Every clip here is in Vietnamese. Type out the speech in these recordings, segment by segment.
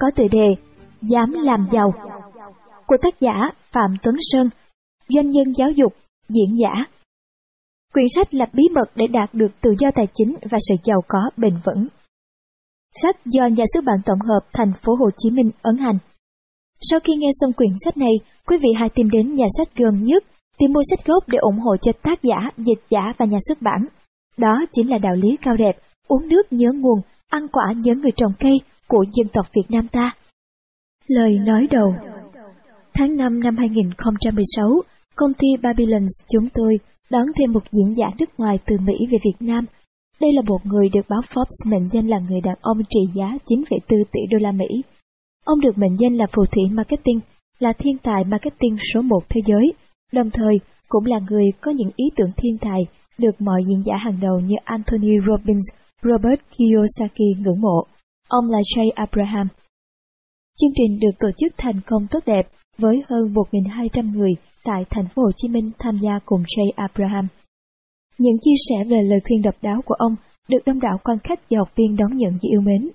có tựa đề Dám làm giàu của tác giả Phạm Tuấn Sơn, doanh nhân giáo dục, diễn giả. Quyển sách là bí mật để đạt được tự do tài chính và sự giàu có bền vững. Sách do nhà xuất bản tổng hợp thành phố Hồ Chí Minh ấn hành. Sau khi nghe xong quyển sách này, quý vị hãy tìm đến nhà sách gần nhất tìm mua sách gốc để ủng hộ cho tác giả, dịch giả và nhà xuất bản. Đó chính là đạo lý cao đẹp, uống nước nhớ nguồn, ăn quả nhớ người trồng cây của dân tộc Việt Nam ta. Lời nói đầu Tháng 5 năm 2016, công ty Babylons chúng tôi đón thêm một diễn giả nước ngoài từ Mỹ về Việt Nam. Đây là một người được báo Forbes mệnh danh là người đàn ông trị giá 9,4 tỷ đô la Mỹ. Ông được mệnh danh là phù thủy marketing, là thiên tài marketing số 1 thế giới, đồng thời cũng là người có những ý tưởng thiên tài được mọi diễn giả hàng đầu như Anthony Robbins, Robert Kiyosaki ngưỡng mộ. Ông là Jay Abraham. Chương trình được tổ chức thành công tốt đẹp với hơn 1.200 người tại thành phố Hồ Chí Minh tham gia cùng Jay Abraham. Những chia sẻ về lời khuyên độc đáo của ông được đông đảo quan khách và học viên đón nhận với yêu mến.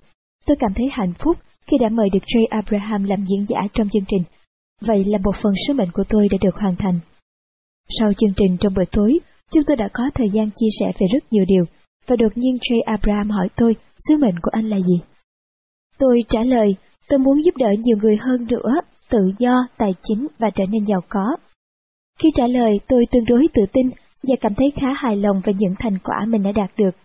Tôi cảm thấy hạnh phúc khi đã mời được Jay Abraham làm diễn giả trong chương trình. Vậy là một phần sứ mệnh của tôi đã được hoàn thành. Sau chương trình trong buổi tối, chúng tôi đã có thời gian chia sẻ về rất nhiều điều, và đột nhiên Jay Abraham hỏi tôi sứ mệnh của anh là gì. Tôi trả lời, tôi muốn giúp đỡ nhiều người hơn nữa, tự do, tài chính và trở nên giàu có. Khi trả lời, tôi tương đối tự tin và cảm thấy khá hài lòng về những thành quả mình đã đạt được.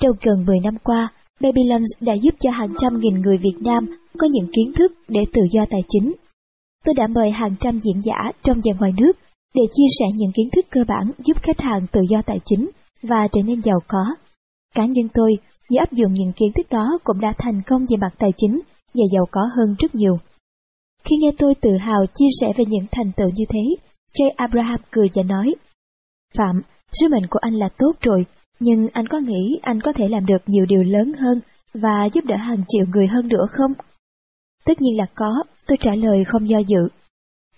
Trong gần 10 năm qua, Babylons đã giúp cho hàng trăm nghìn người Việt Nam có những kiến thức để tự do tài chính. Tôi đã mời hàng trăm diễn giả trong và ngoài nước để chia sẻ những kiến thức cơ bản giúp khách hàng tự do tài chính và trở nên giàu có. Cá nhân tôi, nhờ áp dụng những kiến thức đó cũng đã thành công về mặt tài chính và giàu có hơn rất nhiều. Khi nghe tôi tự hào chia sẻ về những thành tựu như thế, Jay Abraham cười và nói, Phạm, sứ mệnh của anh là tốt rồi, nhưng anh có nghĩ anh có thể làm được nhiều điều lớn hơn và giúp đỡ hàng triệu người hơn nữa không? Tất nhiên là có, tôi trả lời không do dự.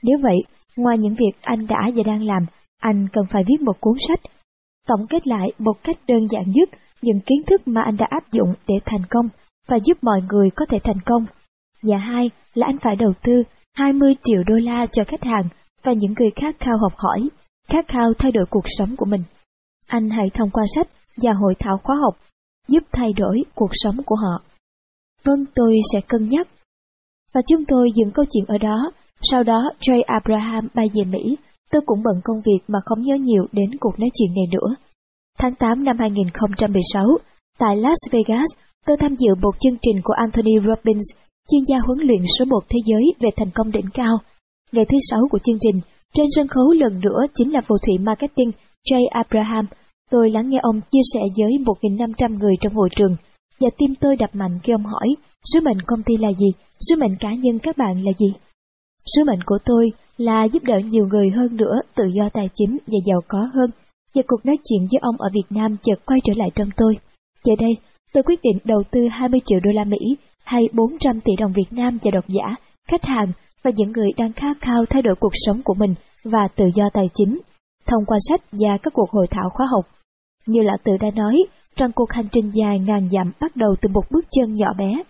Nếu vậy, ngoài những việc anh đã và đang làm, anh cần phải viết một cuốn sách. Tổng kết lại một cách đơn giản nhất những kiến thức mà anh đã áp dụng để thành công và giúp mọi người có thể thành công. Và hai là anh phải đầu tư 20 triệu đô la cho khách hàng và những người khác khao học hỏi, khát khao thay đổi cuộc sống của mình. Anh hãy thông qua sách và hội thảo khóa học, giúp thay đổi cuộc sống của họ. Vâng, tôi sẽ cân nhắc. Và chúng tôi dừng câu chuyện ở đó, sau đó Jay Abraham bay về Mỹ, tôi cũng bận công việc mà không nhớ nhiều đến cuộc nói chuyện này nữa. Tháng 8 năm 2016, tại Las Vegas, tôi tham dự một chương trình của Anthony Robbins, chuyên gia huấn luyện số một thế giới về thành công đỉnh cao. Ngày thứ sáu của chương trình, trên sân khấu lần nữa chính là phù thủy marketing Jay Abraham. Tôi lắng nghe ông chia sẻ với 1.500 người trong hội trường, và tim tôi đập mạnh khi ông hỏi, sứ mệnh công ty là gì, sứ mệnh cá nhân các bạn là gì? Sứ mệnh của tôi là giúp đỡ nhiều người hơn nữa tự do tài chính và giàu có hơn, và cuộc nói chuyện với ông ở Việt Nam chợt quay trở lại trong tôi. Giờ đây, tôi quyết định đầu tư 20 triệu đô la Mỹ hay 400 tỷ đồng Việt Nam cho độc giả, khách hàng và những người đang khát khao thay đổi cuộc sống của mình và tự do tài chính, thông qua sách và các cuộc hội thảo khóa học. Như lão tự đã nói, trong cuộc hành trình dài ngàn dặm bắt đầu từ một bước chân nhỏ bé.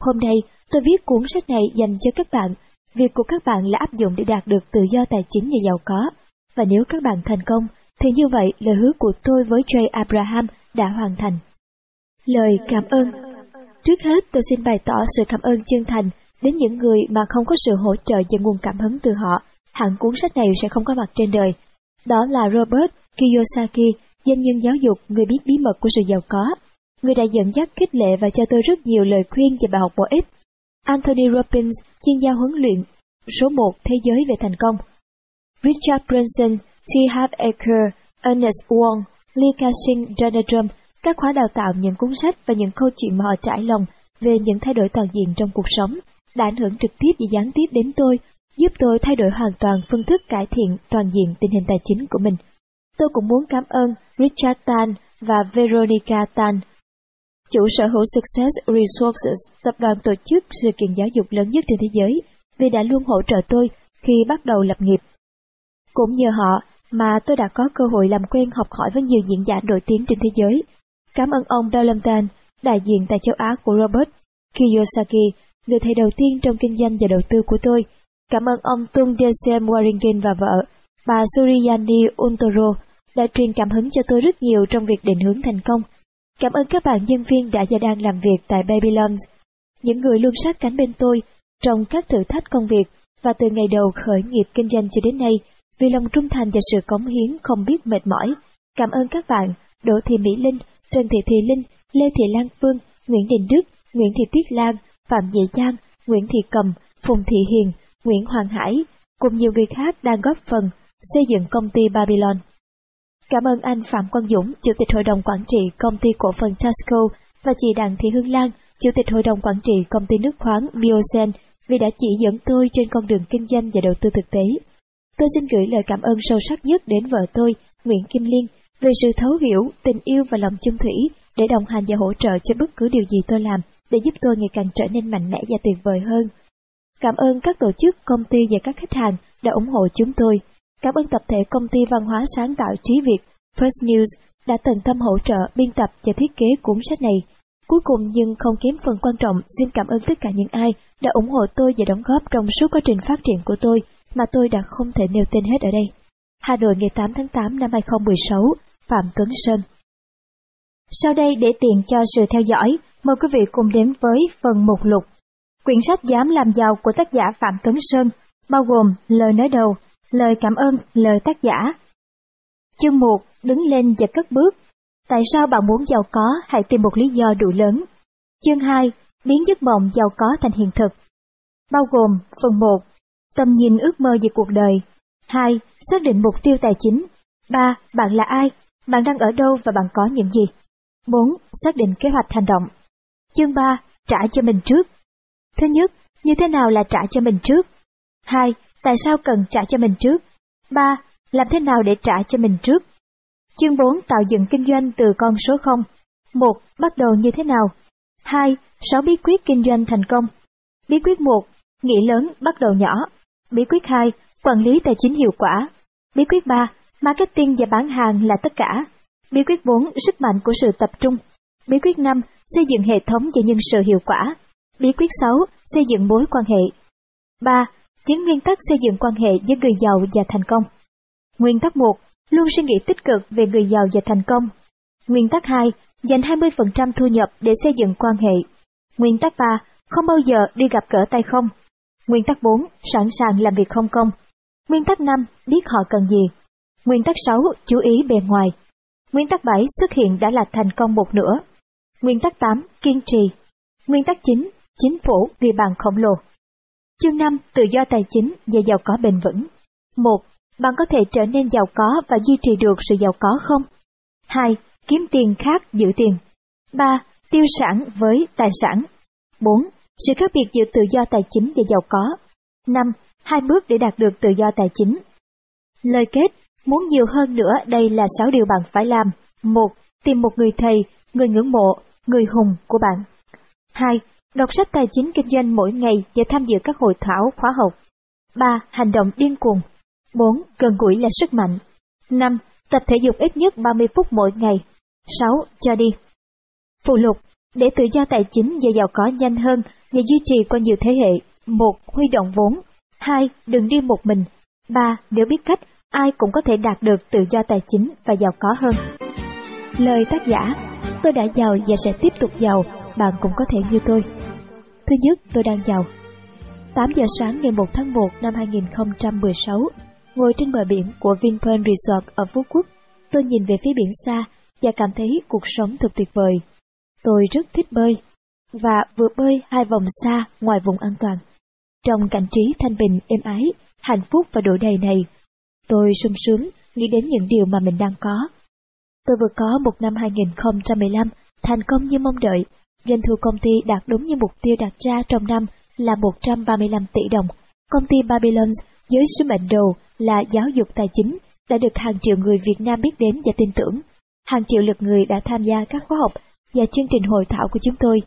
Hôm nay, tôi viết cuốn sách này dành cho các bạn. Việc của các bạn là áp dụng để đạt được tự do tài chính và giàu có. Và nếu các bạn thành công, thì như vậy lời hứa của tôi với Jay Abraham đã hoàn thành. Lời cảm ơn Trước hết tôi xin bày tỏ sự cảm ơn chân thành đến những người mà không có sự hỗ trợ và nguồn cảm hứng từ họ, hẳn cuốn sách này sẽ không có mặt trên đời. Đó là Robert Kiyosaki, doanh nhân giáo dục, người biết bí mật của sự giàu có. Người đã dẫn dắt khích lệ và cho tôi rất nhiều lời khuyên và bài học bổ ích. Anthony Robbins, chuyên gia huấn luyện, số 1 thế giới về thành công. Richard Branson, T. Harv Eker, Ernest Wong, Lee Ka-shing, Donald Trump, các khóa đào tạo những cuốn sách và những câu chuyện mà họ trải lòng về những thay đổi toàn diện trong cuộc sống đã ảnh hưởng trực tiếp và gián tiếp đến tôi, giúp tôi thay đổi hoàn toàn phương thức cải thiện toàn diện tình hình tài chính của mình. Tôi cũng muốn cảm ơn Richard Tan và Veronica Tan, chủ sở hữu Success Resources, tập đoàn tổ chức sự kiện giáo dục lớn nhất trên thế giới, vì đã luôn hỗ trợ tôi khi bắt đầu lập nghiệp. Cũng nhờ họ mà tôi đã có cơ hội làm quen học hỏi với nhiều diễn giả nổi tiếng trên thế giới. Cảm ơn ông Dalton, đại diện tại châu Á của Robert Kiyosaki, người thầy đầu tiên trong kinh doanh và đầu tư của tôi. Cảm ơn ông Tung Desem Waringen và vợ, bà Suriyani Untoro, đã truyền cảm hứng cho tôi rất nhiều trong việc định hướng thành công. Cảm ơn các bạn nhân viên đã và đang làm việc tại Babylon, những người luôn sát cánh bên tôi trong các thử thách công việc và từ ngày đầu khởi nghiệp kinh doanh cho đến nay, vì lòng trung thành và sự cống hiến không biết mệt mỏi. Cảm ơn các bạn Đỗ Thị Mỹ Linh, Trần Thị Thùy Linh, Lê Thị Lan Phương, Nguyễn Đình Đức, Nguyễn Thị Tuyết Lan, Phạm Dị Giang, Nguyễn Thị Cầm, Phùng Thị Hiền, Nguyễn Hoàng Hải, cùng nhiều người khác đang góp phần xây dựng công ty Babylon. Cảm ơn anh Phạm Quang Dũng, Chủ tịch Hội đồng Quản trị Công ty Cổ phần Tasco và chị Đặng Thị Hương Lan, Chủ tịch Hội đồng Quản trị Công ty Nước khoáng Biosen vì đã chỉ dẫn tôi trên con đường kinh doanh và đầu tư thực tế. Tôi xin gửi lời cảm ơn sâu sắc nhất đến vợ tôi, Nguyễn Kim Liên, về sự thấu hiểu, tình yêu và lòng chung thủy để đồng hành và hỗ trợ cho bất cứ điều gì tôi làm để giúp tôi ngày càng trở nên mạnh mẽ và tuyệt vời hơn. Cảm ơn các tổ chức, công ty và các khách hàng đã ủng hộ chúng tôi. Cảm ơn tập thể công ty văn hóa sáng tạo Trí Việt, First News đã tận tâm hỗ trợ biên tập và thiết kế cuốn sách này. Cuối cùng nhưng không kém phần quan trọng, xin cảm ơn tất cả những ai đã ủng hộ tôi và đóng góp trong suốt quá trình phát triển của tôi mà tôi đã không thể nêu tên hết ở đây. Hà Nội ngày 8 tháng 8 năm 2016, Phạm Tuấn Sơn Sau đây để tiện cho sự theo dõi, mời quý vị cùng đến với phần mục lục. Quyển sách Dám làm giàu của tác giả Phạm Tuấn Sơn, bao gồm lời nói đầu, lời cảm ơn, lời tác giả. Chương 1, đứng lên và cất bước. Tại sao bạn muốn giàu có, hãy tìm một lý do đủ lớn. Chương 2, biến giấc mộng giàu có thành hiện thực. Bao gồm phần 1, tầm nhìn ước mơ về cuộc đời. 2. Xác định mục tiêu tài chính. 3. Bạn là ai? Bạn đang ở đâu và bạn có những gì? 4. Xác định kế hoạch hành động. Chương 3. Trả cho mình trước. Thứ nhất, như thế nào là trả cho mình trước? 2. Tại sao cần trả cho mình trước? 3. Làm thế nào để trả cho mình trước? Chương 4 tạo dựng kinh doanh từ con số 0. 1. Bắt đầu như thế nào? 2. 6 bí quyết kinh doanh thành công. Bí quyết 1. Nghĩ lớn, bắt đầu nhỏ. Bí quyết 2. Quản lý tài chính hiệu quả. Bí quyết 3. Marketing và bán hàng là tất cả. Bí quyết 4. Sức mạnh của sự tập trung. Bí quyết 5. Xây dựng hệ thống và nhân sự hiệu quả. Bí quyết 6. Xây dựng mối quan hệ. 3. Chín nguyên tắc xây dựng quan hệ giữa người giàu và thành công. Nguyên tắc 1. Luôn suy nghĩ tích cực về người giàu và thành công. Nguyên tắc 2. Dành 20% thu nhập để xây dựng quan hệ. Nguyên tắc 3. Không bao giờ đi gặp cỡ tay không. Nguyên tắc 4. Sẵn sàng làm việc không công. Nguyên tắc 5. Biết họ cần gì. Nguyên tắc 6. Chú ý bề ngoài. Nguyên tắc 7. Xuất hiện đã là thành công một nửa. Nguyên tắc 8. Kiên trì. Nguyên tắc 9. Chính phủ vì bàn khổng lồ. Chương 5. Tự do tài chính và giàu có bền vững. 1. Bạn có thể trở nên giàu có và duy trì được sự giàu có không? 2. Kiếm tiền khác giữ tiền. 3. Tiêu sản với tài sản. 4. Sự khác biệt giữa tự do tài chính và giàu có. 5. Hai bước để đạt được tự do tài chính. Lời kết, muốn nhiều hơn nữa đây là 6 điều bạn phải làm. 1. Tìm một người thầy, người ngưỡng mộ, người hùng của bạn. 2. Đọc sách tài chính kinh doanh mỗi ngày và tham dự các hội thảo khóa học. 3. Hành động điên cuồng. 4. Gần gũi là sức mạnh. 5. Tập thể dục ít nhất 30 phút mỗi ngày. 6. Cho đi. Phụ lục. Để tự do tài chính và giàu có nhanh hơn và duy trì qua nhiều thế hệ. 1. Huy động vốn. 2. Đừng đi một mình. 3. Nếu biết cách, ai cũng có thể đạt được tự do tài chính và giàu có hơn. Lời tác giả Tôi đã giàu và sẽ tiếp tục giàu, bạn cũng có thể như tôi. Thứ nhất, tôi đang giàu. 8 giờ sáng ngày 1 tháng 1 năm 2016, ngồi trên bờ biển của Vinpearl Resort ở Phú Quốc, tôi nhìn về phía biển xa và cảm thấy cuộc sống thật tuyệt vời. Tôi rất thích bơi, và vừa bơi hai vòng xa ngoài vùng an toàn. Trong cảnh trí thanh bình, êm ái, hạnh phúc và độ đầy này, tôi sung sướng nghĩ đến những điều mà mình đang có. Tôi vừa có một năm 2015 thành công như mong đợi, doanh thu công ty đạt đúng như mục tiêu đặt ra trong năm là 135 tỷ đồng. Công ty Babylon dưới sứ mệnh đầu là giáo dục tài chính đã được hàng triệu người Việt Nam biết đến và tin tưởng. Hàng triệu lượt người đã tham gia các khóa học và chương trình hội thảo của chúng tôi.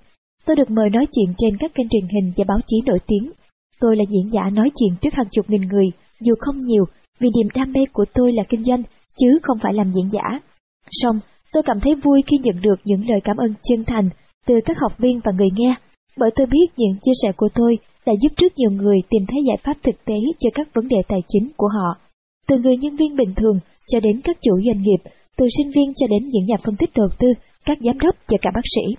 Tôi được mời nói chuyện trên các kênh truyền hình và báo chí nổi tiếng. Tôi là diễn giả nói chuyện trước hàng chục nghìn người, dù không nhiều, vì niềm đam mê của tôi là kinh doanh, chứ không phải làm diễn giả. Song, tôi cảm thấy vui khi nhận được những lời cảm ơn chân thành từ các học viên và người nghe. bởi tôi biết những chia sẻ của tôi đã giúp rất nhiều người tìm thấy giải pháp thực tế cho các vấn đề tài chính của họ. Từ người nhân viên bình thường cho đến các chủ doanh nghiệp, từ sinh viên cho đến những nhà phân tích đầu tư, các giám đốc và cả bác sĩ.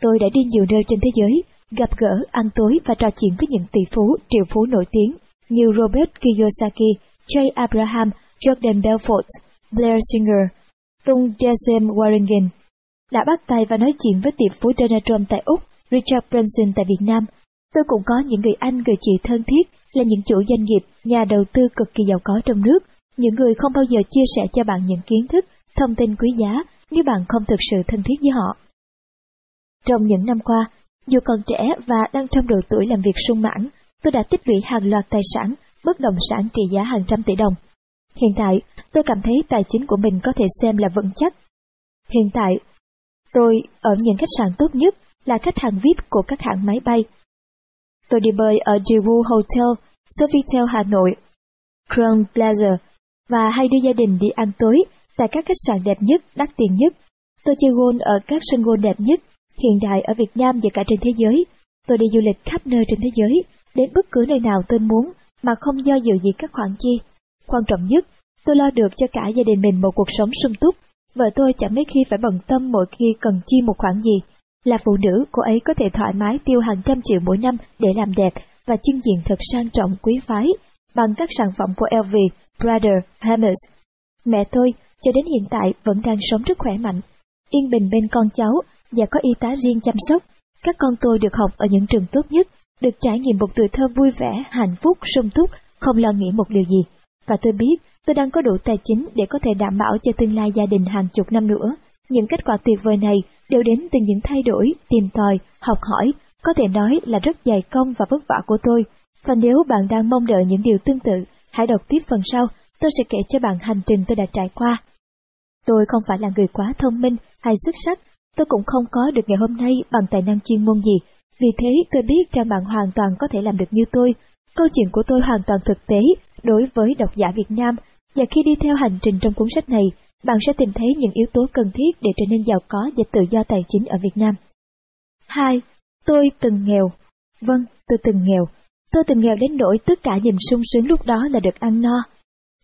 Tôi đã đi nhiều nơi trên thế giới, gặp gỡ, ăn tối và trò chuyện với những tỷ phú, triệu phú nổi tiếng như Robert Kiyosaki, Jay Abraham, Jordan Belfort, Blair Singer, Tung Jesem Warringen. Đã bắt tay và nói chuyện với tiệp phú Donald Trump tại Úc, Richard Branson tại Việt Nam. Tôi cũng có những người anh người chị thân thiết là những chủ doanh nghiệp, nhà đầu tư cực kỳ giàu có trong nước, những người không bao giờ chia sẻ cho bạn những kiến thức, thông tin quý giá nếu bạn không thực sự thân thiết với họ. Trong những năm qua, dù còn trẻ và đang trong độ tuổi làm việc sung mãn, tôi đã tích lũy hàng loạt tài sản, bất động sản trị giá hàng trăm tỷ đồng. Hiện tại, tôi cảm thấy tài chính của mình có thể xem là vững chắc. Hiện tại, tôi ở những khách sạn tốt nhất là khách hàng VIP của các hãng máy bay. Tôi đi bơi ở Daewoo Hotel, Sofitel Hà Nội, Crown Plaza và hay đưa gia đình đi ăn tối tại các khách sạn đẹp nhất, đắt tiền nhất. Tôi chơi golf ở các sân golf đẹp nhất, hiện đại ở Việt Nam và cả trên thế giới. Tôi đi du lịch khắp nơi trên thế giới, đến bất cứ nơi nào tôi muốn mà không do dự gì các khoản chi. Quan trọng nhất, tôi lo được cho cả gia đình mình một cuộc sống sung túc. Vợ tôi chẳng mấy khi phải bận tâm mỗi khi cần chi một khoản gì. Là phụ nữ, cô ấy có thể thoải mái tiêu hàng trăm triệu mỗi năm để làm đẹp và trưng diện thật sang trọng quý phái bằng các sản phẩm của LV, Brother, Hermes. Mẹ tôi, cho đến hiện tại vẫn đang sống rất khỏe mạnh, yên bình bên con cháu và có y tá riêng chăm sóc. Các con tôi được học ở những trường tốt nhất, được trải nghiệm một tuổi thơ vui vẻ, hạnh phúc, sung túc, không lo nghĩ một điều gì. Và tôi biết tôi đang có đủ tài chính để có thể đảm bảo cho tương lai gia đình hàng chục năm nữa. Những kết quả tuyệt vời này đều đến từ những thay đổi, tìm tòi, học hỏi, có thể nói là rất dày công và vất vả của tôi. Và nếu bạn đang mong đợi những điều tương tự, hãy đọc tiếp phần sau, tôi sẽ kể cho bạn hành trình tôi đã trải qua. Tôi không phải là người quá thông minh hay xuất sắc, tôi cũng không có được ngày hôm nay bằng tài năng chuyên môn gì. Vì thế tôi biết rằng bạn hoàn toàn có thể làm được như tôi. Câu chuyện của tôi hoàn toàn thực tế đối với độc giả Việt Nam, và khi đi theo hành trình trong cuốn sách này, bạn sẽ tìm thấy những yếu tố cần thiết để trở nên giàu có và tự do tài chính ở Việt Nam. 2. Tôi từng nghèo. Vâng, tôi từng nghèo. Tôi từng nghèo đến nỗi tất cả niềm sung sướng lúc đó là được ăn no.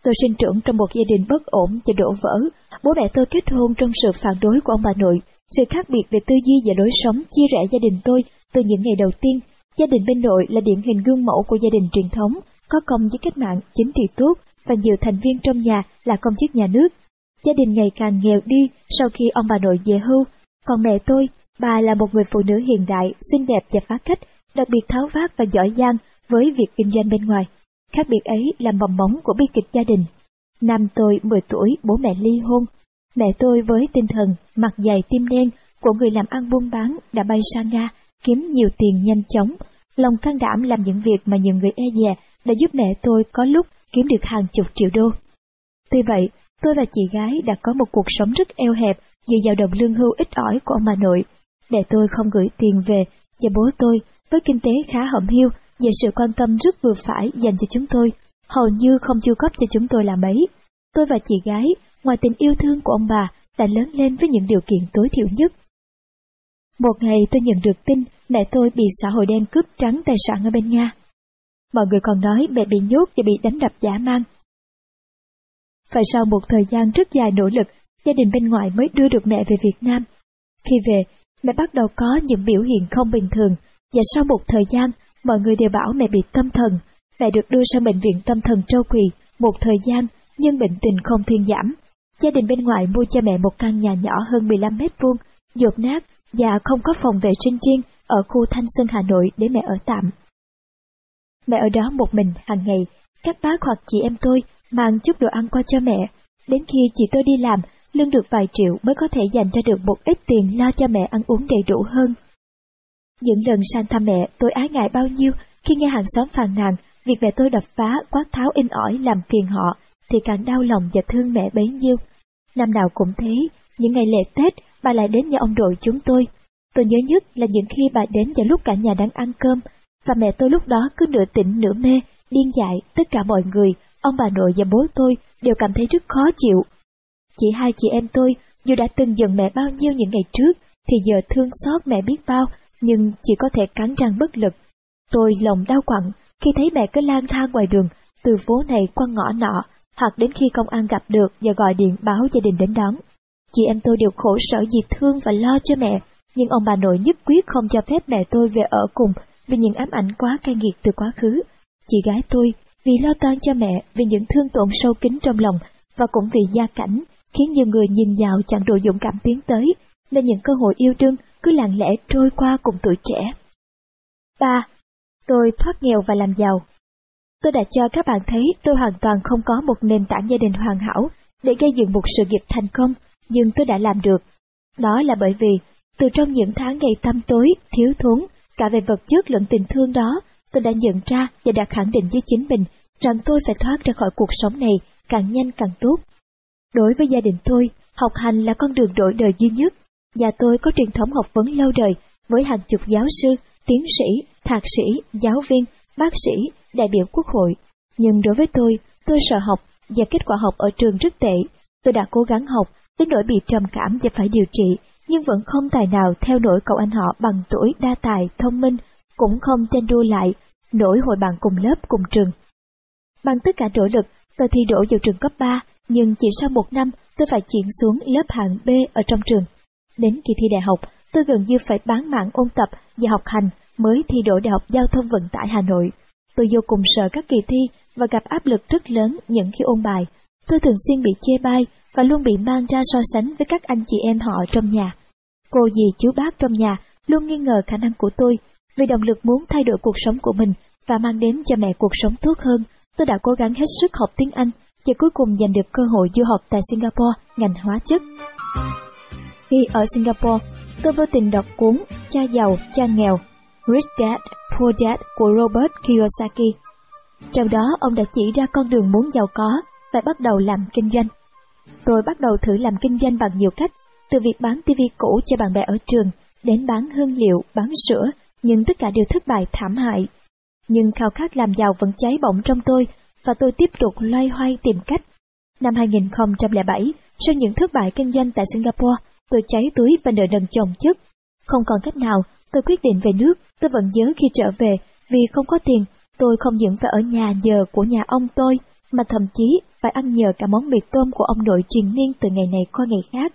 Tôi sinh trưởng trong một gia đình bất ổn và đổ vỡ. Bố mẹ tôi kết hôn trong sự phản đối của ông bà nội. Sự khác biệt về tư duy và lối sống chia rẽ gia đình tôi từ những ngày đầu tiên. Gia đình bên nội là điển hình gương mẫu của gia đình truyền thống, có công với cách mạng, chính trị tốt và nhiều thành viên trong nhà là công chức nhà nước. Gia đình ngày càng nghèo đi sau khi ông bà nội về hưu, còn mẹ tôi, bà là một người phụ nữ hiện đại, xinh đẹp và phá cách, đặc biệt tháo vát và giỏi giang với việc kinh doanh bên ngoài. Khác biệt ấy là mầm móng của bi kịch gia đình. Năm tôi 10 tuổi, bố mẹ ly hôn. Mẹ tôi với tinh thần, mặt dày tim đen của người làm ăn buôn bán đã bay sang Nga, kiếm nhiều tiền nhanh chóng, lòng can đảm làm những việc mà nhiều người e dè đã giúp mẹ tôi có lúc kiếm được hàng chục triệu đô. Tuy vậy, tôi và chị gái đã có một cuộc sống rất eo hẹp dựa vào đồng lương hưu ít ỏi của ông bà nội. Mẹ tôi không gửi tiền về, và bố tôi, với kinh tế khá hậm hiu và sự quan tâm rất vừa phải dành cho chúng tôi, hầu như không chu cấp cho chúng tôi làm mấy. Tôi và chị gái, ngoài tình yêu thương của ông bà, đã lớn lên với những điều kiện tối thiểu nhất. Một ngày tôi nhận được tin mẹ tôi bị xã hội đen cướp trắng tài sản ở bên Nga. Mọi người còn nói mẹ bị nhốt và bị đánh đập giả mang. Phải sau một thời gian rất dài nỗ lực, gia đình bên ngoài mới đưa được mẹ về Việt Nam. Khi về, mẹ bắt đầu có những biểu hiện không bình thường, và sau một thời gian, mọi người đều bảo mẹ bị tâm thần. Mẹ được đưa sang bệnh viện tâm thần Châu Quỳ một thời gian, nhưng bệnh tình không thuyên giảm. Gia đình bên ngoài mua cho mẹ một căn nhà nhỏ hơn 15 mét vuông, dột nát và không có phòng vệ sinh riêng ở khu Thanh Xuân Hà Nội để mẹ ở tạm. Mẹ ở đó một mình hàng ngày, các bác hoặc chị em tôi mang chút đồ ăn qua cho mẹ. Đến khi chị tôi đi làm, lương được vài triệu mới có thể dành ra được một ít tiền lo cho mẹ ăn uống đầy đủ hơn. Những lần sang thăm mẹ, tôi ái ngại bao nhiêu khi nghe hàng xóm phàn nàn việc mẹ tôi đập phá, quát tháo in ỏi làm phiền họ, thì càng đau lòng và thương mẹ bấy nhiêu. Năm nào cũng thế, những ngày lễ Tết, bà lại đến nhà ông đội chúng tôi. Tôi nhớ nhất là những khi bà đến vào lúc cả nhà đang ăn cơm, và mẹ tôi lúc đó cứ nửa tỉnh nửa mê, điên dại, tất cả mọi người, ông bà nội và bố tôi đều cảm thấy rất khó chịu. Chỉ hai chị em tôi, dù đã từng giận mẹ bao nhiêu những ngày trước, thì giờ thương xót mẹ biết bao nhưng chỉ có thể cắn răng bất lực. Tôi lòng đau quặn khi thấy mẹ cứ lang thang ngoài đường, từ phố này qua ngõ nọ, hoặc đến khi công an gặp được và gọi điện báo gia đình đến đón. Chị em tôi đều khổ sở vì thương và lo cho mẹ, nhưng ông bà nội nhất quyết không cho phép mẹ tôi về ở cùng vì những ám ảnh quá cay nghiệt từ quá khứ. Chị gái tôi vì lo toan cho mẹ vì những thương tổn sâu kín trong lòng và cũng vì gia cảnh khiến nhiều người nhìn vào chẳng đủ dũng cảm tiến tới, nên những cơ hội yêu đương cứ lặng lẽ trôi qua cùng tuổi trẻ. 3. Tôi thoát nghèo và làm giàu. Tôi đã cho các bạn thấy tôi hoàn toàn không có một nền tảng gia đình hoàn hảo để gây dựng một sự nghiệp thành công, nhưng tôi đã làm được. Đó là bởi vì, từ trong những tháng ngày tăm tối, thiếu thốn, cả về vật chất lẫn tình thương đó, tôi đã nhận ra và đã khẳng định với chính mình rằng tôi phải thoát ra khỏi cuộc sống này càng nhanh càng tốt. Đối với gia đình tôi, học hành là con đường đổi đời duy nhất. Nhà tôi có truyền thống học vấn lâu đời với hàng chục giáo sư, tiến sĩ, thạc sĩ, giáo viên, bác sĩ, đại biểu quốc hội. Nhưng đối với tôi, tôi sợ học và kết quả học ở trường rất tệ. Tôi đã cố gắng học, đến nỗi bị trầm cảm và phải điều trị, nhưng vẫn không tài nào theo nổi cậu anh họ bằng tuổi đa tài, thông minh, cũng không tranh đua lại, nổi hội bạn cùng lớp cùng trường. Bằng tất cả nỗ lực, tôi thi đỗ vào trường cấp 3, nhưng chỉ sau một năm tôi phải chuyển xuống lớp hạng B ở trong trường. Đến kỳ thi đại học, tôi gần như phải bán mạng ôn tập và học hành mới thi đỗ Đại học Giao thông Vận tải Hà Nội. Tôi vô cùng sợ các kỳ thi và gặp áp lực rất lớn những khi ôn bài. Tôi thường xuyên bị chê bai và luôn bị mang ra so sánh với các anh chị em họ trong nhà. Cô dì chú bác trong nhà luôn nghi ngờ khả năng của tôi vì động lực muốn thay đổi cuộc sống của mình và mang đến cho mẹ cuộc sống tốt hơn. Tôi đã cố gắng hết sức học tiếng Anh và cuối cùng giành được cơ hội du học tại Singapore ngành hóa chất. Khi ở Singapore, tôi vô tình đọc cuốn Cha giàu, cha nghèo Rich Dad, Poor Dad của Robert Kiyosaki. Trong đó ông đã chỉ ra con đường muốn giàu có phải bắt đầu làm kinh doanh. Tôi bắt đầu thử làm kinh doanh bằng nhiều cách, từ việc bán TV cũ cho bạn bè ở trường đến bán hương liệu, bán sữa, nhưng tất cả đều thất bại thảm hại. Nhưng khao khát làm giàu vẫn cháy bỏng trong tôi và tôi tiếp tục loay hoay tìm cách. Năm 2007, sau những thất bại kinh doanh tại Singapore, tôi cháy túi và nợ nần chồng chất. Không còn cách nào, tôi quyết định về nước, tôi vẫn nhớ khi trở về, vì không có tiền, tôi không những phải ở nhà nhờ của nhà ông tôi, mà thậm chí phải ăn nhờ cả món mì tôm của ông nội truyền miên từ ngày này qua ngày khác.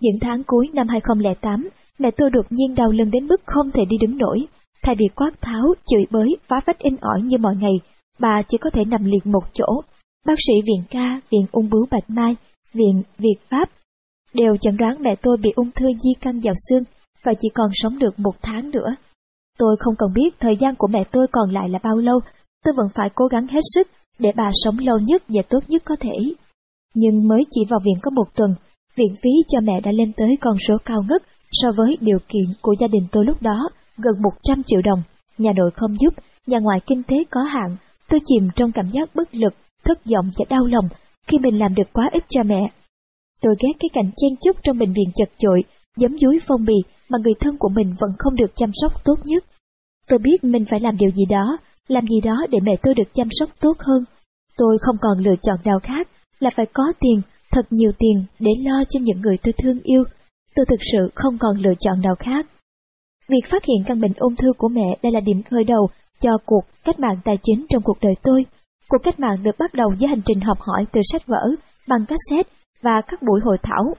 Những tháng cuối năm 2008, mẹ tôi đột nhiên đau lưng đến mức không thể đi đứng nổi. Thay vì quát tháo, chửi bới, phá vách in ỏi như mọi ngày, bà chỉ có thể nằm liệt một chỗ. Bác sĩ viện ca, viện ung bướu Bạch Mai, viện Việt Pháp đều chẩn đoán mẹ tôi bị ung thư di căn vào xương và chỉ còn sống được một tháng nữa. Tôi không cần biết thời gian của mẹ tôi còn lại là bao lâu, tôi vẫn phải cố gắng hết sức để bà sống lâu nhất và tốt nhất có thể. Nhưng mới chỉ vào viện có một tuần, viện phí cho mẹ đã lên tới con số cao ngất so với điều kiện của gia đình tôi lúc đó, gần 100 triệu đồng. Nhà nội không giúp, nhà ngoại kinh tế có hạn, tôi chìm trong cảm giác bất lực, thất vọng và đau lòng khi mình làm được quá ít cho mẹ. Tôi ghét cái cảnh chen chúc trong bệnh viện chật chội, giấm dúi phong bì mà người thân của mình vẫn không được chăm sóc tốt nhất. Tôi biết mình phải làm điều gì đó, làm gì đó để mẹ tôi được chăm sóc tốt hơn. Tôi không còn lựa chọn nào khác là phải có tiền, thật nhiều tiền để lo cho những người tôi thương yêu. Tôi thực sự không còn lựa chọn nào khác. Việc phát hiện căn bệnh ung thư của mẹ đây là điểm khởi đầu cho cuộc cách mạng tài chính trong cuộc đời tôi. Cuộc cách mạng được bắt đầu với hành trình học hỏi từ sách vở, bằng cassette và các buổi hội thảo.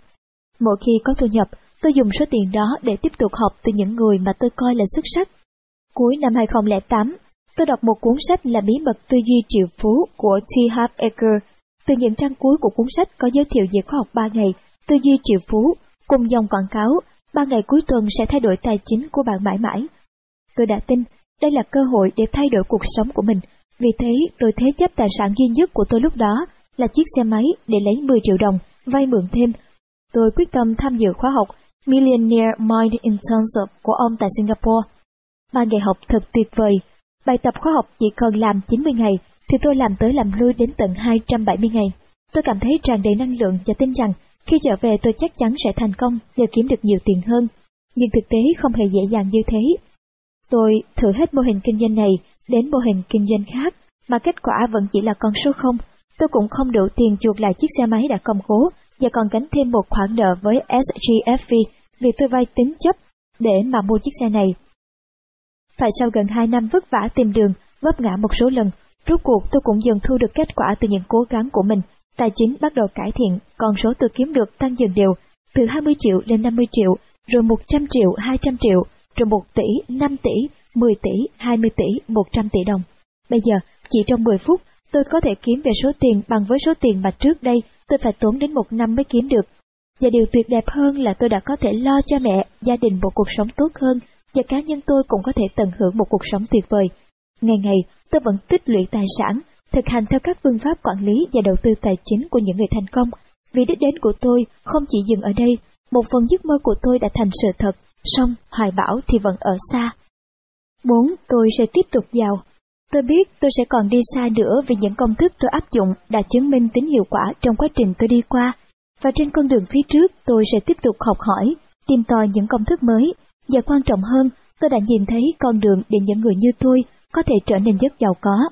Mỗi khi có thu nhập, tôi dùng số tiền đó để tiếp tục học từ những người mà tôi coi là xuất sắc. Cuối năm 2008, tôi đọc một cuốn sách là Bí mật tư duy triệu phú của T. Harv Eker. Từ những trang cuối của cuốn sách có giới thiệu về khoa học 3 ngày, tư duy triệu phú, cùng dòng quảng cáo, 3 ngày cuối tuần sẽ thay đổi tài chính của bạn mãi mãi. Tôi đã tin đây là cơ hội để thay đổi cuộc sống của mình, vì thế tôi thế chấp tài sản duy nhất của tôi lúc đó là chiếc xe máy để lấy 10 triệu đồng, vay mượn thêm. Tôi quyết tâm tham dự khóa học Millionaire Mind Intensive của ông tại Singapore. Ba ngày học thật tuyệt vời. Bài tập khoa học chỉ cần làm 90 ngày, thì tôi làm tới làm lui đến tận 270 ngày. Tôi cảm thấy tràn đầy năng lượng và tin rằng khi trở về tôi chắc chắn sẽ thành công và kiếm được nhiều tiền hơn. Nhưng thực tế không hề dễ dàng như thế. Tôi thử hết mô hình kinh doanh này đến mô hình kinh doanh khác, mà kết quả vẫn chỉ là con số 0. Tôi cũng không đủ tiền chuộc lại chiếc xe máy đã cầm cố và còn gánh thêm một khoản nợ với SGFV vì tôi vay tín chấp để mà mua chiếc xe này. Phải sau gần 2 năm vất vả tìm đường, vấp ngã một số lần, rốt cuộc tôi cũng dần thu được kết quả từ những cố gắng của mình. Tài chính bắt đầu cải thiện, con số tôi kiếm được tăng dần đều, từ 20 triệu lên 50 triệu, rồi 100 triệu, 200 triệu, rồi 1 tỷ, 5 tỷ, 10 tỷ, 20 tỷ, 100 tỷ đồng. Bây giờ, chỉ trong 10 phút, tôi có thể kiếm về số tiền bằng với số tiền mà trước đây tôi phải tốn đến một năm mới kiếm được. Và điều tuyệt đẹp hơn là tôi đã có thể lo cho mẹ, gia đình một cuộc sống tốt hơn, và cá nhân tôi cũng có thể tận hưởng một cuộc sống tuyệt vời. Ngày ngày, tôi vẫn tích lũy tài sản, thực hành theo các phương pháp quản lý và đầu tư tài chính của những người thành công. Vì đích đến của tôi không chỉ dừng ở đây, một phần giấc mơ của tôi đã thành sự thật, song hoài bão thì vẫn ở xa. Muốn Tôi sẽ tiếp tục giàu. Tôi biết tôi sẽ còn đi xa nữa vì những công thức tôi áp dụng đã chứng minh tính hiệu quả trong quá trình tôi đi qua. Và trên con đường phía trước tôi sẽ tiếp tục học hỏi, tìm tòi những công thức mới. Và quan trọng hơn, tôi đã nhìn thấy con đường để những người như tôi có thể trở nên rất giàu có.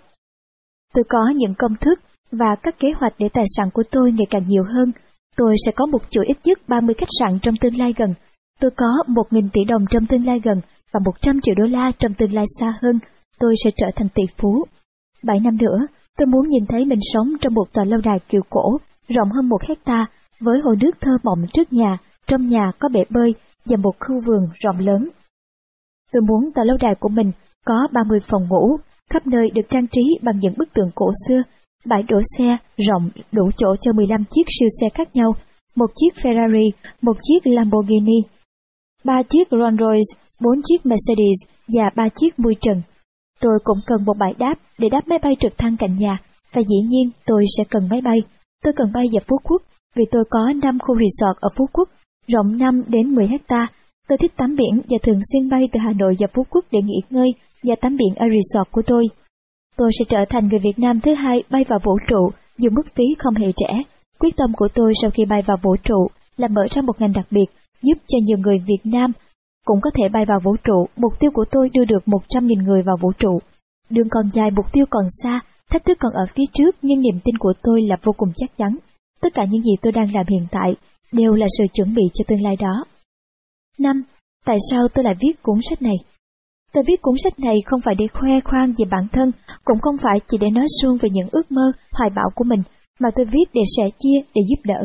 Tôi có những công thức và các kế hoạch để tài sản của tôi ngày càng nhiều hơn. Tôi sẽ có một chuỗi ít nhất 30 khách sạn trong tương lai gần. Tôi có 1.000 tỷ đồng trong tương lai gần và 100 triệu đô la trong tương lai xa hơn. Tôi sẽ trở thành tỷ phú. 7 năm nữa, tôi muốn nhìn thấy mình sống trong một tòa lâu đài kiều cổ, rộng hơn một hecta, với hồ nước thơ mộng trước nhà, trong nhà có bể bơi và một khu vườn rộng lớn. Tôi muốn tòa lâu đài của mình có 30 phòng ngủ, khắp nơi được trang trí bằng những bức tượng cổ xưa, bãi đổ xe rộng đủ chỗ cho 15 chiếc siêu xe khác nhau, một chiếc Ferrari, một chiếc Lamborghini, ba chiếc Rolls Royce, bốn chiếc Mercedes và ba chiếc mui trần. Tôi cũng cần một bãi đáp để đáp máy bay trực thăng cạnh nhà, và dĩ nhiên tôi sẽ cần máy bay. Tôi cần bay vào Phú Quốc, vì tôi có 5 khu resort ở Phú Quốc, rộng 5 đến 10 hecta. Tôi thích tắm biển và thường xuyên bay từ Hà Nội và Phú Quốc để nghỉ ngơi và tắm biển ở resort của tôi. Tôi sẽ trở thành người Việt Nam thứ hai bay vào vũ trụ dù mức phí không hề rẻ. Quyết tâm của tôi sau khi bay vào vũ trụ là mở ra một ngành đặc biệt giúp cho nhiều người Việt Nam cũng có thể bay vào vũ trụ. Mục tiêu của tôi đưa được 100.000 người vào vũ trụ. Đường còn dài, mục tiêu còn xa, thách thức còn ở phía trước nhưng niềm tin của tôi là vô cùng chắc chắn. Tất cả những gì tôi đang làm hiện tại đều là sự chuẩn bị cho tương lai đó. 5. Tại sao tôi lại viết cuốn sách này? Tôi viết cuốn sách này không phải để khoe khoang về bản thân, cũng không phải chỉ để nói suông về những ước mơ, hoài bão của mình, mà tôi viết để sẻ chia, để giúp đỡ.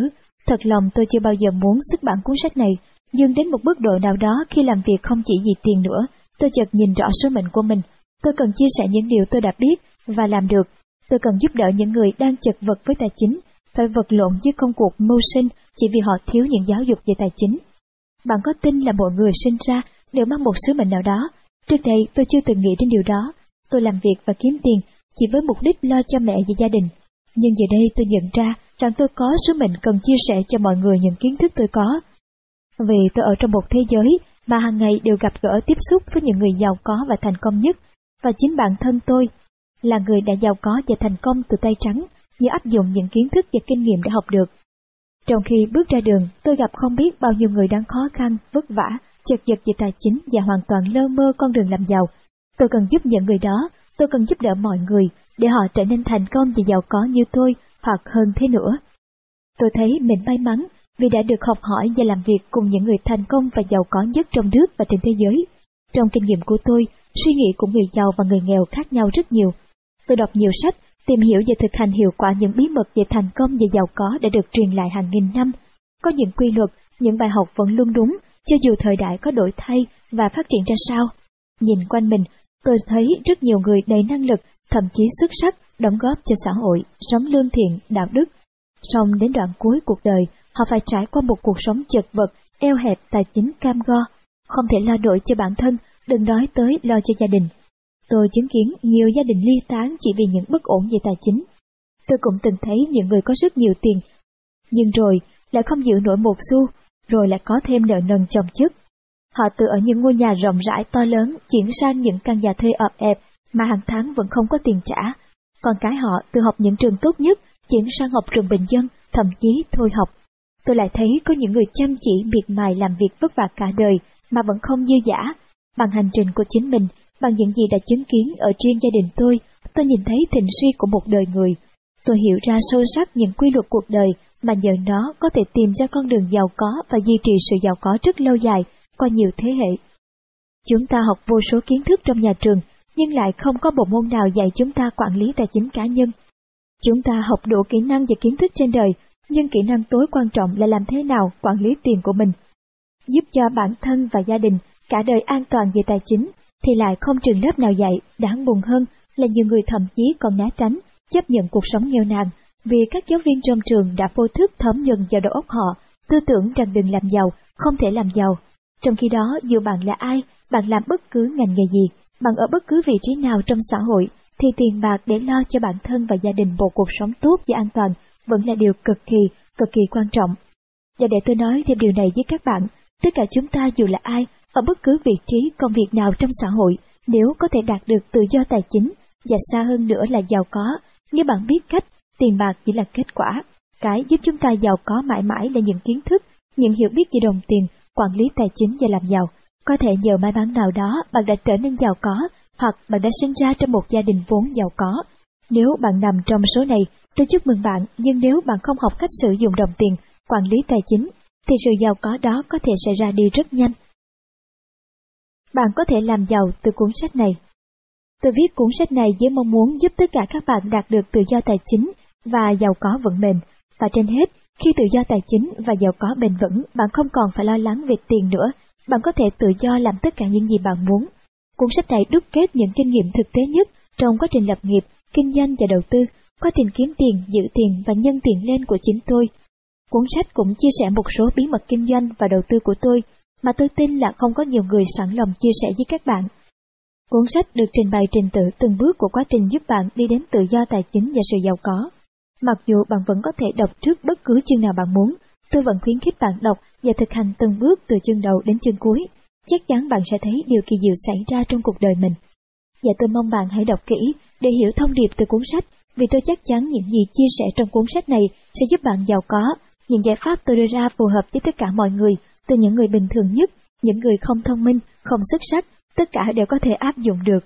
Thật lòng tôi chưa bao giờ muốn xuất bản cuốn sách này, nhưng đến một mức độ nào đó khi làm việc không chỉ vì tiền nữa, tôi chợt nhìn rõ số mệnh của mình. Tôi cần chia sẻ những điều tôi đã biết và làm được. Tôi cần giúp đỡ những người đang chật vật với tài chính, phải vật lộn với công cuộc mưu sinh chỉ vì họ thiếu những giáo dục về tài chính. Bạn có tin là mọi người sinh ra đều mang một sứ mệnh nào đó? Trước đây tôi chưa từng nghĩ đến điều đó. Tôi làm việc và kiếm tiền chỉ với mục đích lo cho mẹ và gia đình. Nhưng giờ đây tôi nhận ra rằng tôi có sứ mệnh cần chia sẻ cho mọi người những kiến thức tôi có. Vì tôi ở trong một thế giới mà hàng ngày đều gặp gỡ tiếp xúc với những người giàu có và thành công nhất, và chính bản thân tôi là người đã giàu có và thành công từ tay trắng như áp dụng những kiến thức và kinh nghiệm đã học được. Trong khi bước ra đường, tôi gặp không biết bao nhiêu người đang khó khăn, vất vả, chật vật về tài chính và hoàn toàn lơ mơ con đường làm giàu. Tôi cần giúp những người đó, tôi cần giúp đỡ mọi người để họ trở nên thành công và giàu có như tôi hoặc hơn thế nữa. Tôi thấy mình may mắn vì đã được học hỏi và làm việc cùng những người thành công và giàu có nhất trong nước và trên thế giới. Trong kinh nghiệm của tôi, suy nghĩ của người giàu và người nghèo khác nhau rất nhiều. Tôi đọc nhiều sách, tìm hiểu và thực hành hiệu quả những bí mật về thành công và giàu có đã được truyền lại hàng nghìn năm. Có những quy luật, những bài học vẫn luôn đúng, cho dù thời đại có đổi thay và phát triển ra sao. Nhìn quanh mình, tôi thấy rất nhiều người đầy năng lực, thậm chí xuất sắc, đóng góp cho xã hội, sống lương thiện, đạo đức. Song đến đoạn cuối cuộc đời, họ phải trải qua một cuộc sống chật vật, eo hẹp tài chính cam go, không thể lo nổi cho bản thân, đừng nói tới lo cho gia đình. Tôi chứng kiến nhiều gia đình ly tán chỉ vì những bất ổn về tài chính. Tôi cũng từng thấy những người có rất nhiều tiền, nhưng rồi lại không giữ nổi một xu, rồi lại có thêm nợ nần chồng chất. Họ từ ở những ngôi nhà rộng rãi to lớn chuyển sang những căn nhà thuê ợp ẹp mà hàng tháng vẫn không có tiền trả. Còn cái họ từ học những trường tốt nhất chuyển sang học trường bình dân, thậm chí thôi học. Tôi lại thấy có những người chăm chỉ miệt mài làm việc vất vả cả đời mà vẫn không dư giả. Bằng hành trình của chính mình, bằng những gì đã chứng kiến ở riêng gia đình tôi, tôi nhìn thấy thịnh suy của một đời người. Tôi hiểu ra sâu sắc những quy luật cuộc đời mà nhờ nó có thể tìm ra con đường giàu có và duy trì sự giàu có rất lâu dài qua nhiều thế hệ. Chúng ta học vô số kiến thức trong nhà trường, nhưng lại không có bộ môn nào dạy chúng ta quản lý tài chính cá nhân. Chúng ta học đủ kỹ năng và kiến thức trên đời, nhưng kỹ năng tối quan trọng là làm thế nào quản lý tiền của mình. Giúp cho bản thân và gia đình cả đời an toàn về tài chính, thì lại không trường lớp nào dạy, đáng buồn hơn là nhiều người thậm chí còn né tránh, chấp nhận cuộc sống nghèo nàn, vì các giáo viên trong trường đã vô thức thấm nhuần vào đầu óc họ, tư tưởng rằng đừng làm giàu, không thể làm giàu. Trong khi đó, dù bạn là ai, bạn làm bất cứ ngành nghề gì, bạn ở bất cứ vị trí nào trong xã hội, thì tiền bạc để lo cho bản thân và gia đình một cuộc sống tốt và an toàn vẫn là điều cực kỳ, cực kỳ quan trọng. Và để tôi nói thêm điều này với các bạn, tất cả chúng ta dù là ai, ở bất cứ vị trí công việc nào trong xã hội, nếu có thể đạt được tự do tài chính và xa hơn nữa là giàu có, nếu bạn biết cách, tiền bạc chỉ là kết quả. Cái giúp chúng ta giàu có mãi mãi là những kiến thức, những hiểu biết về đồng tiền, quản lý tài chính và làm giàu. Có thể nhờ may mắn nào đó bạn đã trở nên giàu có, hoặc bạn đã sinh ra trong một gia đình vốn giàu có. Nếu bạn nằm trong số này, tôi chúc mừng bạn, nhưng nếu bạn không học cách sử dụng đồng tiền, quản lý tài chính, thì sự giàu có đó có thể sẽ ra đi rất nhanh. Bạn có thể làm giàu từ cuốn sách này. Tôi viết cuốn sách này với mong muốn giúp tất cả các bạn đạt được tự do tài chính và giàu có vững bền. Và trên hết, khi tự do tài chính và giàu có bền vững, bạn không còn phải lo lắng về tiền nữa. Bạn có thể tự do làm tất cả những gì bạn muốn. Cuốn sách này đúc kết những kinh nghiệm thực tế nhất trong quá trình lập nghiệp, kinh doanh và đầu tư, quá trình kiếm tiền, giữ tiền và nhân tiền lên của chính tôi. Cuốn sách cũng chia sẻ một số bí mật kinh doanh và đầu tư của tôi mà tôi tin là không có nhiều người sẵn lòng chia sẻ với các bạn. Cuốn sách được trình bày trình tự từng bước của quá trình giúp bạn đi đến tự do tài chính và sự giàu có. Mặc dù bạn vẫn có thể đọc trước bất cứ chương nào bạn muốn, tôi vẫn khuyến khích bạn đọc và thực hành từng bước từ chương đầu đến chương cuối. Chắc chắn bạn sẽ thấy điều kỳ diệu xảy ra trong cuộc đời mình. Và tôi mong bạn hãy đọc kỹ để hiểu thông điệp từ cuốn sách, vì tôi chắc chắn những gì chia sẻ trong cuốn sách này sẽ giúp bạn giàu có. Những giải pháp tôi đưa ra phù hợp với tất cả mọi người, từ những người bình thường nhất, những người không thông minh, không xuất sắc, tất cả đều có thể áp dụng được.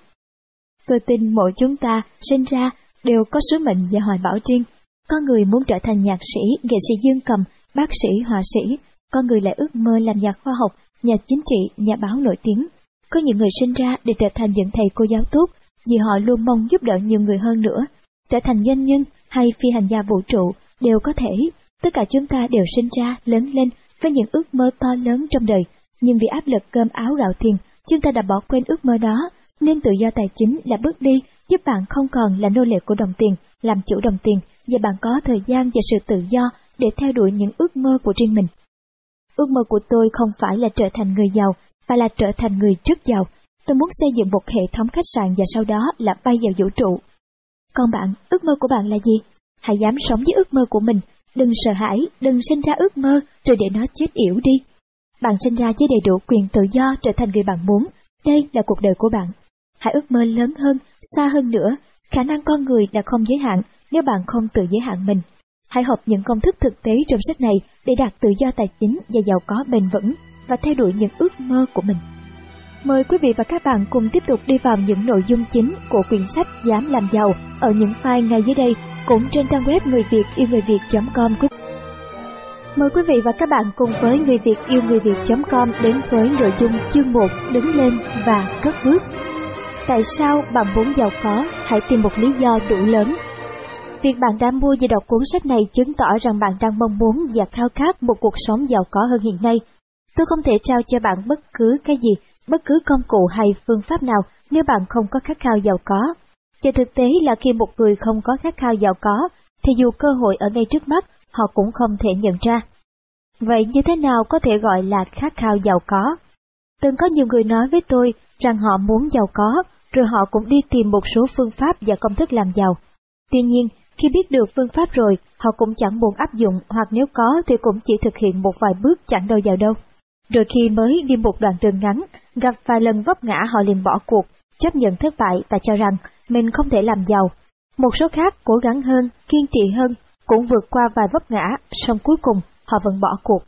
Tôi tin mỗi chúng ta sinh ra đều có sứ mệnh và hoài bão riêng. Có người muốn trở thành nhạc sĩ, nghệ sĩ dương cầm, bác sĩ, họa sĩ, có người lại ước mơ làm nhà khoa học, nhà chính trị, nhà báo nổi tiếng. Có những người sinh ra để trở thành những thầy cô giáo tốt, vì họ luôn mong giúp đỡ nhiều người hơn nữa. Trở thành doanh nhân hay phi hành gia vũ trụ đều có thể. Tất cả chúng ta đều sinh ra, lớn lên với những ước mơ to lớn trong đời, nhưng vì áp lực cơm áo gạo tiền, chúng ta đã bỏ quên ước mơ đó, nên tự do tài chính là bước đi giúp bạn không còn là nô lệ của đồng tiền, làm chủ đồng tiền, và bạn có thời gian và sự tự do để theo đuổi những ước mơ của riêng mình. Ước mơ của tôi không phải là trở thành người giàu, mà là trở thành người rất giàu. Tôi muốn xây dựng một hệ thống khách sạn và sau đó là bay vào vũ trụ. Còn bạn, ước mơ của bạn là gì? Hãy dám sống với ước mơ của mình, đừng sợ hãi, đừng sinh ra ước mơ rồi để nó chết yểu đi. Bạn sinh ra với đầy đủ quyền tự do trở thành người bạn muốn, đây là cuộc đời của bạn. Hãy ước mơ lớn hơn, xa hơn nữa, khả năng con người là không giới hạn nếu bạn không tự giới hạn mình. Hãy học những công thức thực tế trong sách này để đạt tự do tài chính và giàu có bền vững và theo đuổi những ước mơ của mình. Mời quý vị và các bạn cùng tiếp tục đi vào những nội dung chính của quyển sách Dám làm giàu ở những file ngay dưới đây cũng trên trang web người Việt yêu người Việt.com. Mời quý vị và các bạn cùng với người Việt yêu người Việt.com đến với nội dung chương 1 đứng lên và cất bước. Tại sao bạn muốn giàu có? Hãy tìm một lý do đủ lớn Việc bạn đã mua và đọc cuốn sách này chứng tỏ rằng bạn đang mong muốn và khao khát một cuộc sống giàu có hơn hiện nay. Tôi không thể trao cho bạn bất cứ cái gì, bất cứ công cụ hay phương pháp nào nếu bạn không có khát khao giàu có. Và thực tế là khi một người không có khát khao giàu có, thì dù cơ hội ở ngay trước mắt, họ cũng không thể nhận ra. Vậy như thế nào có thể gọi là khát khao giàu có? Từng có nhiều người nói với tôi rằng họ muốn giàu có, rồi họ cũng đi tìm một số phương pháp và công thức làm giàu. Tuy nhiên, khi biết được phương pháp rồi, họ cũng chẳng muốn áp dụng hoặc nếu có thì cũng chỉ thực hiện một vài bước chẳng đâu vào đâu. Rồi khi mới đi một đoạn đường ngắn, gặp vài lần vấp ngã họ liền bỏ cuộc, chấp nhận thất bại và cho rằng mình không thể làm giàu. Một số khác cố gắng hơn, kiên trì hơn, cũng vượt qua vài vấp ngã, song cuối cùng họ vẫn bỏ cuộc.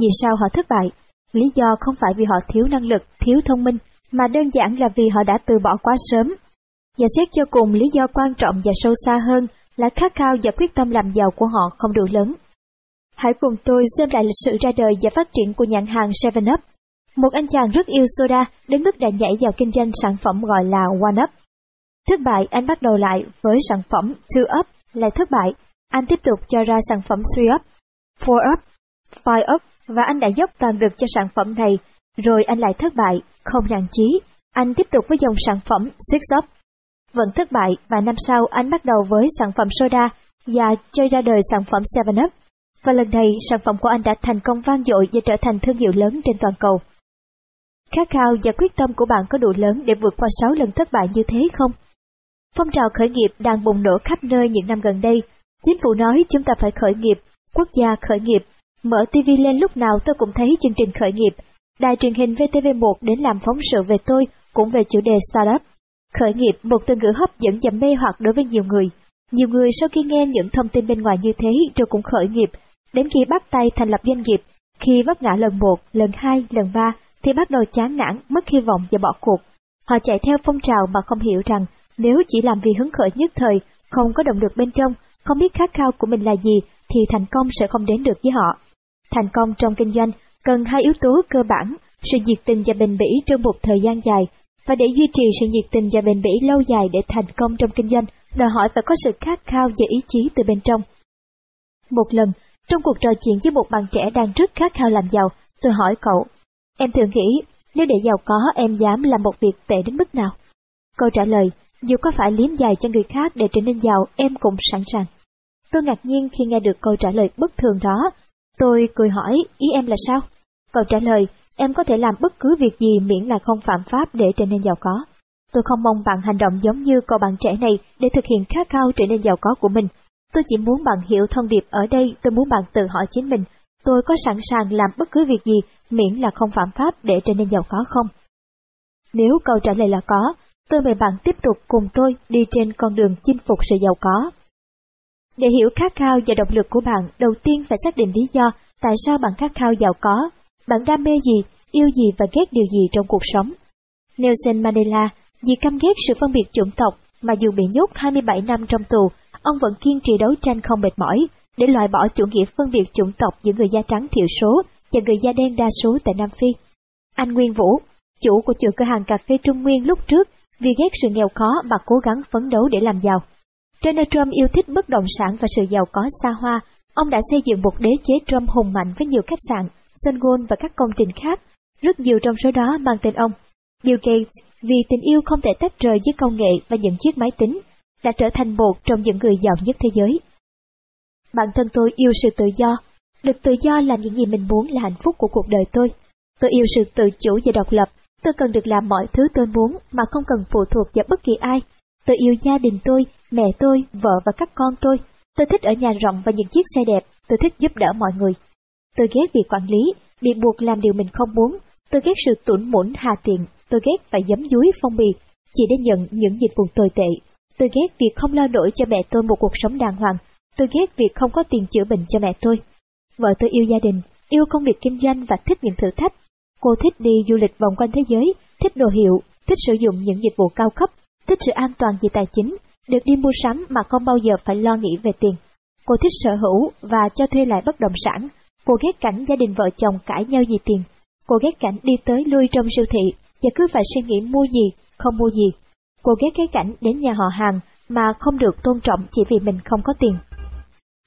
Vì sao họ thất bại? Lý do không phải vì họ thiếu năng lực, thiếu thông minh, mà đơn giản là vì họ đã từ bỏ quá sớm và xét cho cùng lý do quan trọng và sâu xa hơn là khát khao và quyết tâm làm giàu của họ không đủ lớn. Hãy cùng tôi xem lại lịch sử ra đời và phát triển của nhãn hàng 7up. Một anh chàng rất yêu soda đến mức đã nhảy vào kinh doanh sản phẩm gọi là One Up. Thất bại, anh bắt đầu lại với sản phẩm Two Up, lại thất bại. Anh tiếp tục cho ra sản phẩm Three Up, Four Up, Five Up và anh đã dốc toàn lực cho sản phẩm này, rồi anh lại thất bại, không nản chí. Anh tiếp tục với dòng sản phẩm Six Up. Vẫn thất bại và năm sau anh bắt đầu với sản phẩm soda và chơi ra đời sản phẩm Seven Up. Và lần này sản phẩm của anh đã thành công vang dội và trở thành thương hiệu lớn trên toàn cầu. Khát khao và quyết tâm của bạn có đủ lớn để vượt qua 6 lần thất bại như thế không? Phong trào khởi nghiệp đang bùng nổ khắp nơi những năm gần đây. Chính phủ nói chúng ta phải khởi nghiệp, quốc gia khởi nghiệp. Mở TV lên lúc nào tôi cũng thấy chương trình khởi nghiệp. Đài truyền hình VTV1 đến làm phóng sự về tôi cũng về chủ đề startup. Khởi nghiệp một từ ngữ hấp dẫn và mê hoặc đối với nhiều người. Nhiều người sau khi nghe những thông tin bên ngoài như thế rồi cũng khởi nghiệp, đến khi bắt tay thành lập doanh nghiệp, khi vấp ngã lần một, lần hai, lần ba thì bắt đầu chán nản, mất hy vọng và bỏ cuộc. Họ chạy theo phong trào mà không hiểu rằng nếu chỉ làm vì hứng khởi nhất thời, không có động lực bên trong, không biết khát khao của mình là gì thì thành công sẽ không đến được với họ. Thành công trong kinh doanh cần hai yếu tố cơ bản, sự nhiệt tình và bền bỉ trong một thời gian dài. Và để duy trì sự nhiệt tình và bền bỉ lâu dài để thành công trong kinh doanh, đòi hỏi phải có sự khát khao và ý chí từ bên trong. Một lần, trong cuộc trò chuyện với một bạn trẻ đang rất khát khao làm giàu, tôi hỏi cậu, em thường nghĩ nếu để giàu có em dám làm một việc tệ đến mức nào? Câu trả lời, dù có phải liếm dài cho người khác để trở nên giàu, em cũng sẵn sàng. Tôi ngạc nhiên khi nghe được câu trả lời bất thường đó. Tôi cười hỏi, ý em là sao? Câu trả lời, em có thể làm bất cứ việc gì miễn là không phạm pháp để trở nên giàu có. Tôi không mong bạn hành động giống như cậu bạn trẻ này để thực hiện khát khao trở nên giàu có của mình. Tôi chỉ muốn bạn hiểu thông điệp ở đây, tôi muốn bạn tự hỏi chính mình, tôi có sẵn sàng làm bất cứ việc gì miễn là không phạm pháp để trở nên giàu có không? Nếu câu trả lời là có, tôi mời bạn tiếp tục cùng tôi đi trên con đường chinh phục sự giàu có. Để hiểu khát khao và động lực của bạn, đầu tiên phải xác định lý do tại sao bạn khát khao giàu có, bạn đam mê gì, yêu gì và ghét điều gì trong cuộc sống. Nelson Mandela vì căm ghét sự phân biệt chủng tộc mà dù bị nhốt 27 năm trong tù, ông vẫn kiên trì đấu tranh không mệt mỏi để loại bỏ chủ nghĩa phân biệt chủng tộc giữa người da trắng thiểu số và người da đen đa số tại Nam Phi. Anh Nguyên Vũ, chủ của chuỗi cửa hàng cà phê Trung Nguyên lúc trước, vì ghét sự nghèo khó mà cố gắng phấn đấu để làm giàu. Donald Trump yêu thích bất động sản và sự giàu có xa hoa, ông đã xây dựng một đế chế Trump hùng mạnh với nhiều khách sạn, sân golf và các công trình khác, rất nhiều trong số đó mang tên ông. Bill Gates, vì tình yêu không thể tách rời với công nghệ và những chiếc máy tính, đã trở thành một trong những người giàu nhất thế giới. Bản thân tôi yêu sự tự do. Được tự do làm những gì mình muốn là hạnh phúc của cuộc đời tôi. Tôi yêu sự tự chủ và độc lập. Tôi cần được làm mọi thứ tôi muốn mà không cần phụ thuộc vào bất kỳ ai. Tôi yêu gia đình tôi, mẹ tôi, vợ và các con tôi. Tôi thích ở nhà rộng và những chiếc xe đẹp. Tôi thích giúp đỡ mọi người. Tôi ghét việc quản lý, bị buộc làm điều mình không muốn. Tôi ghét sự tủn mủn hà tiện. Tôi ghét phải giấm dúi phong bì, chỉ để nhận những dịch vụ tồi tệ. Tôi ghét việc không lo nổi cho mẹ tôi một cuộc sống đàng hoàng. Tôi ghét việc không có tiền chữa bệnh cho mẹ tôi. Vợ tôi yêu gia đình, yêu công việc kinh doanh và thích những thử thách. Cô thích đi du lịch vòng quanh thế giới, thích đồ hiệu, thích sử dụng những dịch vụ cao cấp, thích sự an toàn về tài chính, được đi mua sắm mà không bao giờ phải lo nghĩ về tiền. Cô thích sở hữu và cho thuê lại bất động sản. Cô ghét cảnh gia đình vợ chồng cãi nhau vì tiền. Cô ghét cảnh đi tới lui trong siêu thị và cứ phải suy nghĩ mua gì, không mua gì. Cô ghét cái cảnh đến nhà họ hàng mà không được tôn trọng chỉ vì mình không có tiền.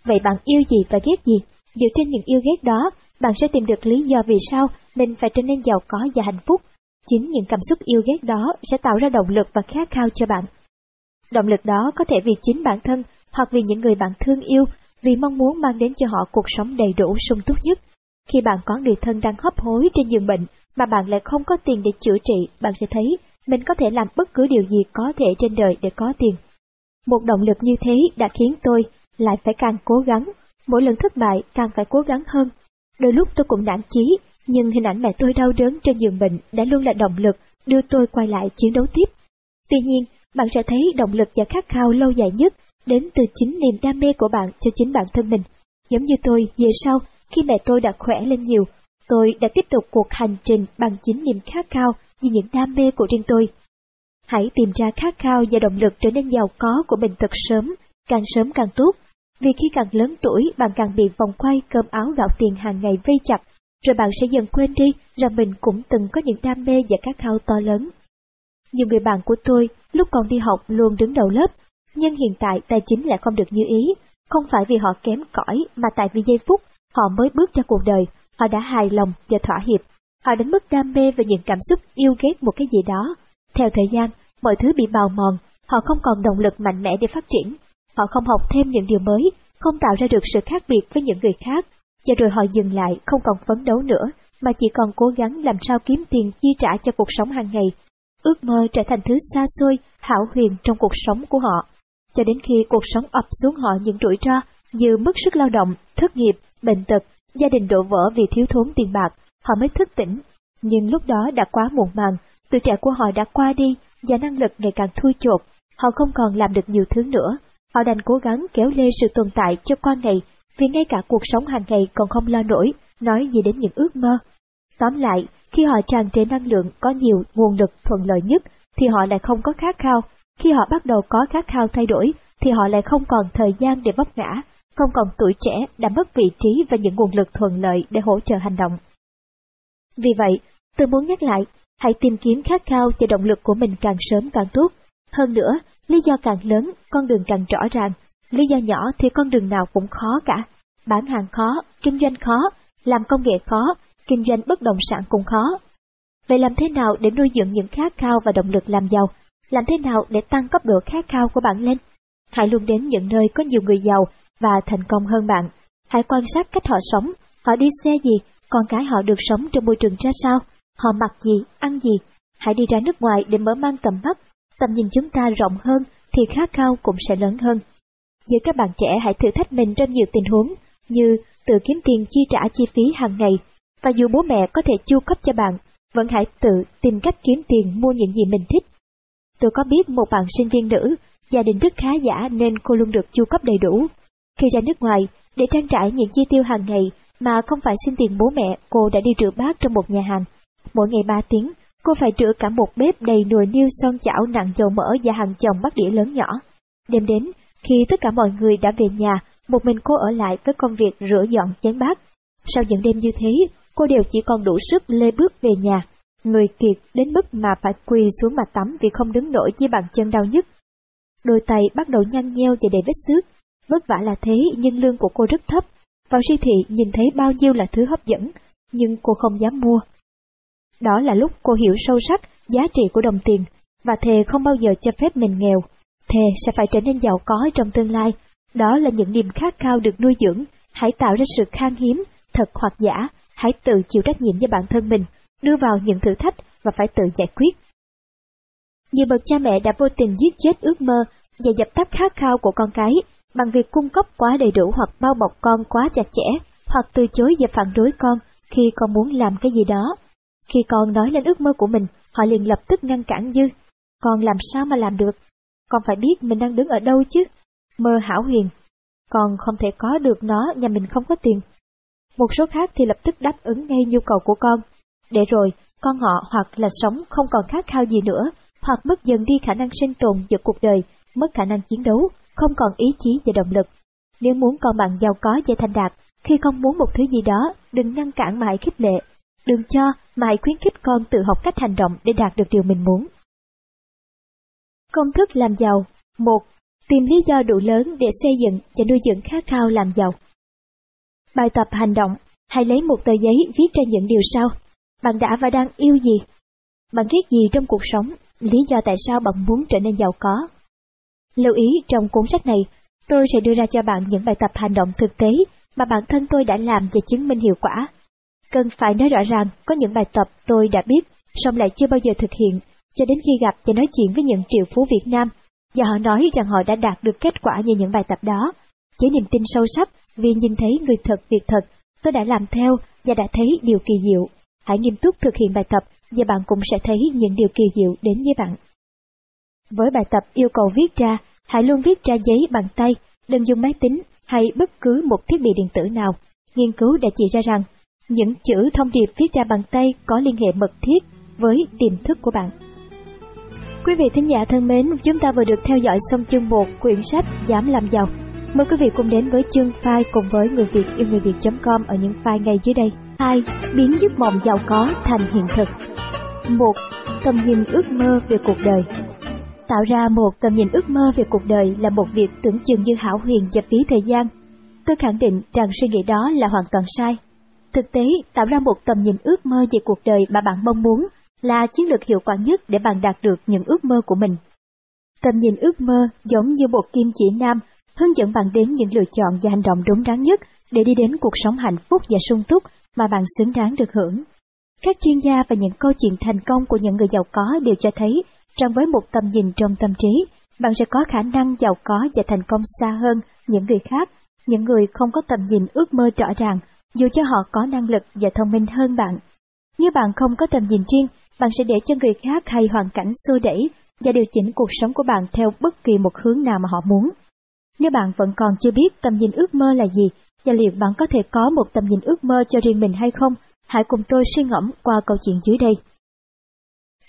Vậy bạn yêu gì và ghét gì? Dựa trên những yêu ghét đó, bạn sẽ tìm được lý do vì sao mình phải trở nên giàu có và hạnh phúc. Chính những cảm xúc yêu ghét đó sẽ tạo ra động lực và khát khao cho bạn. Động lực đó có thể vì chính bản thân hoặc vì những người bạn thương yêu, vì mong muốn mang đến cho họ cuộc sống đầy đủ sung túc nhất. Khi bạn có người thân đang hấp hối trên giường bệnh mà bạn lại không có tiền để chữa trị, bạn sẽ thấy mình có thể làm bất cứ điều gì có thể trên đời để có tiền. Một động lực như thế đã khiến tôi lại phải càng cố gắng, mỗi lần thất bại càng phải cố gắng hơn. Đôi lúc tôi cũng nản chí, nhưng hình ảnh mẹ tôi đau đớn trên giường bệnh đã luôn là động lực đưa tôi quay lại chiến đấu tiếp. Tuy nhiên, bạn sẽ thấy động lực và khát khao lâu dài nhất đến từ chính niềm đam mê của bạn cho chính bản thân mình. Giống như tôi, về sau, khi mẹ tôi đã khỏe lên nhiều, tôi đã tiếp tục cuộc hành trình bằng chính niềm khát khao vì những đam mê của riêng tôi. Hãy tìm ra khát khao và động lực trở nên giàu có của mình thật sớm, càng sớm càng tốt, vì khi càng lớn tuổi bạn càng bị vòng quay cơm áo gạo tiền hàng ngày vây chặt, rồi bạn sẽ dần quên đi rằng mình cũng từng có những đam mê và khát khao to lớn. Nhiều người bạn của tôi lúc còn đi học luôn đứng đầu lớp, nhưng hiện tại tài chính lại không được như ý, không phải vì họ kém cỏi mà tại vì giây phút họ mới bước ra cuộc đời, họ đã hài lòng và thỏa hiệp. Họ đến mức đam mê và những cảm xúc yêu ghét một cái gì đó. Theo thời gian, mọi thứ bị bào mòn, họ không còn động lực mạnh mẽ để phát triển. Họ không học thêm những điều mới, không tạo ra được sự khác biệt với những người khác, và rồi họ dừng lại không còn phấn đấu nữa, mà chỉ còn cố gắng làm sao kiếm tiền chi trả cho cuộc sống hàng ngày. Ước mơ trở thành thứ xa xôi, hảo huyền trong cuộc sống của họ. Cho đến khi cuộc sống ập xuống họ những rủi ro như mất sức lao động, thất nghiệp, bệnh tật, gia đình đổ vỡ vì thiếu thốn tiền bạc, họ mới thức tỉnh. Nhưng lúc đó đã quá muộn màng, tuổi trẻ của họ đã qua đi và năng lực ngày càng thui chột. Họ không còn làm được nhiều thứ nữa. Họ đành cố gắng kéo lê sự tồn tại cho qua ngày, vì ngay cả cuộc sống hàng ngày còn không lo nổi, nói gì đến những ước mơ. Tóm lại, khi họ tràn trề năng lượng có nhiều nguồn lực thuận lợi nhất, thì họ lại không có khát khao. Khi họ bắt đầu có khát khao thay đổi, thì họ lại không còn thời gian để vấp ngã, không còn tuổi trẻ đã mất vị trí và những nguồn lực thuận lợi để hỗ trợ hành động. Vì vậy, tôi muốn nhắc lại, hãy tìm kiếm khát khao cho động lực của mình càng sớm càng tốt. Hơn nữa, lý do càng lớn, con đường càng rõ ràng. Lý do nhỏ thì con đường nào cũng khó cả. Bán hàng khó, kinh doanh khó, làm công nghệ khó, kinh doanh bất động sản cũng khó. Vậy làm thế nào để nuôi dưỡng những khát khao và động lực làm giàu? Làm thế nào để tăng cấp độ khát khao của bạn lên? Hãy luôn đến những nơi có nhiều người giàu và thành công hơn bạn. Hãy quan sát cách họ sống, họ đi xe gì, con cái họ được sống trong môi trường ra sao, họ mặc gì, ăn gì. Hãy đi ra nước ngoài để mở mang tầm mắt, tầm nhìn chúng ta rộng hơn thì khát khao cũng sẽ lớn hơn. Giữa các bạn trẻ hãy thử thách mình trong nhiều tình huống, như tự kiếm tiền chi trả chi phí hàng ngày, và dù bố mẹ có thể chu cấp cho bạn, vẫn hãy tự tìm cách kiếm tiền mua những gì mình thích. Tôi có biết một bạn sinh viên nữ, gia đình rất khá giả nên cô luôn được chu cấp đầy đủ. Khi ra nước ngoài, để trang trải những chi tiêu hàng ngày mà không phải xin tiền bố mẹ, cô đã đi rửa bát trong một nhà hàng. Mỗi ngày 3 tiếng, cô phải rửa cả một bếp đầy nồi niêu son chảo nặng dầu mỡ và hàng chồng bát đĩa lớn nhỏ. Đêm đến, khi tất cả mọi người đã về nhà, một mình cô ở lại với công việc rửa dọn chén bát. Sau những đêm như thế, cô đều chỉ còn đủ sức lê bước về nhà. Người kiệt đến mức mà phải quỳ xuống mà tắm vì không đứng nổi dưới bàn chân đau nhức. Đôi tay bắt đầu nhăn nheo và đầy vết xước. Vất vả là thế nhưng lương của cô rất thấp. Vào siêu thị nhìn thấy bao nhiêu là thứ hấp dẫn, nhưng cô không dám mua. Đó là lúc cô hiểu sâu sắc giá trị của đồng tiền, và thề không bao giờ cho phép mình nghèo. Thề sẽ phải trở nên giàu có trong tương lai. Đó là những niềm khát khao được nuôi dưỡng. Hãy tạo ra sự khan hiếm, thật hoặc giả. Hãy tự chịu trách nhiệm với bản thân mình, đưa vào những thử thách và phải tự giải quyết. Nhiều bậc cha mẹ đã vô tình giết chết ước mơ và dập tắt khát khao của con cái bằng việc cung cấp quá đầy đủ hoặc bao bọc con quá chặt chẽ, hoặc từ chối và phản đối con khi con muốn làm cái gì đó. Khi con nói lên ước mơ của mình, họ liền lập tức ngăn cản dư. Con làm sao mà làm được? Con phải biết mình đang đứng ở đâu chứ. Mơ hảo huyền. Con không thể có được nó nhà mình không có tiền. Một số khác thì lập tức đáp ứng ngay nhu cầu của con. Để rồi, con họ hoặc là sống không còn khát khao gì nữa, hoặc mất dần đi khả năng sinh tồn giữa cuộc đời, mất khả năng chiến đấu, không còn ý chí và động lực. Nếu muốn con bạn giàu có và thành đạt, khi con muốn một thứ gì đó, đừng ngăn cản mà hãy khích lệ. Đừng cho mà hãy khuyến khích con tự học cách hành động để đạt được điều mình muốn. Công thức làm giàu 1. Tìm lý do đủ lớn để xây dựng và nuôi dưỡng khát khao làm giàu. Bài tập hành động Hãy lấy một tờ giấy viết ra những điều sau. Bạn đã và đang yêu gì? Bạn ghét gì trong cuộc sống? Lý do tại sao bạn muốn trở nên giàu có? Lưu ý trong cuốn sách này, tôi sẽ đưa ra cho bạn những bài tập hành động thực tế mà bản thân tôi đã làm và chứng minh hiệu quả. Cần phải nói rõ ràng, có những bài tập tôi đã biết, song lại chưa bao giờ thực hiện, cho đến khi gặp và nói chuyện với những triệu phú Việt Nam, và họ nói rằng họ đã đạt được kết quả như những bài tập đó. Với niềm tin sâu sắc, vì nhìn thấy người thật việc thật, tôi đã làm theo và đã thấy điều kỳ diệu. Hãy nghiêm túc thực hiện bài tập và bạn cũng sẽ thấy những điều kỳ diệu đến với bạn. Với bài tập yêu cầu viết ra, hãy luôn viết ra giấy bằng tay, đừng dùng máy tính hay bất cứ một thiết bị điện tử nào. Nghiên cứu đã chỉ ra rằng, những chữ thông điệp viết ra bằng tay có liên hệ mật thiết với tiềm thức của bạn. Quý vị thính giả thân mến, chúng ta vừa được theo dõi xong chương 1 quyển sách Dám làm giàu. Mời quý vị cùng đến với chương file cùng với người Việt yêu người Việt.com ở những file ngay dưới đây. 2. Biến giấc mộng giàu có thành hiện thực 1. Tầm nhìn ước mơ về cuộc đời Tạo ra một tầm nhìn ước mơ về cuộc đời là một việc tưởng chừng như hảo huyền và phí thời gian. Tôi khẳng định rằng suy nghĩ đó là hoàn toàn sai. Thực tế, tạo ra một tầm nhìn ước mơ về cuộc đời mà bạn mong muốn là chiến lược hiệu quả nhất để bạn đạt được những ước mơ của mình. Tầm nhìn ước mơ giống như một kim chỉ nam, hướng dẫn bạn đến những lựa chọn và hành động đúng đắn nhất để đi đến cuộc sống hạnh phúc và sung túc mà bạn xứng đáng được hưởng. Các chuyên gia và những câu chuyện thành công của những người giàu có đều cho thấy rằng với một tầm nhìn trong tâm trí, bạn sẽ có khả năng giàu có và thành công xa hơn những người khác, những người không có tầm nhìn ước mơ rõ ràng, dù cho họ có năng lực và thông minh hơn bạn. Nếu bạn không có tầm nhìn riêng, bạn sẽ để cho người khác hay hoàn cảnh xô đẩy và điều chỉnh cuộc sống của bạn theo bất kỳ một hướng nào mà họ muốn. Nếu bạn vẫn còn chưa biết tầm nhìn ước mơ là gì, và liệu bạn có thể có một tầm nhìn ước mơ cho riêng mình hay không, hãy cùng tôi suy ngẫm qua câu chuyện dưới đây.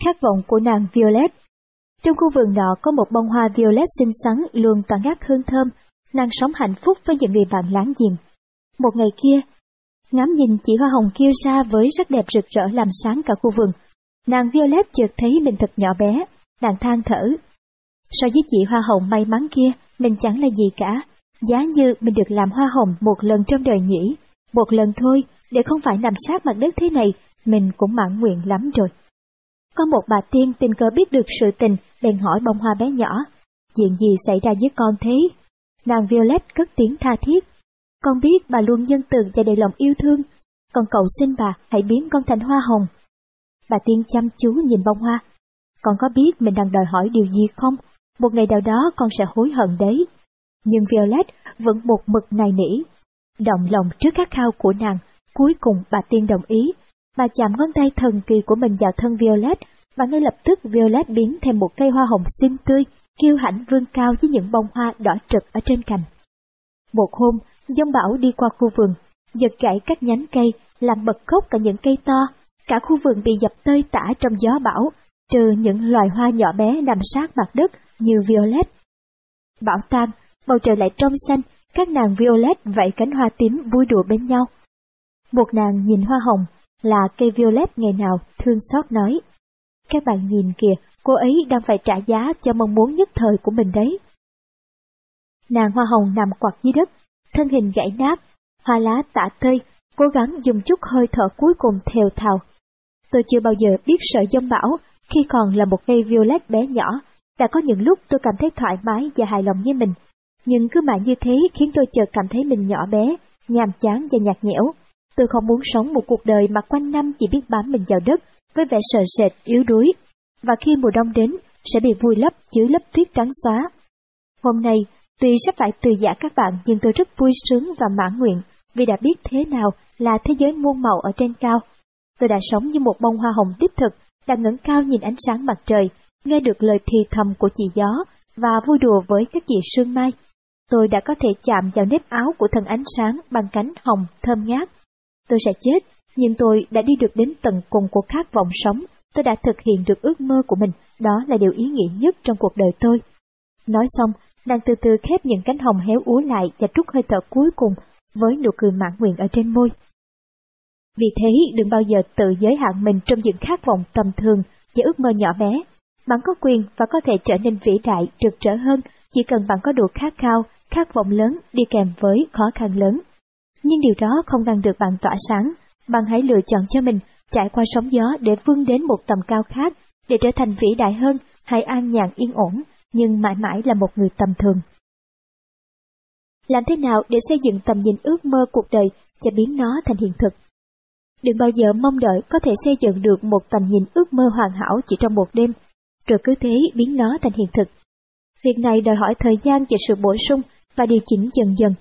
Khát vọng của nàng Violet Trong khu vườn nọ có một bông hoa Violet xinh xắn luôn tỏa ngát hương thơm, nàng sống hạnh phúc với những người bạn láng giềng. Một ngày kia, ngắm nhìn chị hoa hồng kêu ra với sắc đẹp rực rỡ làm sáng cả khu vườn. Nàng Violet chợt thấy mình thật nhỏ bé, nàng than thở. So với chị hoa hồng may mắn kia, mình chẳng là gì cả. Giá như mình được làm hoa hồng một lần trong đời nhỉ, một lần thôi, để không phải nằm sát mặt đất thế này, mình cũng mãn nguyện lắm rồi. Có một bà tiên tình cờ biết được sự tình, bèn hỏi bông hoa bé nhỏ, chuyện gì xảy ra với con thế? Nàng Violet cất tiếng tha thiết. Con biết bà luôn nhân từ và đầy lòng yêu thương, con cầu xin bà hãy biến con thành hoa hồng. Bà tiên chăm chú nhìn bông hoa. Con có biết mình đang đòi hỏi điều gì không? Một ngày nào đó con sẽ hối hận đấy. Nhưng Violet vẫn một mực nài nỉ. Động lòng trước khát khao của nàng, cuối cùng bà tiên đồng ý. Bà chạm ngón tay thần kỳ của mình vào thân Violet, và ngay lập tức Violet biến thành một cây hoa hồng xinh tươi, kiêu hãnh vươn cao với những bông hoa đỏ trực ở trên cành. Một hôm, dông bão đi qua khu vườn, giật gãy các nhánh cây, làm bật khóc cả những cây to, cả khu vườn bị dập tơi tả trong gió bão, trừ những loài hoa nhỏ bé nằm sát mặt đất như Violet. Bão tan, bầu trời lại trong xanh, các nàng Violet vẫy cánh hoa tím vui đùa bên nhau. Một nàng nhìn hoa hồng, là cây Violet ngày nào thương xót nói. Các bạn nhìn kìa, cô ấy đang phải trả giá cho mong muốn nhất thời của mình đấy. Nàng hoa hồng nằm quạt dưới đất, thân hình gãy nát, hoa lá tả tơi, cố gắng dùng chút hơi thở cuối cùng thều thào. Tôi chưa bao giờ biết sợ giông bão khi còn là một cây violet bé nhỏ. Đã có những lúc tôi cảm thấy thoải mái và hài lòng với mình, nhưng cứ mãi như thế khiến tôi chợt cảm thấy mình nhỏ bé, nhàm chán và nhạt nhẽo. Tôi không muốn sống một cuộc đời mà quanh năm chỉ biết bám mình vào đất với vẻ sợ sệt, yếu đuối, và khi mùa đông đến sẽ bị vùi lấp dưới lớp tuyết trắng xóa. Hôm nay, tuy sắp phải từ giả các bạn nhưng tôi rất vui sướng và mãn nguyện vì đã biết thế nào là thế giới muôn màu ở trên cao. Tôi đã sống như một bông hoa hồng đích thực, đã ngẩng cao nhìn ánh sáng mặt trời, nghe được lời thì thầm của chị gió và vui đùa với các chị sương mai. Tôi đã có thể chạm vào nếp áo của thần ánh sáng bằng cánh hồng thơm ngát. Tôi sẽ chết, nhưng tôi đã đi được đến tận cùng của khát vọng sống. Tôi đã thực hiện được ước mơ của mình, đó là điều ý nghĩa nhất trong cuộc đời tôi. Nói xong, nàng từ từ khép những cánh hồng héo úa lại và trút hơi thở cuối cùng với nụ cười mãn nguyện ở trên môi. Vì thế, đừng bao giờ tự giới hạn mình trong những khát vọng tầm thường và ước mơ nhỏ bé. Bạn có quyền và có thể trở nên vĩ đại, trực trở hơn chỉ cần bạn có đủ khát khao, khát vọng lớn đi kèm với khó khăn lớn. Nhưng điều đó không đang được bạn tỏa sáng. Bạn hãy lựa chọn cho mình trải qua sóng gió để vươn đến một tầm cao khác, để trở thành vĩ đại hơn, Hãy an nhàn yên ổn, nhưng mãi mãi là một người tầm thường. Làm thế nào để xây dựng tầm nhìn ước mơ cuộc đời cho biến nó thành hiện thực? Đừng bao giờ mong đợi có thể xây dựng được một tầm nhìn ước mơ hoàn hảo chỉ trong một đêm, rồi cứ thế biến nó thành hiện thực. Việc này đòi hỏi thời gian và sự bổ sung và điều chỉnh dần dần.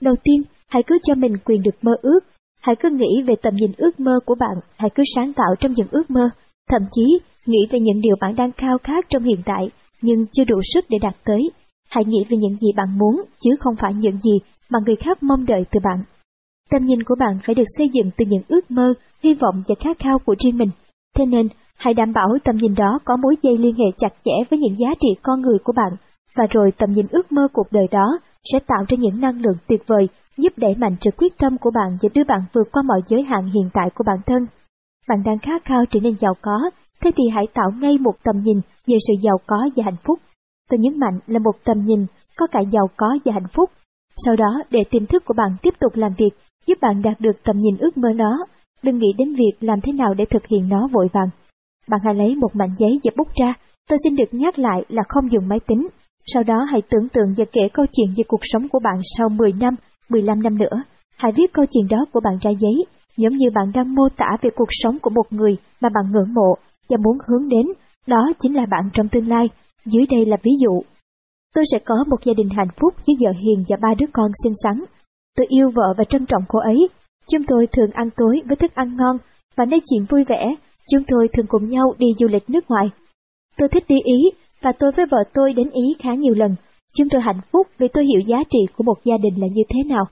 Đầu tiên, hãy cứ cho mình quyền được mơ ước. Hãy cứ nghĩ về tầm nhìn ước mơ của bạn, hãy cứ sáng tạo trong những ước mơ, thậm chí nghĩ về những điều bạn đang khao khát trong hiện tại nhưng chưa đủ sức để đạt tới. Hãy nghĩ về những gì bạn muốn, chứ không phải những gì mà người khác mong đợi từ bạn. Tầm nhìn của bạn phải được xây dựng từ những ước mơ, hy vọng và khát khao của riêng mình. Thế nên, hãy đảm bảo tầm nhìn đó có mối dây liên hệ chặt chẽ với những giá trị con người của bạn, và rồi tầm nhìn ước mơ cuộc đời đó sẽ tạo ra những năng lượng tuyệt vời giúp đẩy mạnh sự quyết tâm của bạn và đưa bạn vượt qua mọi giới hạn hiện tại của bản thân. Bạn đang khát khao trở nên giàu có, thế thì hãy tạo ngay một tầm nhìn về sự giàu có và hạnh phúc. Tôi nhấn mạnh là một tầm nhìn có cả giàu có và hạnh phúc. Sau đó, để tiềm thức của bạn tiếp tục làm việc, giúp bạn đạt được tầm nhìn ước mơ đó. Đừng nghĩ đến việc làm thế nào để thực hiện nó vội vàng. Bạn hãy lấy một mảnh giấy và bút ra. Tôi xin được nhắc lại là không dùng máy tính. Sau đó hãy tưởng tượng và kể câu chuyện về cuộc sống của bạn sau 10 năm, 15 năm nữa. Hãy viết câu chuyện đó của bạn ra giấy, giống như bạn đang mô tả về cuộc sống của một người mà bạn ngưỡng mộ và muốn hướng đến. Đó chính là bạn trong tương lai. Dưới đây là ví dụ. Tôi sẽ có một gia đình hạnh phúc với vợ hiền và ba đứa con xinh xắn. Tôi yêu vợ và trân trọng cô ấy. Chúng tôi thường ăn tối với thức ăn ngon và nói chuyện vui vẻ. Chúng tôi thường cùng nhau đi du lịch nước ngoài. Tôi thích đi Ý và tôi với vợ tôi đến Ý khá nhiều lần. Chúng tôi hạnh phúc vì tôi hiểu giá trị của một gia đình là như thế nào.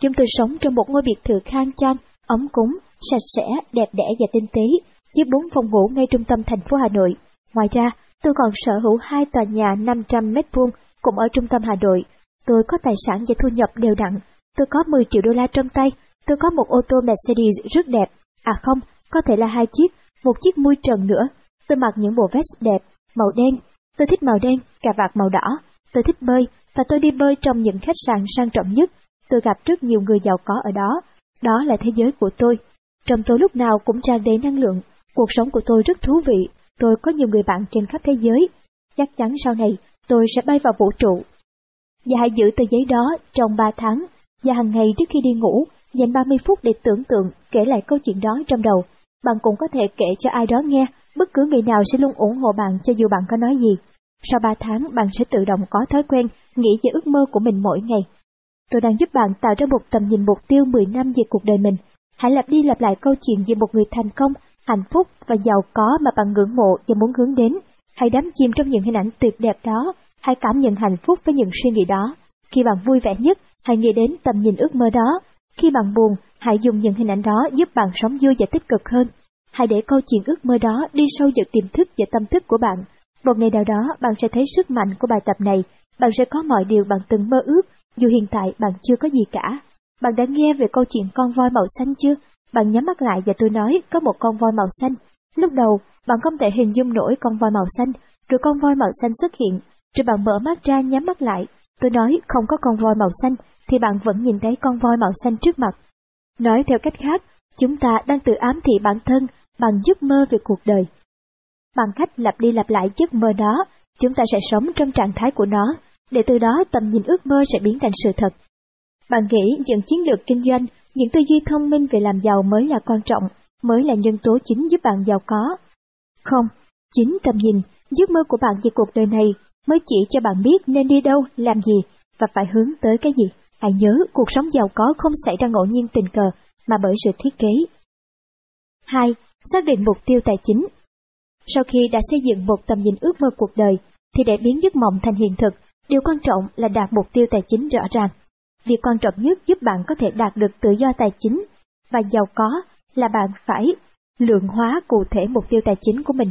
Chúng tôi sống trong một ngôi biệt thự khang trang, ấm cúng, sạch sẽ, đẹp đẽ và tinh tế, chiếc bốn phòng ngủ ngay trung tâm thành phố Hà Nội. Ngoài ra, tôi còn sở hữu hai tòa nhà 500 mét vuông cũng ở trung tâm Hà Nội. Tôi có tài sản và thu nhập đều đặn. Tôi có 10 triệu đô la trong tay. Tôi có một ô tô Mercedes rất đẹp. À không, có thể là hai chiếc, một chiếc mui trần nữa. Tôi mặc những bộ vest đẹp, màu đen. Tôi thích màu đen, cà vạt màu đỏ. Tôi thích bơi, và tôi đi bơi trong những khách sạn sang trọng nhất. Tôi gặp rất nhiều người giàu có ở đó. Đó là thế giới của tôi. Trong tôi lúc nào cũng tràn đầy năng lượng. Cuộc sống của tôi rất thú vị. Tôi có nhiều người bạn trên khắp thế giới. Chắc chắn sau này tôi sẽ bay vào vũ trụ. Và hãy giữ tờ giấy đó trong 3 tháng, và hàng ngày trước khi đi ngủ, dành 30 phút để tưởng tượng kể lại câu chuyện đó trong đầu. Bạn cũng có thể kể cho ai đó nghe, bất cứ người nào sẽ luôn ủng hộ bạn cho dù bạn có nói gì. Sau 3 tháng, bạn sẽ tự động có thói quen nghĩ về ước mơ của mình mỗi ngày. Tôi đang giúp bạn tạo ra một tầm nhìn mục tiêu 10 năm về cuộc đời mình. Hãy lặp đi lặp lại câu chuyện về một người thành công, hạnh phúc và giàu có mà bạn ngưỡng mộ và muốn hướng đến. Hãy đắm chìm trong những hình ảnh tuyệt đẹp đó, hãy cảm nhận hạnh phúc với những suy nghĩ đó. Khi bạn vui vẻ nhất, hãy nghĩ đến tầm nhìn ước mơ đó. Khi bạn buồn, hãy dùng những hình ảnh đó giúp bạn sống vui và tích cực hơn. Hãy để câu chuyện ước mơ đó đi sâu vào tiềm thức và tâm thức của bạn. Một ngày nào đó bạn sẽ thấy sức mạnh của bài tập này, bạn sẽ có mọi điều bạn từng mơ ước, dù hiện tại bạn chưa có gì cả. Bạn đã nghe về câu chuyện con voi màu xanh chưa? Bạn nhắm mắt lại và tôi nói có một con voi màu xanh. Lúc đầu, bạn không thể hình dung nổi con voi màu xanh, rồi con voi màu xanh xuất hiện, rồi bạn mở mắt ra nhắm mắt lại. Tôi nói không có con voi màu xanh, thì bạn vẫn nhìn thấy con voi màu xanh trước mặt. Nói theo cách khác, chúng ta đang tự ám thị bản thân bằng giấc mơ về cuộc đời. Bằng cách lặp đi lặp lại giấc mơ đó, chúng ta sẽ sống trong trạng thái của nó, để từ đó tầm nhìn ước mơ sẽ biến thành sự thật. Bạn nghĩ những chiến lược kinh doanh, những tư duy thông minh về làm giàu mới là quan trọng, mới là nhân tố chính giúp bạn giàu có. Không, chính tầm nhìn, giấc mơ của bạn về cuộc đời này mới chỉ cho bạn biết nên đi đâu, làm gì và phải hướng tới cái gì. Hãy nhớ, cuộc sống giàu có không xảy ra ngẫu nhiên tình cờ, mà bởi sự thiết kế. 2. Xác định mục tiêu tài chính Sau khi đã xây dựng một tầm nhìn ước mơ cuộc đời, thì để biến giấc mộng thành hiện thực, điều quan trọng là đạt mục tiêu tài chính rõ ràng. Việc quan trọng nhất giúp bạn có thể đạt được tự do tài chính và giàu có là bạn phải lượng hóa cụ thể mục tiêu tài chính của mình.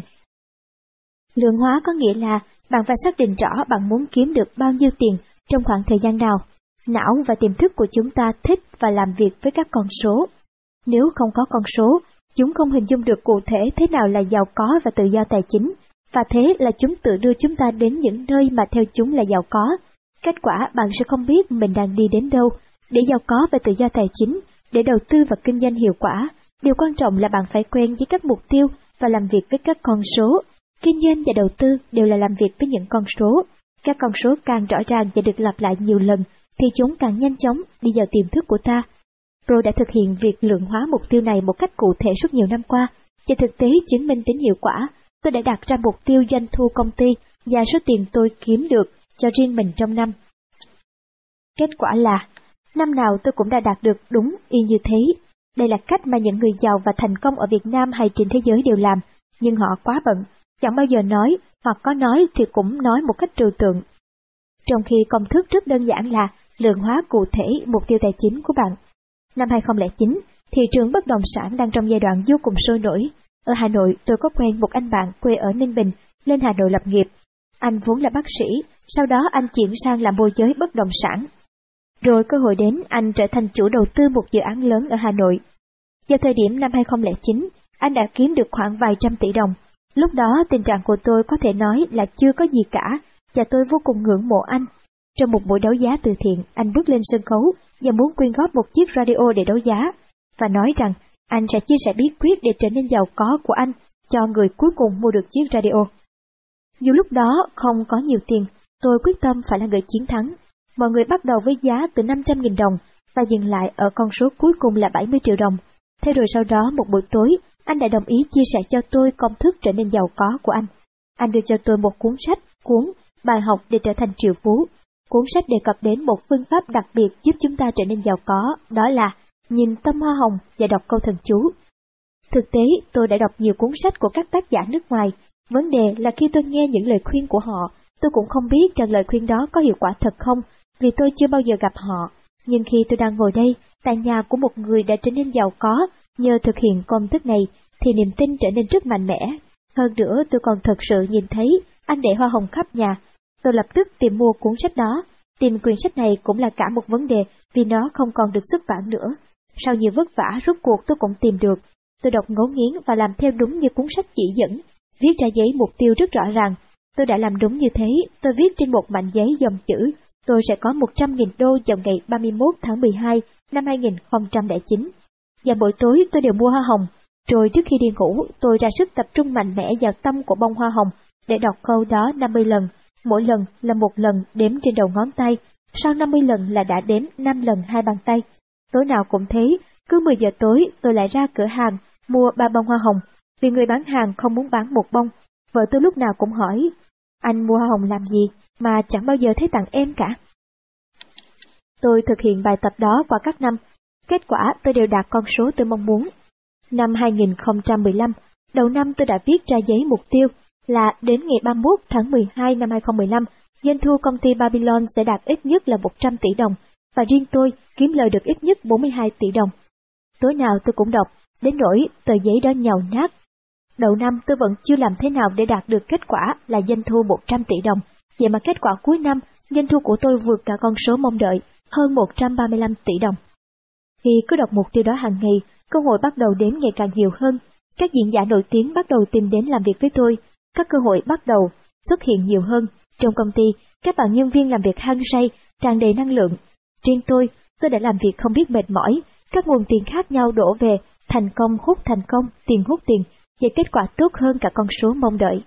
Lượng hóa có nghĩa là bạn phải xác định rõ bạn muốn kiếm được bao nhiêu tiền trong khoảng thời gian nào. Não và tiềm thức của chúng ta thích và làm việc với các con số. Nếu không có con số, chúng không hình dung được cụ thể thế nào là giàu có và tự do tài chính, và thế là chúng tự đưa chúng ta đến những nơi mà theo chúng là giàu có. Kết quả bạn sẽ không biết mình đang đi đến đâu. Để giàu có và tự do tài chính, để đầu tư và kinh doanh hiệu quả, điều quan trọng là bạn phải quen với các mục tiêu và làm việc với các con số. Kinh doanh và đầu tư đều là làm việc với những con số. Các con số càng rõ ràng và được lặp lại nhiều lần, thì chúng càng nhanh chóng đi vào tiềm thức của ta. Tôi đã thực hiện việc lượng hóa mục tiêu này một cách cụ thể suốt nhiều năm qua, và thực tế chứng minh tính hiệu quả. Tôi đã đặt ra mục tiêu doanh thu công ty và số tiền tôi kiếm được cho riêng mình trong năm. Kết quả là, năm nào tôi cũng đã đạt được đúng y như thế. Đây là cách mà những người giàu và thành công ở Việt Nam hay trên thế giới đều làm, nhưng họ quá bận, chẳng bao giờ nói, hoặc có nói thì cũng nói một cách trừu tượng. Trong khi công thức rất đơn giản là lượng hóa cụ thể mục tiêu tài chính của bạn. Năm 2009, thị trường bất động sản đang trong giai đoạn vô cùng sôi nổi. Ở Hà Nội, tôi có quen một anh bạn quê ở Ninh Bình, lên Hà Nội lập nghiệp. Anh vốn là bác sĩ, sau đó anh chuyển sang làm môi giới bất động sản. Rồi cơ hội đến anh trở thành chủ đầu tư một dự án lớn ở Hà Nội. Vào thời điểm năm 2009, anh đã kiếm được khoảng vài trăm tỷ đồng. Lúc đó tình trạng của tôi có thể nói là chưa có gì cả, và tôi vô cùng ngưỡng mộ anh. Trong một buổi đấu giá từ thiện, anh bước lên sân khấu và muốn quyên góp một chiếc radio để đấu giá, và nói rằng anh sẽ chia sẻ bí quyết để trở nên giàu có của anh cho người cuối cùng mua được chiếc radio. Dù lúc đó không có nhiều tiền, tôi quyết tâm phải là người chiến thắng. Mọi người bắt đầu với giá từ 500.000 đồng và dừng lại ở con số cuối cùng là 70 triệu đồng. Thế rồi sau đó một buổi tối, anh đã đồng ý chia sẻ cho tôi công thức trở nên giàu có của anh. Anh đưa cho tôi một cuốn sách, cuốn Bài học để trở thành triệu phú. Cuốn sách đề cập đến một phương pháp đặc biệt giúp chúng ta trở nên giàu có, đó là nhìn tâm hoa hồng và đọc câu thần chú. Thực tế, tôi đã đọc nhiều cuốn sách của các tác giả nước ngoài. Vấn đề là khi tôi nghe những lời khuyên của họ, tôi cũng không biết rằng lời khuyên đó có hiệu quả thật không, vì tôi chưa bao giờ gặp họ. Nhưng khi tôi đang ngồi đây, tại nhà của một người đã trở nên giàu có nhờ thực hiện công thức này, thì niềm tin trở nên rất mạnh mẽ. Hơn nữa tôi còn thật sự nhìn thấy anh để hoa hồng khắp nhà. Tôi lập tức tìm mua cuốn sách đó. Tìm quyển sách này cũng là cả một vấn đề vì nó không còn được xuất bản nữa. Sau nhiều vất vả rốt cuộc tôi cũng tìm được. Tôi đọc ngấu nghiến và làm theo đúng như cuốn sách chỉ dẫn, viết ra giấy mục tiêu rất rõ ràng. Tôi đã làm đúng như thế, tôi viết trên một mảnh giấy dòng chữ, tôi sẽ có 100.000 đô vào ngày 31 tháng 12 năm 2009. Và buổi tối tôi đều mua hoa hồng, rồi trước khi đi ngủ tôi ra sức tập trung mạnh mẽ vào tâm của bông hoa hồng để đọc câu đó 50 lần, mỗi lần là một lần đếm trên đầu ngón tay, sau 50 lần là đã đếm 5 lần hai bàn tay. Tối nào cũng thế, cứ 10 giờ tối tôi lại ra cửa hàng mua ba bông hoa hồng, vì người bán hàng không muốn bán một bông. Vợ tôi lúc nào cũng hỏi, anh mua hoa hồng làm gì mà chẳng bao giờ thấy tặng em cả. Tôi thực hiện bài tập đó qua các năm, kết quả tôi đều đạt con số tôi mong muốn. Năm 2015, đầu năm tôi đã viết ra giấy mục tiêu là đến ngày 31 tháng 12 năm 2015, doanh thu công ty Babylon sẽ đạt ít nhất là 100 tỷ đồng, và riêng tôi kiếm lời được ít nhất 42 tỷ đồng. Tối nào tôi cũng đọc, đến nỗi tờ giấy đó nhàu nát. Đầu năm tôi vẫn chưa làm thế nào để đạt được kết quả là doanh thu 100 tỷ đồng, vậy mà kết quả cuối năm, doanh thu của tôi vượt cả con số mong đợi, hơn 135 tỷ đồng. Khi cứ đọc mục tiêu đó hàng ngày, cơ hội bắt đầu đến ngày càng nhiều hơn. Các diễn giả nổi tiếng bắt đầu tìm đến làm việc với tôi, các cơ hội bắt đầu xuất hiện nhiều hơn. Trong công ty, các bạn nhân viên làm việc hăng say, tràn đầy năng lượng. Riêng tôi, tôi đã làm việc không biết mệt mỏi, các nguồn tiền khác nhau đổ về, thành công hút thành công, tiền hút tiền, và kết quả tốt hơn cả con số mong đợi.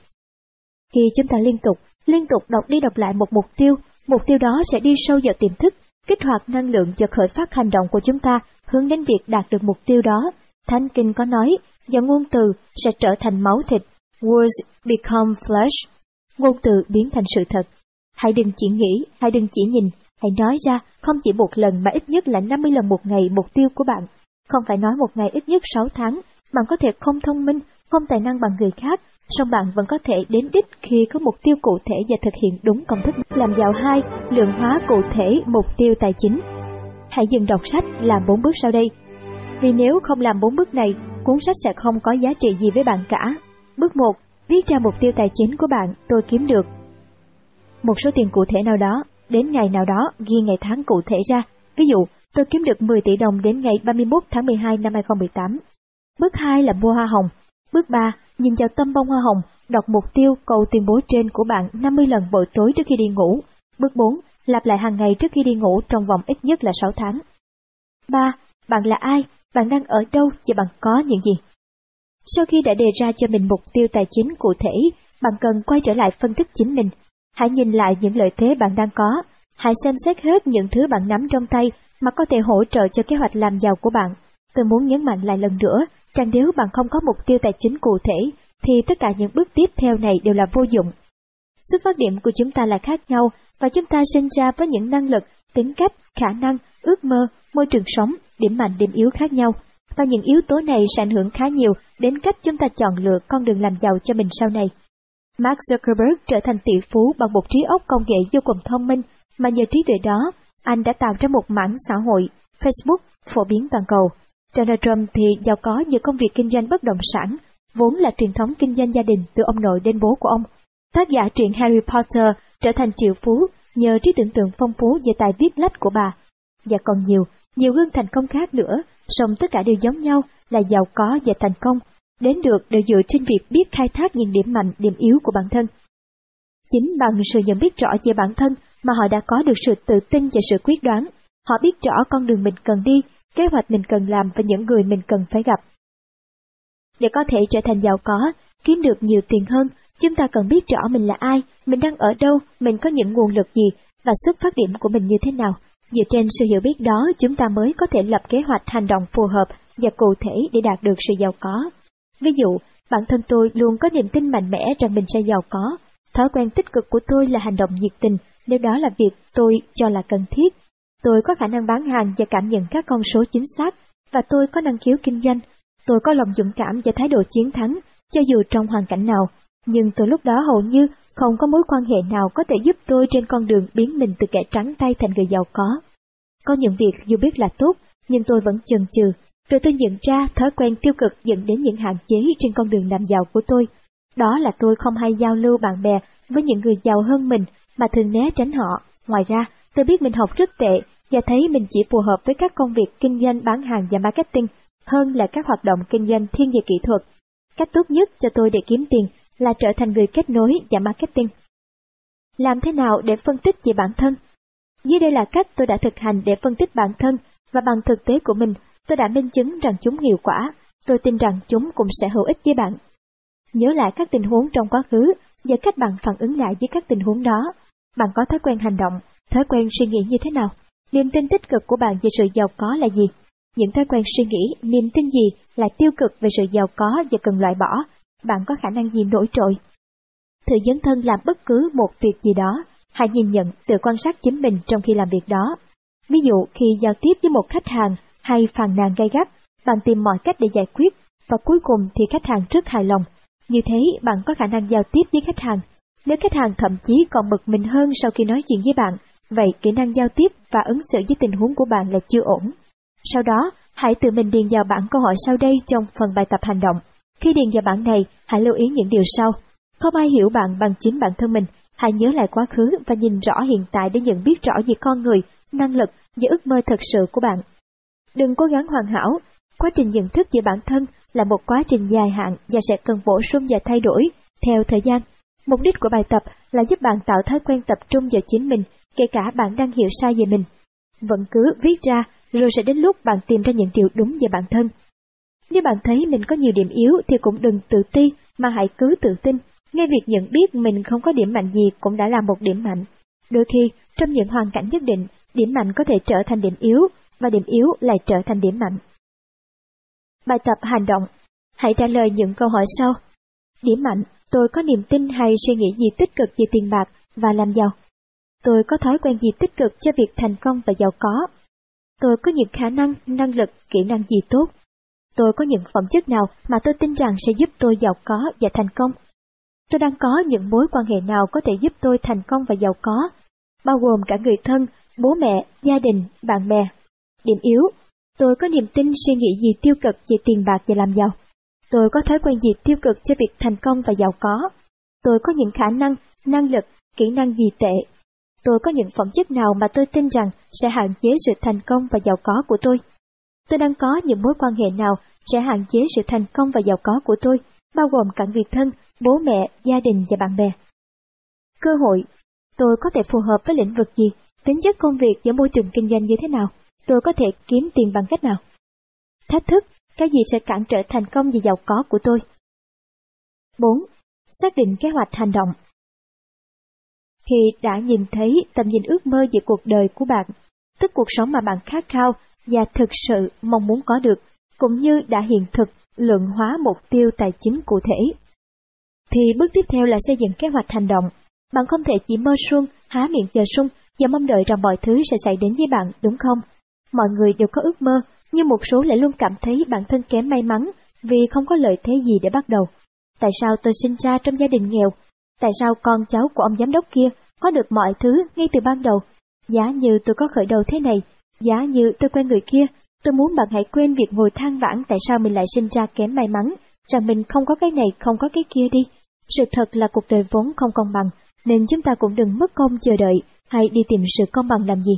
Khi chúng ta liên tục, liên tục đọc đi đọc lại một mục tiêu, mục tiêu đó sẽ đi sâu vào tiềm thức, kích hoạt năng lượng và khởi phát hành động của chúng ta hướng đến việc đạt được mục tiêu đó. Thánh Kinh có nói, và ngôn từ sẽ trở thành máu thịt, words become flesh, ngôn từ biến thành sự thật. Hãy đừng chỉ nghĩ, hãy đừng chỉ nhìn, hãy nói ra không chỉ một lần mà ít nhất là 50 lần một ngày mục tiêu của bạn. Không phải nói một ngày ít nhất 6 tháng, bạn có thể không thông minh, không tài năng bằng người khác, song bạn vẫn có thể đến đích khi có mục tiêu cụ thể và thực hiện đúng công thức làm giàu hai, lượng hóa cụ thể mục tiêu tài chính. Hãy dừng đọc sách làm bốn bước sau đây. Vì nếu không làm bốn bước này, cuốn sách sẽ không có giá trị gì với bạn cả. Bước 1. Viết ra mục tiêu tài chính của bạn tôi kiếm được. Một số tiền cụ thể nào đó, đến ngày nào đó ghi ngày tháng cụ thể ra. Ví dụ, tôi kiếm được 10 tỷ đồng đến ngày 31 tháng 12 năm 2018. Bước 2 là mua hoa hồng. Bước 3, nhìn vào tâm bông hoa hồng, đọc mục tiêu câu tuyên bố trên của bạn 50 lần buổi tối trước khi đi ngủ. Bước 4, lặp lại hàng ngày trước khi đi ngủ trong vòng ít nhất là 6 tháng. 3. Bạn là ai? Bạn đang ở đâu và bạn có những gì? Sau khi đã đề ra cho mình mục tiêu tài chính cụ thể, bạn cần quay trở lại phân tích chính mình. Hãy nhìn lại những lợi thế bạn đang có. Hãy xem xét hết những thứ bạn nắm trong tay mà có thể hỗ trợ cho kế hoạch làm giàu của bạn. Tôi muốn nhấn mạnh lại lần nữa, rằng nếu bạn không có mục tiêu tài chính cụ thể, thì tất cả những bước tiếp theo này đều là vô dụng. Xuất phát điểm của chúng ta là khác nhau và chúng ta sinh ra với những năng lực, tính cách, khả năng, ước mơ, môi trường sống, điểm mạnh điểm yếu khác nhau. Và những yếu tố này sẽ ảnh hưởng khá nhiều đến cách chúng ta chọn lựa con đường làm giàu cho mình sau này. Mark Zuckerberg trở thành tỷ phú bằng một trí óc công nghệ vô cùng thông minh, mà nhờ trí tuệ đó, anh đã tạo ra một mảng xã hội, Facebook, phổ biến toàn cầu. Donald Trump thì giàu có nhờ công việc kinh doanh bất động sản, vốn là truyền thống kinh doanh gia đình từ ông nội đến bố của ông. Tác giả truyện Harry Potter trở thành triệu phú nhờ trí tưởng tượng phong phú về tài viết lách của bà. và còn nhiều, nhiều gương thành công khác nữa, song tất cả đều giống nhau là giàu có và thành công, đến được đều dựa trên việc biết khai thác những điểm mạnh, điểm yếu của bản thân. Chính bằng sự nhận biết rõ về bản thân mà họ đã có được sự tự tin và sự quyết đoán. Họ biết rõ con đường mình cần đi, kế hoạch mình cần làm và những người mình cần phải gặp. Để có thể trở thành giàu có, kiếm được nhiều tiền hơn, chúng ta cần biết rõ mình là ai, mình đang ở đâu, mình có những nguồn lực gì và xuất phát điểm của mình như thế nào. Dựa trên sự hiểu biết đó, chúng ta mới có thể lập kế hoạch hành động phù hợp và cụ thể để đạt được sự giàu có. Ví dụ, bản thân tôi luôn có niềm tin mạnh mẽ rằng mình sẽ giàu có. Thói quen tích cực của tôi là hành động nhiệt tình, nếu đó là việc tôi cho là cần thiết. Tôi có khả năng bán hàng và cảm nhận các con số chính xác, và tôi có năng khiếu kinh doanh. Tôi có lòng dũng cảm và thái độ chiến thắng, cho dù trong hoàn cảnh nào. Nhưng tôi lúc đó hầu như không có mối quan hệ nào có thể giúp tôi trên con đường biến mình từ kẻ trắng tay thành người giàu có. Có những việc dù biết là tốt, nhưng tôi vẫn chần chừ, rồi tôi nhận ra thói quen tiêu cực dẫn đến những hạn chế trên con đường làm giàu của tôi. Đó là tôi không hay giao lưu bạn bè với những người giàu hơn mình mà thường né tránh họ. Ngoài ra, tôi biết mình học rất tệ và thấy mình chỉ phù hợp với các công việc kinh doanh bán hàng và marketing hơn là các hoạt động kinh doanh thiên về kỹ thuật. Cách tốt nhất cho tôi để kiếm tiền là trở thành người kết nối và marketing. Làm thế nào để phân tích về bản thân? Dưới đây là cách tôi đã thực hành để phân tích bản thân và bằng thực tế của mình, tôi đã minh chứng rằng chúng hiệu quả. Tôi tin rằng chúng cũng sẽ hữu ích với bạn. Nhớ lại các tình huống trong quá khứ và cách bạn phản ứng lại với các tình huống đó. Bạn có thói quen hành động, thói quen suy nghĩ như thế nào? Niềm tin tích cực của bạn về sự giàu có là gì? Những thói quen suy nghĩ, niềm tin gì là tiêu cực về sự giàu có và cần loại bỏ? Bạn có khả năng gì nổi trội? Thử dấn thân làm bất cứ một việc gì đó, hãy nhìn nhận, tự quan sát chính mình trong khi làm việc đó. Ví dụ khi giao tiếp với một khách hàng hay phàn nàn gay gắt, bạn tìm mọi cách để giải quyết, và cuối cùng thì khách hàng rất hài lòng. Như thế bạn có khả năng giao tiếp với khách hàng. Nếu khách hàng thậm chí còn bực mình hơn sau khi nói chuyện với bạn, vậy kỹ năng giao tiếp và ứng xử với tình huống của bạn là chưa ổn. Sau đó, hãy tự mình điền vào bảng câu hỏi sau đây trong phần bài tập hành động. Khi điền vào bảng này, hãy lưu ý những điều sau. Không ai hiểu bạn bằng chính bản thân mình, hãy nhớ lại quá khứ và nhìn rõ hiện tại để nhận biết rõ về con người, năng lực và ước mơ thật sự của bạn. Đừng cố gắng hoàn hảo, quá trình nhận thức về bản thân là một quá trình dài hạn và sẽ cần bổ sung và thay đổi theo thời gian. Mục đích của bài tập là giúp bạn tạo thói quen tập trung vào chính mình, kể cả bạn đang hiểu sai về mình. Vẫn cứ viết ra, rồi sẽ đến lúc bạn tìm ra những điều đúng về bản thân. Nếu bạn thấy mình có nhiều điểm yếu thì cũng đừng tự ti, mà hãy cứ tự tin. Ngay việc nhận biết mình không có điểm mạnh gì cũng đã là một điểm mạnh. Đôi khi, trong những hoàn cảnh nhất định, điểm mạnh có thể trở thành điểm yếu, và điểm yếu lại trở thành điểm mạnh. Bài tập hành động Hãy trả lời những câu hỏi sau. Điểm mạnh, tôi có niềm tin hay suy nghĩ gì tích cực về tiền bạc và làm giàu? Tôi có thói quen gì tích cực cho việc thành công và giàu có? Tôi có những khả năng, năng lực, kỹ năng gì tốt? Tôi có những phẩm chất nào mà tôi tin rằng sẽ giúp tôi giàu có và thành công? Tôi đang có những mối quan hệ nào có thể giúp tôi thành công và giàu có, bao gồm cả người thân, bố mẹ, gia đình, bạn bè. Điểm yếu, tôi có niềm tin suy nghĩ gì tiêu cực về tiền bạc và làm giàu. Tôi có thói quen gì tiêu cực cho việc thành công và giàu có. Tôi có những khả năng, năng lực, kỹ năng gì tệ. Tôi có những phẩm chất nào mà tôi tin rằng sẽ hạn chế sự thành công và giàu có của tôi. Tôi đang có những mối quan hệ nào sẽ hạn chế sự thành công và giàu có của tôi, bao gồm cả người thân, bố mẹ, gia đình và bạn bè. Cơ hội, tôi có thể phù hợp với lĩnh vực gì, tính chất công việc và môi trường kinh doanh như thế nào, tôi có thể kiếm tiền bằng cách nào. Thách thức, cái gì sẽ cản trở thành công và giàu có của tôi. 4. Xác định kế hoạch hành động khi đã nhìn thấy tầm nhìn ước mơ về cuộc đời của bạn, tức cuộc sống mà bạn khát khao và thực sự mong muốn có được, cũng như đã hiện thực lượng hóa mục tiêu tài chính cụ thể. Thì bước tiếp theo là xây dựng kế hoạch hành động. Bạn không thể chỉ mơ suông, há miệng chờ sung và mong đợi rằng mọi thứ sẽ xảy đến với bạn, đúng không? Mọi người đều có ước mơ, nhưng một số lại luôn cảm thấy bản thân kém may mắn vì không có lợi thế gì để bắt đầu. Tại sao tôi sinh ra trong gia đình nghèo? Tại sao con cháu của ông giám đốc kia có được mọi thứ ngay từ ban đầu? Giá như tôi có khởi đầu thế này, giá như tôi quen người kia, tôi muốn bạn hãy quên việc ngồi than vãn tại sao mình lại sinh ra kém may mắn, rằng mình không có cái này không có cái kia đi. Sự thật là cuộc đời vốn không công bằng, nên chúng ta cũng đừng mất công chờ đợi hay đi tìm sự công bằng làm gì.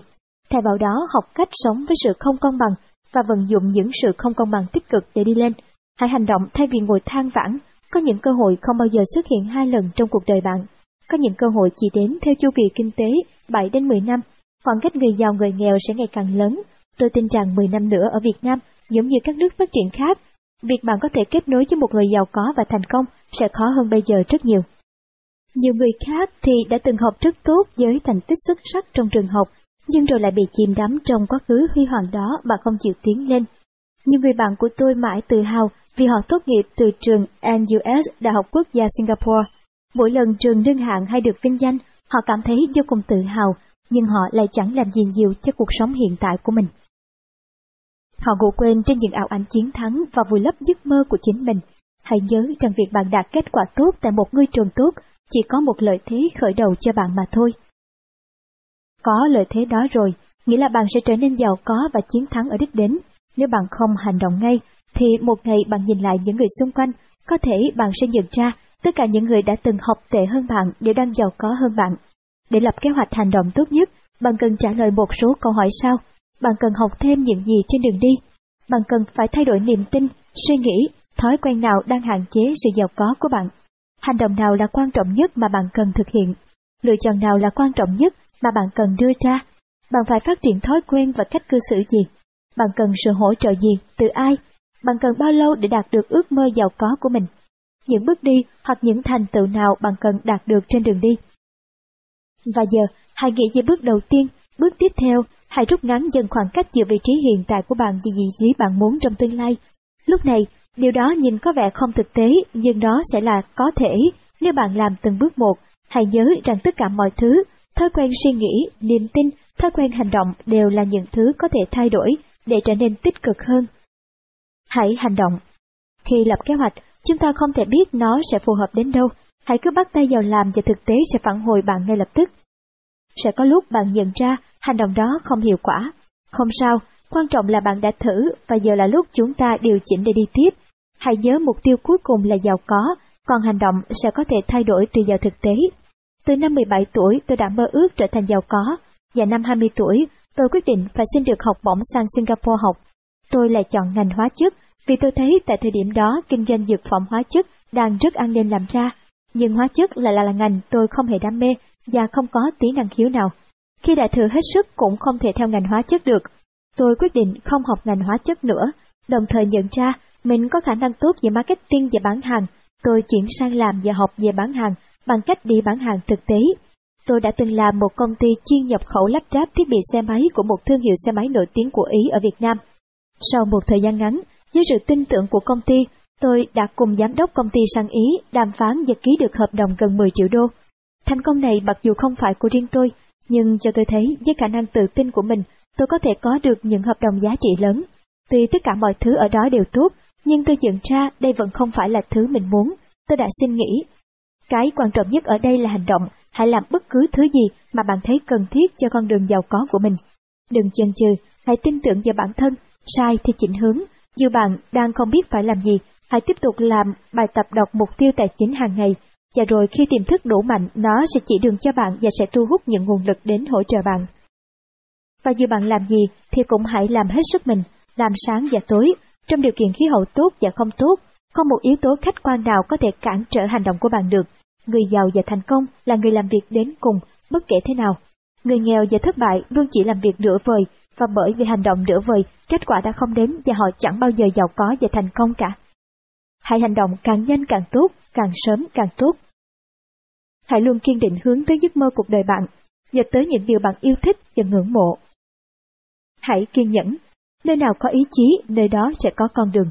thay vào đó học cách sống với sự không công bằng và vận dụng những sự không công bằng tích cực để đi lên. Hãy hành động thay vì ngồi than vãn, có những cơ hội không bao giờ xuất hiện hai lần trong cuộc đời bạn. Có những cơ hội chỉ đến theo chu kỳ kinh tế 7 đến 10 năm, khoảng cách người giàu người nghèo sẽ ngày càng lớn. Tôi tin rằng 10 năm nữa ở Việt Nam, giống như các nước phát triển khác, việc bạn có thể kết nối với một người giàu có và thành công sẽ khó hơn bây giờ rất nhiều. Nhiều người khác thì đã từng học rất tốt với thành tích xuất sắc trong trường học, nhưng rồi lại bị chìm đắm trong quá khứ huy hoàng đó mà không chịu tiến lên. Nhiều người bạn của tôi mãi tự hào vì họ tốt nghiệp từ trường NUS Đại học Quốc gia Singapore. Mỗi lần trường đương hạng hay được vinh danh, họ cảm thấy vô cùng tự hào, nhưng họ lại chẳng làm gì nhiều cho cuộc sống hiện tại của mình. Họ ngủ quên trên những ảo ảnh chiến thắng và vùi lấp giấc mơ của chính mình. Hãy nhớ rằng việc bạn đạt kết quả tốt tại một ngôi trường tốt chỉ có một lợi thế khởi đầu cho bạn mà thôi. Có lợi thế đó rồi, nghĩa là bạn sẽ trở nên giàu có và chiến thắng ở đích đến. Nếu bạn không hành động ngay, thì một ngày bạn nhìn lại những người xung quanh, có thể bạn sẽ nhận ra tất cả những người đã từng học tệ hơn bạn đều đang giàu có hơn bạn. Để lập kế hoạch hành động tốt nhất, bạn cần trả lời một số câu hỏi sau. Bạn cần học thêm những gì trên đường đi. Bạn cần phải thay đổi niềm tin, suy nghĩ, thói quen nào đang hạn chế sự giàu có của bạn. Hành động nào là quan trọng nhất mà bạn cần thực hiện? Lựa chọn nào là quan trọng nhất mà bạn cần đưa ra? Bạn phải phát triển thói quen và cách cư xử gì? Bạn cần sự hỗ trợ gì, từ ai? Bạn cần bao lâu để đạt được ước mơ giàu có của mình? Những bước đi hoặc những thành tựu nào bạn cần đạt được trên đường đi? Và giờ, hãy nghĩ về bước đầu tiên, bước tiếp theo, hãy rút ngắn dần khoảng cách giữa vị trí hiện tại của bạn và vị trí bạn muốn trong tương lai. Lúc này, điều đó nhìn có vẻ không thực tế, nhưng đó sẽ là có thể nếu bạn làm từng bước một. Hãy nhớ rằng tất cả mọi thứ, thói quen suy nghĩ, niềm tin, thói quen hành động đều là những thứ có thể thay đổi để trở nên tích cực hơn. Hãy hành động. Khi lập kế hoạch, chúng ta không thể biết nó sẽ phù hợp đến đâu. Hãy cứ bắt tay vào làm và thực tế sẽ phản hồi bạn ngay lập tức. Sẽ có lúc bạn nhận ra hành động đó không hiệu quả. Không sao, quan trọng là bạn đã thử và giờ là lúc chúng ta điều chỉnh để đi tiếp. Hãy nhớ mục tiêu cuối cùng là giàu có, còn hành động sẽ có thể thay đổi tùy vào thực tế. Từ năm 17 tuổi tôi đã mơ ước trở thành giàu có, và năm 20 tuổi tôi quyết định phải xin được học bổng sang Singapore học. Tôi lại chọn ngành hóa chất vì tôi thấy tại thời điểm đó kinh doanh dược phẩm hóa chất đang rất an ninh làm ra. Nhưng hóa chất lại là, là ngành tôi không hề đam mê và không có tí năng khiếu nào. Khi đã thử hết sức cũng không thể theo ngành hóa chất được. Tôi quyết định không học ngành hóa chất nữa, đồng thời nhận ra mình có khả năng tốt về marketing và bán hàng. Tôi chuyển sang làm và học về bán hàng bằng cách đi bán hàng thực tế. Tôi đã từng làm một công ty chuyên nhập khẩu lắp ráp thiết bị xe máy của một thương hiệu xe máy nổi tiếng của Ý ở Việt Nam. Sau một thời gian ngắn, với sự tin tưởng của công ty, tôi đã cùng giám đốc công ty sang Ý đàm phán và ký được hợp đồng gần 10 triệu đô. Thành công này mặc dù không phải của riêng tôi, nhưng cho tôi thấy với khả năng tự tin của mình, tôi có thể có được những hợp đồng giá trị lớn. Tuy tất cả mọi thứ ở đó đều tốt, nhưng tôi nhận ra đây vẫn không phải là thứ mình muốn. Tôi đã xin nghĩ. Cái quan trọng nhất ở đây là hành động, hãy làm bất cứ thứ gì mà bạn thấy cần thiết cho con đường giàu có của mình. Đừng chần chừ, hãy tin tưởng vào bản thân, sai thì chỉnh hướng. Dù bạn đang không biết phải làm gì, hãy tiếp tục làm bài tập đọc mục tiêu tài chính hàng ngày và rồi khi tiềm thức đủ mạnh, nó sẽ chỉ đường cho bạn và sẽ thu hút những nguồn lực đến hỗ trợ bạn. Và dù bạn làm gì thì cũng hãy làm hết sức mình, làm sáng và tối, trong điều kiện khí hậu tốt và không tốt, không một yếu tố khách quan nào có thể cản trở hành động của bạn được. Người giàu và thành công là người làm việc đến cùng, bất kể thế nào. Người nghèo và thất bại luôn chỉ làm việc nửa vời, và bởi vì hành động nửa vời, kết quả đã không đến và họ chẳng bao giờ giàu có và thành công cả. Hãy hành động càng nhanh càng tốt, càng sớm càng tốt. Hãy luôn kiên định hướng tới giấc mơ cuộc đời bạn, và tới những điều bạn yêu thích và ngưỡng mộ. Hãy kiên nhẫn, nơi nào có ý chí, nơi đó sẽ có con đường.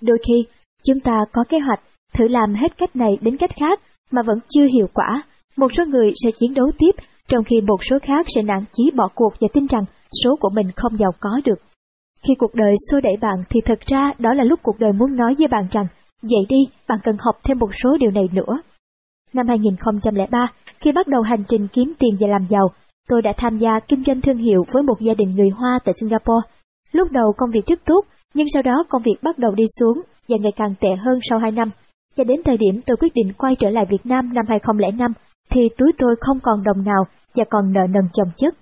Đôi khi, chúng ta có kế hoạch, thử làm hết cách này đến cách khác mà vẫn chưa hiệu quả. Một số người sẽ chiến đấu tiếp, trong khi một số khác sẽ nản chí bỏ cuộc và tin rằng số của mình không giàu có được. Khi cuộc đời xô đẩy bạn thì thật ra đó là lúc cuộc đời muốn nói với bạn rằng, dậy đi, bạn cần học thêm một số điều này nữa. Năm 2003, khi bắt đầu hành trình kiếm tiền và làm giàu, tôi đã tham gia kinh doanh thương hiệu với một gia đình người Hoa tại Singapore. Lúc đầu công việc rất tốt, nhưng sau đó công việc bắt đầu đi xuống và ngày càng tệ hơn sau 2 năm. cho đến thời điểm tôi quyết định quay trở lại Việt Nam năm 2005, thì túi tôi không còn đồng nào và còn nợ nần chồng chất.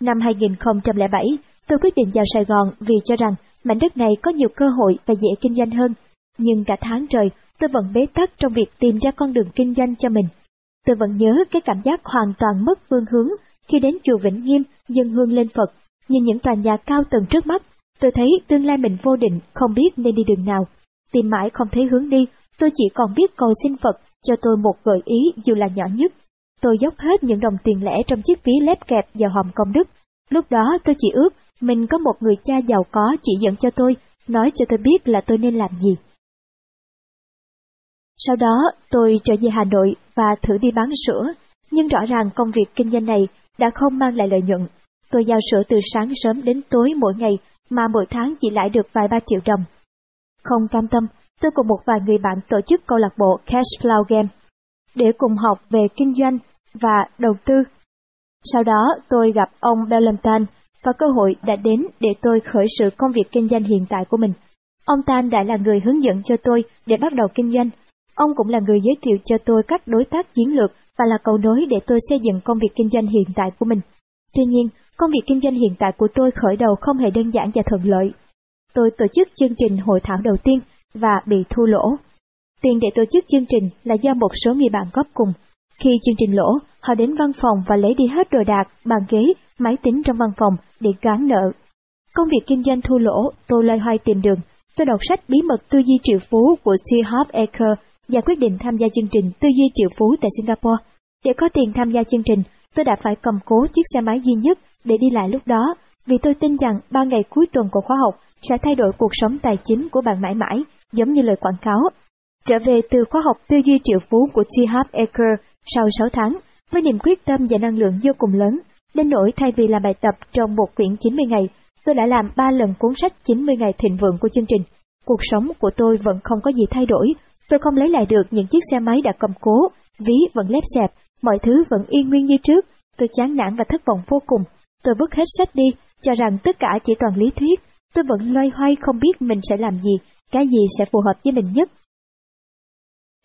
Năm 2007, tôi quyết định vào Sài Gòn vì cho rằng mảnh đất này có nhiều cơ hội và dễ kinh doanh hơn. Nhưng cả tháng trời, tôi vẫn bế tắc trong việc tìm ra con đường kinh doanh cho mình. Tôi vẫn nhớ cái cảm giác hoàn toàn mất phương hướng khi đến chùa Vĩnh Nghiêm dân hương lên Phật, nhìn những tòa nhà cao tầng trước mắt. Tôi thấy tương lai mình vô định, không biết nên đi đường nào. Tìm mãi không thấy hướng đi, tôi chỉ còn biết cầu xin Phật cho tôi một gợi ý dù là nhỏ nhất. Tôi dốc hết những đồng tiền lẻ trong chiếc ví lép kẹp vào hòm công đức. Lúc đó tôi chỉ ước mình có một người cha giàu có chỉ dẫn cho tôi, nói cho tôi biết là tôi nên làm gì. Sau đó tôi trở về Hà Nội và thử đi bán sữa, nhưng rõ ràng công việc kinh doanh này đã không mang lại lợi nhuận. Tôi giao sữa từ sáng sớm đến tối mỗi ngày mà mỗi tháng chỉ lãi được vài ba triệu đồng. Không cam tâm, tôi cùng một vài người bạn tổ chức câu lạc bộ Cash Flow Game để cùng học về kinh doanh và đầu tư. Sau đó tôi gặp ông Bellantan và cơ hội đã đến để tôi khởi sự công việc kinh doanh hiện tại của mình. Ông Tan đã là người hướng dẫn cho tôi để bắt đầu kinh doanh. Ông cũng là người giới thiệu cho tôi các đối tác chiến lược và là cầu nối để tôi xây dựng công việc kinh doanh hiện tại của mình. Tuy nhiên, công việc kinh doanh hiện tại của tôi khởi đầu không hề đơn giản và thuận lợi. Tôi tổ chức chương trình hội thảo đầu tiên và bị thua lỗ. Tiền để tổ chức chương trình là do một số người bạn góp cùng. Khi chương trình lỗ, họ đến văn phòng và lấy đi hết đồ đạc, bàn ghế, máy tính trong văn phòng để gán nợ. Công việc kinh doanh thua lỗ, tôi loay hoay tìm đường. Tôi đọc sách bí mật tư duy triệu phú của T. Harv Ecker và quyết định tham gia chương trình tư duy triệu phú tại Singapore. Để có tiền tham gia chương trình, tôi đã phải cầm cố chiếc xe máy duy nhất để đi lại lúc đó, vì tôi tin rằng ba ngày cuối tuần của khóa học sẽ thay đổi cuộc sống tài chính của bạn mãi mãi, giống như lời quảng cáo. Trở về từ khóa học tư duy triệu phú của T. Harv Eker sau 6 tháng, với niềm quyết tâm và năng lượng vô cùng lớn, đến nỗi thay vì làm bài tập trong một quyển 90 ngày, tôi đã làm 3 lần cuốn sách 90 ngày thịnh vượng của chương trình. Cuộc sống của tôi vẫn không có gì thay đổi, tôi không lấy lại được những chiếc xe máy đã cầm cố, ví vẫn lép xẹp, mọi thứ vẫn yên nguyên như trước, tôi chán nản và thất vọng vô cùng. Tôi vứt hết sách đi, cho rằng tất cả chỉ toàn lý thuyết, tôi vẫn loay hoay không biết mình sẽ làm gì, cái gì sẽ phù hợp với mình nhất.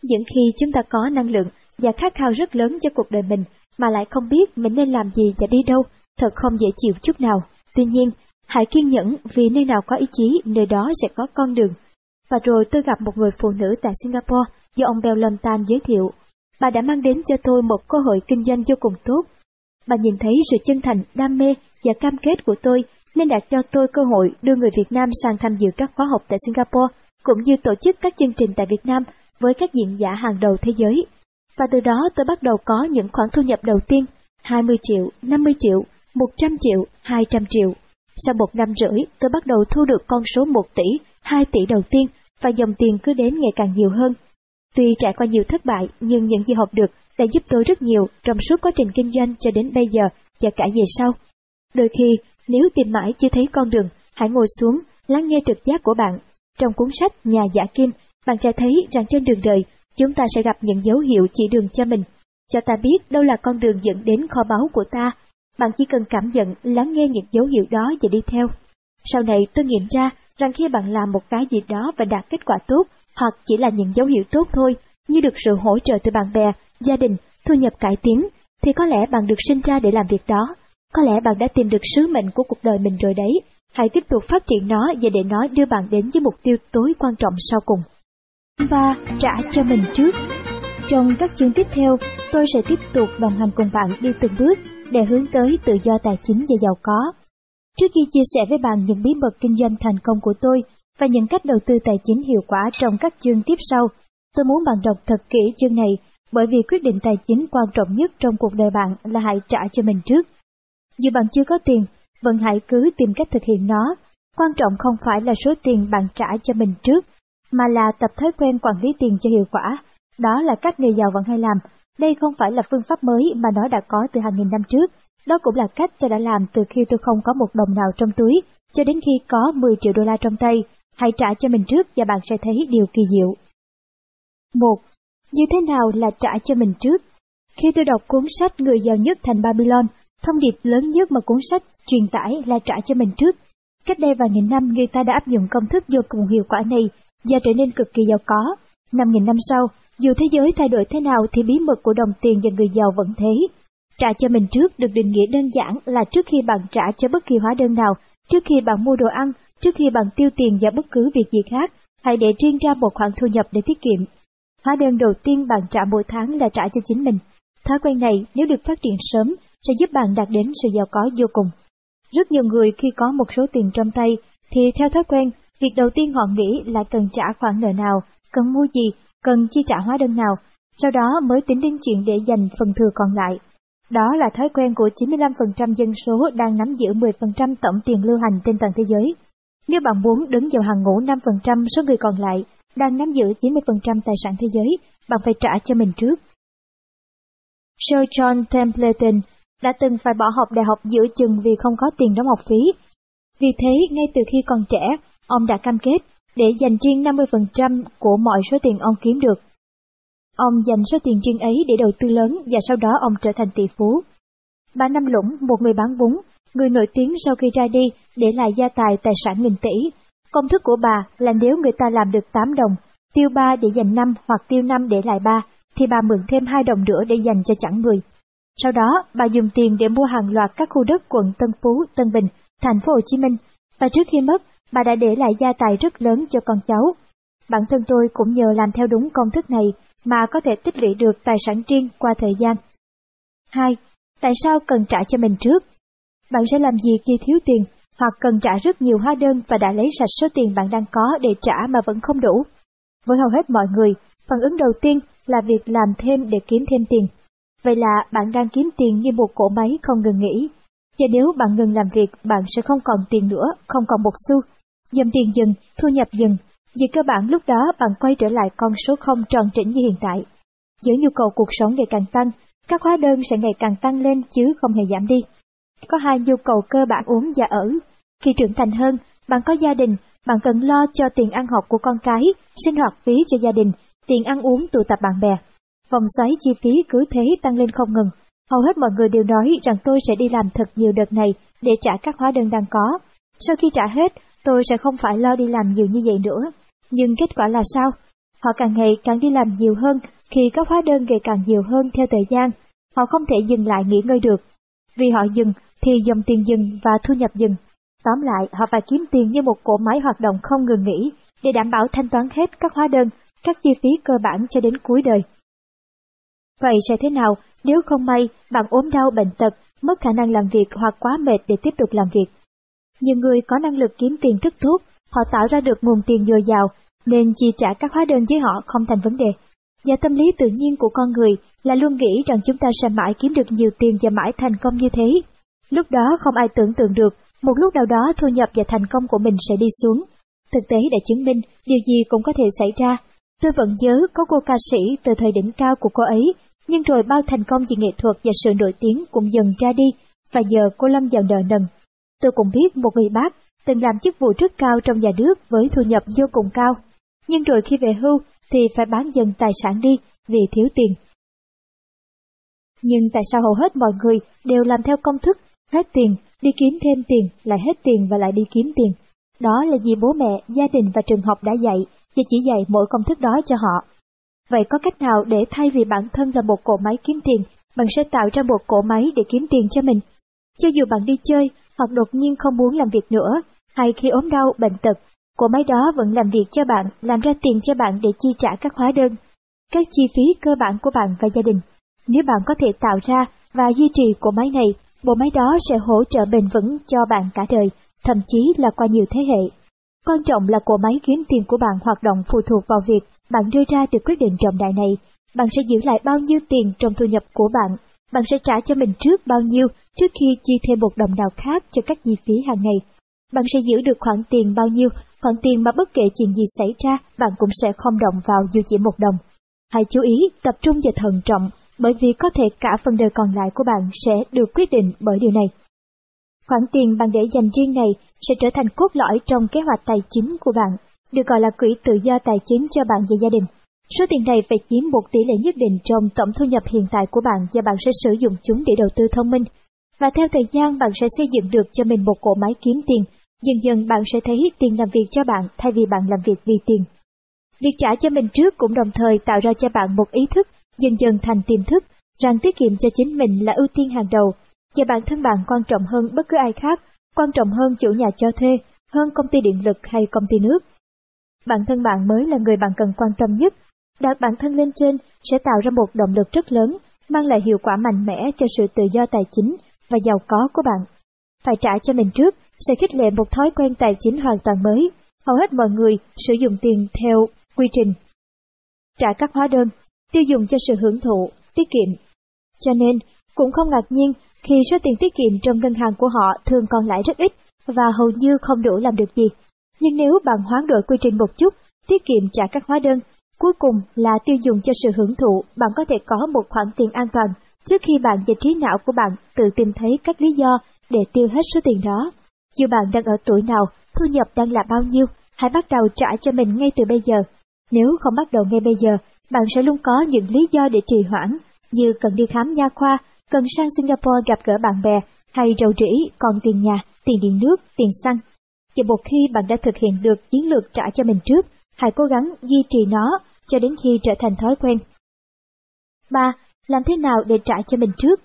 Những khi chúng ta có năng lượng và khát khao rất lớn cho cuộc đời mình, mà lại không biết mình nên làm gì và đi đâu, thật không dễ chịu chút nào. Tuy nhiên, hãy kiên nhẫn vì nơi nào có ý chí, nơi đó sẽ có con đường. Và rồi tôi gặp một người phụ nữ tại Singapore do ông Bell Lontan giới thiệu. Bà đã mang đến cho tôi một cơ hội kinh doanh vô cùng tốt. Bà nhìn thấy sự chân thành, đam mê và cam kết của tôi nên đã cho tôi cơ hội đưa người Việt Nam sang tham dự các khóa học tại Singapore, cũng như tổ chức các chương trình tại Việt Nam với các diễn giả hàng đầu thế giới. Và từ đó tôi bắt đầu có những khoản thu nhập đầu tiên, 20 triệu, 50 triệu, 100 triệu, 200 triệu. Sau một năm rưỡi, tôi bắt đầu thu được con số 1 tỷ, 2 tỷ đầu tiên, và dòng tiền cứ đến ngày càng nhiều hơn. Tuy trải qua nhiều thất bại, nhưng những gì học được đã giúp tôi rất nhiều trong suốt quá trình kinh doanh cho đến bây giờ và cả về sau. Đôi khi, nếu tìm mãi chưa thấy con đường, hãy ngồi xuống, lắng nghe trực giác của bạn. Trong cuốn sách Nhà giả kim, bạn sẽ thấy rằng trên đường đời, chúng ta sẽ gặp những dấu hiệu chỉ đường cho mình, cho ta biết đâu là con đường dẫn đến kho báu của ta. Bạn chỉ cần cảm nhận, lắng nghe những dấu hiệu đó và đi theo. Sau này tôi nghiệm ra rằng khi bạn làm một cái gì đó và đạt kết quả tốt, hoặc chỉ là những dấu hiệu tốt thôi, như được sự hỗ trợ từ bạn bè, gia đình, thu nhập cải tiến, thì có lẽ bạn được sinh ra để làm việc đó. Có lẽ bạn đã tìm được sứ mệnh của cuộc đời mình rồi đấy. Hãy tiếp tục phát triển nó và để nó đưa bạn đến với mục tiêu tối quan trọng sau cùng. Và trả cho mình trước. Trong các chương tiếp theo, tôi sẽ tiếp tục đồng hành cùng bạn đi từng bước để hướng tới tự do tài chính và giàu có. Trước khi chia sẻ với bạn những bí mật kinh doanh thành công của tôi và những cách đầu tư tài chính hiệu quả trong các chương tiếp sau, tôi muốn bạn đọc thật kỹ chương này bởi vì quyết định tài chính quan trọng nhất trong cuộc đời bạn là hãy trả cho mình trước. Dù bạn chưa có tiền, vẫn hãy cứ tìm cách thực hiện nó. Quan trọng không phải là số tiền bạn trả cho mình trước, mà là tập thói quen quản lý tiền cho hiệu quả. Đó là cách người giàu vẫn hay làm. Đây không phải là phương pháp mới mà nó đã có từ hàng nghìn năm trước. Đó cũng là cách tôi đã làm từ khi tôi không có một đồng nào trong túi, cho đến khi có 10 triệu đô la trong tay. Hãy trả cho mình trước và bạn sẽ thấy điều kỳ diệu. 1. Như thế nào là trả cho mình trước? Khi tôi đọc cuốn sách Người giàu nhất thành Babylon, thông điệp lớn nhất mà cuốn sách truyền tải là trả cho mình trước. Cách đây vài nghìn năm, người ta đã áp dụng công thức vô cùng hiệu quả này và trở nên cực kỳ giàu có. Năm nghìn năm sau, dù thế giới thay đổi thế nào thì bí mật của đồng tiền và người giàu vẫn thế. Trả cho mình trước được định nghĩa đơn giản là trước khi bạn trả cho bất kỳ hóa đơn nào, trước khi bạn mua đồ ăn, trước khi bạn tiêu tiền vào bất cứ việc gì khác, hãy để riêng ra một khoản thu nhập để tiết kiệm. Hóa đơn đầu tiên bạn trả mỗi tháng là trả cho chính mình. Thói quen này nếu được phát triển sớm sẽ giúp bạn đạt đến sự giàu có vô cùng. Rất nhiều người khi có một số tiền trong tay thì theo thói quen, việc đầu tiên họ nghĩ là cần trả khoản nợ nào, cần mua gì, cần chi trả hóa đơn nào, sau đó mới tính đến chuyện để dành phần thừa còn lại. Đó là thói quen của 95% dân số đang nắm giữ 10% tổng tiền lưu hành trên toàn thế giới. Nếu bạn muốn đứng vào hàng ngũ 5% số người còn lại đang nắm giữ 90% tài sản thế giới, bạn phải trả cho mình trước. Sir John Templeton đã từng phải bỏ học đại học giữa chừng vì không có tiền đóng học phí. Vì thế, ngay từ khi còn trẻ, ông đã cam kết để dành riêng 50% của mọi số tiền ông kiếm được. Ông dành số tiền riêng ấy để đầu tư lớn và sau đó ông trở thành tỷ phú. Ba Năm Lũng, một người bán bún, người nổi tiếng sau khi ra đi, để lại gia tài tài sản nghìn tỷ. Công thức của bà là nếu người ta làm được 8 đồng, tiêu 3 để dành 5 hoặc tiêu 5 để lại 3, thì bà mượn thêm 2 đồng nữa để dành cho chẳng người. Sau đó, bà dùng tiền để mua hàng loạt các khu đất quận Tân Phú, Tân Bình, thành phố Hồ Chí Minh, và trước khi mất, bà đã để lại gia tài rất lớn cho con cháu. Bản thân tôi cũng nhờ làm theo đúng công thức này mà có thể tích lũy được tài sản riêng qua thời gian. 2. Tại sao cần trả cho mình trước? Bạn sẽ làm gì khi thiếu tiền, hoặc cần trả rất nhiều hóa đơn và đã lấy sạch số tiền bạn đang có để trả mà vẫn không đủ? Với hầu hết mọi người, phản ứng đầu tiên là việc làm thêm để kiếm thêm tiền. Vậy là bạn đang kiếm tiền như một cỗ máy không ngừng nghỉ. Và nếu bạn ngừng làm việc, bạn sẽ không còn tiền nữa, không còn một xu. dòng tiền dừng thu nhập dừng Vì cơ bản lúc đó bạn quay trở lại con số không tròn trĩnh như hiện tại. Giữa nhu cầu cuộc sống ngày càng tăng, các hóa đơn sẽ ngày càng tăng lên chứ không hề giảm đi. Có hai nhu cầu cơ bản uống và ở. Khi trưởng thành hơn, bạn có gia đình, bạn cần lo cho tiền ăn học của con cái, sinh hoạt phí cho gia đình, tiền ăn uống tụ tập bạn bè. Vòng xoáy chi phí cứ thế tăng lên không ngừng. Hầu hết mọi người đều nói rằng tôi sẽ đi làm thật nhiều đợt này để trả các hóa đơn đang có. Sau khi trả hết, tôi sẽ không phải lo đi làm nhiều như vậy nữa. Nhưng kết quả là sao? Họ càng ngày càng đi làm nhiều hơn khi các hóa đơn ngày càng nhiều hơn theo thời gian. Họ không thể dừng lại nghỉ ngơi được. Vì họ dừng thì dòng tiền dừng và thu nhập dừng. Tóm lại, họ phải kiếm tiền như một cỗ máy hoạt động không ngừng nghỉ để đảm bảo thanh toán hết các hóa đơn, các chi phí cơ bản cho đến cuối đời. Vậy sẽ thế nào nếu không may bạn ốm đau bệnh tật, mất khả năng làm việc hoặc quá mệt để tiếp tục làm việc? Nhiều người có năng lực kiếm tiền rất thuốc, họ tạo ra được nguồn tiền dồi dào, nên chi trả các hóa đơn với họ không thành vấn đề. Và tâm lý tự nhiên của con người là luôn nghĩ rằng chúng ta sẽ mãi kiếm được nhiều tiền và mãi thành công như thế. Lúc đó không ai tưởng tượng được, một lúc nào đó thu nhập và thành công của mình sẽ đi xuống. Thực tế đã chứng minh điều gì cũng có thể xảy ra. Tôi vẫn nhớ có cô ca sĩ từ thời đỉnh cao của cô ấy, nhưng rồi bao thành công về nghệ thuật và sự nổi tiếng cũng dần ra đi, và giờ cô lâm vào nợ nần. Tôi cũng biết một người bác từng làm chức vụ rất cao trong nhà nước với thu nhập vô cùng cao, nhưng rồi khi về hưu thì phải bán dần tài sản đi vì thiếu tiền. Nhưng tại sao hầu hết mọi người đều làm theo công thức hết tiền, đi kiếm thêm tiền, lại hết tiền và lại đi kiếm tiền? Đó là vì bố mẹ, gia đình và trường học đã dạy và chỉ dạy mỗi công thức đó cho họ. Vậy có cách nào để thay vì bản thân là một cỗ máy kiếm tiền, bạn sẽ tạo ra một cỗ máy để kiếm tiền cho mình? Cho dù bạn đi chơi hoặc đột nhiên không muốn làm việc nữa, hay khi ốm đau, bệnh tật, của máy đó vẫn làm việc cho bạn, làm ra tiền cho bạn để chi trả các hóa đơn, các chi phí cơ bản của bạn và gia đình. Nếu bạn có thể tạo ra và duy trì của máy này, bộ máy đó sẽ hỗ trợ bền vững cho bạn cả đời, thậm chí là qua nhiều thế hệ. Quan trọng là cỗ máy kiếm tiền của bạn hoạt động phụ thuộc vào việc bạn đưa ra được quyết định trọng đại này. Bạn sẽ giữ lại bao nhiêu tiền trong thu nhập của bạn bạn sẽ trả cho mình trước bao nhiêu trước khi chi thêm một đồng nào khác cho các chi phí hàng ngày. Bạn sẽ giữ được khoản tiền bao nhiêu, khoản tiền mà bất kể chuyện gì xảy ra, bạn cũng sẽ không động vào dù chỉ một đồng. Hãy chú ý tập trung và thận trọng, bởi vì có thể cả phần đời còn lại của bạn sẽ được quyết định bởi điều này. Khoản tiền bạn để dành riêng này sẽ trở thành cốt lõi trong kế hoạch tài chính của bạn, được gọi là quỹ tự do tài chính cho bạn và gia đình. Số tiền này phải chiếm một tỷ lệ nhất định trong tổng thu nhập hiện tại của bạn và bạn sẽ sử dụng chúng để đầu tư thông minh. Và theo thời gian bạn sẽ xây dựng được cho mình một cỗ máy kiếm tiền. Dần dần bạn sẽ thấy tiền làm việc cho bạn thay vì bạn làm việc vì tiền. Việc trả cho mình trước cũng đồng thời tạo ra cho bạn một ý thức, dần dần thành tiềm thức. rằng tiết kiệm cho chính mình là ưu tiên hàng đầu, và bản thân bạn quan trọng hơn bất cứ ai khác, quan trọng hơn chủ nhà cho thuê, hơn công ty điện lực hay công ty nước. Bản thân bạn mới là người bạn cần quan tâm nhất. Đặt bản thân lên trên sẽ tạo ra một động lực rất lớn, mang lại hiệu quả mạnh mẽ cho sự tự do tài chính và giàu có của bạn. Phải trả cho mình trước sẽ khích lệ một thói quen tài chính hoàn toàn mới. Hầu hết mọi người sử dụng tiền theo quy trình. Trả các hóa đơn, tiêu dùng cho sự hưởng thụ, tiết kiệm. Cho nên, cũng không ngạc nhiên khi số tiền tiết kiệm trong ngân hàng của họ thường còn lại rất ít và hầu như không đủ làm được gì. Nhưng nếu bạn hoán đổi quy trình một chút, tiết kiệm trả các hóa đơn, cuối cùng là tiêu dùng cho sự hưởng thụ, bạn có thể có một khoản tiền an toàn trước khi bạn và trí não của bạn tự tìm thấy các lý do để tiêu hết số tiền đó. Dù bạn đang ở tuổi nào, thu nhập đang là bao nhiêu, hãy bắt đầu trả cho mình ngay từ bây giờ. Nếu không bắt đầu ngay bây giờ, bạn sẽ luôn có những lý do để trì hoãn, như cần đi khám nha khoa, cần sang Singapore gặp gỡ bạn bè, hay rầu rĩ còn tiền nhà, tiền điện nước, tiền xăng. Và một khi bạn đã thực hiện được chiến lược trả cho mình trước, hãy cố gắng duy trì nó cho đến khi trở thành thói quen. 3. Làm thế nào để trả cho mình trước?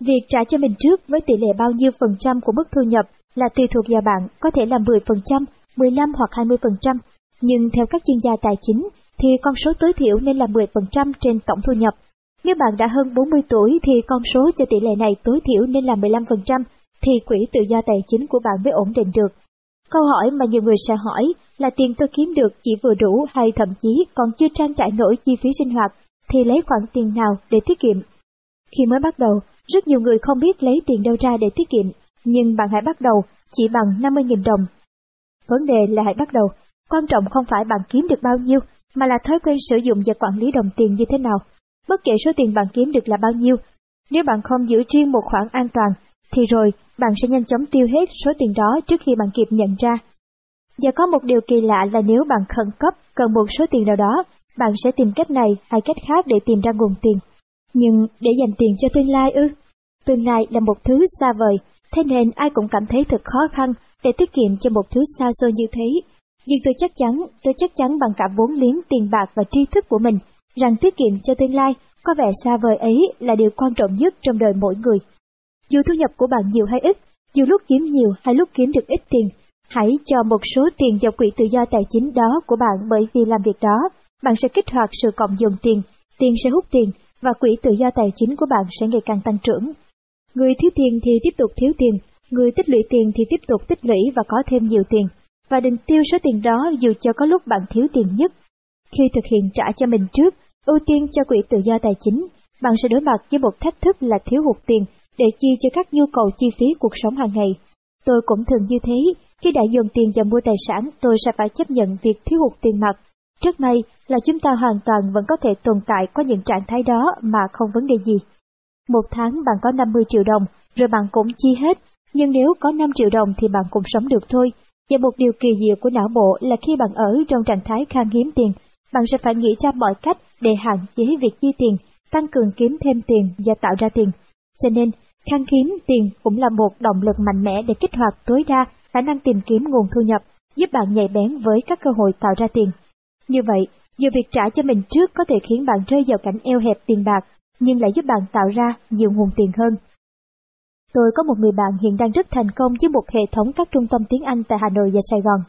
Việc trả cho mình trước với tỷ lệ bao nhiêu phần trăm của mức thu nhập là tùy thuộc vào bạn, có thể là 10%, 15 hoặc 20%, nhưng theo các chuyên gia tài chính thì con số tối thiểu nên là 10% trên tổng thu nhập. Nếu bạn đã hơn 40 tuổi thì con số cho tỷ lệ này tối thiểu nên là 15%, thì quỹ tự do tài chính của bạn mới ổn định được. Câu hỏi mà nhiều người sẽ hỏi là tiền tôi kiếm được chỉ vừa đủ hay thậm chí còn chưa trang trải nổi chi phí sinh hoạt, thì lấy khoản tiền nào để tiết kiệm? Khi mới bắt đầu, rất nhiều người không biết lấy tiền đâu ra để tiết kiệm, nhưng bạn hãy bắt đầu chỉ bằng 50.000 đồng. Vấn đề là hãy bắt đầu, quan trọng không phải bạn kiếm được bao nhiêu, mà là thói quen sử dụng và quản lý đồng tiền như thế nào. Bất kể số tiền bạn kiếm được là bao nhiêu, nếu bạn không giữ riêng một khoản an toàn, thì rồi bạn sẽ nhanh chóng tiêu hết số tiền đó trước khi bạn kịp nhận ra. Và có một điều kỳ lạ là nếu bạn khẩn cấp cần một số tiền nào đó, bạn sẽ tìm cách này hay cách khác để tìm ra nguồn tiền. Nhưng để dành tiền cho tương lai ư? Tương lai là một thứ xa vời, thế nên ai cũng cảm thấy thật khó khăn để tiết kiệm cho một thứ xa xôi như thế. Nhưng tôi chắc chắn, tôi chắc chắn bằng cả vốn liếng tiền bạc và tri thức của mình, rằng tiết kiệm cho tương lai có vẻ xa vời ấy là điều quan trọng nhất trong đời mỗi người. Dù thu nhập của bạn nhiều hay ít, dù lúc kiếm nhiều hay lúc kiếm được ít tiền, hãy cho một số tiền vào quỹ tự do tài chính đó của bạn bởi vì làm việc đó, bạn sẽ kích hoạt sự cộng dồn tiền, tiền sẽ hút tiền và quỹ tự do tài chính của bạn sẽ ngày càng tăng trưởng. Người thiếu tiền thì tiếp tục thiếu tiền, người tích lũy tiền thì tiếp tục tích lũy và có thêm nhiều tiền, và đừng tiêu số tiền đó dù cho có lúc bạn thiếu tiền nhất. Khi thực hiện trả cho mình trước, ưu tiên cho quỹ tự do tài chính, bạn sẽ đối mặt với một thách thức là thiếu hụt tiền để chi cho các nhu cầu chi phí cuộc sống hàng ngày. Tôi cũng thường như thế, khi đã dồn tiền vào mua tài sản, tôi sẽ phải chấp nhận việc thiếu hụt tiền mặt. Rất may là chúng ta hoàn toàn vẫn có thể tồn tại qua những trạng thái đó mà không vấn đề gì. Một tháng bạn có 50 triệu đồng, rồi bạn cũng chi hết, nhưng nếu có 5 triệu đồng thì bạn cũng sống được thôi. Và một điều kỳ diệu của não bộ là khi bạn ở trong trạng thái khan hiếm tiền, bạn sẽ phải nghĩ ra mọi cách để hạn chế việc chi tiền, tăng cường kiếm thêm tiền và tạo ra tiền. Cho nên, khan hiếm tiền cũng là một động lực mạnh mẽ để kích hoạt tối đa khả năng tìm kiếm nguồn thu nhập, giúp bạn nhạy bén với các cơ hội tạo ra tiền. Như vậy, dù việc trả cho mình trước có thể khiến bạn rơi vào cảnh eo hẹp tiền bạc, nhưng lại giúp bạn tạo ra nhiều nguồn tiền hơn. Tôi có một người bạn hiện đang rất thành công với một hệ thống các trung tâm tiếng Anh tại Hà Nội và Sài Gòn.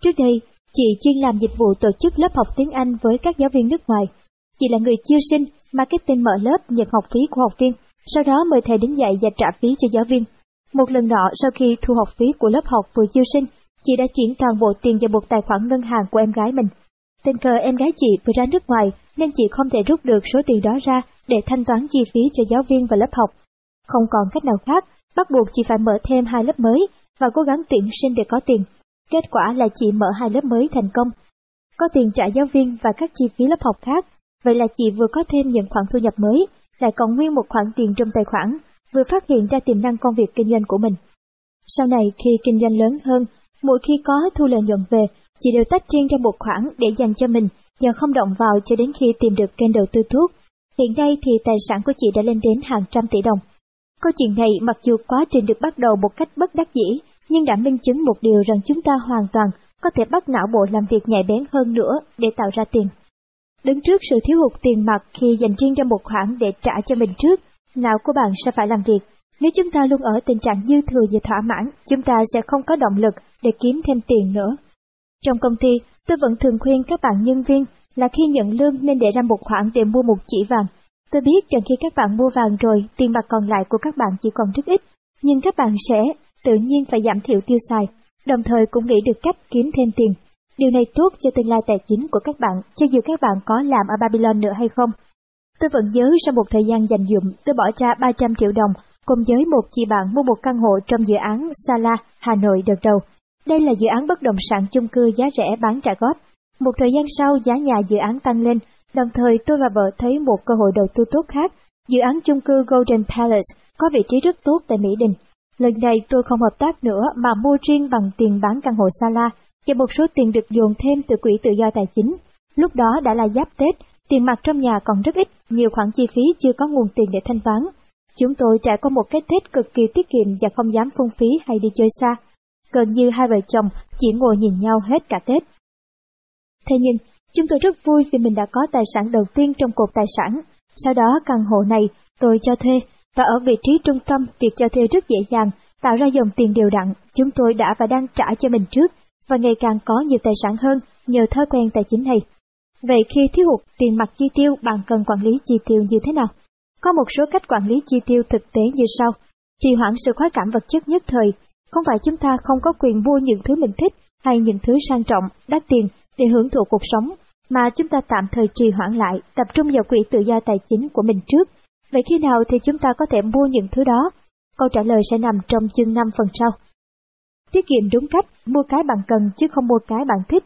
Trước đây, chị chuyên làm dịch vụ tổ chức lớp học tiếng Anh với các giáo viên nước ngoài. Chị là người chiêu sinh, marketing mở lớp nhận học phí của học viên, sau đó mời thầy đến dạy và trả phí cho giáo viên. Một lần nọ sau khi thu học phí của lớp học vừa chiêu sinh, chị đã chuyển toàn bộ tiền vào một tài khoản ngân hàng của em gái mình. Tình cờ em gái chị vừa ra nước ngoài nên chị không thể rút được số tiền đó ra để thanh toán chi phí cho giáo viên và lớp học. Không còn cách nào khác, bắt buộc chị phải mở thêm hai lớp mới và cố gắng tuyển sinh để có tiền. Kết quả là chị mở hai lớp mới thành công. Có tiền trả giáo viên và các chi phí lớp học khác, vậy là chị vừa có thêm những khoản thu nhập mới, lại còn nguyên một khoản tiền trong tài khoản, vừa phát hiện ra tiềm năng công việc kinh doanh của mình. Sau này khi kinh doanh lớn hơn, mỗi khi có thu lợi nhuận về, chị đều tách riêng ra một khoản để dành cho mình và không động vào cho đến khi tìm được kênh đầu tư thuốc. Hiện nay thì tài sản của chị đã lên đến hàng trăm tỷ đồng. Câu chuyện này mặc dù quá trình được bắt đầu một cách bất đắc dĩ, nhưng đã minh chứng một điều rằng chúng ta hoàn toàn có thể bắt não bộ làm việc nhạy bén hơn nữa để tạo ra tiền. Đứng trước sự thiếu hụt tiền mặt khi dành riêng ra một khoản để trả cho mình trước, não của bạn sẽ phải làm việc. Nếu chúng ta luôn ở tình trạng dư thừa và thỏa mãn, chúng ta sẽ không có động lực để kiếm thêm tiền nữa. Trong công ty, tôi vẫn thường khuyên các bạn nhân viên là khi nhận lương nên để ra một khoản để mua một chỉ vàng. Tôi biết rằng khi các bạn mua vàng rồi, tiền bạc còn lại của các bạn chỉ còn rất ít, nhưng các bạn sẽ tự nhiên phải giảm thiểu tiêu xài, đồng thời cũng nghĩ được cách kiếm thêm tiền. Điều này tốt cho tương lai tài chính của các bạn, cho dù các bạn có làm ở Babylon nữa hay không. Tôi vẫn nhớ sau một thời gian dành dụm, tôi bỏ ra 300 triệu đồng cùng với một chị bạn mua một căn hộ trong dự án Sala, Hà Nội đợt đầu. Đây là dự án bất động sản chung cư giá rẻ bán trả góp. Một thời gian sau giá nhà dự án tăng lên, đồng thời tôi và vợ thấy một cơ hội đầu tư tốt khác. Dự án chung cư Golden Palace có vị trí rất tốt tại Mỹ Đình. Lần này tôi không hợp tác nữa mà mua riêng bằng tiền bán căn hộ Sala và một số tiền được dồn thêm từ quỹ tự do tài chính. Lúc đó đã là giáp Tết, tiền mặt trong nhà còn rất ít, nhiều khoản chi phí chưa có nguồn tiền để thanh toán. Chúng tôi trải qua một cái Tết cực kỳ tiết kiệm và không dám phung phí hay đi chơi xa. Gần như hai vợ chồng chỉ ngồi nhìn nhau hết cả Tết. Thế nhưng, chúng tôi rất vui vì mình đã có tài sản đầu tiên trong cột tài sản. Sau đó căn hộ này tôi cho thuê và ở vị trí trung tâm việc cho thuê rất dễ dàng, tạo ra dòng tiền đều đặn. Chúng tôi đã và đang trả cho mình trước và ngày càng có nhiều tài sản hơn nhờ thói quen tài chính này. Vậy khi thiếu hụt tiền mặt chi tiêu, bạn cần quản lý chi tiêu như thế nào? Có một số cách quản lý chi tiêu thực tế như sau. Trì hoãn sự khoái cảm vật chất nhất thời. Không phải chúng ta không có quyền mua những thứ mình thích hay những thứ sang trọng, đắt tiền để hưởng thụ cuộc sống, mà chúng ta tạm thời trì hoãn lại, tập trung vào quỹ tự do tài chính của mình trước. Vậy khi nào thì chúng ta có thể mua những thứ đó? Câu trả lời sẽ nằm trong chương 5 phần sau. Tiết kiệm đúng cách, mua cái bạn cần chứ không mua cái bạn thích.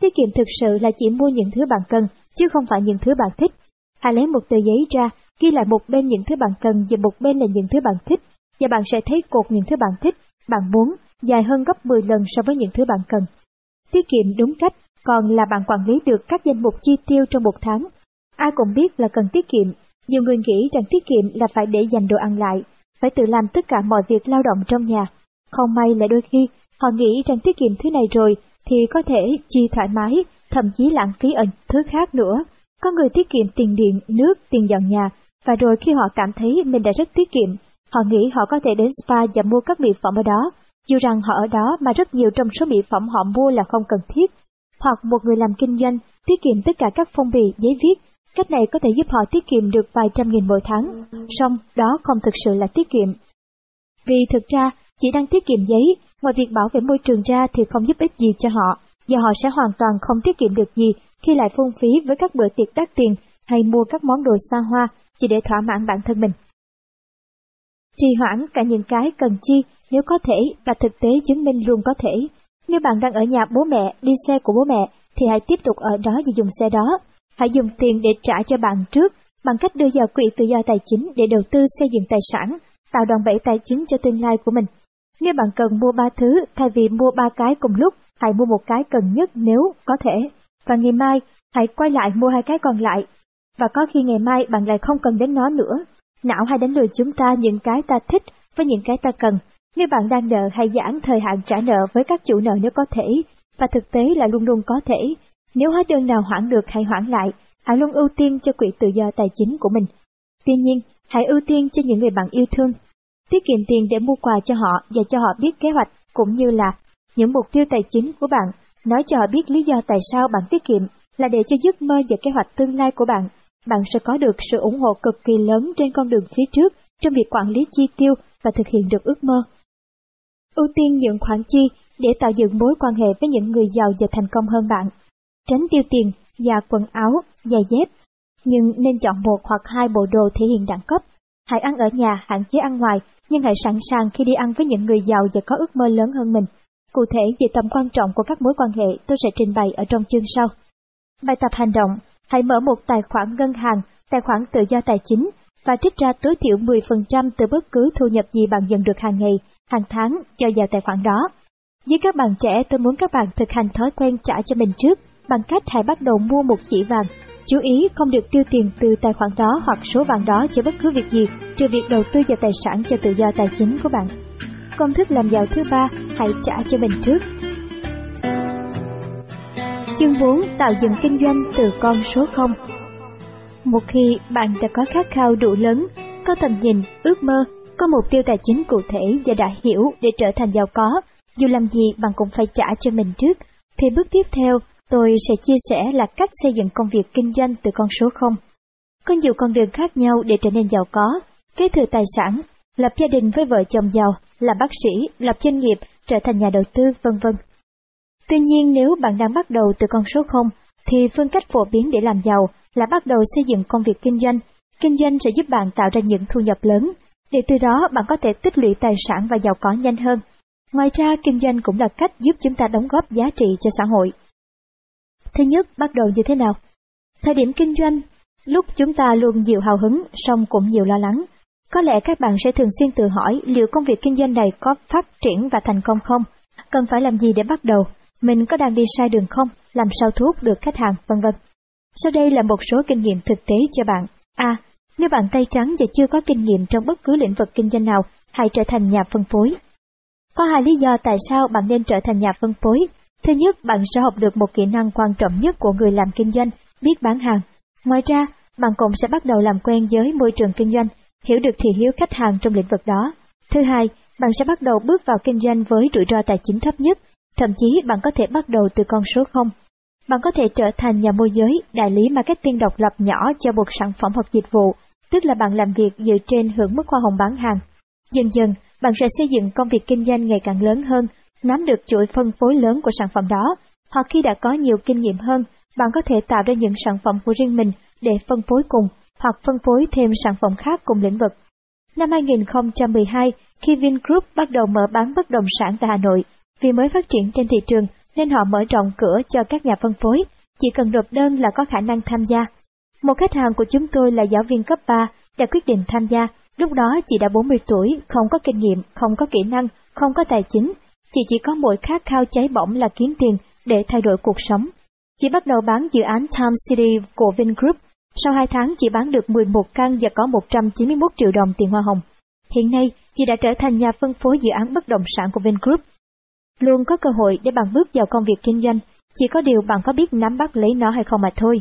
Tiết kiệm thực sự là chỉ mua những thứ bạn cần, chứ không phải những thứ bạn thích. Hãy lấy một tờ giấy ra, ghi lại một bên những thứ bạn cần và một bên là những thứ bạn thích, và bạn sẽ thấy cột những thứ bạn thích, bạn muốn, dài hơn gấp 10 lần so với những thứ bạn cần. Tiết kiệm đúng cách còn là bạn quản lý được các danh mục chi tiêu trong một tháng. Ai cũng biết là cần tiết kiệm, nhiều người nghĩ rằng tiết kiệm là phải để dành đồ ăn lại, phải tự làm tất cả mọi việc lao động trong nhà. Không may là đôi khi, họ nghĩ rằng tiết kiệm thứ này rồi thì có thể chi thoải mái, thậm chí lãng phí ở thứ khác nữa. Có người tiết kiệm tiền điện, nước, tiền dọn nhà, và rồi khi họ cảm thấy mình đã rất tiết kiệm, họ nghĩ họ có thể đến spa và mua các mỹ phẩm ở đó, dù rằng họ ở đó mà rất nhiều trong số mỹ phẩm họ mua là không cần thiết. Hoặc một người làm kinh doanh, tiết kiệm tất cả các phong bì, giấy viết, cách này có thể giúp họ tiết kiệm được vài trăm nghìn mỗi tháng, song đó không thực sự là tiết kiệm. Vì thực ra, chỉ đang tiết kiệm giấy, ngoài việc bảo vệ môi trường ra thì không giúp ích gì cho họ, và họ sẽ hoàn toàn không tiết kiệm được gì khi lại phung phí với các bữa tiệc đắt tiền hay mua các món đồ xa hoa chỉ để thỏa mãn bản thân mình. Trì hoãn cả những cái cần chi nếu có thể và thực tế chứng minh luôn có thể. Nếu bạn đang ở nhà bố mẹ, đi xe của bố mẹ, thì hãy tiếp tục ở đó và dùng xe đó. Hãy dùng tiền để trả cho bạn trước bằng cách đưa vào quỹ tự do tài chính để đầu tư xây dựng tài sản, tạo đòn bẩy tài chính cho tương lai của mình. Nếu bạn cần mua ba thứ, thay vì mua ba cái cùng lúc, hãy mua một cái cần nhất nếu có thể. Và ngày mai, hãy quay lại mua hai cái còn lại. Và có khi ngày mai bạn lại không cần đến nó nữa. Não hay đánh lừa chúng ta những cái ta thích với những cái ta cần. Nếu bạn đang nợ hay giãn thời hạn trả nợ với các chủ nợ nếu có thể, và thực tế là luôn luôn có thể. Nếu hóa đơn nào hoãn được hay hoãn lại, hãy luôn ưu tiên cho quỹ tự do tài chính của mình. Tuy nhiên, hãy ưu tiên cho những người bạn yêu thương. Tiết kiệm tiền để mua quà cho họ và cho họ biết kế hoạch cũng như là những mục tiêu tài chính của bạn, nói cho họ biết lý do tại sao bạn tiết kiệm là để cho giấc mơ và kế hoạch tương lai của bạn, bạn sẽ có được sự ủng hộ cực kỳ lớn trên con đường phía trước trong việc quản lý chi tiêu và thực hiện được ước mơ. Ưu tiên những khoản chi để tạo dựng mối quan hệ với những người giàu và thành công hơn bạn. Tránh tiêu tiền, và quần áo, giày dép, nhưng nên chọn một hoặc hai bộ đồ thể hiện đẳng cấp. Hãy ăn ở nhà, hạn chế ăn ngoài, nhưng hãy sẵn sàng khi đi ăn với những người giàu và có ước mơ lớn hơn mình. Cụ thể về tầm quan trọng của các mối quan hệ tôi sẽ trình bày ở trong chương sau. Bài tập hành động, hãy mở một tài khoản ngân hàng, tài khoản tự do tài chính và trích ra tối thiểu 10% từ bất cứ thu nhập gì bạn nhận được hàng ngày, hàng tháng cho vào tài khoản đó. Với các bạn trẻ, tôi muốn các bạn thực hành thói quen trả cho mình trước bằng cách hãy bắt đầu mua một chỉ vàng. Chú ý không được tiêu tiền từ tài khoản đó hoặc số vàng đó cho bất cứ việc gì, trừ việc đầu tư vào tài sản cho tự do tài chính của bạn. Công thức làm giàu thứ ba, hãy trả cho mình trước. Chương 4 tạo dựng kinh doanh từ con số 0 Một khi bạn đã có khát khao đủ lớn, có tầm nhìn, ước mơ, có mục tiêu tài chính cụ thể và đã hiểu để trở thành giàu có, dù làm gì bạn cũng phải trả cho mình trước, thì bước tiếp theo tôi sẽ chia sẻ là cách xây dựng công việc kinh doanh từ con số 0. Có nhiều con đường khác nhau để trở nên giàu có, kế thừa tài sản, lập gia đình với vợ chồng giàu, là bác sĩ, lập doanh nghiệp, trở thành nhà đầu tư, vân vân. Tuy nhiên nếu bạn đang bắt đầu từ con số 0, thì phương cách phổ biến để làm giàu là bắt đầu xây dựng công việc kinh doanh. Kinh doanh sẽ giúp bạn tạo ra những thu nhập lớn, để từ đó bạn có thể tích lũy tài sản và giàu có nhanh hơn. Ngoài ra, kinh doanh cũng là cách giúp chúng ta đóng góp giá trị cho xã hội. Thứ nhất, bắt đầu như thế nào? Thời điểm kinh doanh, lúc chúng ta luôn nhiều hào hứng, song cũng nhiều lo lắng. Có lẽ các bạn sẽ thường xuyên tự hỏi liệu công việc kinh doanh này có phát triển và thành công không? Cần phải làm gì để bắt đầu? Mình có đang đi sai đường không? Làm sao thu hút được khách hàng, vân vân. Sau đây là một số kinh nghiệm thực tế cho bạn. A. nếu bạn tay trắng và chưa có kinh nghiệm trong bất cứ lĩnh vực kinh doanh nào, hãy trở thành nhà phân phối. Có hai lý do tại sao bạn nên trở thành nhà phân phối. Thứ nhất, bạn sẽ học được một kỹ năng quan trọng nhất của người làm kinh doanh, biết bán hàng. Ngoài ra, bạn cũng sẽ bắt đầu làm quen với môi trường kinh doanh, hiểu được thị hiếu khách hàng trong lĩnh vực đó. Thứ hai, bạn sẽ bắt đầu bước vào kinh doanh với rủi ro tài chính thấp nhất, thậm chí bạn có thể bắt đầu từ con số 0. Bạn có thể trở thành nhà môi giới, đại lý marketing độc lập nhỏ cho một sản phẩm hoặc dịch vụ, tức là bạn làm việc dựa trên hưởng mức hoa hồng bán hàng. Dần dần, bạn sẽ xây dựng công việc kinh doanh ngày càng lớn hơn, nắm được chuỗi phân phối lớn của sản phẩm đó, hoặc khi đã có nhiều kinh nghiệm hơn, bạn có thể tạo ra những sản phẩm của riêng mình để phân phối cùng, hoặc phân phối thêm sản phẩm khác cùng lĩnh vực. Năm 2012, khi Vingroup bắt đầu mở bán bất động sản tại Hà Nội, vì mới phát triển trên thị trường nên họ mở rộng cửa cho các nhà phân phối, chỉ cần nộp đơn là có khả năng tham gia. Một khách hàng của chúng tôi là giáo viên cấp 3 đã quyết định tham gia, lúc đó chị đã 40 tuổi, không có kinh nghiệm, không có kỹ năng, không có tài chính, chị chỉ có mỗi khát khao cháy bỏng là kiếm tiền để thay đổi cuộc sống. Chị bắt đầu bán dự án Time City của Vingroup sau 2 tháng chị bán được 11 căn và có 191 triệu đồng tiền hoa hồng. Hiện nay, chị đã trở thành nhà phân phối dự án bất động sản của Vingroup. Luôn có cơ hội để bạn bước vào công việc kinh doanh, chỉ có điều bạn có biết nắm bắt lấy nó hay không mà thôi.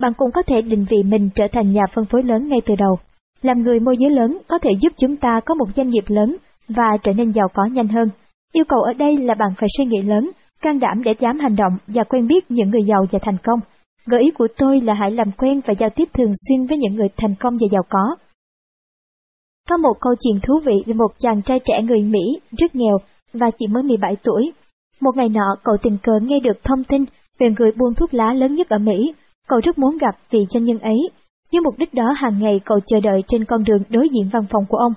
Bạn cũng có thể định vị mình trở thành nhà phân phối lớn ngay từ đầu. Làm người môi giới lớn có thể giúp chúng ta có một doanh nghiệp lớn và trở nên giàu có nhanh hơn. Yêu cầu ở đây là bạn phải suy nghĩ lớn, can đảm để dám hành động và quen biết những người giàu và thành công. Gợi ý của tôi là hãy làm quen và giao tiếp thường xuyên với những người thành công và giàu có. Có một câu chuyện thú vị về một chàng trai trẻ người Mỹ rất nghèo và chỉ mới 17 tuổi. Một ngày nọ cậu tình cờ nghe được thông tin về người buôn thuốc lá lớn nhất ở Mỹ. Cậu rất muốn gặp vị doanh nhân ấy. Với mục đích đó hàng ngày cậu chờ đợi trên con đường đối diện văn phòng của ông.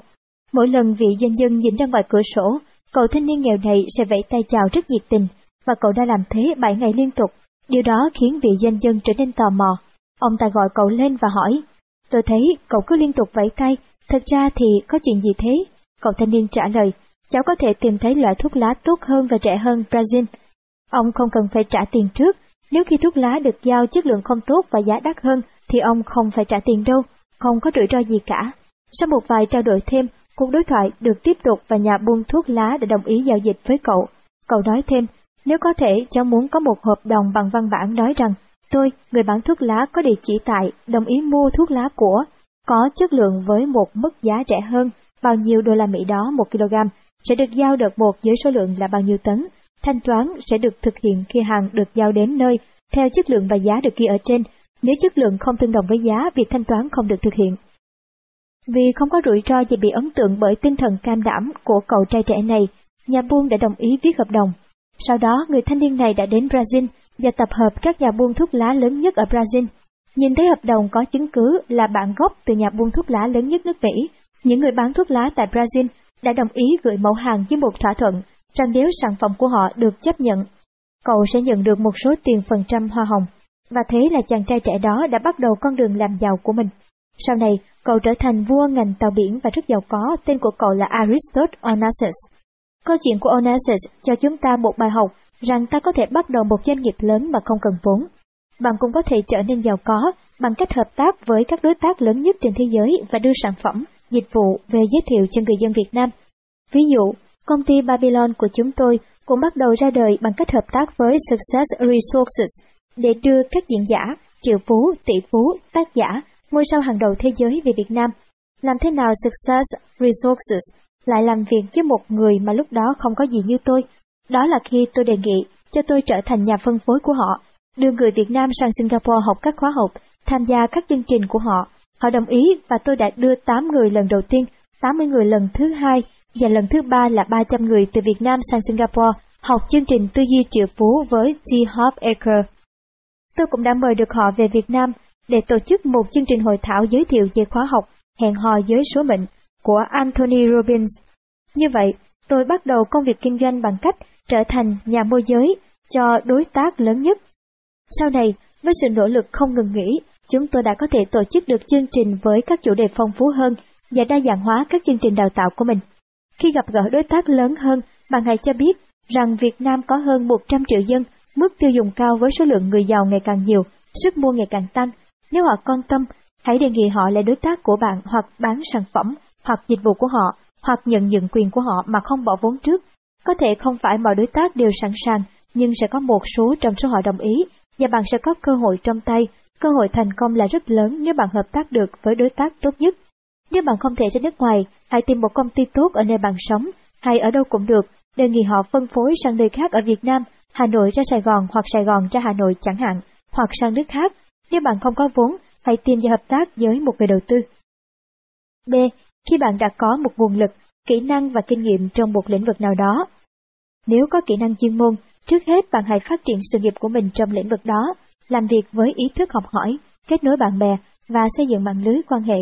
Mỗi lần vị doanh nhân nhìn ra ngoài cửa sổ, cậu thanh niên nghèo này sẽ vẫy tay chào rất nhiệt tình, và cậu đã làm thế 7 ngày liên tục. Điều đó khiến vị doanh nhân trở nên tò mò. Ông ta gọi cậu lên và hỏi, tôi thấy cậu cứ liên tục vẫy tay, thật ra thì có chuyện gì thế? Cậu thanh niên trả lời, cháu có thể tìm thấy loại thuốc lá tốt hơn và rẻ hơn Brazil. Ông không cần phải trả tiền trước, nếu khi thuốc lá được giao chất lượng không tốt và giá đắt hơn thì ông không phải trả tiền đâu, không có rủi ro gì cả. Sau một vài trao đổi thêm, cuộc đối thoại được tiếp tục và nhà buôn thuốc lá đã đồng ý giao dịch với cậu. Cậu nói thêm, nếu có thể, cháu muốn có một hợp đồng bằng văn bản nói rằng, tôi, người bán thuốc lá có địa chỉ tại, đồng ý mua thuốc lá của, có chất lượng với một mức giá rẻ hơn, bao nhiêu đô la Mỹ đó một kg, sẽ được giao đợt một với số lượng là bao nhiêu tấn. Thanh toán sẽ được thực hiện khi hàng được giao đến nơi, theo chất lượng và giá được ghi ở trên. Nếu chất lượng không tương đồng với giá, việc thanh toán không được thực hiện. Vì không có rủi ro gì bị ấn tượng bởi tinh thần cam đảm của cậu trai trẻ này, nhà buôn đã đồng ý viết hợp đồng. Sau đó, người thanh niên này đã đến Brazil và tập hợp các nhà buôn thuốc lá lớn nhất ở Brazil. Nhìn thấy hợp đồng có chứng cứ là bản gốc từ nhà buôn thuốc lá lớn nhất nước Mỹ, những người bán thuốc lá tại Brazil đã đồng ý gửi mẫu hàng với một thỏa thuận rằng nếu sản phẩm của họ được chấp nhận, cậu sẽ nhận được một số tiền phần trăm hoa hồng. Và thế là chàng trai trẻ đó đã bắt đầu con đường làm giàu của mình. Sau này, cậu trở thành vua ngành tàu biển và rất giàu có, tên của cậu là Aristotle Onassis. Câu chuyện của Onassis cho chúng ta một bài học rằng ta có thể bắt đầu một doanh nghiệp lớn mà không cần vốn. Bạn cũng có thể trở nên giàu có bằng cách hợp tác với các đối tác lớn nhất trên thế giới và đưa sản phẩm, dịch vụ về giới thiệu cho người dân Việt Nam. Ví dụ, Công ty Babylon của chúng tôi cũng bắt đầu ra đời bằng cách hợp tác với Success Resources để đưa các diễn giả, triệu phú, tỷ phú, tác giả, ngôi sao hàng đầu thế giới về Việt Nam. Làm thế nào Success Resources lại làm việc với một người mà lúc đó không có gì như tôi? Đó là khi tôi đề nghị cho tôi trở thành nhà phân phối của họ, đưa người Việt Nam sang Singapore học các khóa học, tham gia các chương trình của họ. Họ đồng ý và tôi đã đưa 8 người lần đầu tiên, 80 người lần thứ hai và lần thứ ba là 300 người từ Việt Nam sang Singapore học chương trình tư duy triệu phú với T. Hop Eker. Tôi cũng đã mời được họ về Việt Nam để tổ chức một chương trình hội thảo giới thiệu về khóa học hẹn hò với số mệnh của Anthony Robbins. Như vậy, tôi bắt đầu công việc kinh doanh bằng cách trở thành nhà môi giới cho đối tác lớn nhất. Sau này, với sự nỗ lực không ngừng nghỉ, chúng tôi đã có thể tổ chức được chương trình với các chủ đề phong phú hơn và đa dạng hóa các chương trình đào tạo của mình. Khi gặp gỡ đối tác lớn hơn, bạn hãy cho biết rằng Việt Nam có hơn 100 triệu dân, mức tiêu dùng cao với số lượng người giàu ngày càng nhiều, sức mua ngày càng tăng. Nếu họ quan tâm, hãy đề nghị họ là đối tác của bạn hoặc bán sản phẩm, hoặc dịch vụ của họ, hoặc nhận nhượng quyền của họ mà không bỏ vốn trước. Có thể không phải mọi đối tác đều sẵn sàng, nhưng sẽ có một số trong số họ đồng ý, và bạn sẽ có cơ hội trong tay. Cơ hội thành công là rất lớn nếu bạn hợp tác được với đối tác tốt nhất. Nếu bạn không thể ra nước ngoài, hãy tìm một công ty tốt ở nơi bạn sống, hay ở đâu cũng được, đề nghị họ phân phối sang nơi khác ở Việt Nam, Hà Nội ra Sài Gòn hoặc Sài Gòn ra Hà Nội chẳng hạn, hoặc sang nước khác. Nếu bạn không có vốn, hãy tìm và hợp tác với một người đầu tư. B. Khi bạn đã có một nguồn lực, kỹ năng và kinh nghiệm trong một lĩnh vực nào đó. Nếu có kỹ năng chuyên môn, trước hết bạn hãy phát triển sự nghiệp của mình trong lĩnh vực đó, làm việc với ý thức học hỏi, kết nối bạn bè và xây dựng mạng lưới quan hệ.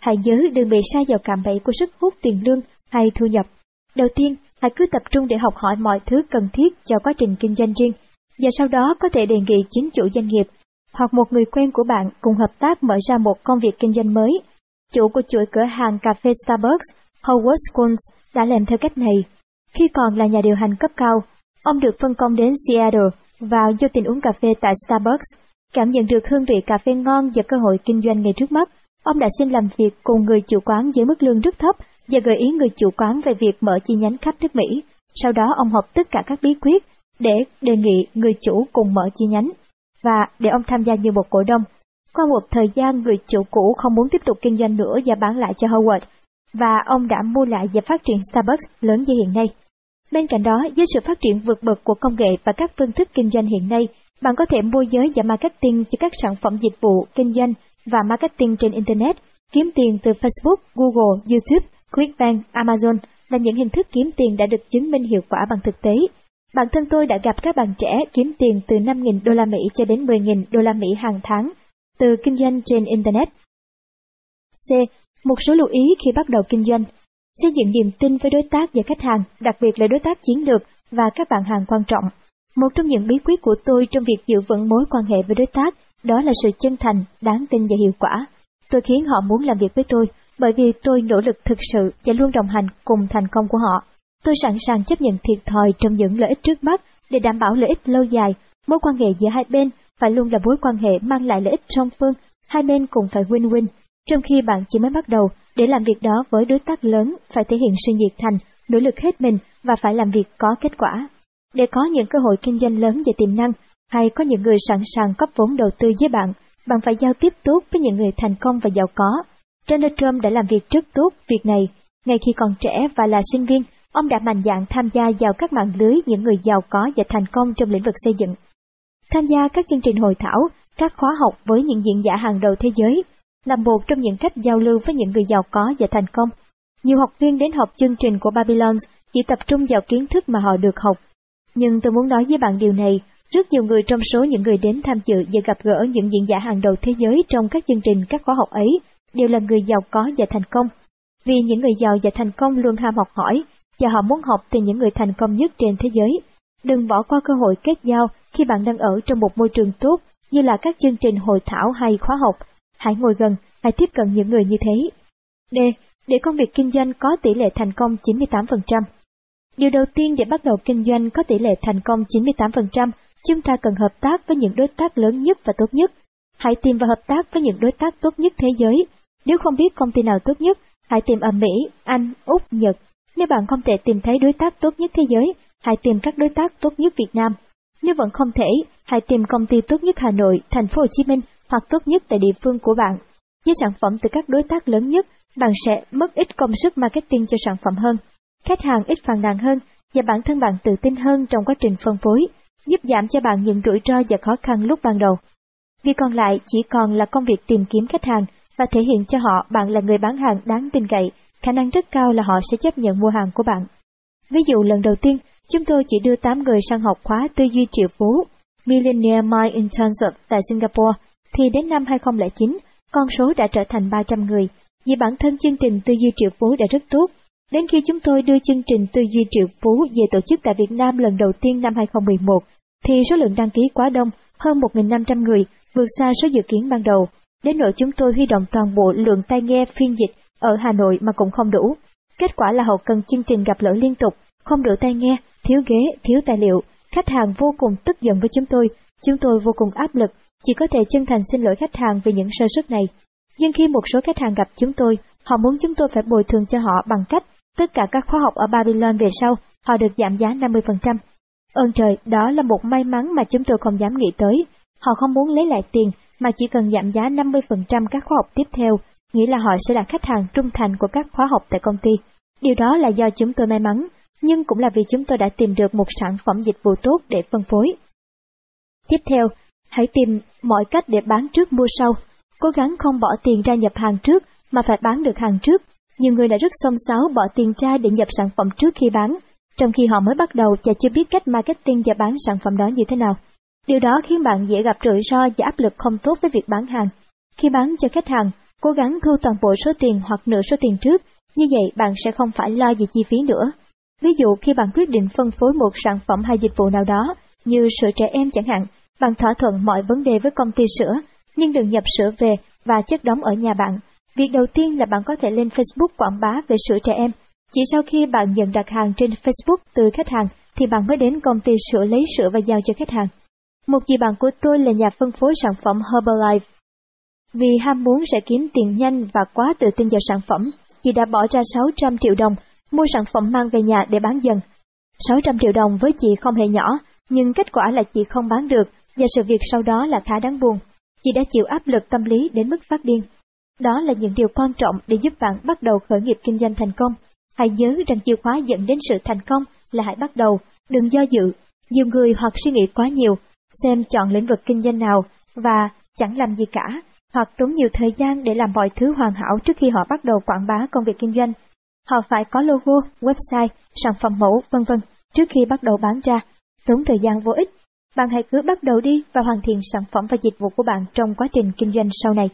Hãy nhớ đừng bị sa vào cạm bẫy của sức hút tiền lương hay thu nhập. Đầu tiên, hãy cứ tập trung để học hỏi mọi thứ cần thiết cho quá trình kinh doanh riêng, và sau đó có thể đề nghị chính chủ doanh nghiệp hoặc một người quen của bạn cùng hợp tác mở ra một công việc kinh doanh mới. Chủ của chuỗi cửa hàng cà phê Starbucks, Howard Schultz, đã làm theo cách này. Khi còn là nhà điều hành cấp cao, ông được phân công đến Seattle và vô tình uống cà phê tại Starbucks, cảm nhận được hương vị cà phê ngon và cơ hội kinh doanh ngay trước mắt. Ông đã xin làm việc cùng người chủ quán với mức lương rất thấp và gợi ý người chủ quán về việc mở chi nhánh khắp nước Mỹ. Sau đó ông học tất cả các bí quyết để đề nghị người chủ cùng mở chi nhánh và để ông tham gia như một cổ đông. Qua một thời gian người chủ cũ không muốn tiếp tục kinh doanh nữa và bán lại cho Howard, và ông đã mua lại và phát triển Starbucks lớn như hiện nay. Bên cạnh đó, với sự phát triển vượt bậc của công nghệ và các phương thức kinh doanh hiện nay, bạn có thể môi giới và marketing cho các sản phẩm dịch vụ, kinh doanh và marketing trên Internet, kiếm tiền từ Facebook, Google, YouTube, Clickbank, Amazon là những hình thức kiếm tiền đã được chứng minh hiệu quả bằng thực tế. Bản thân tôi đã gặp các bạn trẻ kiếm tiền từ 5.000 đô la Mỹ cho đến 10.000 đô la Mỹ hàng tháng từ kinh doanh trên Internet. C. Một số lưu ý khi bắt đầu kinh doanh. Xây dựng niềm tin với đối tác và khách hàng, đặc biệt là đối tác chiến lược và các bạn hàng quan trọng. Một trong những bí quyết của tôi trong việc giữ vững mối quan hệ với đối tác đó là sự chân thành, đáng tin và hiệu quả. Tôi khiến họ muốn làm việc với tôi, bởi vì tôi nỗ lực thực sự và luôn đồng hành cùng thành công của họ. Tôi sẵn sàng chấp nhận thiệt thòi trong những lợi ích trước mắt để đảm bảo lợi ích lâu dài. Mối quan hệ giữa hai bên phải luôn là mối quan hệ mang lại lợi ích song phương, hai bên cùng phải win-win. Trong khi bạn chỉ mới bắt đầu, để làm việc đó với đối tác lớn phải thể hiện sự nhiệt thành, nỗ lực hết mình và phải làm việc có kết quả. Để có những cơ hội kinh doanh lớn về tiềm năng, hay có những người sẵn sàng cấp vốn đầu tư với bạn, bạn phải giao tiếp tốt với những người thành công và giàu có. Donald Trump đã làm việc rất tốt việc này. Ngay khi còn trẻ và là sinh viên, ông đã mạnh dạn tham gia vào các mạng lưới những người giàu có và thành công trong lĩnh vực xây dựng. Tham gia các chương trình hội thảo, các khóa học với những diễn giả hàng đầu thế giới, là một trong những cách giao lưu với những người giàu có và thành công. Nhiều học viên đến học chương trình của Babylon chỉ tập trung vào kiến thức mà họ được học. Nhưng tôi muốn nói với bạn điều này, rất nhiều người trong số những người đến tham dự và gặp gỡ những diễn giả hàng đầu thế giới trong các chương trình các khóa học ấy đều là người giàu có và thành công. Vì những người giàu và thành công luôn ham học hỏi, và họ muốn học từ những người thành công nhất trên thế giới. Đừng bỏ qua cơ hội kết giao khi bạn đang ở trong một môi trường tốt như là các chương trình hội thảo hay khóa học. Hãy ngồi gần, hãy tiếp cận những người như thế. D. Để công việc kinh doanh có tỷ lệ thành công 98%. Điều đầu tiên để bắt đầu kinh doanh có tỷ lệ thành công 98%, chúng ta cần hợp tác với những đối tác lớn nhất và tốt nhất. Hãy tìm và hợp tác với những đối tác tốt nhất thế giới. Nếu không biết công ty nào tốt nhất, hãy tìm ở Mỹ, Anh, Úc, Nhật. Nếu bạn không thể tìm thấy đối tác tốt nhất thế giới, hãy tìm các đối tác tốt nhất Việt Nam. Nếu vẫn không thể, hãy tìm công ty tốt nhất Hà Nội, Thành phố Hồ Chí Minh hoặc tốt nhất tại địa phương của bạn. Với sản phẩm từ các đối tác lớn nhất, bạn sẽ mất ít công sức marketing cho sản phẩm hơn. Khách hàng ít phàn nàn hơn và bản thân bạn tự tin hơn trong quá trình phân phối, giúp giảm cho bạn những rủi ro và khó khăn lúc ban đầu. Việc còn lại chỉ còn là công việc tìm kiếm khách hàng và thể hiện cho họ bạn là người bán hàng đáng tin cậy, khả năng rất cao là họ sẽ chấp nhận mua hàng của bạn. Ví dụ lần đầu tiên, chúng tôi chỉ đưa 8 người sang học khóa tư duy triệu phú Millionaire Mind Intensive tại Singapore, thì đến năm 2009, con số đã trở thành 300 người, vì bản thân chương trình tư duy triệu phú đã rất tốt. Đến khi chúng tôi đưa chương trình tư duy triệu phú về tổ chức tại Việt Nam lần đầu tiên năm 2011, thì số lượng đăng ký quá đông, hơn 1.500 người, vượt xa số dự kiến ban đầu. Đến nỗi chúng tôi huy động toàn bộ lượng tai nghe phiên dịch ở Hà Nội mà cũng không đủ. Kết quả là hậu cần chương trình gặp lỗi liên tục, không đủ tai nghe, thiếu ghế, thiếu tài liệu. Khách hàng vô cùng tức giận với chúng tôi, chúng tôi vô cùng áp lực, chỉ có thể chân thành xin lỗi khách hàng vì những sơ suất này. Nhưng khi một số khách hàng gặp chúng tôi, họ muốn chúng tôi phải bồi thường cho họ bằng cách tất cả các khóa học ở Babylon về sau, họ được giảm giá 50%. Ơn trời, đó là một may mắn mà chúng tôi không dám nghĩ tới. Họ không muốn lấy lại tiền, mà chỉ cần giảm giá 50% các khóa học tiếp theo, nghĩa là họ sẽ là khách hàng trung thành của các khóa học tại công ty. Điều đó là do chúng tôi may mắn, nhưng cũng là vì chúng tôi đã tìm được một sản phẩm dịch vụ tốt để phân phối. Tiếp theo, hãy tìm mọi cách để bán trước mua sau. Cố gắng không bỏ tiền ra nhập hàng trước, mà phải bán được hàng trước. Nhiều người đã rất xông xáo bỏ tiền ra để nhập sản phẩm trước khi bán, trong khi họ mới bắt đầu và chưa biết cách marketing và bán sản phẩm đó như thế nào. Điều đó khiến bạn dễ gặp rủi ro và áp lực không tốt với việc bán hàng. Khi bán cho khách hàng, cố gắng thu toàn bộ số tiền hoặc nửa số tiền trước, như vậy bạn sẽ không phải lo về chi phí nữa. Ví dụ khi bạn quyết định phân phối một sản phẩm hay dịch vụ nào đó, như sữa trẻ em chẳng hạn, bạn thỏa thuận mọi vấn đề với công ty sữa, nhưng đừng nhập sữa về và chất đóng ở nhà bạn. Việc đầu tiên là bạn có thể lên Facebook quảng bá về sữa trẻ em. Chỉ sau khi bạn nhận đặt hàng trên Facebook từ khách hàng, thì bạn mới đến công ty sữa lấy sữa và giao cho khách hàng. Một chị bạn của tôi là nhà phân phối sản phẩm Herbalife. Vì ham muốn sẽ kiếm tiền nhanh và quá tự tin vào sản phẩm, chị đã bỏ ra 600 triệu đồng mua sản phẩm mang về nhà để bán dần. 600 triệu đồng với chị không hề nhỏ, nhưng kết quả là chị không bán được và sự việc sau đó là khá đáng buồn. Chị đã chịu áp lực tâm lý đến mức phát điên. Đó là những điều quan trọng để giúp bạn bắt đầu khởi nghiệp kinh doanh thành công. Hãy nhớ rằng chìa khóa dẫn đến sự thành công là hãy bắt đầu, đừng do dự. Nhiều người hoặc suy nghĩ quá nhiều, xem chọn lĩnh vực kinh doanh nào và chẳng làm gì cả, hoặc tốn nhiều thời gian để làm mọi thứ hoàn hảo trước khi họ bắt đầu quảng bá công việc kinh doanh. Họ phải có logo, website, sản phẩm mẫu, vân vân trước khi bắt đầu bán ra, tốn thời gian vô ích. Bạn hãy cứ bắt đầu đi và hoàn thiện sản phẩm và dịch vụ của bạn trong quá trình kinh doanh sau này.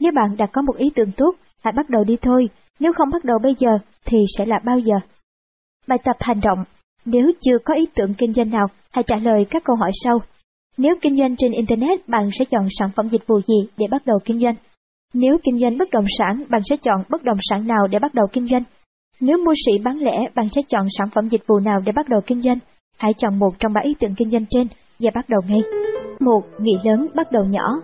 Nếu bạn đã có một ý tưởng tốt, hãy bắt đầu đi thôi, nếu không bắt đầu bây giờ thì sẽ là bao giờ? Bài tập hành động Nếu chưa có ý tưởng kinh doanh nào, hãy trả lời các câu hỏi sau. Nếu kinh doanh trên Internet, bạn sẽ chọn sản phẩm dịch vụ gì để bắt đầu kinh doanh? Nếu kinh doanh bất động sản, bạn sẽ chọn bất động sản nào để bắt đầu kinh doanh? Nếu mua sỉ bán lẻ, bạn sẽ chọn sản phẩm dịch vụ nào để bắt đầu kinh doanh? Hãy chọn một trong ba ý tưởng kinh doanh trên và bắt đầu ngay. Một, Nghĩ lớn bắt đầu nhỏ.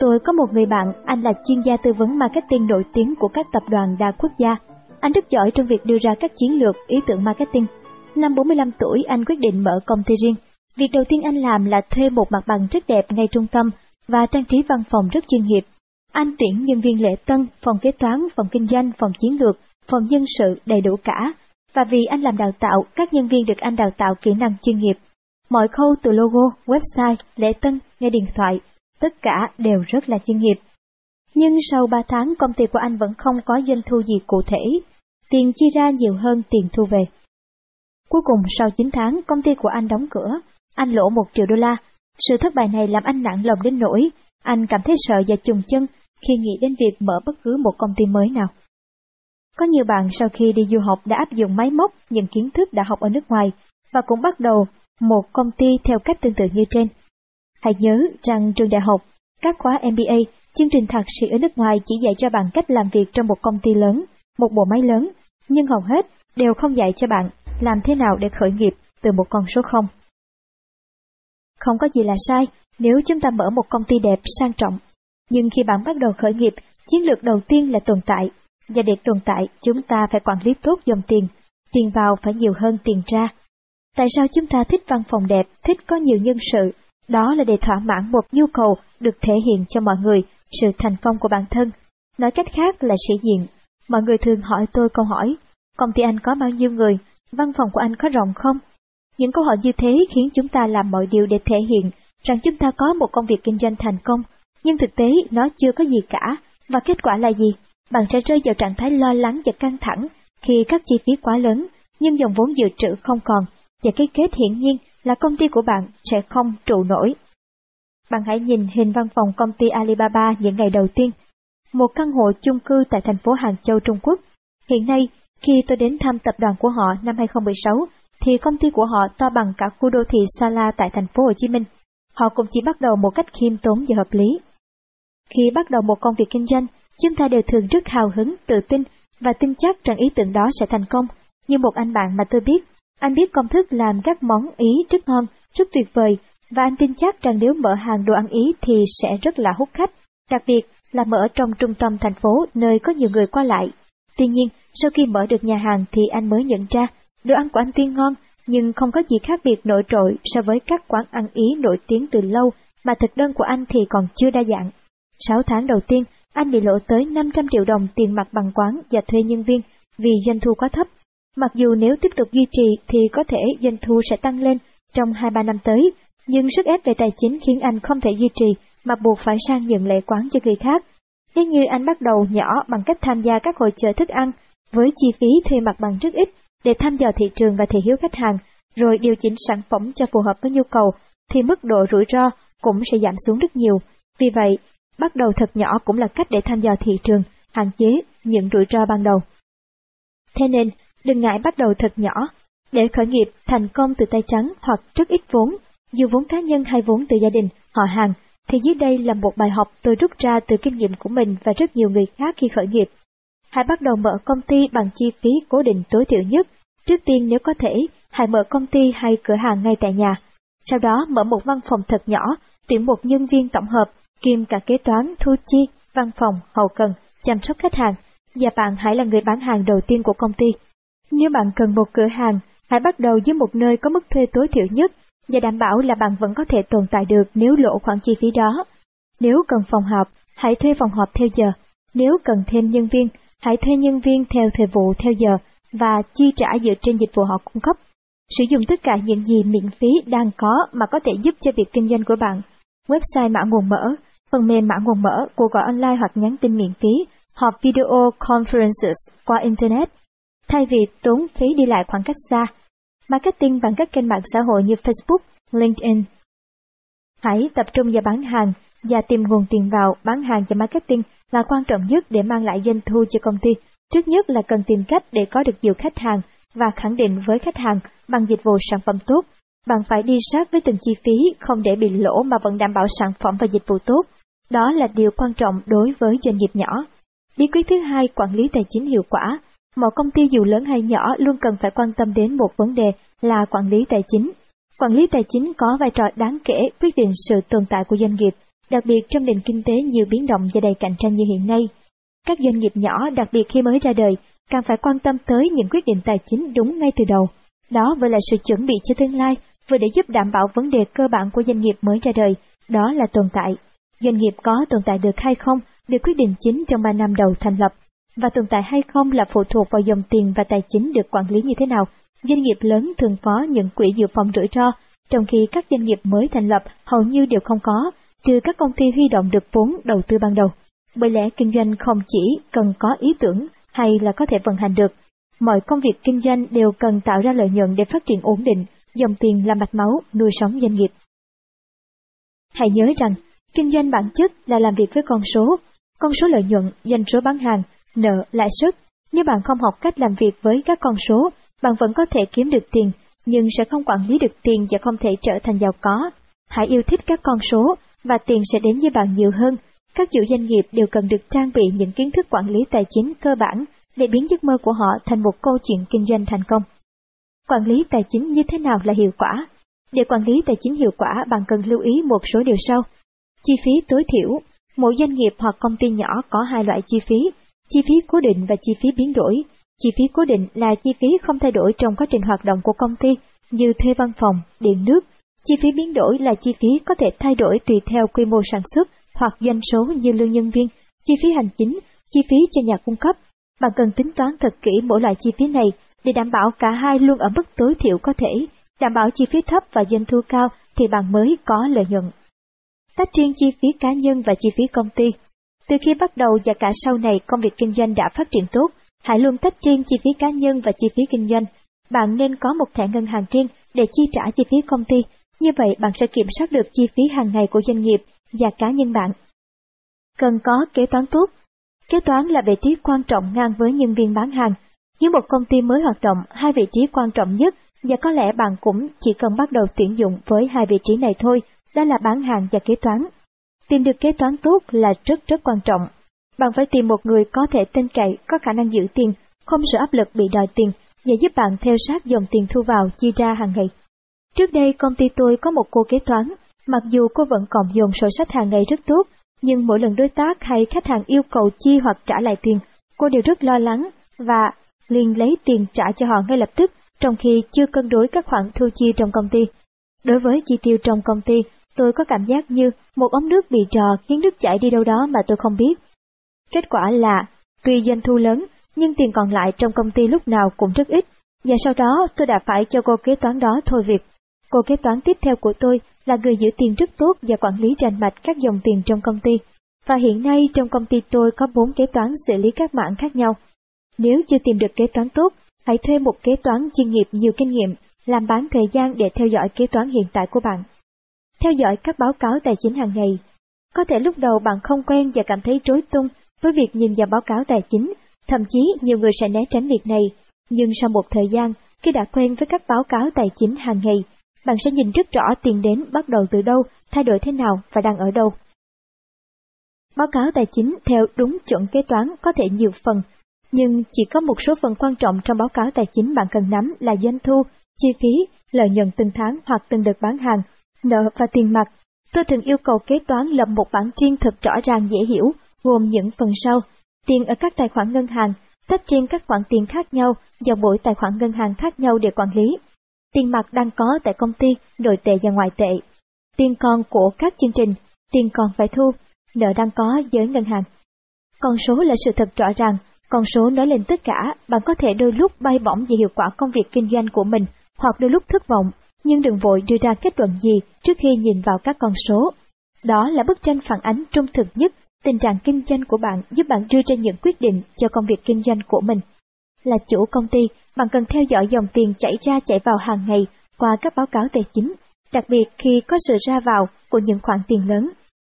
Tôi có một người bạn, anh là chuyên gia tư vấn marketing nổi tiếng của các tập đoàn đa quốc gia. Anh rất giỏi trong việc đưa ra các chiến lược, ý tưởng marketing. Năm 45 tuổi, anh quyết định mở công ty riêng. Việc đầu tiên anh làm là thuê một mặt bằng rất đẹp ngay trung tâm và trang trí văn phòng rất chuyên nghiệp. Anh tuyển nhân viên lễ tân, phòng kế toán, phòng kinh doanh, phòng chiến lược, phòng nhân sự đầy đủ cả. Và vì anh làm đào tạo, các nhân viên được anh đào tạo kỹ năng chuyên nghiệp. Mọi khâu từ logo, website, lễ tân, nghe điện thoại, tất cả đều rất là chuyên nghiệp. Nhưng sau 3 tháng công ty của anh vẫn không có doanh thu gì cụ thể, tiền chi ra nhiều hơn tiền thu về. Cuối cùng sau 9 tháng công ty của anh đóng cửa, anh lỗ 1 triệu đô la. Sự thất bại này làm anh nặng lòng đến nỗi, anh cảm thấy sợ và trùng chân khi nghĩ đến việc mở bất cứ một công ty mới nào. Có nhiều bạn sau khi đi du học đã áp dụng máy móc những kiến thức đã học ở nước ngoài và cũng bắt đầu một công ty theo cách tương tự như trên. Hãy nhớ rằng trường đại học, các khóa MBA, chương trình thạc sĩ ở nước ngoài chỉ dạy cho bạn cách làm việc trong một công ty lớn, một bộ máy lớn, nhưng hầu hết đều không dạy cho bạn làm thế nào để khởi nghiệp từ một con số 0. Không có gì là sai nếu chúng ta mở một công ty đẹp sang trọng, nhưng khi bạn bắt đầu khởi nghiệp, chiến lược đầu tiên là tồn tại, và để tồn tại chúng ta phải quản lý tốt dòng tiền. tiền vào phải nhiều hơn tiền ra. Tại sao chúng ta thích văn phòng đẹp, thích có nhiều nhân sự? Đó là để thỏa mãn một nhu cầu được thể hiện cho mọi người, sự thành công của bản thân. Nói cách khác là sĩ diện. Mọi người thường hỏi tôi câu hỏi, công ty anh có bao nhiêu người, văn phòng của anh có rộng không? Những câu hỏi như thế khiến chúng ta làm mọi điều để thể hiện rằng chúng ta có một công việc kinh doanh thành công, nhưng thực tế nó chưa có gì cả, và kết quả là gì? Bạn sẽ rơi vào trạng thái lo lắng và căng thẳng khi các chi phí quá lớn, nhưng dòng vốn dự trữ không còn, và cái kết hiển nhiên là công ty của bạn sẽ không trụ nổi. Bạn hãy nhìn hình văn phòng công ty Alibaba những ngày đầu tiên. Một căn hộ chung cư tại thành phố Hàng Châu, Trung Quốc. Hiện nay, khi tôi đến thăm tập đoàn của họ năm 2016, thì công ty của họ to bằng cả khu đô thị Sala tại thành phố Hồ Chí Minh. Họ cũng chỉ bắt đầu một cách khiêm tốn và hợp lý. Khi bắt đầu một công việc kinh doanh, chúng ta đều thường rất hào hứng, tự tin và tin chắc rằng ý tưởng đó sẽ thành công. Như một anh bạn mà tôi biết, anh biết công thức làm các món Ý rất ngon, rất tuyệt vời, và anh tin chắc rằng nếu mở hàng đồ ăn Ý thì sẽ rất là hút khách, đặc biệt là mở trong trung tâm thành phố nơi có nhiều người qua lại. Tuy nhiên, sau khi mở được nhà hàng thì anh mới nhận ra, đồ ăn của anh tuy ngon, nhưng không có gì khác biệt nổi trội so với các quán ăn Ý nổi tiếng từ lâu, mà thực đơn của anh thì còn chưa đa dạng. 6 tháng đầu tiên, anh bị lỗ tới 500 triệu đồng tiền mặt bằng quán và thuê nhân viên vì doanh thu quá thấp. Mặc dù nếu tiếp tục duy trì thì có thể doanh thu sẽ tăng lên trong 2-3 năm tới, nhưng sức ép về tài chính khiến anh không thể duy trì mà buộc phải sang nhận lệ quán cho người khác. Nếu như anh bắt đầu nhỏ bằng cách tham gia các hội chợ thức ăn với chi phí thuê mặt bằng rất ít để thăm dò thị trường và thị hiếu khách hàng, rồi điều chỉnh sản phẩm cho phù hợp với nhu cầu, thì mức độ rủi ro cũng sẽ giảm xuống rất nhiều. Vì vậy, bắt đầu thật nhỏ cũng là cách để tham dò thị trường, hạn chế những rủi ro ban đầu. Thế nên, đừng ngại bắt đầu thật nhỏ, để khởi nghiệp thành công từ tay trắng hoặc rất ít vốn, dù vốn cá nhân hay vốn từ gia đình, họ hàng, thì dưới đây là một bài học tôi rút ra từ kinh nghiệm của mình và rất nhiều người khác khi khởi nghiệp. Hãy bắt đầu mở công ty bằng chi phí cố định tối thiểu nhất. Trước tiên nếu có thể, hãy mở công ty hay cửa hàng ngay tại nhà. Sau đó mở một văn phòng thật nhỏ, tuyển một nhân viên tổng hợp, kiêm cả kế toán, thu chi, văn phòng, hậu cần, chăm sóc khách hàng, và bạn hãy là người bán hàng đầu tiên của công ty. Nếu bạn cần một cửa hàng, hãy bắt đầu với một nơi có mức thuê tối thiểu nhất và đảm bảo là bạn vẫn có thể tồn tại được nếu lỗ khoản chi phí đó. Nếu cần phòng họp, hãy thuê phòng họp theo giờ. Nếu cần thêm nhân viên, hãy thuê nhân viên theo thời vụ theo giờ và chi trả dựa trên dịch vụ họ cung cấp. Sử dụng tất cả những gì miễn phí đang có mà có thể giúp cho việc kinh doanh của bạn. Website mã nguồn mở, phần mềm mã nguồn mở, cuộc gọi online hoặc nhắn tin miễn phí, họp video conferences qua Internet. Thay vì tốn phí đi lại khoảng cách xa, marketing bằng các kênh mạng xã hội như Facebook, LinkedIn. Hãy tập trung vào bán hàng và tìm nguồn tiền vào bán hàng và marketing là quan trọng nhất để mang lại doanh thu cho công ty. Trước nhất là cần tìm cách để có được nhiều khách hàng và khẳng định với khách hàng bằng dịch vụ sản phẩm tốt. Bạn phải đi sát với từng chi phí không để bị lỗ mà vẫn đảm bảo sản phẩm và dịch vụ tốt. Đó là điều quan trọng đối với doanh nghiệp nhỏ. Bí quyết thứ hai, quản lý tài chính hiệu quả. mọi công ty dù lớn hay nhỏ luôn cần phải quan tâm đến một vấn đề là quản lý tài chính. Quản lý tài chính có vai trò đáng kể quyết định sự tồn tại của doanh nghiệp, đặc biệt trong nền kinh tế nhiều biến động và đầy cạnh tranh như hiện nay. Các doanh nghiệp nhỏ, đặc biệt khi mới ra đời, càng phải quan tâm tới những quyết định tài chính đúng ngay từ đầu. Đó vừa là sự chuẩn bị cho tương lai, vừa để giúp đảm bảo vấn đề cơ bản của doanh nghiệp mới ra đời, đó là tồn tại. Doanh nghiệp có tồn tại được hay không được quyết định chính trong 3 năm đầu thành lập, và tồn tại hay không là phụ thuộc vào dòng tiền và tài chính được quản lý như thế nào. Doanh nghiệp lớn thường có những quỹ dự phòng rủi ro, trong khi các doanh nghiệp mới thành lập hầu như đều không có, trừ các công ty huy động được vốn đầu tư ban đầu. Bởi lẽ kinh doanh không chỉ cần có ý tưởng hay là có thể vận hành được. Mọi công việc kinh doanh đều cần tạo ra lợi nhuận để phát triển ổn định, dòng tiền là mạch máu nuôi sống doanh nghiệp. Hãy nhớ rằng, kinh doanh bản chất là làm việc với con số, con số lợi nhuận, doanh số bán hàng, nợ, lãi suất. Nếu bạn không học cách làm việc với các con số, bạn vẫn có thể kiếm được tiền, nhưng sẽ không quản lý được tiền và không thể trở thành giàu có. Hãy yêu thích các con số, và tiền sẽ đến với bạn nhiều hơn. Các chủ doanh nghiệp đều cần được trang bị những kiến thức quản lý tài chính cơ bản để biến giấc mơ của họ thành một câu chuyện kinh doanh thành công. Quản lý tài chính như thế nào là hiệu quả? Để quản lý tài chính hiệu quả, bạn cần lưu ý một số điều sau. Chi phí tối thiểu. Mỗi doanh nghiệp hoặc công ty nhỏ có hai loại chi phí, chi phí cố định và chi phí biến đổi. Chi phí cố định là chi phí không thay đổi trong quá trình hoạt động của công ty như thuê văn phòng, điện nước. Chi phí biến đổi là chi phí có thể thay đổi tùy theo quy mô sản xuất hoặc doanh số như lương nhân viên, chi phí hành chính, chi phí cho nhà cung cấp. Bạn cần tính toán thật kỹ mỗi loại chi phí này để đảm bảo cả hai luôn ở mức tối thiểu có thể, đảm bảo chi phí thấp và doanh thu cao thì bạn mới có lợi nhuận. Tách riêng chi phí cá nhân và chi phí công ty. Từ khi bắt đầu và cả sau này công việc kinh doanh đã phát triển tốt, hãy luôn tách riêng chi phí cá nhân và chi phí kinh doanh. Bạn nên có một thẻ ngân hàng riêng để chi trả chi phí công ty, như vậy bạn sẽ kiểm soát được chi phí hàng ngày của doanh nghiệp và cá nhân bạn. Cần có kế toán tốt. Kế toán là vị trí quan trọng ngang với nhân viên bán hàng. Với một công ty mới hoạt động, hai vị trí quan trọng nhất và có lẽ bạn cũng chỉ cần bắt đầu tuyển dụng với hai vị trí này thôi, đó là bán hàng và kế toán. Tìm được kế toán tốt là rất rất quan trọng. Bạn phải tìm một người có thể tin cậy, có khả năng giữ tiền, không sợ áp lực bị đòi tiền và giúp bạn theo sát dòng tiền thu vào chi ra hàng ngày. Trước đây công ty tôi có một cô kế toán, mặc dù cô vẫn còn dồn sổ sách hàng ngày rất tốt, nhưng mỗi lần đối tác hay khách hàng yêu cầu chi hoặc trả lại tiền, cô đều rất lo lắng và liền lấy tiền trả cho họ ngay lập tức, trong khi chưa cân đối các khoản thu chi trong công ty. Đối với chi tiêu trong công ty, tôi có cảm giác như một ống nước bị trò khiến nước chảy đi đâu đó mà tôi không biết. Kết quả là, tuy doanh thu lớn, nhưng tiền còn lại trong công ty lúc nào cũng rất ít, và sau đó tôi đã phải cho cô kế toán đó thôi việc. Cô kế toán tiếp theo của tôi là người giữ tiền rất tốt và quản lý rành mạch các dòng tiền trong công ty. Và hiện nay trong công ty tôi có bốn kế toán xử lý các mảng khác nhau. Nếu chưa tìm được kế toán tốt, hãy thuê một kế toán chuyên nghiệp nhiều kinh nghiệm, làm bán thời gian để theo dõi kế toán hiện tại của bạn. Theo dõi các báo cáo tài chính hàng ngày. Có thể lúc đầu bạn không quen và cảm thấy rối tung với việc nhìn vào báo cáo tài chính, thậm chí nhiều người sẽ né tránh việc này. Nhưng sau một thời gian, khi đã quen với các báo cáo tài chính hàng ngày, bạn sẽ nhìn rất rõ tiền đến bắt đầu từ đâu, thay đổi thế nào và đang ở đâu. Báo cáo tài chính theo đúng chuẩn kế toán có thể nhiều phần, nhưng chỉ có một số phần quan trọng trong báo cáo tài chính bạn cần nắm là doanh thu, chi phí, lợi nhuận từng tháng hoặc từng đợt bán hàng, nợ và tiền mặt. Tôi thường yêu cầu kế toán lập một bản riêng thật rõ ràng dễ hiểu, gồm những phần sau, tiền ở các tài khoản ngân hàng, tách riêng các khoản tiền khác nhau vào mỗi tài khoản ngân hàng khác nhau để quản lý, tiền mặt đang có tại công ty, nội tệ và ngoại tệ, tiền còn của các chương trình, tiền còn phải thu, nợ đang có với ngân hàng. Con số là sự thật rõ ràng, con số nói lên tất cả, bạn có thể đôi lúc bay bổng về hiệu quả công việc kinh doanh của mình, hoặc đôi lúc thất vọng, nhưng đừng vội đưa ra kết luận gì trước khi nhìn vào các con số. Đó là bức tranh phản ánh trung thực nhất tình trạng kinh doanh của bạn giúp bạn đưa ra những quyết định cho công việc kinh doanh của mình. Là chủ công ty, bạn cần theo dõi dòng tiền chảy ra chảy vào hàng ngày qua các báo cáo tài chính, đặc biệt khi có sự ra vào của những khoản tiền lớn.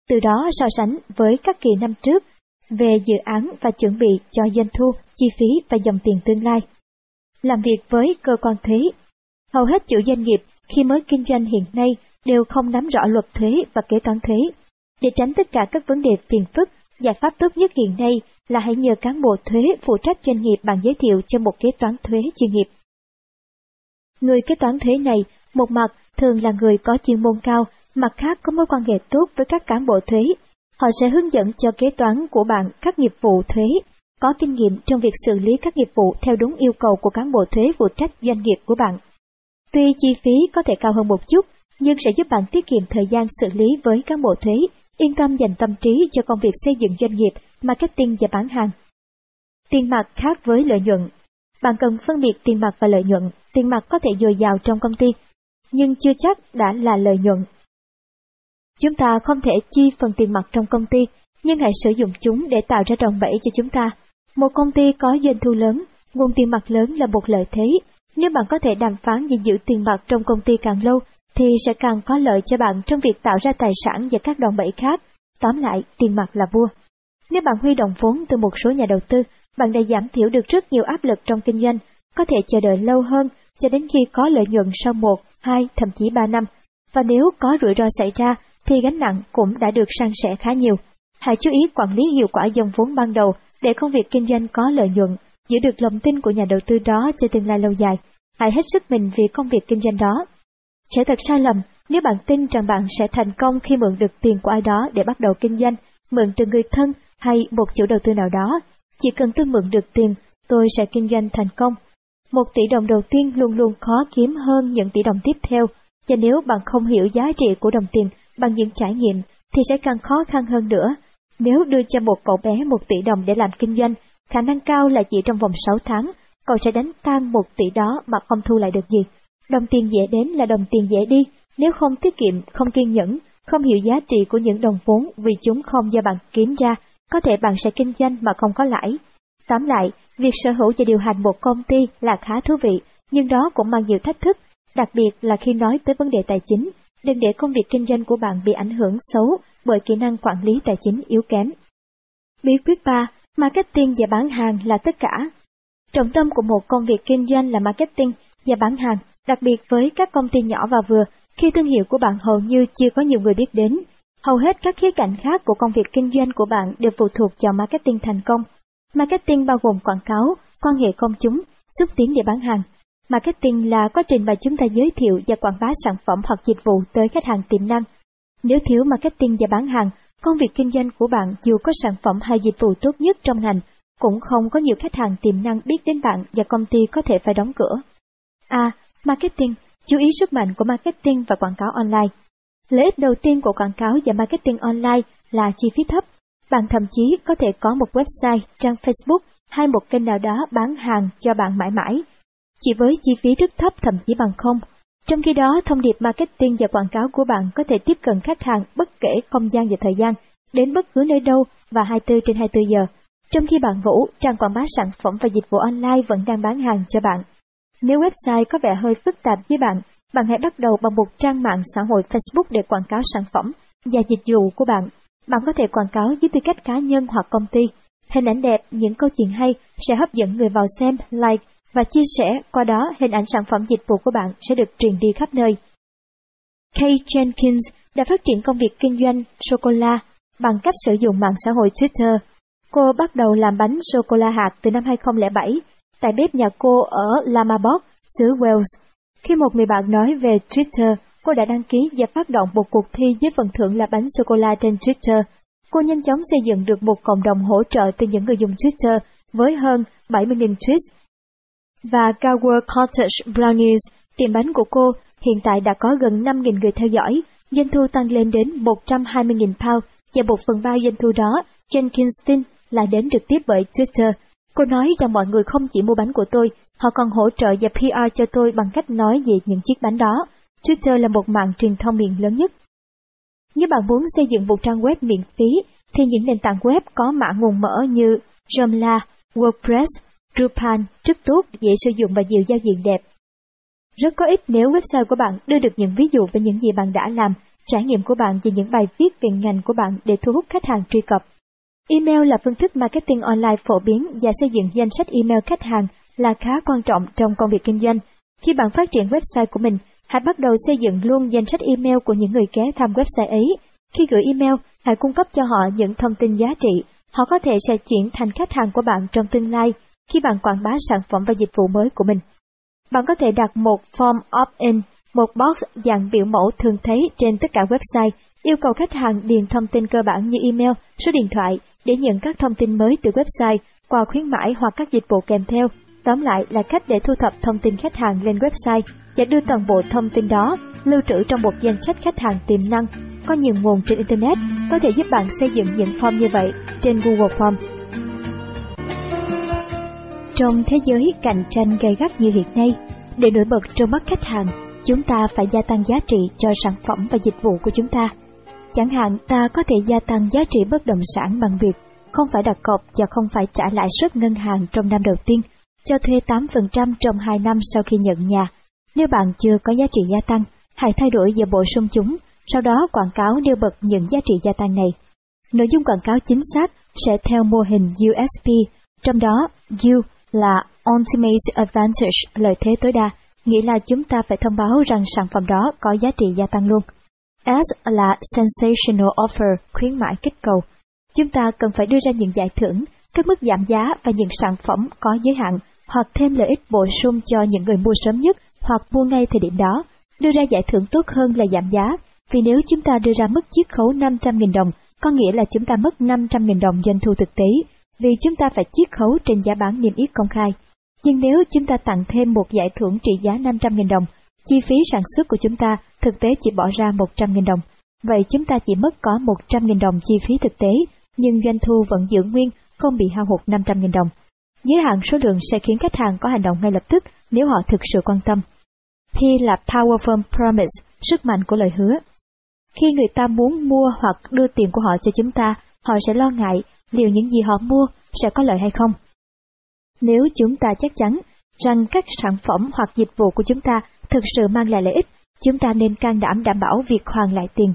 Từ đó so sánh với các kỳ năm trước về dự án và chuẩn bị cho doanh thu, chi phí và dòng tiền tương lai. Làm việc với cơ quan thuế Hầu hết chủ doanh nghiệp khi mới kinh doanh hiện nay đều không nắm rõ luật thuế và kế toán thuế. Để tránh tất cả các vấn đề phiền phức, giải pháp tốt nhất hiện nay là hãy nhờ cán bộ thuế phụ trách doanh nghiệp bạn giới thiệu cho một kế toán thuế chuyên nghiệp. Người kế toán thuế này, một mặt thường là người có chuyên môn cao, mặt khác có mối quan hệ tốt với các cán bộ thuế. Họ sẽ hướng dẫn cho kế toán của bạn các nghiệp vụ thuế, có kinh nghiệm trong việc xử lý các nghiệp vụ theo đúng yêu cầu của cán bộ thuế phụ trách doanh nghiệp của bạn. Tuy chi phí có thể cao hơn một chút, nhưng sẽ giúp bạn tiết kiệm thời gian xử lý với cán bộ thuế, yên tâm dành tâm trí cho công việc xây dựng doanh nghiệp, marketing và bán hàng. Tiền mặt khác với lợi nhuận. Bạn cần phân biệt tiền mặt và lợi nhuận. Tiền mặt có thể dồi dào trong công ty, nhưng chưa chắc đã là lợi nhuận. Chúng ta không thể chi phần tiền mặt trong công ty, nhưng hãy sử dụng chúng để tạo ra đòn bẩy cho chúng ta. Một công ty có doanh thu lớn, nguồn tiền mặt lớn là một lợi thế. Nếu bạn có thể đàm phán để giữ tiền mặt trong công ty càng lâu, thì sẽ càng có lợi cho bạn trong việc tạo ra tài sản và các đòn bẩy khác. Tóm lại, tiền mặt là vua. Nếu bạn huy động vốn từ một số nhà đầu tư, bạn đã giảm thiểu được rất nhiều áp lực trong kinh doanh, có thể chờ đợi lâu hơn cho đến khi có lợi nhuận sau 1, 2, thậm chí 3 năm. Và nếu có rủi ro xảy ra, thì gánh nặng cũng đã được san sẻ khá nhiều. Hãy chú ý quản lý hiệu quả dòng vốn ban đầu để công việc kinh doanh có lợi nhuận, giữ được lòng tin của nhà đầu tư đó cho tương lai lâu dài. Hãy hết sức mình vì công việc kinh doanh đó. Sẽ thật sai lầm nếu bạn tin rằng bạn sẽ thành công khi mượn được tiền của ai đó để bắt đầu kinh doanh, mượn từ người thân hay một chủ đầu tư nào đó. Chỉ cần tôi mượn được tiền, tôi sẽ kinh doanh thành công. Một tỷ đồng đầu tiên luôn luôn khó kiếm hơn những tỷ đồng tiếp theo, và nếu bạn không hiểu giá trị của đồng tiền bằng những trải nghiệm thì sẽ càng khó khăn hơn nữa. Nếu đưa cho một cậu bé một tỷ đồng để làm kinh doanh, khả năng cao là chỉ trong vòng 6 tháng, cậu sẽ đánh tan một tỷ đó mà không thu lại được gì. Đồng tiền dễ đến là đồng tiền dễ đi, nếu không tiết kiệm, không kiên nhẫn, không hiểu giá trị của những đồng vốn vì chúng không do bạn kiếm ra, có thể bạn sẽ kinh doanh mà không có lãi. Tóm lại, việc sở hữu và điều hành một công ty là khá thú vị, nhưng đó cũng mang nhiều thách thức, đặc biệt là khi nói tới vấn đề tài chính. Đừng để công việc kinh doanh của bạn bị ảnh hưởng xấu bởi kỹ năng quản lý tài chính yếu kém. Bí quyết 3. Marketing và bán hàng là tất cả. Trọng tâm của một công việc kinh doanh là marketing và bán hàng, đặc biệt với các công ty nhỏ và vừa, khi thương hiệu của bạn hầu như chưa có nhiều người biết đến. Hầu hết các khía cạnh khác của công việc kinh doanh của bạn đều phụ thuộc vào marketing thành công. Marketing bao gồm quảng cáo, quan hệ công chúng, xúc tiến để bán hàng. Marketing là quá trình mà chúng ta giới thiệu và quảng bá sản phẩm hoặc dịch vụ tới khách hàng tiềm năng. Nếu thiếu marketing và bán hàng, công việc kinh doanh của bạn dù có sản phẩm hay dịch vụ tốt nhất trong ngành, cũng không có nhiều khách hàng tiềm năng biết đến bạn và công ty có thể phải đóng cửa. A. marketing, chú ý sức mạnh của marketing và quảng cáo online. Lợi ích đầu tiên của quảng cáo và marketing online là chi phí thấp. Bạn thậm chí có thể có một website, trang Facebook hay một kênh nào đó bán hàng cho bạn mãi mãi. Chỉ với chi phí rất thấp thậm chí bằng không. Trong khi đó, thông điệp marketing và quảng cáo của bạn có thể tiếp cận khách hàng bất kể không gian và thời gian, đến bất cứ nơi đâu và 24 trên 24 giờ. Trong khi bạn ngủ, trang quảng bá sản phẩm và dịch vụ online vẫn đang bán hàng cho bạn. Nếu website có vẻ hơi phức tạp với bạn, bạn hãy bắt đầu bằng một trang mạng xã hội Facebook để quảng cáo sản phẩm và dịch vụ của bạn. Bạn có thể quảng cáo với tư cách cá nhân hoặc công ty. Hình ảnh đẹp, những câu chuyện hay sẽ hấp dẫn người vào xem, like và chia sẻ, qua đó hình ảnh sản phẩm dịch vụ của bạn sẽ được truyền đi khắp nơi. Kay Jenkins đã phát triển công việc kinh doanh sô-cô-la bằng cách sử dụng mạng xã hội Twitter. Cô bắt đầu làm bánh sô-cô-la hạt từ năm 2007 tại bếp nhà cô ở Lamabog, xứ Wales. Khi một người bạn nói về Twitter, cô đã đăng ký và phát động một cuộc thi với phần thưởng là bánh sô-cô-la trên Twitter. Cô nhanh chóng xây dựng được một cộng đồng hỗ trợ từ những người dùng Twitter với hơn 70.000 tweets. Và Gower Cottage Brownies, tiệm bánh của cô, hiện tại đã có gần 5.000 người theo dõi, doanh thu tăng lên đến 120.000 pound và một phần ba doanh thu đó, Jenkins tin là đến trực tiếp bởi Twitter. Cô nói rằng mọi người không chỉ mua bánh của tôi, họ còn hỗ trợ và PR cho tôi bằng cách nói về những chiếc bánh đó. Twitter là một mạng truyền thông miệng lớn nhất. Nếu bạn muốn xây dựng một trang web miễn phí, thì những nền tảng web có mã nguồn mở như Joomla, WordPress, Drupal rất tốt, dễ sử dụng và nhiều giao diện đẹp. Rất có ích nếu website của bạn đưa được những ví dụ về những gì bạn đã làm, trải nghiệm của bạn và những bài viết về ngành của bạn để thu hút khách hàng truy cập. Email là phương thức marketing online phổ biến và xây dựng danh sách email khách hàng là khá quan trọng trong công việc kinh doanh. Khi bạn phát triển website của mình, hãy bắt đầu xây dựng luôn danh sách email của những người ghé thăm website ấy. Khi gửi email, hãy cung cấp cho họ những thông tin giá trị. Họ có thể sẽ chuyển thành khách hàng của bạn trong tương lai khi bạn quảng bá sản phẩm và dịch vụ mới của mình. Bạn có thể đặt một form opt-in, một box dạng biểu mẫu thường thấy trên tất cả website, yêu cầu khách hàng điền thông tin cơ bản như email, số điện thoại để nhận các thông tin mới từ website, quà khuyến mãi hoặc các dịch vụ kèm theo. Tóm lại là cách để thu thập thông tin khách hàng lên website và đưa toàn bộ thông tin đó lưu trữ trong một danh sách khách hàng tiềm năng. Có nhiều nguồn trên Internet có thể giúp bạn xây dựng những form như vậy trên Google Forms. Trong thế giới cạnh tranh gay gắt như hiện nay, để nổi bật trong mắt khách hàng, chúng ta phải gia tăng giá trị cho sản phẩm và dịch vụ của chúng ta. Chẳng hạn ta có thể gia tăng giá trị bất động sản bằng việc không phải đặt cọc và không phải trả lãi suất ngân hàng trong năm đầu tiên, cho thuê 8% trong 2 năm sau khi nhận nhà. Nếu bạn chưa có giá trị gia tăng, hãy thay đổi và bổ sung chúng, sau đó quảng cáo nêu bật những giá trị gia tăng này. Nội dung quảng cáo chính xác sẽ theo mô hình USP, trong đó U là Ultimate Advantage, lợi thế tối đa, nghĩa là chúng ta phải thông báo rằng sản phẩm đó có giá trị gia tăng luôn. S là Sensational Offer, khuyến mãi kích cầu. Chúng ta cần phải đưa ra những giải thưởng, các mức giảm giá và những sản phẩm có giới hạn, hoặc thêm lợi ích bổ sung cho những người mua sớm nhất hoặc mua ngay thời điểm đó. Đưa ra giải thưởng tốt hơn là giảm giá, vì nếu chúng ta đưa ra mức chiết khấu 500.000 đồng, có nghĩa là chúng ta mất 500.000 đồng doanh thu thực tế vì chúng ta phải chiết khấu trên giá bán niêm yết công khai. Nhưng nếu chúng ta tặng thêm một giải thưởng trị giá 500.000 đồng, chi phí sản xuất của chúng ta thực tế chỉ bỏ ra 100.000 đồng. Vậy chúng ta chỉ mất có 100.000 đồng chi phí thực tế, nhưng doanh thu vẫn giữ nguyên, không bị hao hụt 500.000 đồng. Giới hạn số lượng sẽ khiến khách hàng có hành động ngay lập tức nếu họ thực sự quan tâm. P là Powerful Promise, sức mạnh của lời hứa. Khi người ta muốn mua hoặc đưa tiền của họ cho chúng ta, họ sẽ lo ngại liệu những gì họ mua sẽ có lợi hay không. Nếu chúng ta chắc chắn rằng các sản phẩm hoặc dịch vụ của chúng ta thực sự mang lại lợi ích, chúng ta nên can đảm đảm bảo việc hoàn lại tiền.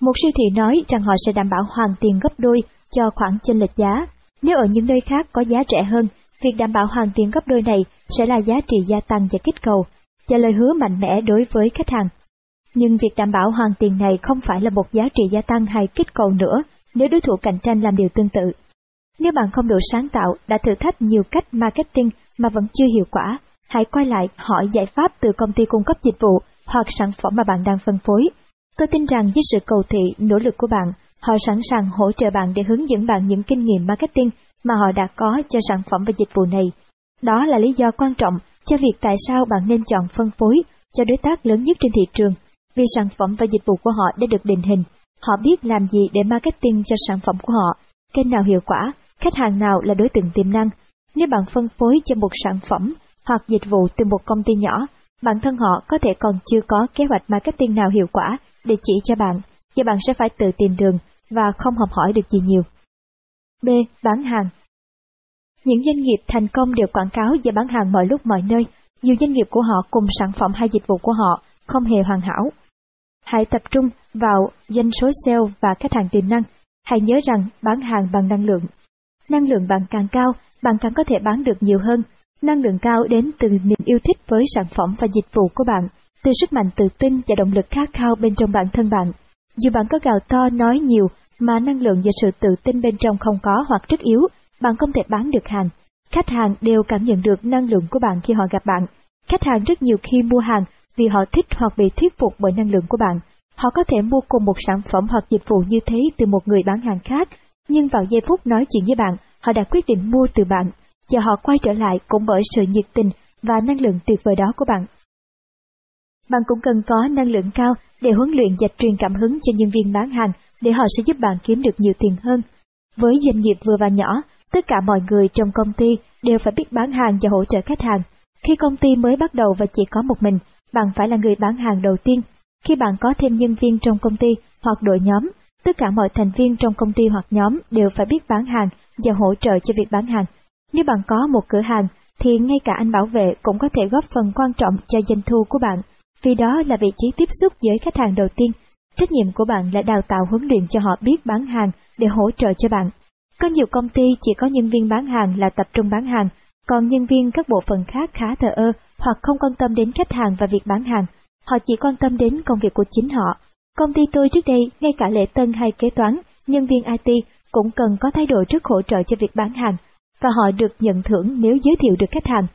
Một siêu thị nói rằng họ sẽ đảm bảo hoàn tiền gấp đôi cho khoản chênh lệch giá. Nếu ở những nơi khác có giá rẻ hơn, việc đảm bảo hoàn tiền gấp đôi này sẽ là giá trị gia tăng và kích cầu, và lời hứa mạnh mẽ đối với khách hàng. Nhưng việc đảm bảo hoàn tiền này không phải là một giá trị gia tăng hay kích cầu nữa nếu đối thủ cạnh tranh làm điều tương tự. Nếu bạn không đủ sáng tạo, đã thử thách nhiều cách marketing mà vẫn chưa hiệu quả, hãy quay lại hỏi giải pháp từ công ty cung cấp dịch vụ hoặc sản phẩm mà bạn đang phân phối. Tôi tin rằng với sự cầu thị, nỗ lực của bạn, họ sẵn sàng hỗ trợ bạn để hướng dẫn bạn những kinh nghiệm marketing mà họ đã có cho sản phẩm và dịch vụ này. Đó là lý do quan trọng cho việc tại sao bạn nên chọn phân phối cho đối tác lớn nhất trên thị trường, vì sản phẩm và dịch vụ của họ đã được định hình. Họ biết làm gì để marketing cho sản phẩm của họ, kênh nào hiệu quả, khách hàng nào là đối tượng tiềm năng. Nếu bạn phân phối cho một sản phẩm hoặc dịch vụ từ một công ty nhỏ, bản thân họ có thể còn chưa có kế hoạch marketing nào hiệu quả để chỉ cho bạn, và bạn sẽ phải tự tìm đường và không học hỏi được gì nhiều. B. Bán hàng Những doanh nghiệp thành công đều quảng cáo và bán hàng mọi lúc mọi nơi. Nhiều doanh nghiệp của họ cùng sản phẩm hay dịch vụ của họ không hề hoàn hảo. Hãy tập trung vào doanh số sale và khách hàng tiềm năng. Hãy nhớ rằng bán hàng bằng năng lượng. Năng lượng bạn càng cao, bạn càng có thể bán được nhiều hơn. Năng lượng cao đến từ niềm yêu thích với sản phẩm và dịch vụ của bạn, từ sức mạnh tự tin và động lực khát khao bên trong bản thân bạn. Dù bạn có gào to nói nhiều mà năng lượng và sự tự tin bên trong không có hoặc rất yếu, bạn không thể bán được hàng. Khách hàng đều cảm nhận được năng lượng của bạn khi họ gặp bạn. Khách hàng rất nhiều khi mua hàng vì họ thích hoặc bị thuyết phục bởi năng lượng của bạn. Họ có thể mua cùng một sản phẩm hoặc dịch vụ như thế từ một người bán hàng khác, nhưng vào giây phút nói chuyện với bạn, họ đã quyết định mua từ bạn, và họ quay trở lại cũng bởi sự nhiệt tình và năng lượng tuyệt vời đó của bạn. Bạn cũng cần có năng lượng cao để huấn luyện và truyền cảm hứng cho nhân viên bán hàng để họ sẽ giúp bạn kiếm được nhiều tiền hơn. Với doanh nghiệp vừa và nhỏ, tất cả mọi người trong công ty đều phải biết bán hàng và hỗ trợ khách hàng. Khi công ty mới bắt đầu và chỉ có một mình, bạn phải là người bán hàng đầu tiên. Khi bạn có thêm nhân viên trong công ty hoặc đội nhóm, tất cả mọi thành viên trong công ty hoặc nhóm đều phải biết bán hàng và hỗ trợ cho việc bán hàng. Nếu bạn có một cửa hàng, thì ngay cả anh bảo vệ cũng có thể góp phần quan trọng cho doanh thu của bạn, vì đó là vị trí tiếp xúc với khách hàng đầu tiên. Trách nhiệm của bạn là đào tạo huấn luyện cho họ biết bán hàng để hỗ trợ cho bạn. Có nhiều công ty chỉ có nhân viên bán hàng là tập trung bán hàng, còn nhân viên các bộ phận khác khá thờ ơ hoặc không quan tâm đến khách hàng và việc bán hàng. Họ chỉ quan tâm đến công việc của chính họ. Công ty tôi trước đây, ngay cả lễ tân hay kế toán, nhân viên IT cũng cần có thái độ rất hỗ trợ cho việc bán hàng, và họ được nhận thưởng nếu giới thiệu được khách hàng.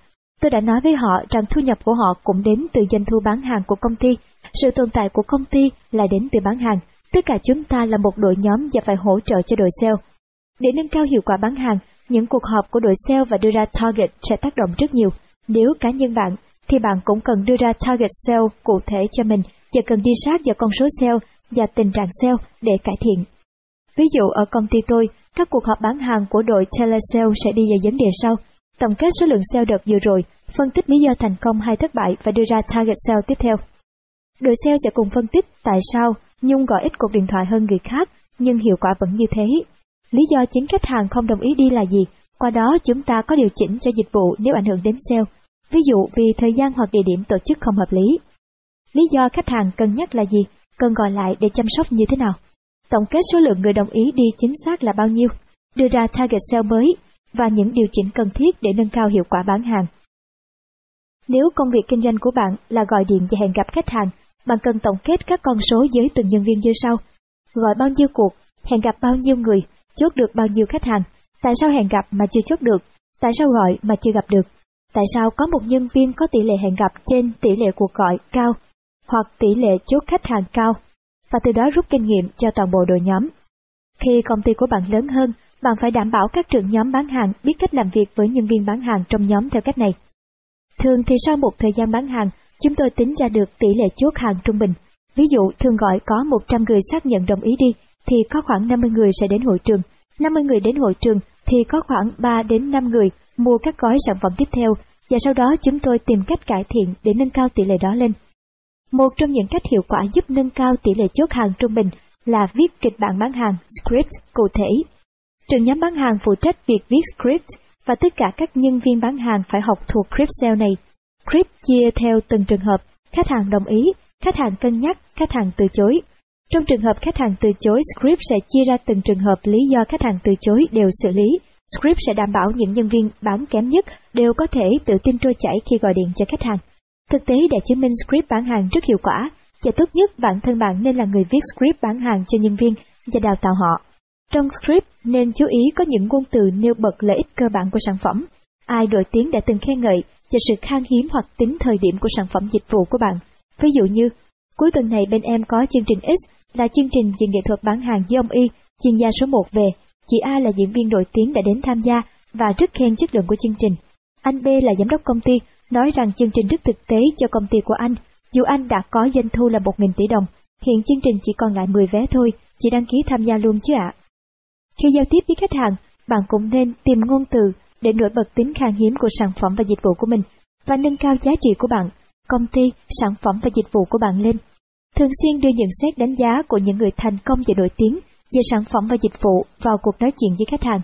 Tôi đã nói với họ rằng thu nhập của họ cũng đến từ doanh thu bán hàng của công ty. Sự tồn tại của công ty là đến từ bán hàng. Tất cả chúng ta là một đội nhóm và phải hỗ trợ cho đội sale. Để nâng cao hiệu quả bán hàng, những cuộc họp của đội sale và đưa ra target sẽ tác động rất nhiều. Nếu cá nhân bạn, thì bạn cũng cần đưa ra target sale cụ thể cho mình và cần đi sát vào con số sale và tình trạng sale để cải thiện. Ví dụ ở công ty tôi, các cuộc họp bán hàng của đội telesale sẽ đi vào vấn đề sau. Tổng kết số lượng sale đợt vừa rồi, phân tích lý do thành công hay thất bại và đưa ra target sale tiếp theo. Đội sale sẽ cùng phân tích tại sao Nhung gọi ít cuộc điện thoại hơn người khác, nhưng hiệu quả vẫn như thế. Lý do chính khách hàng không đồng ý đi là gì? Qua đó chúng ta có điều chỉnh cho dịch vụ nếu ảnh hưởng đến sale. Ví dụ vì thời gian hoặc địa điểm tổ chức không hợp lý. Lý do khách hàng cân nhắc là gì? Cần gọi lại để chăm sóc như thế nào? Tổng kết số lượng người đồng ý đi chính xác là bao nhiêu? Đưa ra target sale mới và những điều chỉnh cần thiết để nâng cao hiệu quả bán hàng. Nếu công việc kinh doanh của bạn là gọi điện và hẹn gặp khách hàng, bạn cần tổng kết các con số với từng nhân viên như sau. Gọi bao nhiêu cuộc, hẹn gặp bao nhiêu người, chốt được bao nhiêu khách hàng, tại sao hẹn gặp mà chưa chốt được, tại sao gọi mà chưa gặp được, tại sao có một nhân viên có tỷ lệ hẹn gặp trên tỷ lệ cuộc gọi cao, hoặc tỷ lệ chốt khách hàng cao, và từ đó rút kinh nghiệm cho toàn bộ đội nhóm. Khi công ty của bạn lớn hơn, bạn phải đảm bảo các trưởng nhóm bán hàng biết cách làm việc với nhân viên bán hàng trong nhóm theo cách này. Thường thì sau một thời gian bán hàng, chúng tôi tính ra được tỷ lệ chốt hàng trung bình. Ví dụ thường gọi có 100 người xác nhận đồng ý đi, thì có khoảng 50 người sẽ đến hội trường. 50 người đến hội trường thì có khoảng 3 đến 5 người mua các gói sản phẩm tiếp theo và sau đó chúng tôi tìm cách cải thiện để nâng cao tỷ lệ đó lên. Một trong những cách hiệu quả giúp nâng cao tỷ lệ chốt hàng trung bình là viết kịch bản bán hàng script cụ thể. Trường nhóm bán hàng phụ trách việc viết script và tất cả các nhân viên bán hàng phải học thuộc script sale này. Script chia theo từng trường hợp, khách hàng đồng ý, khách hàng cân nhắc, khách hàng từ chối. Trong trường hợp khách hàng từ chối, script sẽ chia ra từng trường hợp lý do khách hàng từ chối đều xử lý. Script sẽ đảm bảo những nhân viên bán kém nhất đều có thể tự tin trôi chảy khi gọi điện cho khách hàng. Thực tế để chứng minh script bán hàng rất hiệu quả, và tốt nhất bản thân bạn nên là người viết script bán hàng cho nhân viên và đào tạo họ. Trong script nên chú ý có những ngôn từ nêu bật lợi ích cơ bản của sản phẩm. Ai nổi tiếng đã từng khen ngợi cho sự khan hiếm hoặc tính thời điểm của sản phẩm dịch vụ của bạn. Ví dụ như, cuối tuần này bên em có chương trình X là chương trình về nghệ thuật bán hàng với ông Y, chuyên gia số 1 về. Chị A là diễn viên nổi tiếng đã đến tham gia và rất khen chất lượng của chương trình. Anh B là giám đốc công ty, nói rằng chương trình rất thực tế cho công ty của anh. Dù anh đã có doanh thu là 1.000 tỷ đồng, hiện chương trình chỉ còn lại 10 vé thôi, chị đăng ký tham gia luôn chứ ạ. Khi giao tiếp với khách hàng, bạn cũng nên tìm ngôn từ để nổi bật tính khan hiếm của sản phẩm và dịch vụ của mình và nâng cao giá trị của bạn, công ty, sản phẩm và dịch vụ của bạn lên. Thường xuyên đưa nhận xét đánh giá của những người thành công và nổi tiếng về sản phẩm và dịch vụ vào cuộc nói chuyện với khách hàng.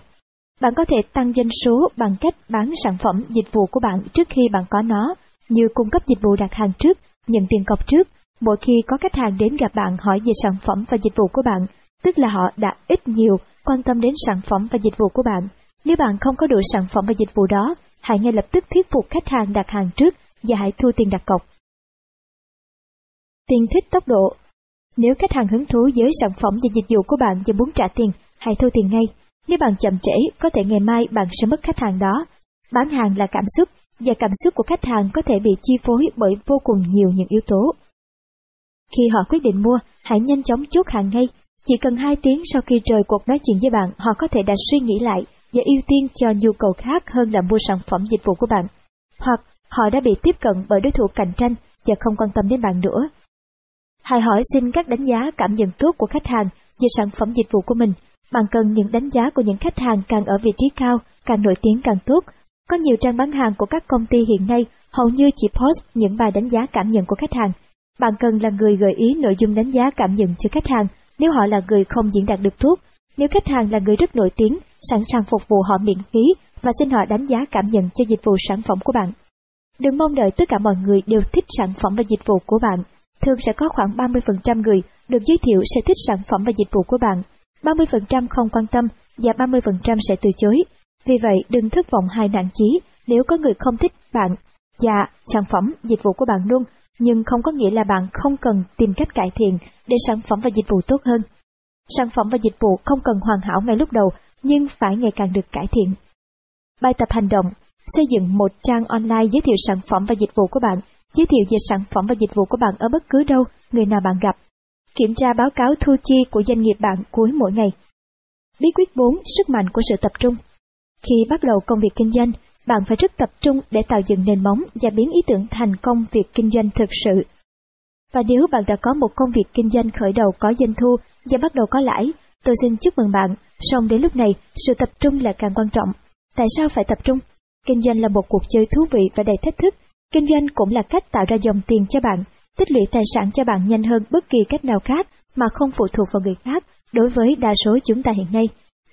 Bạn có thể tăng doanh số bằng cách bán sản phẩm, dịch vụ của bạn trước khi bạn có nó, như cung cấp dịch vụ đặt hàng trước, nhận tiền cọc trước. Mỗi khi có khách hàng đến gặp bạn hỏi về sản phẩm và dịch vụ của bạn, tức là họ đã ít nhiều quan tâm đến sản phẩm và dịch vụ của bạn. Nếu bạn không có đủ sản phẩm và dịch vụ đó, hãy ngay lập tức thuyết phục khách hàng đặt hàng trước và hãy thu tiền đặt cọc. Tiền thích tốc độ Nếu khách hàng hứng thú với sản phẩm và dịch vụ của bạn và muốn trả tiền, hãy thu tiền ngay. Nếu bạn chậm trễ, có thể ngày mai bạn sẽ mất khách hàng đó. Bán hàng là cảm xúc, và cảm xúc của khách hàng có thể bị chi phối bởi vô cùng nhiều những yếu tố. Khi họ quyết định mua, hãy nhanh chóng chốt hàng ngay. Chỉ cần 2 tiếng sau khi rời cuộc nói chuyện với bạn, họ có thể đã suy nghĩ lại và ưu tiên cho nhu cầu khác hơn là mua sản phẩm dịch vụ của bạn. Hoặc họ đã bị tiếp cận bởi đối thủ cạnh tranh và không quan tâm đến bạn nữa. Hãy hỏi xin các đánh giá cảm nhận tốt của khách hàng về sản phẩm dịch vụ của mình bạn cần những đánh giá của những khách hàng càng ở vị trí cao, càng nổi tiếng càng tốt. Có nhiều trang bán hàng của các công ty hiện nay hầu như chỉ post những bài đánh giá cảm nhận của khách hàng. Bạn cần là người gợi ý nội dung đánh giá cảm nhận cho khách hàng nếu họ là người không diễn đạt được tốt. Nếu khách hàng là người rất nổi tiếng, sẵn sàng phục vụ họ miễn phí và xin họ đánh giá cảm nhận cho dịch vụ sản phẩm của bạn. Đừng mong đợi tất cả mọi người đều thích sản phẩm và dịch vụ của bạn. Thường sẽ có khoảng 30% người được giới thiệu sẽ thích sản phẩm và dịch vụ của bạn 30% không quan tâm và 30% sẽ từ chối. Vì vậy đừng thất vọng hay nản chí nếu có người không thích bạn và sản phẩm, dịch vụ của bạn luôn, nhưng không có nghĩa là bạn không cần tìm cách cải thiện để sản phẩm và dịch vụ tốt hơn. Sản phẩm và dịch vụ không cần hoàn hảo ngay lúc đầu, nhưng phải ngày càng được cải thiện. Bài tập hành động Xây dựng một trang online giới thiệu sản phẩm và dịch vụ của bạn, giới thiệu về sản phẩm và dịch vụ của bạn ở bất cứ đâu, người nào bạn gặp, Kiểm tra báo cáo thu chi của doanh nghiệp bạn cuối mỗi ngày. Bí quyết 4. Sức mạnh của sự tập trung Khi bắt đầu công việc kinh doanh, bạn phải rất tập trung để tạo dựng nền móng và biến ý tưởng thành công việc kinh doanh thực sự. Và nếu bạn đã có một công việc kinh doanh khởi đầu có doanh thu và bắt đầu có lãi, tôi xin chúc mừng bạn, song đến lúc này, sự tập trung là càng quan trọng. Tại sao phải tập trung? Kinh doanh là một cuộc chơi thú vị và đầy thách thức. Kinh doanh cũng là cách tạo ra dòng tiền cho bạn, tích lũy tài sản cho bạn nhanh hơn bất kỳ cách nào khác mà không phụ thuộc vào người khác đối với đa số chúng ta hiện nay.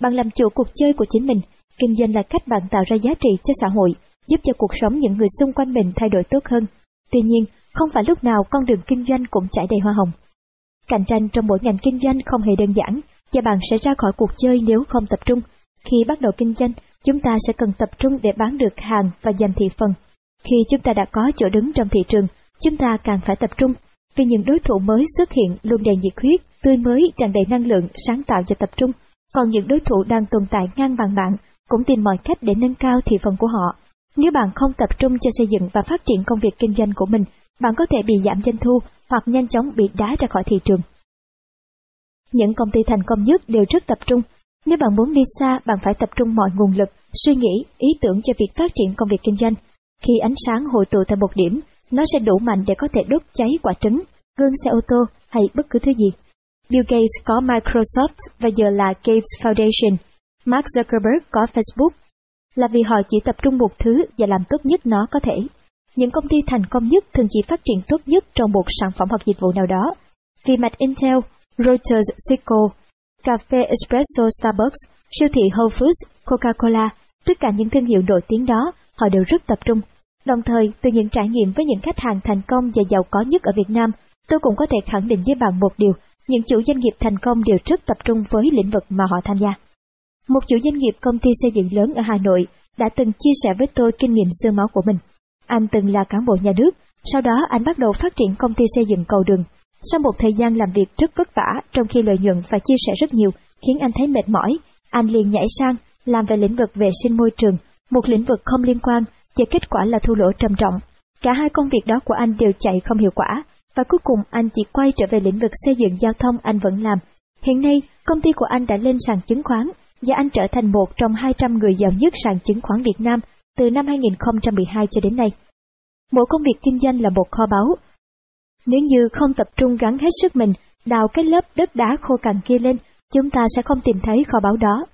Bạn làm chủ cuộc chơi của chính mình, kinh doanh là cách bạn tạo ra giá trị cho xã hội, giúp cho cuộc sống những người xung quanh mình thay đổi tốt hơn. Tuy nhiên, không phải lúc nào con đường kinh doanh cũng trải đầy hoa hồng. Cạnh tranh trong mỗi ngành kinh doanh không hề đơn giản, và bạn sẽ ra khỏi cuộc chơi nếu không tập trung. Khi bắt đầu kinh doanh, chúng ta sẽ cần tập trung để bán được hàng và giành thị phần. Khi chúng ta đã có chỗ đứng trong thị trường, chúng ta càng phải tập trung, vì những đối thủ mới xuất hiện luôn đầy nhiệt huyết, tươi mới, tràn đầy năng lượng, sáng tạo và tập trung. Còn những đối thủ đang tồn tại ngang bằng bạn cũng tìm mọi cách để nâng cao thị phần của họ. Nếu bạn không tập trung cho xây dựng và phát triển công việc kinh doanh của mình, bạn có thể bị giảm doanh thu hoặc nhanh chóng bị đá ra khỏi thị trường. Những công ty thành công nhất đều rất tập trung. Nếu bạn muốn đi xa, bạn phải tập trung mọi nguồn lực, suy nghĩ, ý tưởng cho việc phát triển công việc kinh doanh. Khi ánh sáng hội tụ tại một điểm, nó sẽ đủ mạnh để có thể đốt cháy quả trứng, gương xe ô tô hay bất cứ thứ gì. Bill Gates có Microsoft và giờ là Gates Foundation. Mark Zuckerberg có Facebook là vì họ chỉ tập trung một thứ và làm tốt nhất nó có thể. Những công ty thành công nhất thường chỉ phát triển tốt nhất trong một sản phẩm hoặc dịch vụ nào đó. Vì mạch Intel, Reuters, Cisco, cà phê Espresso Starbucks, siêu thị Whole Foods, Coca-Cola, tất cả những thương hiệu nổi tiếng đó, họ đều rất tập trung. Đồng thời, từ những trải nghiệm với những khách hàng thành công và giàu có nhất ở Việt Nam, tôi cũng có thể khẳng định với bạn một điều, những chủ doanh nghiệp thành công đều rất tập trung với lĩnh vực mà họ tham gia. Một chủ doanh nghiệp công ty xây dựng lớn ở Hà Nội đã từng chia sẻ với tôi kinh nghiệm xương máu của mình. Anh từng là cán bộ nhà nước, sau đó anh bắt đầu phát triển công ty xây dựng cầu đường. Sau một thời gian làm việc rất vất vả, trong khi lợi nhuận và chia sẻ rất nhiều, khiến anh thấy mệt mỏi, anh liền nhảy sang làm về lĩnh vực vệ sinh môi trường, một lĩnh vực không liên quan, và kết quả là thua lỗ trầm trọng. Cả hai công việc đó của anh đều chạy không hiệu quả, và cuối cùng anh chỉ quay trở về lĩnh vực xây dựng giao thông anh vẫn làm. Hiện nay, công ty của anh đã lên sàn chứng khoán, và anh trở thành một trong 200 người giàu nhất sàn chứng khoán Việt Nam từ năm 2012 cho đến nay. Mỗi công việc kinh doanh là một kho báu. Nếu như không tập trung gắn hết sức mình, đào cái lớp đất đá khô cằn kia lên, chúng ta sẽ không tìm thấy kho báu đó.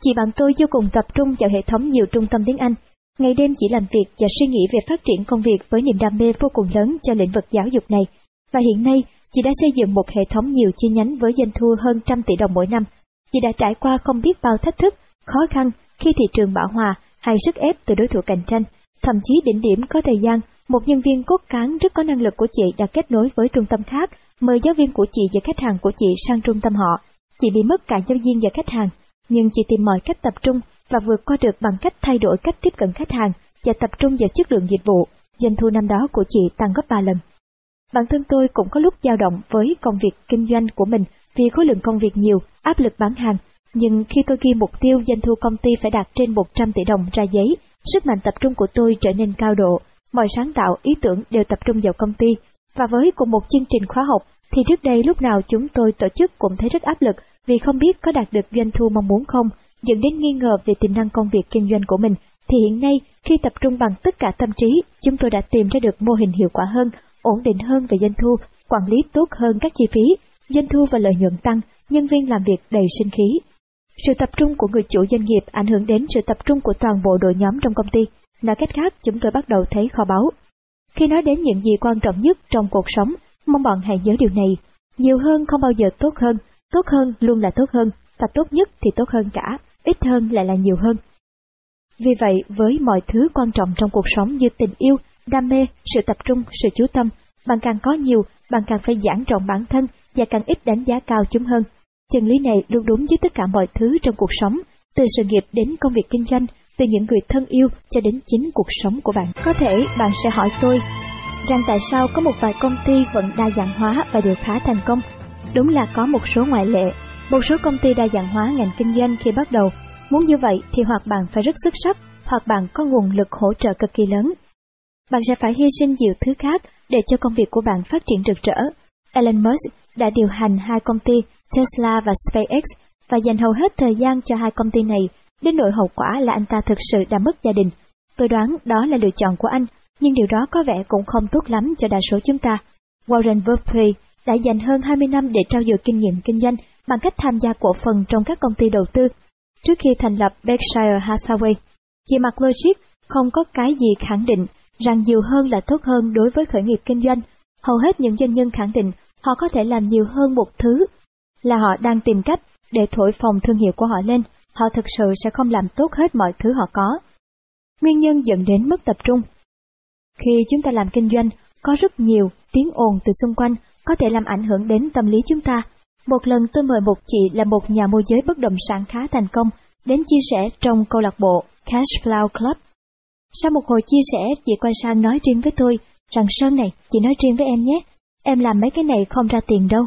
Chị bạn tôi vô cùng tập trung vào hệ thống nhiều trung tâm tiếng Anh. Ngày đêm chỉ làm việc và suy nghĩ về phát triển công việc với niềm đam mê vô cùng lớn cho lĩnh vực giáo dục này. Và hiện nay, chị đã xây dựng một hệ thống nhiều chi nhánh với doanh thu hơn trăm tỷ đồng mỗi năm. Chị đã trải qua không biết bao thách thức, khó khăn khi thị trường bão hòa hay sức ép từ đối thủ cạnh tranh. Thậm chí đỉnh điểm có thời gian, một nhân viên cốt cán rất có năng lực của chị đã kết nối với trung tâm khác, mời giáo viên của chị và khách hàng của chị sang trung tâm họ. Chị bị mất cả giáo viên và khách hàng, nhưng chị tìm mọi cách tập trung và vượt qua được bằng cách thay đổi cách tiếp cận khách hàng và tập trung vào chất lượng dịch vụ. Doanh thu năm đó của chị tăng gấp 3 lần. Bản thân tôi cũng có lúc dao động với công việc kinh doanh của mình vì khối lượng công việc nhiều, áp lực bán hàng. Nhưng khi tôi ghi mục tiêu doanh thu công ty phải đạt trên 100 tỷ đồng ra giấy, sức mạnh tập trung của tôi trở nên cao độ. Mọi sáng tạo, ý tưởng đều tập trung vào công ty. Và với cùng một chương trình khóa học, thì trước đây lúc nào chúng tôi tổ chức cũng thấy rất áp lực vì không biết có đạt được doanh thu mong muốn không, dẫn đến nghi ngờ về tiềm năng công việc kinh doanh của mình. Thì hiện nay, khi tập trung bằng tất cả tâm trí, chúng tôi đã tìm ra được mô hình hiệu quả hơn, ổn định hơn về doanh thu, quản lý tốt hơn các chi phí, doanh thu và lợi nhuận tăng, nhân viên làm việc đầy sinh khí. Sự tập trung của người chủ doanh nghiệp ảnh hưởng đến sự tập trung của toàn bộ đội nhóm trong công ty. Nói cách khác, chúng tôi bắt đầu thấy kho báu. Khi nói đến những gì quan trọng nhất trong cuộc sống, mong bạn hãy nhớ điều này. Nhiều hơn không bao giờ tốt hơn, tốt hơn luôn là tốt hơn, và tốt nhất thì tốt hơn cả, ít hơn lại là nhiều hơn. Vì vậy, với mọi thứ quan trọng trong cuộc sống như tình yêu, đam mê, sự tập trung, sự chú tâm, bạn càng có nhiều, bạn càng phải giảng trọng bản thân và càng ít đánh giá cao chúng hơn. Chân lý này luôn đúng với tất cả mọi thứ trong cuộc sống, từ sự nghiệp đến công việc kinh doanh, từ những người thân yêu cho đến chính cuộc sống của bạn. Có thể bạn sẽ hỏi tôi rằng tại sao có một vài công ty vẫn đa dạng hóa và đều khá thành công. Đúng là có một số ngoại lệ. Một số công ty đa dạng hóa ngành kinh doanh khi bắt đầu. Muốn như vậy thì hoặc bạn phải rất xuất sắc, hoặc bạn có nguồn lực hỗ trợ cực kỳ lớn. Bạn sẽ phải hy sinh nhiều thứ khác để cho công việc của bạn phát triển rực rỡ. Elon Musk đã điều hành hai công ty Tesla và SpaceX và dành hầu hết thời gian cho hai công ty này, đến nỗi hậu quả là anh ta thực sự đã mất gia đình. Tôi đoán đó là lựa chọn của anh, nhưng điều đó có vẻ cũng không tốt lắm cho đa số chúng ta. Warren Buffett đã dành hơn 20 năm để trao dồi kinh nghiệm kinh doanh bằng cách tham gia cổ phần trong các công ty đầu tư. Trước khi thành lập Berkshire Hathaway, chỉ mặt logic không có cái gì khẳng định rằng nhiều hơn là tốt hơn đối với khởi nghiệp kinh doanh. Hầu hết những doanh nhân khẳng định họ có thể làm nhiều hơn một thứ, là họ đang tìm cách để thổi phồng thương hiệu của họ lên, họ thực sự sẽ không làm tốt hết mọi thứ họ có. Nguyên nhân dẫn đến mất tập trung Khi chúng ta làm kinh doanh, có rất nhiều tiếng ồn từ xung quanh có thể làm ảnh hưởng đến tâm lý chúng ta. Một lần tôi mời một chị là một nhà môi giới bất động sản khá thành công đến chia sẻ trong câu lạc bộ Cash Flow Club. Sau một hồi chia sẻ, chị quay sang nói riêng với tôi rằng Sơn này, chị nói riêng với em nhé, em làm mấy cái này không ra tiền đâu.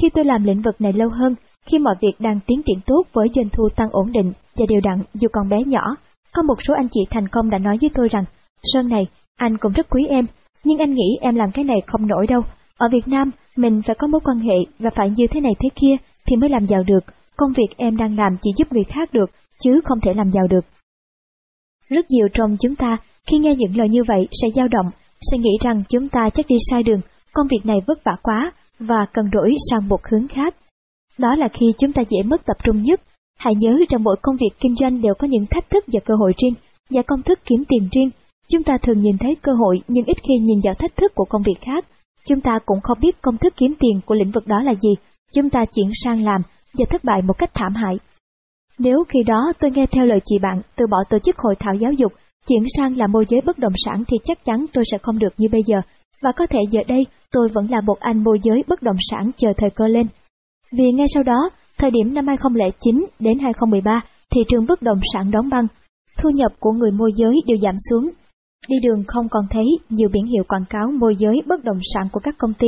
Khi tôi làm lĩnh vực này lâu hơn, khi mọi việc đang tiến triển tốt với doanh thu tăng ổn định và đều đặn dù còn bé nhỏ, có một số anh chị thành công đã nói với tôi rằng, Sơn này, anh cũng rất quý em, nhưng anh nghĩ em làm cái này không nổi đâu. Ở Việt Nam, mình phải có mối quan hệ và phải như thế này thế kia thì mới làm giàu được, công việc em đang làm chỉ giúp người khác được, chứ không thể làm giàu được. Rất nhiều trong chúng ta, khi nghe những lời như vậy sẽ dao động, sẽ nghĩ rằng chúng ta chắc đi sai đường, công việc này vất vả quá, và cần đổi sang một hướng khác. Đó là khi chúng ta dễ mất tập trung nhất. Hãy nhớ rằng mỗi công việc kinh doanh đều có những thách thức và cơ hội riêng, và công thức kiếm tiền riêng. Chúng ta thường nhìn thấy cơ hội nhưng ít khi nhìn vào thách thức của công việc khác. Chúng ta cũng không biết công thức kiếm tiền của lĩnh vực đó là gì. Chúng ta chuyển sang làm và thất bại một cách thảm hại. Nếu khi đó tôi nghe theo lời chị bạn từ bỏ tổ chức hội thảo giáo dục, chuyển sang làm môi giới bất động sản thì chắc chắn tôi sẽ không được như bây giờ, và có thể giờ đây tôi vẫn là một anh môi giới bất động sản chờ thời cơ lên. Vì ngay sau đó, thời điểm năm 2009 đến 2013, thị trường bất động sản đóng băng, thu nhập của người môi giới đều giảm xuống. Đi đường không còn thấy nhiều biển hiệu quảng cáo môi giới bất động sản của các công ty.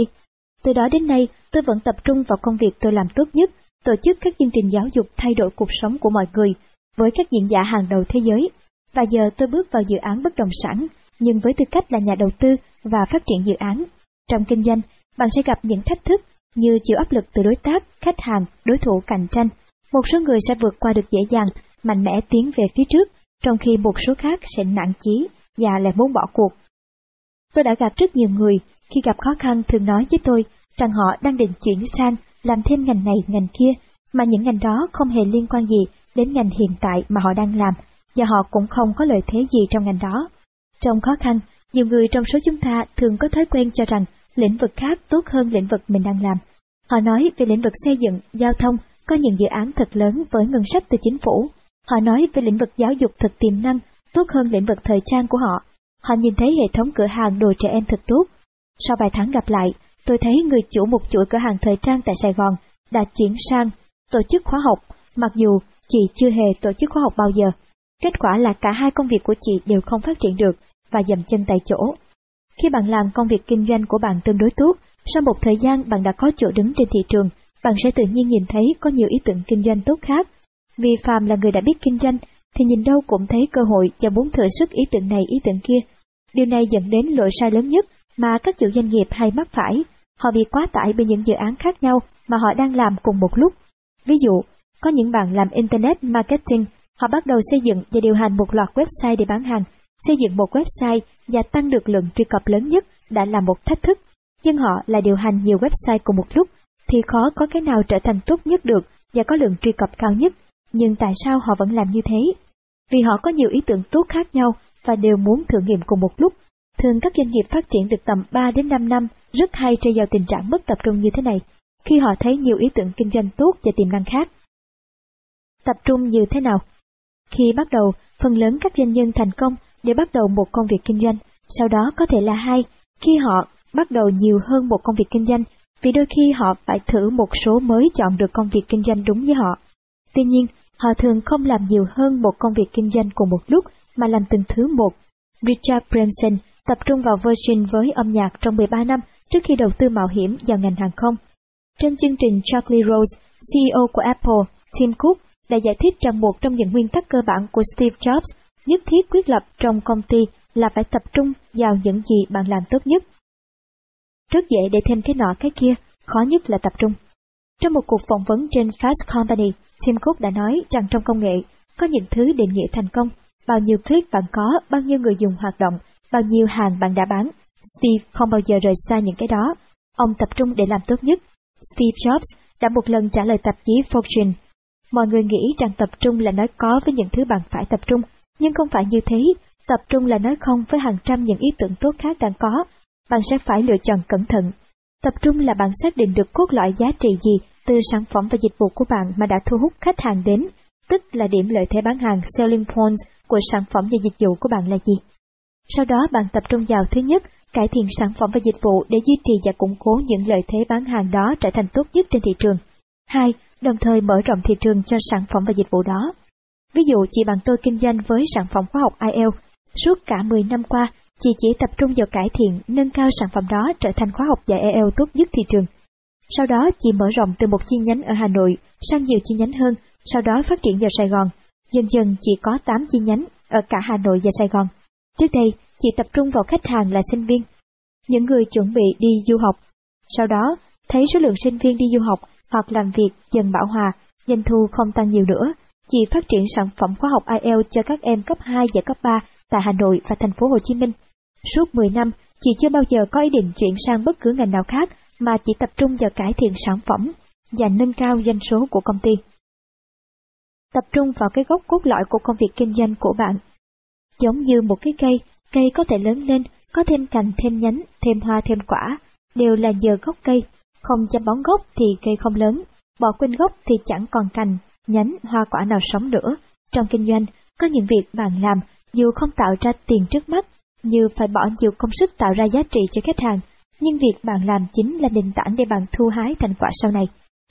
Từ đó đến nay, tôi vẫn tập trung vào công việc tôi làm tốt nhất, tổ chức các chương trình giáo dục thay đổi cuộc sống của mọi người với các diễn giả hàng đầu thế giới. Và giờ tôi bước vào dự án bất động sản, nhưng với tư cách là nhà đầu tư và phát triển dự án. Trong kinh doanh, bạn sẽ gặp những thách thức như chịu áp lực từ đối tác, khách hàng, đối thủ cạnh tranh. Một số người sẽ vượt qua được dễ dàng, mạnh mẽ tiến về phía trước, trong khi một số khác sẽ nản chí và lại muốn bỏ cuộc. Tôi đã gặp rất nhiều người khi gặp khó khăn thường nói với tôi rằng họ đang định chuyển sang làm thêm ngành này ngành kia, mà những ngành đó không hề liên quan gì đến ngành hiện tại mà họ đang làm, và họ cũng không có lợi thế gì trong ngành đó. Trong khó khăn, nhiều người trong số chúng ta thường có thói quen cho rằng lĩnh vực khác tốt hơn lĩnh vực mình đang làm. Họ nói về lĩnh vực xây dựng, giao thông, có những dự án thật lớn với ngân sách từ chính phủ. Họ nói về lĩnh vực giáo dục thật tiềm năng, tốt hơn lĩnh vực thời trang của họ. Họ nhìn thấy hệ thống cửa hàng đồ trẻ em thật tốt. Sau vài tháng gặp lại, tôi thấy người chủ một chuỗi cửa hàng thời trang tại Sài Gòn đã chuyển sang tổ chức khóa học, mặc dù chị chưa hề tổ chức khóa học bao giờ. Kết quả là cả hai công việc của chị đều không phát triển được và dầm chân tại chỗ. Khi bạn làm công việc kinh doanh của bạn tương đối tốt, sau một thời gian bạn đã có chỗ đứng trên thị trường, bạn sẽ tự nhiên nhìn thấy có nhiều ý tưởng kinh doanh tốt khác. Vì Phạm là người đã biết kinh doanh, thì nhìn đâu cũng thấy cơ hội và muốn thử sức ý tưởng này ý tưởng kia. Điều này dẫn đến lỗi sai lớn nhất mà các chủ doanh nghiệp hay mắc phải. Họ bị quá tải bởi những dự án khác nhau mà họ đang làm cùng một lúc. Ví dụ, có những bạn làm Internet Marketing, họ bắt đầu xây dựng và điều hành một loạt website để bán hàng, Xây dựng một website và tăng được lượng truy cập lớn nhất đã là một thách thức, nhưng họ là điều hành nhiều website cùng một lúc, thì khó có cái nào trở thành tốt nhất được và có lượng truy cập cao nhất. Nhưng tại sao họ vẫn làm như thế? Vì họ có nhiều ý tưởng tốt khác nhau và đều muốn thử nghiệm cùng một lúc. Thường các doanh nghiệp phát triển được tầm 3 đến 5 năm rất hay rơi vào tình trạng mất tập trung như thế này, khi họ thấy nhiều ý tưởng kinh doanh tốt và tiềm năng khác. Tập trung như thế nào? Khi bắt đầu, phần lớn các doanh nhân thành công để bắt đầu một công việc kinh doanh, sau đó có thể là hai, khi họ bắt đầu nhiều hơn một công việc kinh doanh, vì đôi khi họ phải thử một số mới chọn được công việc kinh doanh đúng với họ. Tuy nhiên, họ thường không làm nhiều hơn một công việc kinh doanh cùng một lúc, mà làm từng thứ một. Richard Branson tập trung vào Virgin với âm nhạc trong 13 năm trước khi đầu tư mạo hiểm vào ngành hàng không. Trên chương trình Charlie Rose, CEO của Apple, Tim Cook đã giải thích rằng một trong những nguyên tắc cơ bản của Steve Jobs nhất thiết quyết lập trong công ty là phải tập trung vào những gì bạn làm tốt nhất. Rất dễ để thêm cái nọ cái kia, khó nhất là tập trung. Trong một cuộc phỏng vấn trên Fast Company, Tim Cook đã nói rằng trong công nghệ có những thứ định nghĩa thành công, bao nhiêu click bạn có, bao nhiêu người dùng hoạt động, bao nhiêu hàng bạn đã bán. Steve không bao giờ rời xa những cái đó. Ông tập trung để làm tốt nhất. Steve Jobs đã một lần trả lời tạp chí Fortune. Mọi người nghĩ rằng tập trung là nói có với những thứ bạn phải tập trung, nhưng không phải như thế, tập trung là nói không với hàng trăm những ý tưởng tốt khác đang có, bạn sẽ phải lựa chọn cẩn thận. Tập trung là bạn xác định được cốt lõi giá trị gì từ sản phẩm và dịch vụ của bạn mà đã thu hút khách hàng đến, tức là điểm lợi thế bán hàng selling points của sản phẩm và dịch vụ của bạn là gì. Sau đó bạn tập trung vào thứ nhất, cải thiện sản phẩm và dịch vụ để duy trì và củng cố những lợi thế bán hàng đó trở thành tốt nhất trên thị trường. Hai, đồng thời mở rộng thị trường cho sản phẩm và dịch vụ đó. Ví dụ chị bạn tôi kinh doanh với sản phẩm khoa học IELTS, suốt cả 10 năm qua, chị chỉ tập trung vào cải thiện, nâng cao sản phẩm đó trở thành khóa học dạy IELTS tốt nhất thị trường. Sau đó chị mở rộng từ một chi nhánh ở Hà Nội sang nhiều chi nhánh hơn, sau đó phát triển vào Sài Gòn. Dần dần chị có 8 chi nhánh ở cả Hà Nội và Sài Gòn. Trước đây, chị tập trung vào khách hàng là sinh viên, những người chuẩn bị đi du học. Sau đó, thấy số lượng sinh viên đi du học hoặc làm việc dần bão hòa, doanh thu không tăng nhiều nữa, chỉ phát triển sản phẩm khoa học IELTS cho các em cấp 2 và cấp 3 tại Hà Nội và thành phố Hồ Chí Minh. Suốt 10 năm, chị chưa bao giờ có ý định chuyển sang bất cứ ngành nào khác mà chỉ tập trung vào cải thiện sản phẩm và nâng cao doanh số của công ty. Tập trung vào cái gốc cốt lõi của công việc kinh doanh của bạn. Giống như một cái cây, cây có thể lớn lên, có thêm cành, thêm nhánh, thêm hoa, thêm quả, đều là nhờ gốc cây. Không chăm bón gốc thì cây không lớn, bỏ quên gốc thì chẳng còn cành, nhánh, hoa quả nào sống nữa. Trong kinh doanh, có những việc bạn làm dù không tạo ra tiền trước mắt, như phải bỏ nhiều công sức tạo ra giá trị cho khách hàng, nhưng việc bạn làm chính là nền tảng để bạn thu hái thành quả sau này.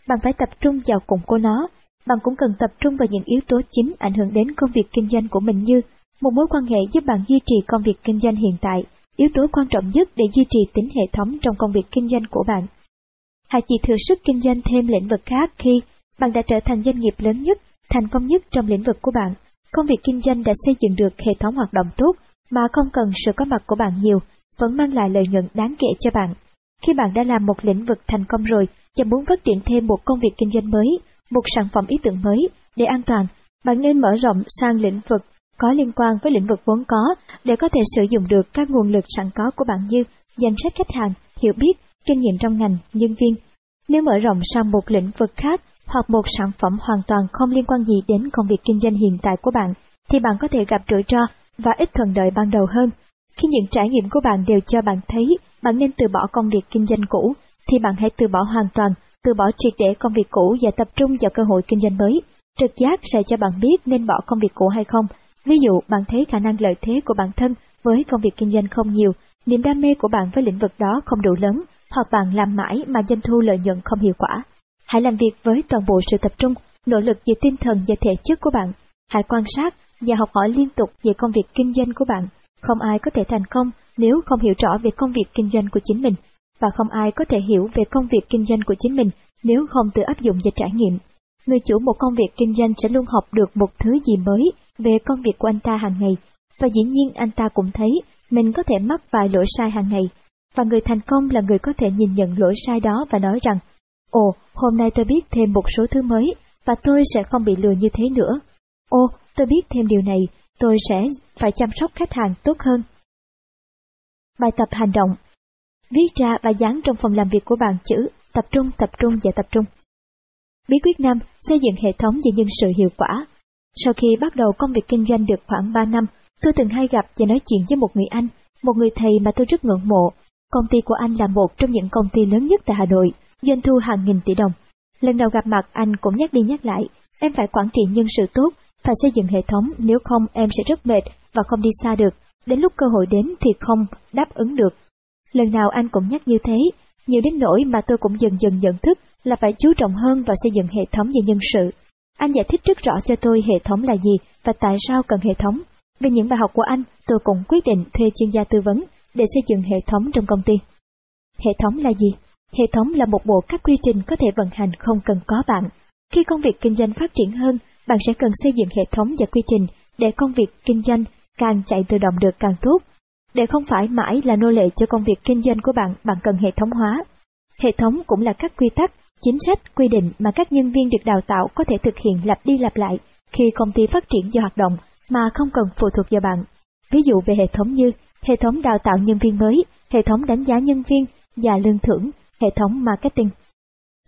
Bạn phải tập trung vào củng cố nó, bạn cũng cần tập trung vào những yếu tố chính ảnh hưởng đến công việc kinh doanh của mình như một mối quan hệ giúp bạn duy trì công việc kinh doanh hiện tại, yếu tố quan trọng nhất để duy trì tính hệ thống trong công việc kinh doanh của bạn. Hãy chỉ thừa sức kinh doanh thêm lĩnh vực khác khi bạn đã trở thành doanh nghiệp lớn nhất, thành công nhất trong lĩnh vực của bạn. Công việc kinh doanh đã xây dựng được hệ thống hoạt động tốt mà không cần sự có mặt của bạn nhiều, vẫn mang lại lợi nhuận đáng kể cho bạn. Khi bạn đã làm một lĩnh vực thành công rồi và muốn phát triển thêm một công việc kinh doanh mới, một sản phẩm ý tưởng mới, để an toàn, bạn nên mở rộng sang lĩnh vực có liên quan với lĩnh vực vốn có để có thể sử dụng được các nguồn lực sẵn có của bạn như danh sách khách hàng, hiểu biết, kinh nghiệm trong ngành, nhân viên. Nếu mở rộng sang một lĩnh vực khác hoặc một sản phẩm hoàn toàn không liên quan gì đến công việc kinh doanh hiện tại của bạn, thì bạn có thể gặp rủi ro và ít thuận lợi ban đầu hơn. Khi những trải nghiệm của bạn đều cho bạn thấy bạn nên từ bỏ công việc kinh doanh cũ, thì bạn hãy từ bỏ hoàn toàn, từ bỏ triệt để công việc cũ và tập trung vào cơ hội kinh doanh mới. Trực giác sẽ cho bạn biết nên bỏ công việc cũ hay không. Ví dụ, bạn thấy khả năng lợi thế của bản thân với công việc kinh doanh không nhiều, niềm đam mê của bạn với lĩnh vực đó không đủ lớn, hoặc bạn làm mãi mà doanh thu lợi nhuận không hiệu quả. Hãy làm việc với toàn bộ sự tập trung, nỗ lực về tinh thần và thể chất của bạn. Hãy quan sát và học hỏi liên tục về công việc kinh doanh của bạn. Không ai có thể thành công nếu không hiểu rõ về công việc kinh doanh của chính mình, và không ai có thể hiểu về công việc kinh doanh của chính mình nếu không tự áp dụng và trải nghiệm. Người chủ một công việc kinh doanh sẽ luôn học được một thứ gì mới về công việc của anh ta hàng ngày, và dĩ nhiên anh ta cũng thấy mình có thể mắc vài lỗi sai hàng ngày, và người thành công là người có thể nhìn nhận lỗi sai đó và nói rằng, Ồ, hôm nay tôi biết thêm một số thứ mới, và tôi sẽ không bị lừa như thế nữa. Ồ, tôi biết thêm điều này, tôi sẽ phải chăm sóc khách hàng tốt hơn. Bài tập hành động Viết ra và dán trong phòng làm việc của bạn chữ tập trung, tập trung và tập trung. Bí quyết 5. Xây dựng hệ thống và nhân sự hiệu quả. Sau khi bắt đầu công việc kinh doanh được khoảng 3 năm, tôi từng hay gặp và nói chuyện với một người anh, một người thầy mà tôi rất ngưỡng mộ. Công ty của anh là một trong những công ty lớn nhất tại Hà Nội, doanh thu hàng nghìn tỷ đồng. Lần đầu gặp mặt anh cũng nhắc đi nhắc lại, em phải quản trị nhân sự tốt, phải xây dựng hệ thống, nếu không em sẽ rất mệt và không đi xa được. Đến lúc cơ hội đến thì không đáp ứng được. Lần nào anh cũng nhắc như thế, nhiều đến nỗi mà tôi cũng dần dần nhận thức là phải chú trọng hơn vào xây dựng hệ thống về nhân sự. Anh giải thích rất rõ cho tôi hệ thống là gì và tại sao cần hệ thống. Về những bài học của anh, tôi cũng quyết định thuê chuyên gia tư vấn để xây dựng hệ thống trong công ty. Hệ thống là gì? Hệ thống là một bộ các quy trình có thể vận hành không cần có bạn. Khi công việc kinh doanh phát triển hơn, bạn sẽ cần xây dựng hệ thống và quy trình để công việc kinh doanh càng chạy tự động được càng tốt. Để không phải mãi là nô lệ cho công việc kinh doanh của bạn, bạn cần hệ thống hóa. Hệ thống cũng là các quy tắc, chính sách, quy định mà các nhân viên được đào tạo có thể thực hiện lặp đi lặp lại khi công ty phát triển do hoạt động mà không cần phụ thuộc vào bạn. Ví dụ về hệ thống như hệ thống đào tạo nhân viên mới, hệ thống đánh giá nhân viên và lương thưởng, hệ thống marketing.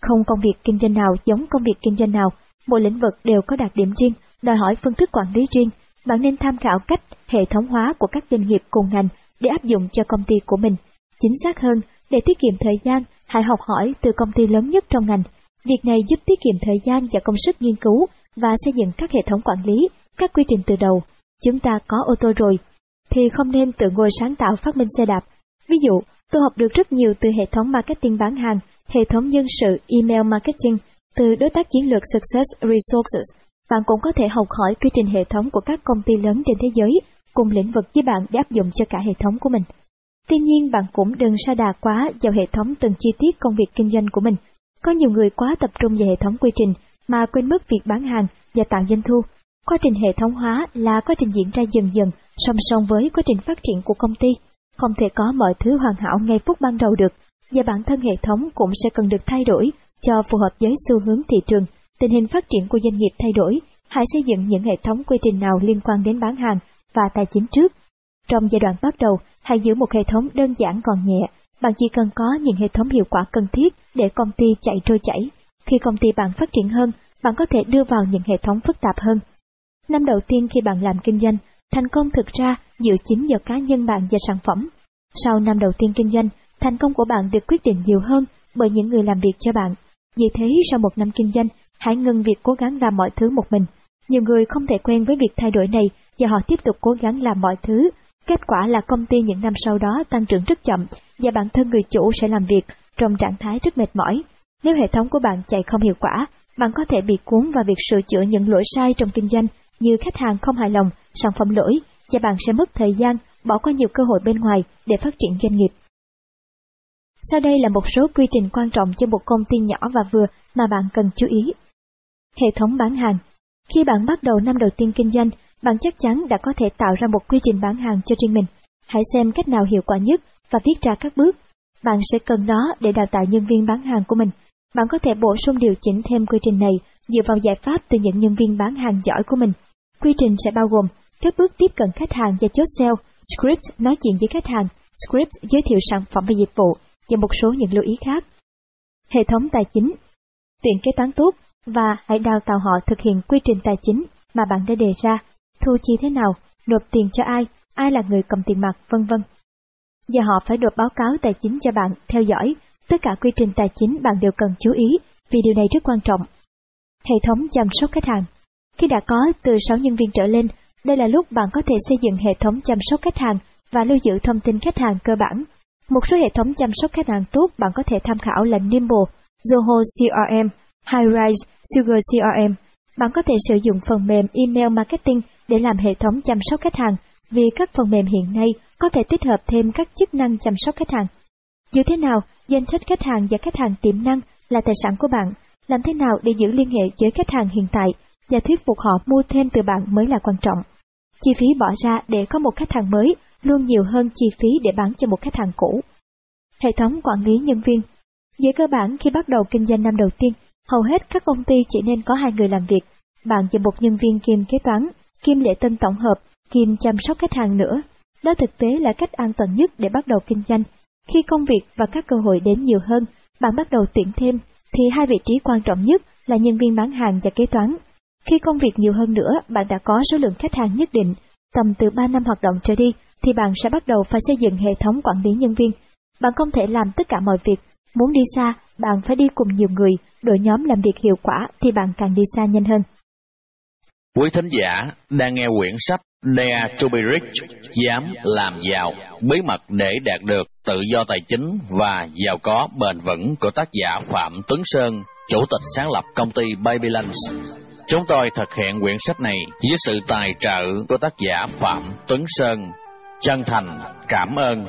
Không công việc kinh doanh nào giống công việc kinh doanh nào, mỗi lĩnh vực đều có đặc điểm riêng, đòi hỏi phương thức quản lý riêng. Bạn nên tham khảo cách hệ thống hóa của các doanh nghiệp cùng ngành để áp dụng cho công ty của mình. Chính xác hơn, để tiết kiệm thời gian, hãy học hỏi từ công ty lớn nhất trong ngành. Việc này giúp tiết kiệm thời gian và công sức nghiên cứu và xây dựng các hệ thống quản lý, các quy trình từ đầu. Chúng ta có ô tô rồi, thì không nên tự ngồi sáng tạo phát minh xe đạp. Ví dụ, tôi học được rất nhiều từ hệ thống marketing bán hàng, hệ thống nhân sự email marketing, từ đối tác chiến lược Success Resources. Bạn cũng có thể học hỏi quy trình hệ thống của các công ty lớn trên thế giới cùng lĩnh vực với bạn để áp dụng cho cả hệ thống của mình. Tuy nhiên bạn cũng đừng sa đà quá vào hệ thống từng chi tiết công việc kinh doanh của mình. Có nhiều người quá tập trung vào hệ thống quy trình mà quên mất việc bán hàng và tạo doanh thu. Quá trình hệ thống hóa là quá trình diễn ra dần dần song song với quá trình phát triển của công ty. Không thể có mọi thứ hoàn hảo ngay phút ban đầu được, và bản thân hệ thống cũng sẽ cần được thay đổi cho phù hợp với xu hướng thị trường, tình hình phát triển của doanh nghiệp thay đổi, hãy xây dựng những hệ thống quy trình nào liên quan đến bán hàng và tài chính trước. Trong giai đoạn bắt đầu, hãy giữ một hệ thống đơn giản còn nhẹ. Bạn chỉ cần có những hệ thống hiệu quả cần thiết để công ty chạy trôi chảy. Khi công ty bạn phát triển hơn, bạn có thể đưa vào những hệ thống phức tạp hơn. Năm đầu tiên khi bạn làm kinh doanh, thành công thực ra dựa chính vào cá nhân bạn và sản phẩm. Sau năm đầu tiên kinh doanh, thành công của bạn được quyết định nhiều hơn bởi những người làm việc cho bạn. Vì thế sau một năm kinh doanh, hãy ngừng việc cố gắng làm mọi thứ một mình. Nhiều người không thể quen với việc thay đổi này và họ tiếp tục cố gắng làm mọi thứ. Kết quả là công ty những năm sau đó tăng trưởng rất chậm và bản thân người chủ sẽ làm việc trong trạng thái rất mệt mỏi. Nếu hệ thống của bạn chạy không hiệu quả, bạn có thể bị cuốn vào việc sửa chữa những lỗi sai trong kinh doanh như khách hàng không hài lòng, sản phẩm lỗi và bạn sẽ mất thời gian, bỏ qua nhiều cơ hội bên ngoài để phát triển doanh nghiệp. Sau đây là một số quy trình quan trọng cho một công ty nhỏ và vừa mà bạn cần chú ý. Hệ thống bán hàng Khi bạn bắt đầu năm đầu tiên kinh doanh, bạn chắc chắn đã có thể tạo ra một quy trình bán hàng cho riêng mình. Hãy xem cách nào hiệu quả nhất và viết ra các bước. Bạn sẽ cần nó để đào tạo nhân viên bán hàng của mình. Bạn có thể bổ sung điều chỉnh thêm quy trình này dựa vào giải pháp từ những nhân viên bán hàng giỏi của mình. Quy trình sẽ bao gồm các bước tiếp cận khách hàng và chốt sale, script nói chuyện với khách hàng, script giới thiệu sản phẩm và dịch vụ và một số những lưu ý khác. Hệ thống tài chính Tuyển kế toán tốt và hãy đào tạo họ thực hiện quy trình tài chính mà bạn đã đề ra, thu chi thế nào, nộp tiền cho ai, ai là người cầm tiền mặt, vân vân. Và họ phải nộp báo cáo tài chính cho bạn, theo dõi, tất cả quy trình tài chính bạn đều cần chú ý, vì điều này rất quan trọng. Hệ thống chăm sóc khách hàng khi đã có từ 6 nhân viên trở lên, đây là lúc bạn có thể xây dựng hệ thống chăm sóc khách hàng và lưu giữ thông tin khách hàng cơ bản. Một số hệ thống chăm sóc khách hàng tốt bạn có thể tham khảo là Nimble, Zoho CRM, Highrise, Sugar CRM. Bạn có thể sử dụng phần mềm email marketing để làm hệ thống chăm sóc khách hàng, vì các phần mềm hiện nay có thể tích hợp thêm các chức năng chăm sóc khách hàng. Dù thế nào, danh sách khách hàng và khách hàng tiềm năng là tài sản của bạn. Làm thế nào để giữ liên hệ với khách hàng hiện tại và thuyết phục họ mua thêm từ bạn mới là quan trọng. Chi phí bỏ ra để có một khách hàng mới luôn nhiều hơn chi phí để bán cho một khách hàng cũ. Hệ thống quản lý nhân viên Về cơ bản khi bắt đầu kinh doanh năm đầu tiên, hầu hết các công ty chỉ nên có hai người làm việc, bạn và một nhân viên kiêm kế toán, kiêm lễ tân tổng hợp, kiêm chăm sóc khách hàng nữa. Đó thực tế là cách an toàn nhất để bắt đầu kinh doanh. Khi công việc và các cơ hội đến nhiều hơn, bạn bắt đầu tuyển thêm, thì hai vị trí quan trọng nhất là nhân viên bán hàng và kế toán. Khi công việc nhiều hơn nữa, bạn đã có số lượng khách hàng nhất định, tầm từ 3 năm hoạt động trở đi, thì bạn sẽ bắt đầu phải xây dựng hệ thống quản lý nhân viên. Bạn không thể làm tất cả mọi việc. Muốn đi xa, bạn phải đi cùng nhiều người, đội nhóm làm việc hiệu quả thì bạn càng đi xa nhanh hơn. Quý thính giả đang nghe quyển sách Dare to be rich, dám làm giàu, bí mật để đạt được tự do tài chính và giàu có bền vững của tác giả Phạm Tuấn Sơn, chủ tịch sáng lập công ty babylands Chúng tôi thực hiện quyển sách này với sự tài trợ của tác giả Phạm Tuấn Sơn. Chân thành cảm ơn.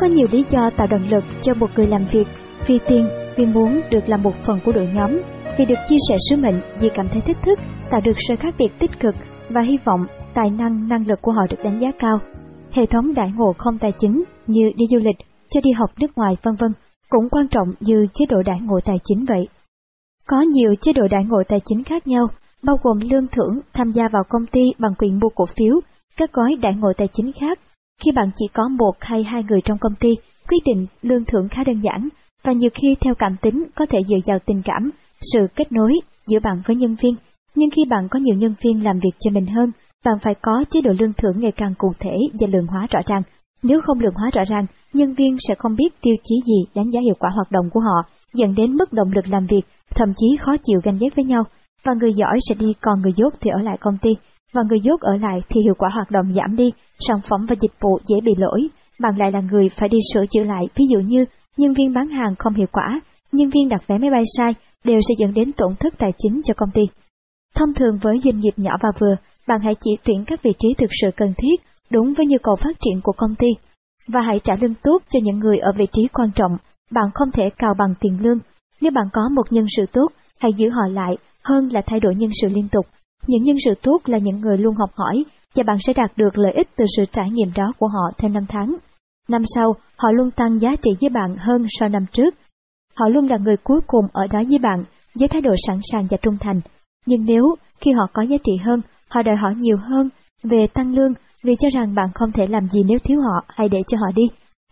Có nhiều lý do tạo động lực cho một người làm việc, vì tiền, vì muốn được làm một phần của đội nhóm, vì được chia sẻ sứ mệnh, vì cảm thấy thích thức, tạo được sự khác biệt tích cực và hy vọng tài năng, năng lực của họ được đánh giá cao. Hệ thống đại ngộ không tài chính như đi du lịch, cho đi học nước ngoài vân vân cũng quan trọng như chế độ đại ngộ tài chính vậy. Có nhiều chế độ đại ngộ tài chính khác nhau, bao gồm lương thưởng, tham gia vào công ty bằng quyền mua cổ phiếu, các gói đại ngộ tài chính khác. Khi bạn chỉ có một hay hai người trong công ty, quyết định lương thưởng khá đơn giản, và nhiều khi theo cảm tính có thể dựa vào tình cảm, sự kết nối giữa bạn với nhân viên. Nhưng khi bạn có nhiều nhân viên làm việc cho mình hơn, bạn phải có chế độ lương thưởng ngày càng cụ thể và lượng hóa rõ ràng. Nếu không lượng hóa rõ ràng, nhân viên sẽ không biết tiêu chí gì đánh giá hiệu quả hoạt động của họ, dẫn đến mất động lực làm việc, thậm chí khó chịu ganh ghét với nhau, và người giỏi sẽ đi còn người dốt thì ở lại công ty, và người dốt ở lại thì hiệu quả hoạt động giảm đi, sản phẩm và dịch vụ dễ bị lỗi, bạn lại là người phải đi sửa chữa lại, ví dụ như nhân viên bán hàng không hiệu quả, nhân viên đặt vé máy bay sai, đều sẽ dẫn đến tổn thất tài chính cho công ty. Thông thường với doanh nghiệp nhỏ và vừa, bạn hãy chỉ tuyển các vị trí thực sự cần thiết, đúng với nhu cầu phát triển của công ty, và hãy trả lương tốt cho những người ở vị trí quan trọng. Bạn không thể cào bằng tiền lương. Nếu bạn có một nhân sự tốt, hãy giữ họ lại hơn là thay đổi nhân sự liên tục. Những nhân sự tốt là những người luôn học hỏi và bạn sẽ đạt được lợi ích từ sự trải nghiệm đó của họ theo năm tháng. Năm sau, họ luôn tăng giá trị với bạn hơn so năm trước. Họ luôn là người cuối cùng ở đó với bạn với thái độ sẵn sàng và trung thành. Nhưng nếu khi họ có giá trị hơn, họ đòi hỏi nhiều hơn về tăng lương vì cho rằng bạn không thể làm gì nếu thiếu họ hay để cho họ đi.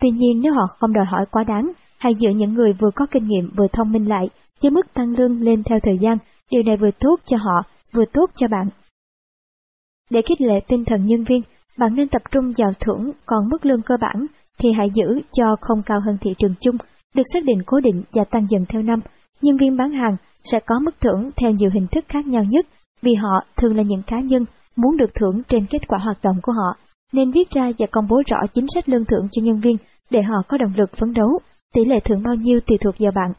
Tuy nhiên nếu họ không đòi hỏi quá đáng, hay giữa những người vừa có kinh nghiệm vừa thông minh lại, với mức tăng lương lên theo thời gian, điều này vừa tốt cho họ, vừa tốt cho bạn. Để khích lệ tinh thần nhân viên, bạn nên tập trung vào thưởng, còn mức lương cơ bản thì hãy giữ cho không cao hơn thị trường chung, được xác định cố định và tăng dần theo năm. Nhân viên bán hàng sẽ có mức thưởng theo nhiều hình thức khác nhau nhất, vì họ thường là những cá nhân muốn được thưởng trên kết quả hoạt động của họ, nên viết ra và công bố rõ chính sách lương thưởng cho nhân viên để họ có động lực phấn đấu. Tỷ lệ thưởng bao nhiêu tùy thuộc vào bạn.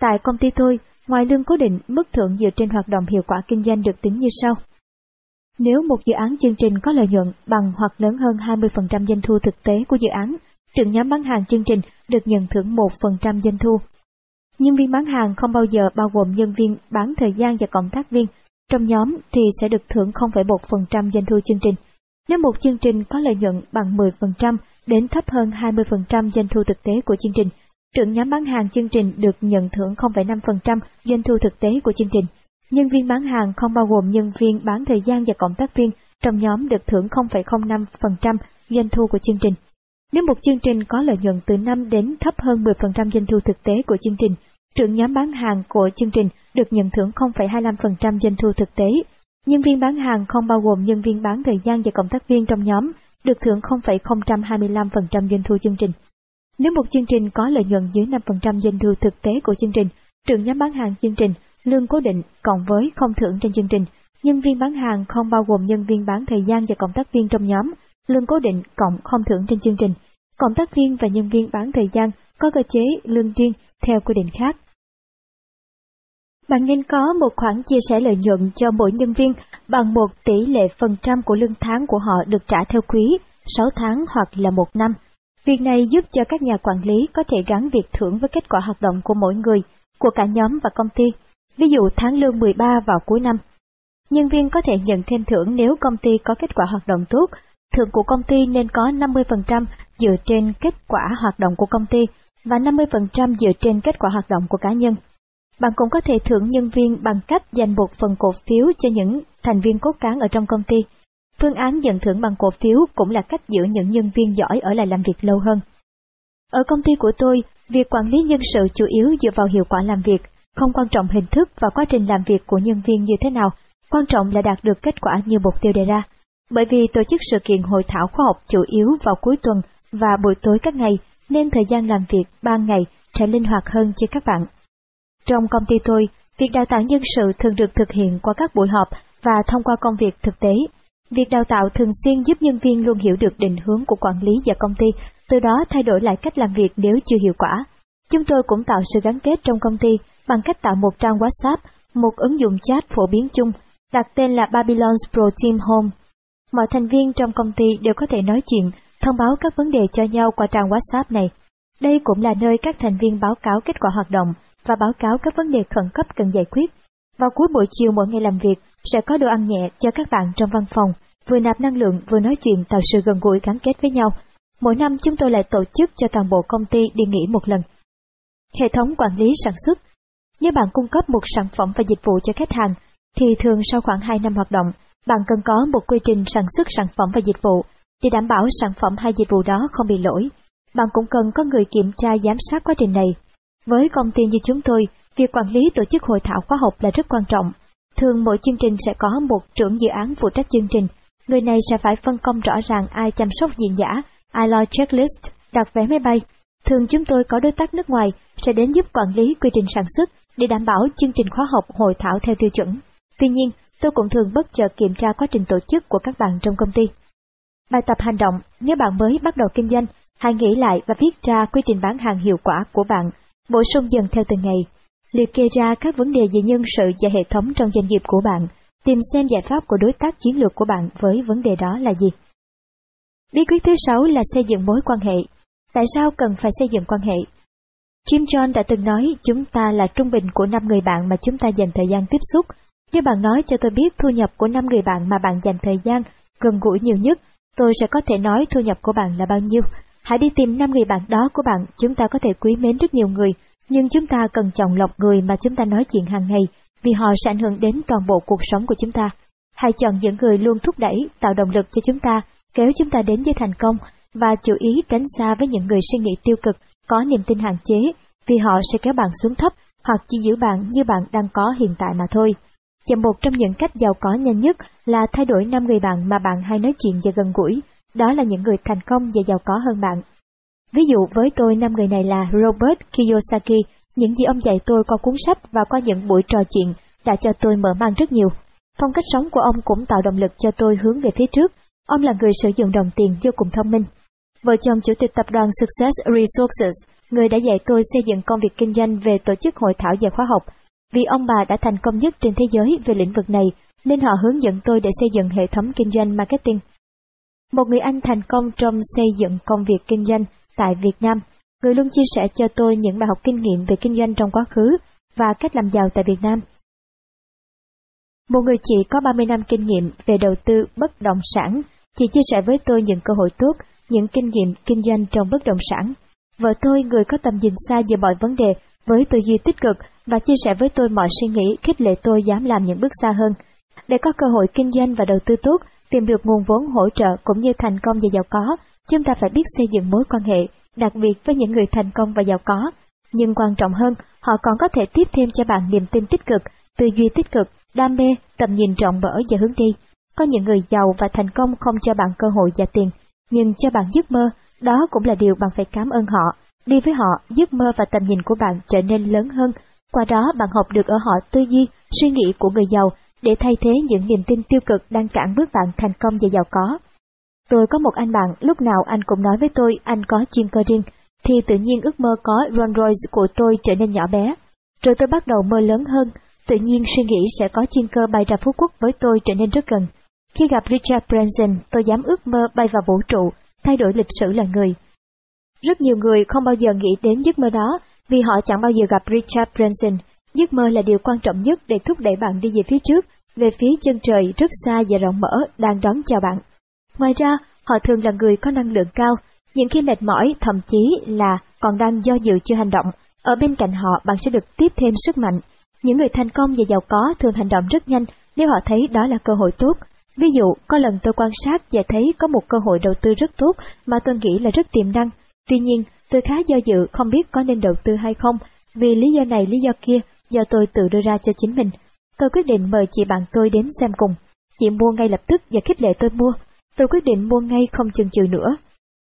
Tại công ty tôi, ngoài lương cố định, mức thưởng dựa trên hoạt động hiệu quả kinh doanh được tính như sau. Nếu một dự án chương trình có lợi nhuận bằng hoặc lớn hơn 20% doanh thu thực tế của dự án, trưởng nhóm bán hàng chương trình được nhận thưởng 1% doanh thu. Nhân viên bán hàng không bao giờ bao gồm nhân viên bán thời gian và cộng tác viên. Trong nhóm thì sẽ được thưởng 0,1% doanh thu chương trình. Nếu một chương trình có lợi nhuận bằng 10% đến thấp hơn 20% doanh thu thực tế của chương trình, trưởng nhóm bán hàng chương trình được nhận thưởng 0,5% doanh thu thực tế của chương trình. Nhân viên bán hàng không bao gồm nhân viên bán thời gian và cộng tác viên trong nhóm được thưởng 0,05% doanh thu của chương trình. Nếu một chương trình có lợi nhuận từ 5 đến thấp hơn 10% doanh thu thực tế của chương trình, trưởng nhóm bán hàng của chương trình được nhận thưởng 0,25% doanh thu thực tế. Nhân viên bán hàng không bao gồm nhân viên bán thời gian và cộng tác viên trong nhóm được thưởng 0,025% doanh thu chương trình. Nếu một chương trình có lợi nhuận dưới 5% doanh thu thực tế của chương trình, trưởng nhóm bán hàng chương trình lương cố định cộng với không thưởng trên chương trình. Nhân viên bán hàng không bao gồm nhân viên bán thời gian và cộng tác viên trong nhóm, lương cố định cộng không thưởng trên chương trình. Cộng tác viên và nhân viên bán thời gian có cơ chế lương riêng theo quy định khác. Bạn nên có một khoản chia sẻ lợi nhuận cho mỗi nhân viên bằng một tỷ lệ phần trăm của lương tháng của họ được trả theo quý, 6 tháng hoặc là một năm. Việc này giúp cho các nhà quản lý có thể gắn việc thưởng với kết quả hoạt động của mỗi người, của cả nhóm và công ty. Ví dụ tháng lương 13 vào cuối năm. Nhân viên có thể nhận thêm thưởng nếu công ty có kết quả hoạt động tốt. Thưởng của công ty nên có 50% dựa trên kết quả hoạt động của công ty và 50% dựa trên kết quả hoạt động của cá nhân. Bạn cũng có thể thưởng nhân viên bằng cách dành một phần cổ phiếu cho những thành viên cốt cán ở trong công ty. Phương án nhận thưởng bằng cổ phiếu cũng là cách giữ những nhân viên giỏi ở lại làm việc lâu hơn. Ở công ty của tôi, việc quản lý nhân sự chủ yếu dựa vào hiệu quả làm việc, không quan trọng hình thức và quá trình làm việc của nhân viên như thế nào, quan trọng là đạt được kết quả như mục tiêu đề ra. Bởi vì tổ chức sự kiện hội thảo khoa học chủ yếu vào cuối tuần và buổi tối các ngày, nên thời gian làm việc ban ngày sẽ linh hoạt hơn cho các bạn. Trong công ty tôi, việc đào tạo nhân sự thường được thực hiện qua các buổi họp và thông qua công việc thực tế. Việc đào tạo thường xuyên giúp nhân viên luôn hiểu được định hướng của quản lý và công ty, từ đó thay đổi lại cách làm việc nếu chưa hiệu quả. Chúng tôi cũng tạo sự gắn kết trong công ty bằng cách tạo một trang WhatsApp, một ứng dụng chat phổ biến chung, đặt tên là Babylon's Pro Team Home. Mọi thành viên trong công ty đều có thể nói chuyện, thông báo các vấn đề cho nhau qua trang WhatsApp này. Đây cũng là nơi các thành viên báo cáo kết quả hoạt động và báo cáo các vấn đề khẩn cấp cần giải quyết. Vào cuối buổi chiều mỗi ngày làm việc, sẽ có đồ ăn nhẹ cho các bạn trong văn phòng, vừa nạp năng lượng vừa nói chuyện tạo sự gần gũi gắn kết với nhau. Mỗi năm chúng tôi lại tổ chức cho toàn bộ công ty đi nghỉ một lần. Hệ thống quản lý sản xuất Nếu bạn cung cấp một sản phẩm và dịch vụ cho khách hàng, thì thường sau khoảng 2 năm hoạt động, bạn cần có một quy trình sản xuất sản phẩm và dịch vụ để đảm bảo sản phẩm hay dịch vụ đó không bị lỗi. Bạn cũng cần có người kiểm tra giám sát quá trình này. Với công ty như chúng tôi, việc quản lý tổ chức hội thảo khóa học là rất quan trọng. Thường mỗi chương trình sẽ có một trưởng dự án phụ trách chương trình. Người này sẽ phải phân công rõ ràng ai chăm sóc diễn giả, ai lo checklist, đặt vé máy bay. Thường chúng tôi có đối tác nước ngoài sẽ đến giúp quản lý quy trình sản xuất để đảm bảo chương trình khóa học hội thảo theo tiêu chuẩn. Tuy nhiên, tôi cũng thường bất chợt kiểm tra quá trình tổ chức của các bạn trong công ty. Bài tập hành động, nếu bạn mới bắt đầu kinh doanh, hãy nghĩ lại và viết ra quy trình bán hàng hiệu quả của bạn, bổ sung dần theo từng ngày. Liệt kê ra các vấn đề về nhân sự và hệ thống trong doanh nghiệp của bạn, tìm xem giải pháp của đối tác chiến lược của bạn với vấn đề đó là gì. Bí quyết thứ sáu là xây dựng mối quan hệ. Tại sao cần phải xây dựng quan hệ? Jim John đã từng nói chúng ta là trung bình của 5 người bạn mà chúng ta dành thời gian tiếp xúc. Nếu bạn nói cho tôi biết thu nhập của 5 người bạn mà bạn dành thời gian gần gũi nhiều nhất, tôi sẽ có thể nói thu nhập của bạn là bao nhiêu. Hãy đi tìm năm người bạn đó của bạn, chúng ta có thể quý mến rất nhiều người, nhưng chúng ta cần chọn lọc người mà chúng ta nói chuyện hàng ngày vì họ sẽ ảnh hưởng đến toàn bộ cuộc sống của chúng ta. Hãy chọn những người luôn thúc đẩy, tạo động lực cho chúng ta, kéo chúng ta đến với thành công và chú ý tránh xa với những người suy nghĩ tiêu cực, có niềm tin hạn chế, vì họ sẽ kéo bạn xuống thấp hoặc chỉ giữ bạn như bạn đang có hiện tại mà thôi. Chậm một trong những cách giàu có nhanh nhất là thay đổi năm người bạn mà bạn hay nói chuyện và gần gũi, đó là những người thành công và giàu có hơn bạn. Ví dụ với tôi năm người này là Robert Kiyosaki, những gì ông dạy tôi qua cuốn sách và qua những buổi trò chuyện đã cho tôi mở mang rất nhiều. Phong cách sống của ông cũng tạo động lực cho tôi hướng về phía trước. Ông là người sử dụng đồng tiền vô cùng thông minh. Vợ chồng chủ tịch tập đoàn Success Resources, người đã dạy tôi xây dựng công việc kinh doanh về tổ chức hội thảo và khóa học. Vì ông bà đã thành công nhất trên thế giới về lĩnh vực này, nên họ hướng dẫn tôi để xây dựng hệ thống kinh doanh marketing. Một người anh thành công trong xây dựng công việc kinh doanh tại Việt Nam, người luôn chia sẻ cho tôi những bài học kinh nghiệm về kinh doanh trong quá khứ và cách làm giàu tại Việt Nam. Một người chị có 30 năm kinh nghiệm về đầu tư bất động sản, chị chia sẻ với tôi những cơ hội tốt, những kinh nghiệm kinh doanh trong bất động sản. Vợ tôi, người có tầm nhìn xa về mọi vấn đề, với tư duy tích cực và chia sẻ với tôi mọi suy nghĩ khích lệ tôi dám làm những bước xa hơn. Để có cơ hội kinh doanh và đầu tư tốt, tìm được nguồn vốn hỗ trợ cũng như thành công và giàu có, chúng ta phải biết xây dựng mối quan hệ, đặc biệt với những người thành công và giàu có. Nhưng quan trọng hơn, họ còn có thể tiếp thêm cho bạn niềm tin tích cực, tư duy tích cực, đam mê, tầm nhìn rộng mở và hướng đi. Có những người giàu và thành công không cho bạn cơ hội và tiền, nhưng cho bạn giấc mơ, đó cũng là điều bạn phải cảm ơn họ. Đi với họ, giấc mơ và tầm nhìn của bạn trở nên lớn hơn. Qua đó bạn học được ở họ tư duy, suy nghĩ của người giàu để thay thế những niềm tin tiêu cực đang cản bước bạn thành công và giàu có. Tôi có một anh bạn, lúc nào anh cũng nói với tôi anh có chuyên cơ riêng, thì tự nhiên ước mơ có Rolls Royce của tôi trở nên nhỏ bé. Rồi tôi bắt đầu mơ lớn hơn, tự nhiên suy nghĩ sẽ có chuyên cơ bay ra Phú Quốc với tôi trở nên rất gần. Khi gặp Richard Branson, tôi dám ước mơ bay vào vũ trụ, thay đổi lịch sử là người. Rất nhiều người không bao giờ nghĩ đến giấc mơ đó vì họ chẳng bao giờ gặp Richard Branson. Giấc mơ là điều quan trọng nhất để thúc đẩy bạn đi về phía trước, về phía chân trời rất xa và rộng mở đang đón chào bạn. Ngoài ra, họ thường là người có năng lượng cao, những khi mệt mỏi thậm chí là còn đang do dự chưa hành động, ở bên cạnh họ bạn sẽ được tiếp thêm sức mạnh. Những người thành công và giàu có thường hành động rất nhanh nếu họ thấy đó là cơ hội tốt. Ví dụ, có lần tôi quan sát và thấy có một cơ hội đầu tư rất tốt mà tôi nghĩ là rất tiềm năng. Tuy nhiên, tôi khá do dự không biết có nên đầu tư hay không, vì lý do này lý do kia do tôi tự đưa ra cho chính mình. Tôi quyết định mời chị bạn tôi đến xem cùng. Chị mua ngay lập tức và khích lệ tôi mua. Tôi quyết định mua ngay không chần chừ nữa.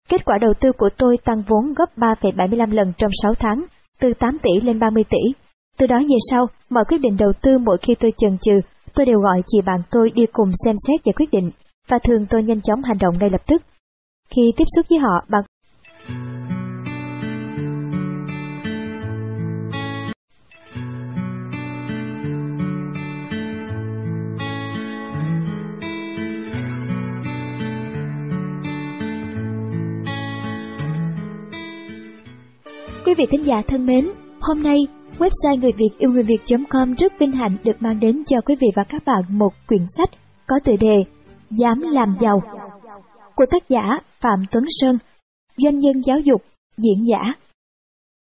Kết quả đầu tư của tôi tăng vốn gấp 3,75 lần trong 6 tháng, từ 8 tỷ lên 30 tỷ. Từ đó về sau, mọi quyết định đầu tư mỗi khi tôi chần chừ, tôi đều gọi chị bạn tôi đi cùng xem xét và quyết định, và thường tôi nhanh chóng hành động ngay lập tức. Khi tiếp xúc với họ, bạn Quý vị thính giả thân mến, hôm nay website người Việt yêu người Việt.com rất vinh hạnh được mang đến cho quý vị và các bạn một quyển sách có tựa đề Dám làm giàu của tác giả Phạm Tuấn Sơn, doanh nhân giáo dục, diễn giả.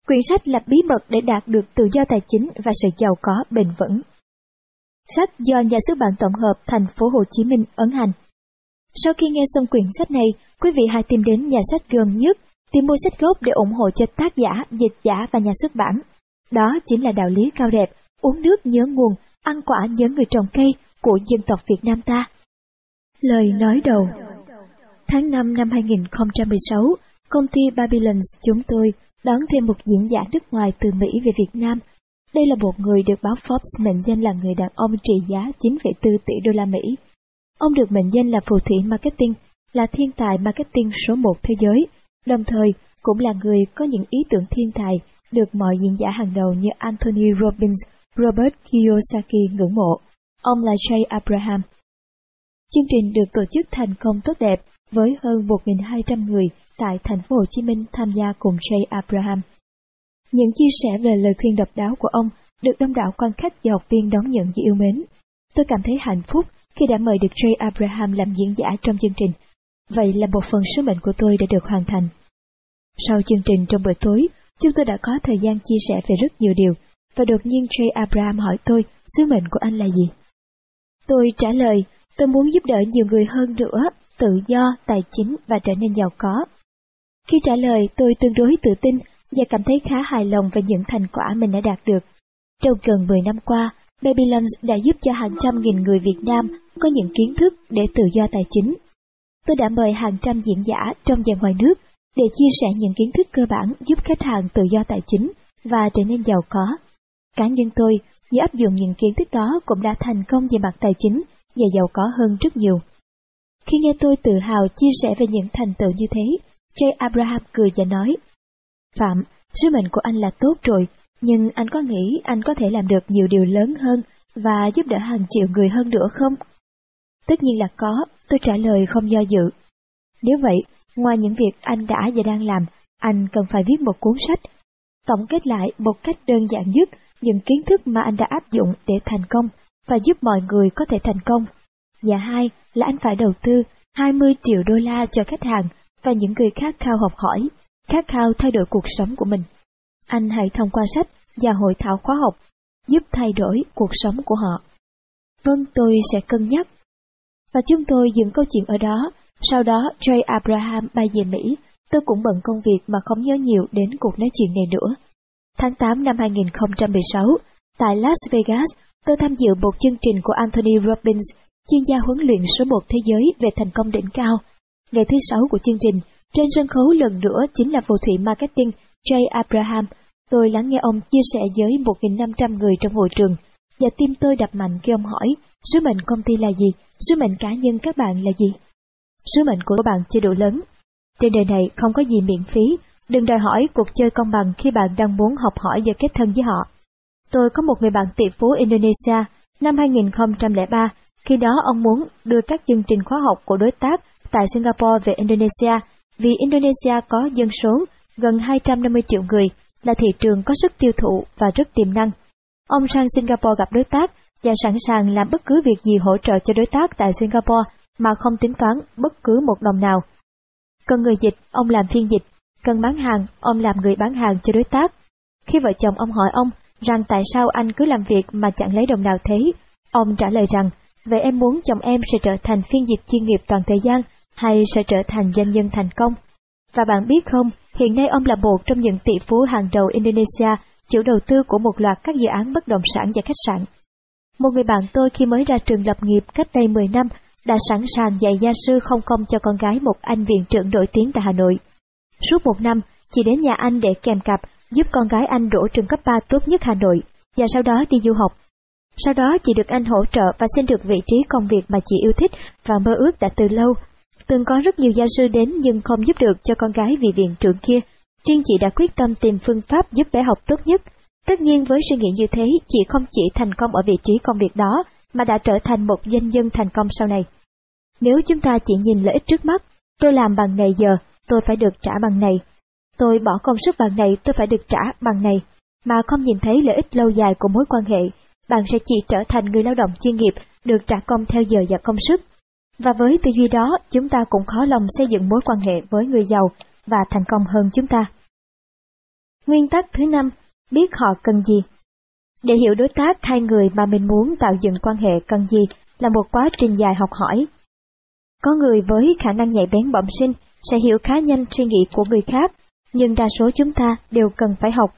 Quyển sách là bí mật để đạt được tự do tài chính và sự giàu có bền vững. Sách do nhà xuất bản tổng hợp thành phố Hồ Chí Minh ấn hành. Sau khi nghe xong quyển sách này, quý vị hãy tìm đến nhà sách gần nhất tìm mua sách gốc để ủng hộ cho tác giả, dịch giả và nhà xuất bản. Đó chính là đạo lý cao đẹp, uống nước nhớ nguồn, ăn quả nhớ người trồng cây của dân tộc Việt Nam ta. Lời nói đầu Tháng 5 năm 2016, công ty Babylon chúng tôi đón thêm một diễn giả nước ngoài từ Mỹ về Việt Nam. Đây là một người được báo Forbes mệnh danh là người đàn ông trị giá 9,4 tỷ đô la Mỹ. Ông được mệnh danh là phù thủy marketing, là thiên tài marketing số 1 thế giới, đồng thời cũng là người có những ý tưởng thiên tài được mọi diễn giả hàng đầu như Anthony Robbins, Robert Kiyosaki ngưỡng mộ. Ông là Jay Abraham. Chương trình được tổ chức thành công tốt đẹp với hơn 1.200 người tại thành phố Hồ Chí Minh tham gia cùng Jay Abraham. Những chia sẻ về lời khuyên độc đáo của ông được đông đảo quan khách và học viên đón nhận và yêu mến. Tôi cảm thấy hạnh phúc khi đã mời được Jay Abraham làm diễn giả trong chương trình Vậy là một phần sứ mệnh của tôi đã được hoàn thành. Sau chương trình trong buổi tối, Chúng tôi đã có thời gian chia sẻ về rất nhiều điều, và đột nhiên Jay Abraham hỏi tôi sứ mệnh của anh là gì. Tôi trả lời, tôi muốn giúp đỡ nhiều người hơn nữa, tự do, tài chính và trở nên giàu có. Khi trả lời, tôi tương đối tự tin và cảm thấy khá hài lòng về những thành quả mình đã đạt được. Trong gần 10 năm qua, Babylons đã giúp cho hàng trăm nghìn người Việt Nam có những kiến thức để tự do tài chính. Tôi đã mời hàng trăm diễn giả trong và ngoài nước để chia sẻ những kiến thức cơ bản giúp khách hàng tự do tài chính và trở nên giàu có. Cá nhân tôi, nhờ áp dụng những kiến thức đó cũng đã thành công về mặt tài chính và giàu có hơn rất nhiều. Khi nghe tôi tự hào chia sẻ về những thành tựu như thế, Jay Abraham cười và nói, Phạm, sứ mệnh của anh là tốt rồi, nhưng anh có nghĩ anh có thể làm được nhiều điều lớn hơn và giúp đỡ hàng triệu người hơn nữa không? Tất nhiên là có, tôi trả lời không do dự. Nếu vậy, ngoài những việc anh đã và đang làm, anh cần phải viết một cuốn sách. Tổng kết lại một cách đơn giản nhất những kiến thức mà anh đã áp dụng để thành công và giúp mọi người có thể thành công. Và hai là anh phải đầu tư 20 triệu đô la cho khách hàng và những người khác khao học hỏi, khát khao thay đổi cuộc sống của mình. Anh hãy thông qua sách và hội thảo khóa học, giúp thay đổi cuộc sống của họ. Vâng, tôi sẽ cân nhắc. Và chúng tôi dừng câu chuyện ở đó, sau đó Jay Abraham bay về Mỹ, tôi cũng bận công việc mà không nhớ nhiều đến cuộc nói chuyện này nữa. Tháng 8 năm 2016, tại Las Vegas, tôi tham dự một chương trình của Anthony Robbins, chuyên gia huấn luyện số một thế giới về thành công đỉnh cao. Ngày thứ sáu của chương trình, trên sân khấu lần nữa chính là phù thủy marketing Jay Abraham. Tôi lắng nghe ông chia sẻ với 1.500 người trong hội trường, và tim tôi đập mạnh khi ông hỏi, sứ mệnh công ty là gì, sứ mệnh cá nhân các bạn là gì? Sứ mệnh của bạn chưa đủ lớn. Trên đời này không có gì miễn phí, đừng đòi hỏi cuộc chơi công bằng khi bạn đang muốn học hỏi và kết thân với họ. Tôi có một người bạn tỷ phú Indonesia, năm 2003, khi đó ông muốn đưa các chương trình khóa học của đối tác tại Singapore về Indonesia, vì Indonesia có dân số gần 250 triệu người, là thị trường có sức tiêu thụ và rất tiềm năng. Ông sang Singapore gặp đối tác và sẵn sàng làm bất cứ việc gì hỗ trợ cho đối tác tại Singapore mà không tính toán bất cứ một đồng nào. Cần người dịch, ông làm phiên dịch. Cần bán hàng, ông làm người bán hàng cho đối tác. Khi vợ chồng ông hỏi ông rằng tại sao anh cứ làm việc mà chẳng lấy đồng nào thế, ông trả lời rằng, vậy em muốn chồng em sẽ trở thành phiên dịch chuyên nghiệp toàn thời gian hay sẽ trở thành doanh nhân thành công. Và bạn biết không, hiện nay ông là một trong những tỷ phú hàng đầu Indonesia, chủ đầu tư của một loạt các dự án bất động sản và khách sạn. Một người bạn tôi khi mới ra trường lập nghiệp cách đây 10 năm đã sẵn sàng dạy gia sư không công cho con gái một anh viện trưởng nổi tiếng tại Hà Nội. Suốt một năm, chị đến nhà anh để kèm cặp, giúp con gái anh đổ trường cấp 3 tốt nhất Hà Nội, và sau đó đi du học. Sau đó chị được anh hỗ trợ và xin được vị trí công việc mà chị yêu thích và mơ ước đã từ lâu. Từng có rất nhiều gia sư đến nhưng không giúp được cho con gái vì viện trưởng kia. Riêng chị đã quyết tâm tìm phương pháp giúp bé học tốt nhất. Tất nhiên với suy nghĩ như thế, chị không chỉ thành công ở vị trí công việc đó, mà đã trở thành một doanh nhân thành công sau này. Nếu chúng ta chỉ nhìn lợi ích trước mắt, tôi làm bằng này giờ, tôi phải được trả bằng này. Tôi bỏ công sức bằng này, tôi phải được trả bằng này. Mà không nhìn thấy lợi ích lâu dài của mối quan hệ, bạn sẽ chỉ trở thành người lao động chuyên nghiệp, được trả công theo giờ và công sức. Và với tư duy đó, chúng ta cũng khó lòng xây dựng mối quan hệ với người giàu và thành công hơn chúng ta. Nguyên tắc thứ năm, biết họ cần gì. Để hiểu đối tác hai người mà mình muốn tạo dựng quan hệ cần gì là một quá trình dài học hỏi. Có người với khả năng nhạy bén bẩm sinh sẽ hiểu khá nhanh suy nghĩ của người khác, nhưng đa số chúng ta đều cần phải học.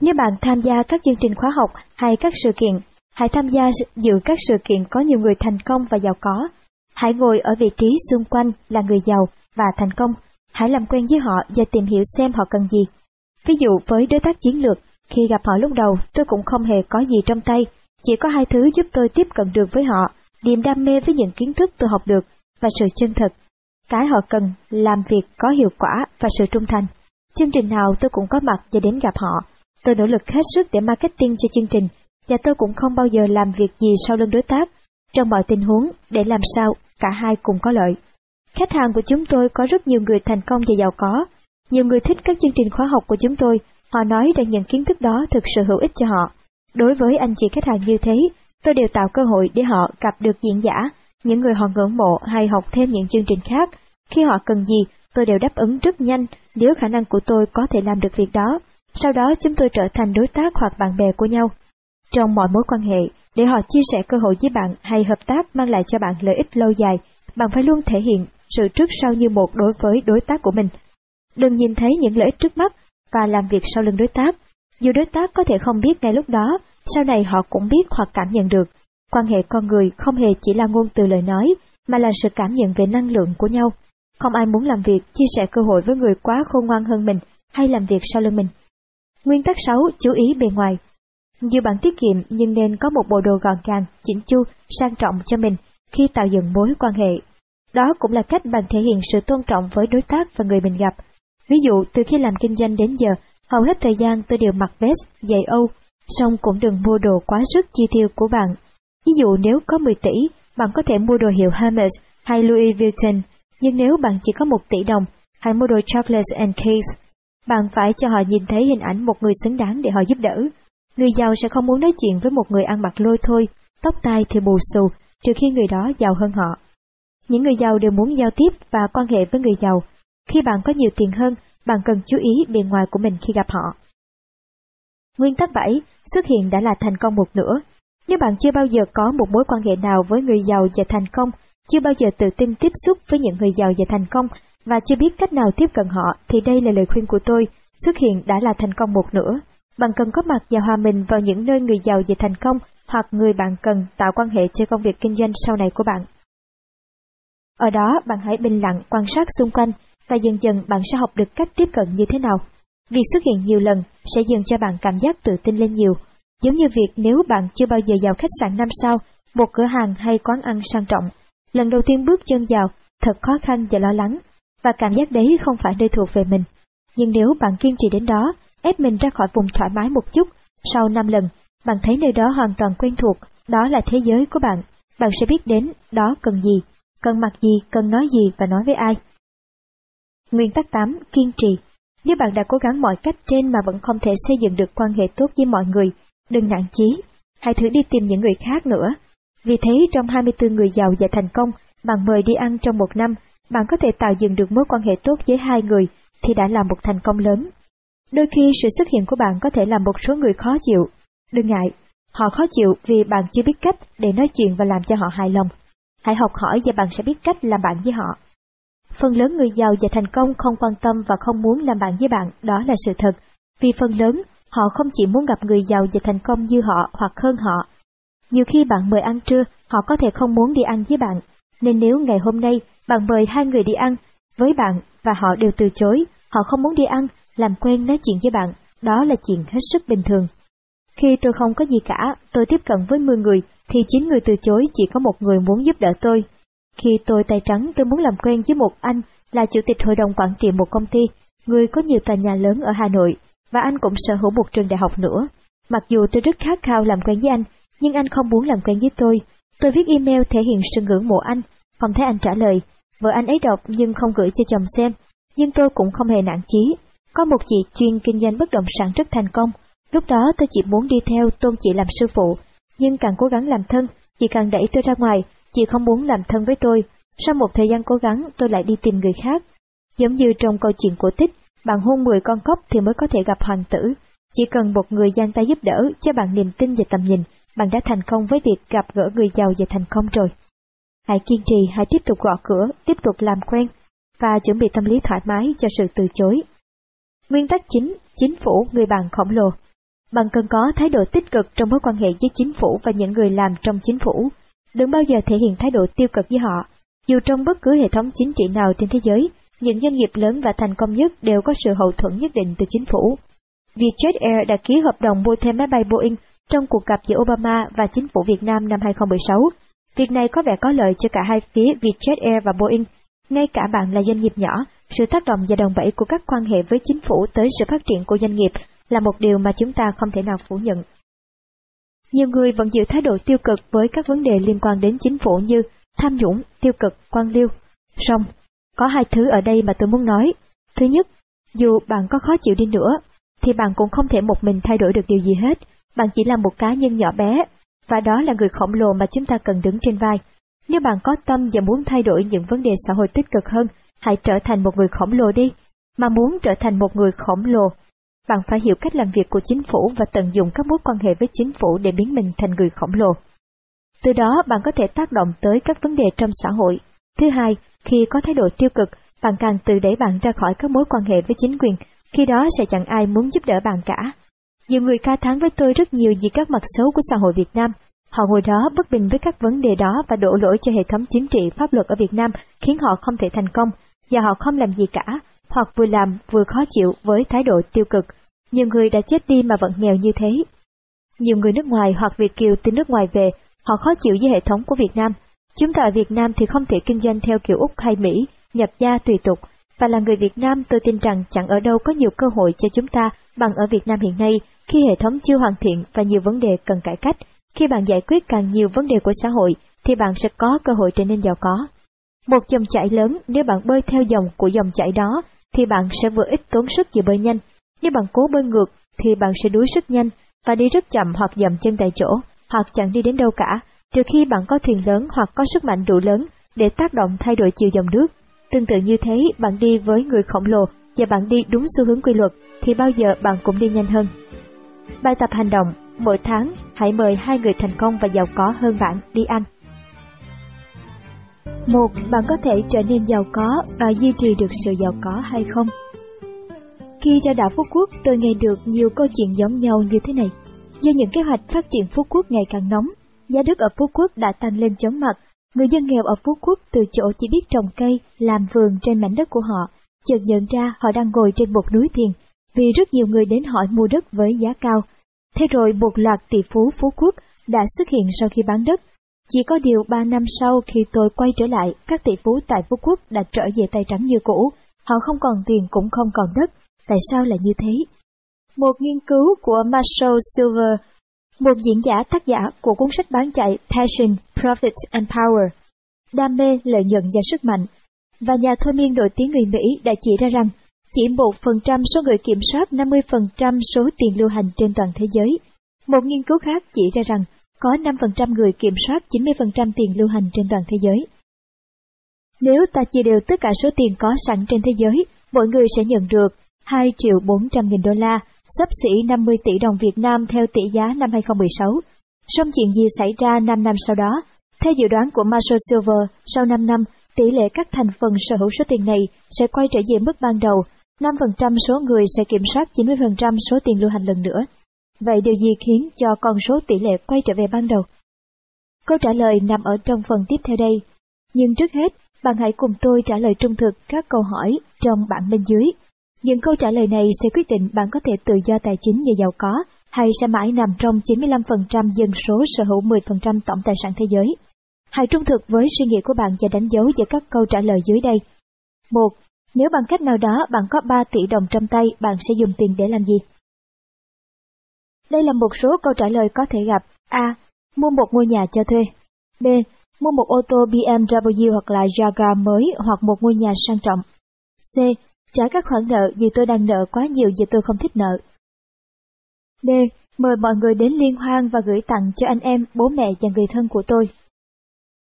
Nếu bạn tham gia các chương trình khóa học hay các sự kiện, hãy tham gia dự các sự kiện có nhiều người thành công và giàu có. Hãy ngồi ở vị trí xung quanh là người giàu và thành công. Hãy làm quen với họ và tìm hiểu xem họ cần gì. Ví dụ với đối tác chiến lược, khi gặp họ lúc đầu tôi cũng không hề có gì trong tay, chỉ có hai thứ giúp tôi tiếp cận được với họ, niềm đam mê với những kiến thức tôi học được và sự chân thật. Cái họ cần làm việc có hiệu quả và sự trung thành. Chương trình nào tôi cũng có mặt và đến gặp họ. Tôi nỗ lực hết sức để marketing cho chương trình, và tôi cũng không bao giờ làm việc gì sau lưng đối tác, trong mọi tình huống để làm sao cả hai cùng có lợi. Khách hàng của chúng tôi có rất nhiều người thành công và giàu có. Nhiều người thích các chương trình khóa học của chúng tôi, họ nói rằng những kiến thức đó thực sự hữu ích cho họ. Đối với anh chị khách hàng như thế, tôi đều tạo cơ hội để họ gặp được diễn giả những người họ ngưỡng mộ hay học thêm những chương trình khác. Khi họ cần gì, tôi đều đáp ứng rất nhanh nếu khả năng của tôi có thể làm được việc đó. Sau đó chúng tôi trở thành đối tác hoặc bạn bè của nhau. Trong mọi mối quan hệ, để họ chia sẻ cơ hội với bạn hay hợp tác mang lại cho bạn lợi ích lâu dài, bạn phải luôn thể hiện sự trước sau như một đối với đối tác của mình. Đừng nhìn thấy những lợi ích trước mắt và làm việc sau lưng đối tác. Dù đối tác có thể không biết ngay lúc đó, sau này họ cũng biết hoặc cảm nhận được. Quan hệ con người không hề chỉ là ngôn từ lời nói, mà là sự cảm nhận về năng lượng của nhau. Không ai muốn làm việc chia sẻ cơ hội với người quá khôn ngoan hơn mình hay làm việc sau lưng mình. Nguyên tắc 6. Chú ý bề ngoài. Dù bạn tiết kiệm nhưng nên có một bộ đồ gọn gàng, chỉnh chu, sang trọng cho mình khi tạo dựng mối quan hệ. Đó cũng là cách bạn thể hiện sự tôn trọng với đối tác và người mình gặp. Ví dụ, từ khi làm kinh doanh đến giờ, hầu hết thời gian tôi đều mặc vest, giày Âu, song cũng đừng mua đồ quá sức chi tiêu của bạn. Ví dụ nếu có 10 tỷ, bạn có thể mua đồ hiệu Hermes hay Louis Vuitton, nhưng nếu bạn chỉ có 1 tỷ đồng, hãy mua đồ Chocolates and Cakes. Bạn phải cho họ nhìn thấy hình ảnh một người xứng đáng để họ giúp đỡ. Người giàu sẽ không muốn nói chuyện với một người ăn mặc lôi thôi, tóc tai thì bù xù, trừ khi người đó giàu hơn họ. Những người giàu đều muốn giao tiếp và quan hệ với người giàu. Khi bạn có nhiều tiền hơn, bạn cần chú ý bề ngoài của mình khi gặp họ. Nguyên tắc 7, xuất hiện đã là thành công một nửa. Nếu bạn chưa bao giờ có một mối quan hệ nào với người giàu và thành công, chưa bao giờ tự tin tiếp xúc với những người giàu và thành công, và chưa biết cách nào tiếp cận họ, thì đây là lời khuyên của tôi, xuất hiện đã là thành công một nửa. Bạn cần có mặt và hòa mình vào những nơi người giàu và thành công, hoặc người bạn cần tạo quan hệ cho công việc kinh doanh sau này của bạn. Ở đó, bạn hãy bình lặng quan sát xung quanh, và dần dần bạn sẽ học được cách tiếp cận như thế nào. Việc xuất hiện nhiều lần sẽ dần cho bạn cảm giác tự tin lên nhiều, giống như việc nếu bạn chưa bao giờ vào khách sạn năm sao, một cửa hàng hay quán ăn sang trọng, lần đầu tiên bước chân vào, thật khó khăn và lo lắng, và cảm giác đấy không phải nơi thuộc về mình. Nhưng nếu bạn kiên trì đến đó, ép mình ra khỏi vùng thoải mái một chút, sau 5 lần, bạn thấy nơi đó hoàn toàn quen thuộc, đó là thế giới của bạn, bạn sẽ biết đến đó cần gì, cần mặc gì, cần nói gì và nói với ai. Nguyên tắc 8. Kiên trì Nếu bạn đã cố gắng mọi cách trên mà vẫn không thể xây dựng được quan hệ tốt với mọi người, đừng nản chí, hãy thử đi tìm những người khác nữa. Vì thế trong 24 người giàu và thành công, bạn mời đi ăn trong một năm, bạn có thể tạo dựng được mối quan hệ tốt với hai người thì đã là một thành công lớn. Đôi khi sự xuất hiện của bạn có thể làm một số người khó chịu. Đừng ngại, họ khó chịu vì bạn chưa biết cách để nói chuyện và làm cho họ hài lòng. Hãy học hỏi và bạn sẽ biết cách làm bạn với họ. Phần lớn người giàu và thành công không quan tâm và không muốn làm bạn với bạn, đó là sự thật. Vì phần lớn, họ không chỉ muốn gặp người giàu và thành công như họ hoặc hơn họ. Nhiều khi bạn mời ăn trưa, họ có thể không muốn đi ăn với bạn, nên nếu ngày hôm nay bạn mời hai người đi ăn với bạn và họ đều từ chối, họ không muốn đi ăn, làm quen nói chuyện với bạn, đó là chuyện hết sức bình thường. Khi tôi không có gì cả, tôi tiếp cận với 10 người, thì 9 người từ chối chỉ có một người muốn giúp đỡ tôi. Khi tôi tay trắng tôi muốn làm quen với một anh là chủ tịch hội đồng quản trị một công ty, người có nhiều tòa nhà lớn ở Hà Nội, và anh cũng sở hữu một trường đại học nữa. Mặc dù tôi rất khát khao làm quen với anh, nhưng anh không muốn làm quen với tôi. Tôi viết email thể hiện sự ngưỡng mộ anh, không thấy anh trả lời. Vợ anh ấy đọc nhưng không gửi cho chồng xem, nhưng tôi cũng không hề nản chí. Có một chị chuyên kinh doanh bất động sản rất thành công, lúc đó tôi chỉ muốn đi theo tôn chị làm sư phụ, nhưng càng cố gắng làm thân, chị càng đẩy tôi ra ngoài, chị không muốn làm thân với tôi. Sau một thời gian cố gắng, tôi lại đi tìm người khác. Giống như trong câu chuyện cổ tích, bạn hôn 10 con cóc thì mới có thể gặp hoàng tử. Chỉ cần một người giang tay giúp đỡ cho bạn niềm tin và tầm nhìn, bạn đã thành công với việc gặp gỡ người giàu và thành công rồi. Hãy kiên trì, hãy tiếp tục gõ cửa, tiếp tục làm quen, và chuẩn bị tâm lý thoải mái cho sự từ chối. Nguyên tắc chính, chính phủ người bạn khổng lồ. Bạn cần có thái độ tích cực trong mối quan hệ với chính phủ và những người làm trong chính phủ. Đừng bao giờ thể hiện thái độ tiêu cực với họ. Dù trong bất cứ hệ thống chính trị nào trên thế giới, những doanh nghiệp lớn và thành công nhất đều có sự hậu thuẫn nhất định từ chính phủ. Vietjet Air đã ký hợp đồng mua thêm máy bay Boeing trong cuộc gặp giữa Obama và chính phủ Việt Nam năm 2016. Việc này có vẻ có lợi cho cả hai phía Vietjet Air và Boeing. Ngay cả bạn là doanh nghiệp nhỏ, sự tác động và đồng bẫy của các quan hệ với chính phủ tới sự phát triển của doanh nghiệp là một điều mà chúng ta không thể nào phủ nhận. Nhiều người vẫn giữ thái độ tiêu cực với các vấn đề liên quan đến chính phủ như tham nhũng, tiêu cực, quan liêu. Song, có hai thứ ở đây mà tôi muốn nói. Thứ nhất, dù bạn có khó chịu đi nữa, thì bạn cũng không thể một mình thay đổi được điều gì hết. Bạn chỉ là một cá nhân nhỏ bé, và đó là người khổng lồ mà chúng ta cần đứng trên vai. Nếu bạn có tâm và muốn thay đổi những vấn đề xã hội tích cực hơn, hãy trở thành một người khổng lồ đi. Mà muốn trở thành một người khổng lồ, bạn phải hiểu cách làm việc của chính phủ và tận dụng các mối quan hệ với chính phủ để biến mình thành người khổng lồ. Từ đó bạn có thể tác động tới các vấn đề trong xã hội. Thứ hai, khi có thái độ tiêu cực, bạn càng tự đẩy bạn ra khỏi các mối quan hệ với chính quyền, khi đó sẽ chẳng ai muốn giúp đỡ bạn cả. Nhiều người ca thán với tôi rất nhiều vì các mặt xấu của xã hội Việt Nam. Họ ngồi đó bất bình với các vấn đề đó và đổ lỗi cho hệ thống chính trị pháp luật ở Việt Nam khiến họ không thể thành công, và họ không làm gì cả, hoặc vừa làm vừa khó chịu với thái độ tiêu cực. Nhiều người đã chết đi mà vẫn nghèo như thế. Nhiều người nước ngoài hoặc Việt Kiều từ nước ngoài về, họ khó chịu với hệ thống của Việt Nam. Chúng ta ở Việt Nam thì không thể kinh doanh theo kiểu Úc hay Mỹ, nhập gia tùy tục, và là người Việt Nam tôi tin rằng chẳng ở đâu có nhiều cơ hội cho chúng ta bằng ở Việt Nam hiện nay khi hệ thống chưa hoàn thiện và nhiều vấn đề cần cải cách. Khi bạn giải quyết càng nhiều vấn đề của xã hội thì bạn sẽ có cơ hội trở nên giàu có. Một dòng chảy lớn nếu bạn bơi theo dòng của dòng chảy đó thì bạn sẽ vừa ít tốn sức vừa bơi nhanh. Nếu bạn cố bơi ngược thì bạn sẽ đuối sức nhanh và đi rất chậm hoặc dậm chân tại chỗ hoặc chẳng đi đến đâu cả, trừ khi bạn có thuyền lớn hoặc có sức mạnh đủ lớn để tác động thay đổi chiều dòng nước. Tương tự như thế, bạn đi với người khổng lồ và bạn đi đúng xu hướng quy luật, thì bao giờ bạn cũng đi nhanh hơn. Bài tập hành động, mỗi tháng hãy mời hai người thành công và giàu có hơn bạn đi ăn. Một, bạn có thể trở nên giàu có và duy trì được sự giàu có hay không? Khi ra đảo Phú Quốc, tôi nghe được nhiều câu chuyện giống nhau như thế này. Do những kế hoạch phát triển Phú Quốc ngày càng nóng, giá đất ở Phú Quốc đã tăng lên chóng mặt Người dân nghèo ở Phú Quốc từ chỗ chỉ biết trồng cây, làm vườn trên mảnh đất của họ, chợt nhận ra họ đang ngồi trên một núi tiền, vì rất nhiều người đến hỏi mua đất với giá cao. Thế rồi một loạt tỷ phú Phú Quốc đã xuất hiện sau khi bán đất. Chỉ có điều ba năm sau khi tôi quay trở lại, các tỷ phú tại Phú Quốc đã trở về tay trắng như cũ. Họ không còn tiền cũng không còn đất. Tại sao lại như thế? Một nghiên cứu của Marshall Silver một diễn giả tác giả của cuốn sách bán chạy Passion, Profit and Power, đam mê, lợi nhuận và sức mạnh, và nhà thôi miên nổi tiếng người Mỹ đã chỉ ra rằng chỉ một phần trăm số người kiểm soát 50% số tiền lưu hành trên toàn thế giới. Một nghiên cứu khác chỉ ra rằng có 5% người kiểm soát 90% tiền lưu hành trên toàn thế giới. Nếu ta chia đều tất cả số tiền có sẵn trên thế giới, mỗi người sẽ nhận được 2 triệu 400 nghìn đô la, sắp xỉ 50 tỷ đồng Việt Nam theo tỷ giá năm 2016. Song chuyện gì xảy ra 5 năm sau đó? Theo dự đoán của Marshall Silver, sau 5 năm, tỷ lệ các thành phần sở hữu số tiền này sẽ quay trở về mức ban đầu, 5% số người sẽ kiểm soát 90% số tiền lưu hành lần nữa. Vậy điều gì khiến cho con số tỷ lệ quay trở về ban đầu? Câu trả lời nằm ở trong phần tiếp theo đây. Nhưng trước hết, bạn hãy cùng tôi trả lời trung thực các câu hỏi trong bảng bên dưới những câu trả lời này sẽ quyết định bạn có thể tự do tài chính và giàu có, hay sẽ mãi nằm trong 95% dân số sở hữu 10% tổng tài sản thế giới. Hãy trung thực với suy nghĩ của bạn và đánh dấu giữa các câu trả lời dưới đây. 1. Nếu bằng cách nào đó bạn có 3 tỷ đồng trong tay, bạn sẽ dùng tiền để làm gì? Đây là một số câu trả lời có thể gặp. A. Mua một ngôi nhà cho thuê. B. Mua một ô tô BMW hoặc là Jaguar mới hoặc một ngôi nhà sang trọng. C trả các khoản nợ vì tôi đang nợ quá nhiều và tôi không thích nợ. D. Mời mọi người đến liên hoan và gửi tặng cho anh em, bố mẹ và người thân của tôi.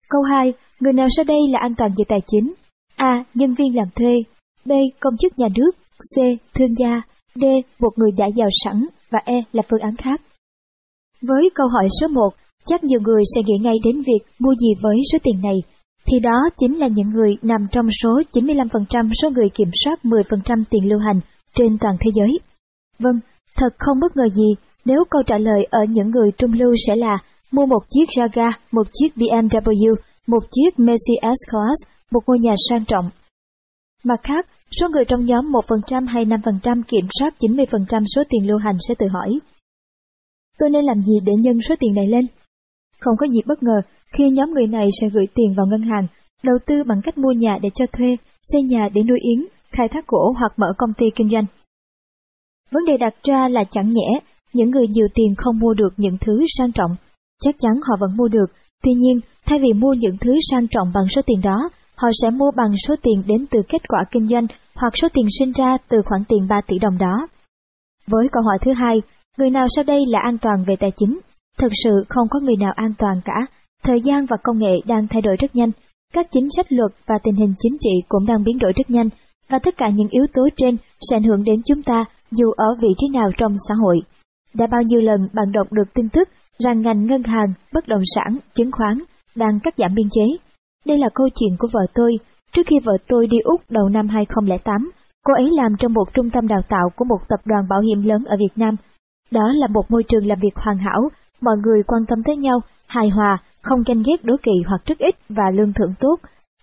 Câu 2. Người nào sau đây là an toàn về tài chính? A. Nhân viên làm thuê. B. Công chức nhà nước. C. Thương gia. D. Một người đã giàu sẵn. Và E là phương án khác. Với câu hỏi số 1, chắc nhiều người sẽ nghĩ ngay đến việc mua gì với số tiền này thì đó chính là những người nằm trong số 95% số người kiểm soát 10% tiền lưu hành trên toàn thế giới. Vâng, thật không bất ngờ gì nếu câu trả lời ở những người trung lưu sẽ là mua một chiếc Jaguar, một chiếc BMW, một chiếc Mercedes S-Class, một ngôi nhà sang trọng. Mặt khác, số người trong nhóm 1% hay 5% kiểm soát 90% số tiền lưu hành sẽ tự hỏi. Tôi nên làm gì để nhân số tiền này lên? Không có gì bất ngờ khi nhóm người này sẽ gửi tiền vào ngân hàng, đầu tư bằng cách mua nhà để cho thuê, xây nhà để nuôi yến, khai thác gỗ hoặc mở công ty kinh doanh. Vấn đề đặt ra là chẳng nhẽ, những người nhiều tiền không mua được những thứ sang trọng. Chắc chắn họ vẫn mua được, tuy nhiên, thay vì mua những thứ sang trọng bằng số tiền đó, họ sẽ mua bằng số tiền đến từ kết quả kinh doanh hoặc số tiền sinh ra từ khoản tiền 3 tỷ đồng đó. Với câu hỏi thứ hai, người nào sau đây là an toàn về tài chính? Thật sự không có người nào an toàn cả, thời gian và công nghệ đang thay đổi rất nhanh, Các chính sách luật và tình hình chính trị cũng đang biến đổi rất nhanh, và tất cả những yếu tố trên sẽ ảnh hưởng đến chúng ta dù ở vị trí nào trong xã hội. Đã bao nhiêu lần bạn đọc được tin tức rằng ngành ngân hàng, bất động sản, chứng khoán đang cắt giảm biên chế. Đây là câu chuyện của vợ tôi. Trước khi vợ tôi đi Úc đầu năm 2008, cô ấy làm trong một trung tâm đào tạo của một tập đoàn bảo hiểm lớn ở Việt Nam. Đó là một môi trường làm việc hoàn hảo, mọi người quan tâm tới nhau, hài hòa, không ganh ghét đố kỵ hoặc rất ít và lương thưởng tốt.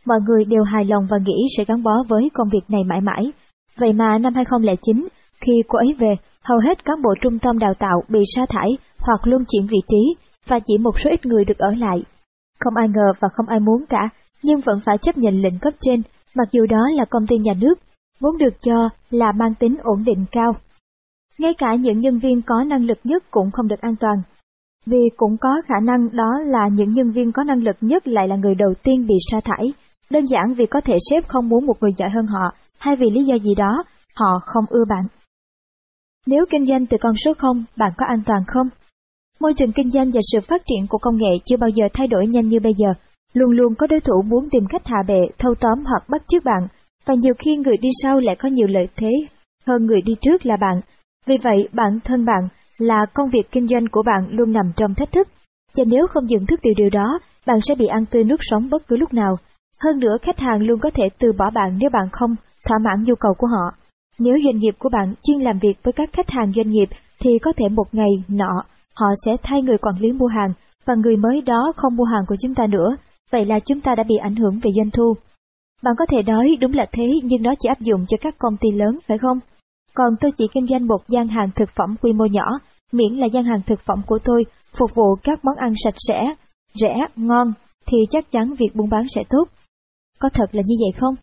Mọi người đều hài lòng và nghĩ sẽ gắn bó với công việc này mãi mãi. Vậy mà năm 2009, khi cô ấy về, hầu hết cán bộ trung tâm đào tạo bị sa thải hoặc luân chuyển vị trí, và chỉ một số ít người được ở lại. Không ai ngờ và không ai muốn cả, nhưng vẫn phải chấp nhận lệnh cấp trên, mặc dù đó là công ty nhà nước, vốn được cho là mang tính ổn định cao. Ngay cả những nhân viên có năng lực nhất cũng không được an toàn, vì cũng có khả năng đó là những nhân viên có năng lực nhất lại là người đầu tiên bị sa thải, đơn giản vì có thể sếp không muốn một người giỏi hơn họ, hay vì lý do gì đó, họ không ưa bạn. Nếu kinh doanh từ con số 0, bạn có an toàn không? Môi trường kinh doanh và sự phát triển của công nghệ chưa bao giờ thay đổi nhanh như bây giờ. Luôn luôn có đối thủ muốn tìm cách hạ bệ, thâu tóm hoặc bắt chước bạn, và nhiều khi người đi sau lại có nhiều lợi thế hơn người đi trước là bạn. Vì vậy, bản thân bạn là công việc kinh doanh của bạn luôn nằm trong thách thức. Và nếu không nhận thức điều điều đó, bạn sẽ bị ăn tươi nuốt sống bất cứ lúc nào. Hơn nữa, khách hàng luôn có thể từ bỏ bạn nếu bạn không thỏa mãn nhu cầu của họ. Nếu doanh nghiệp của bạn chuyên làm việc với các khách hàng doanh nghiệp thì có thể một ngày nọ họ sẽ thay người quản lý mua hàng và người mới đó không mua hàng của chúng ta nữa, vậy là chúng ta đã bị ảnh hưởng về doanh thu. Bạn có thể nói đúng là thế nhưng nó chỉ áp dụng cho các công ty lớn phải không? Còn tôi chỉ kinh doanh một gian hàng thực phẩm quy mô nhỏ, miễn là gian hàng thực phẩm của tôi phục vụ các món ăn sạch sẽ, rẻ, ngon, thì chắc chắn việc buôn bán sẽ tốt. Có thật là như vậy không?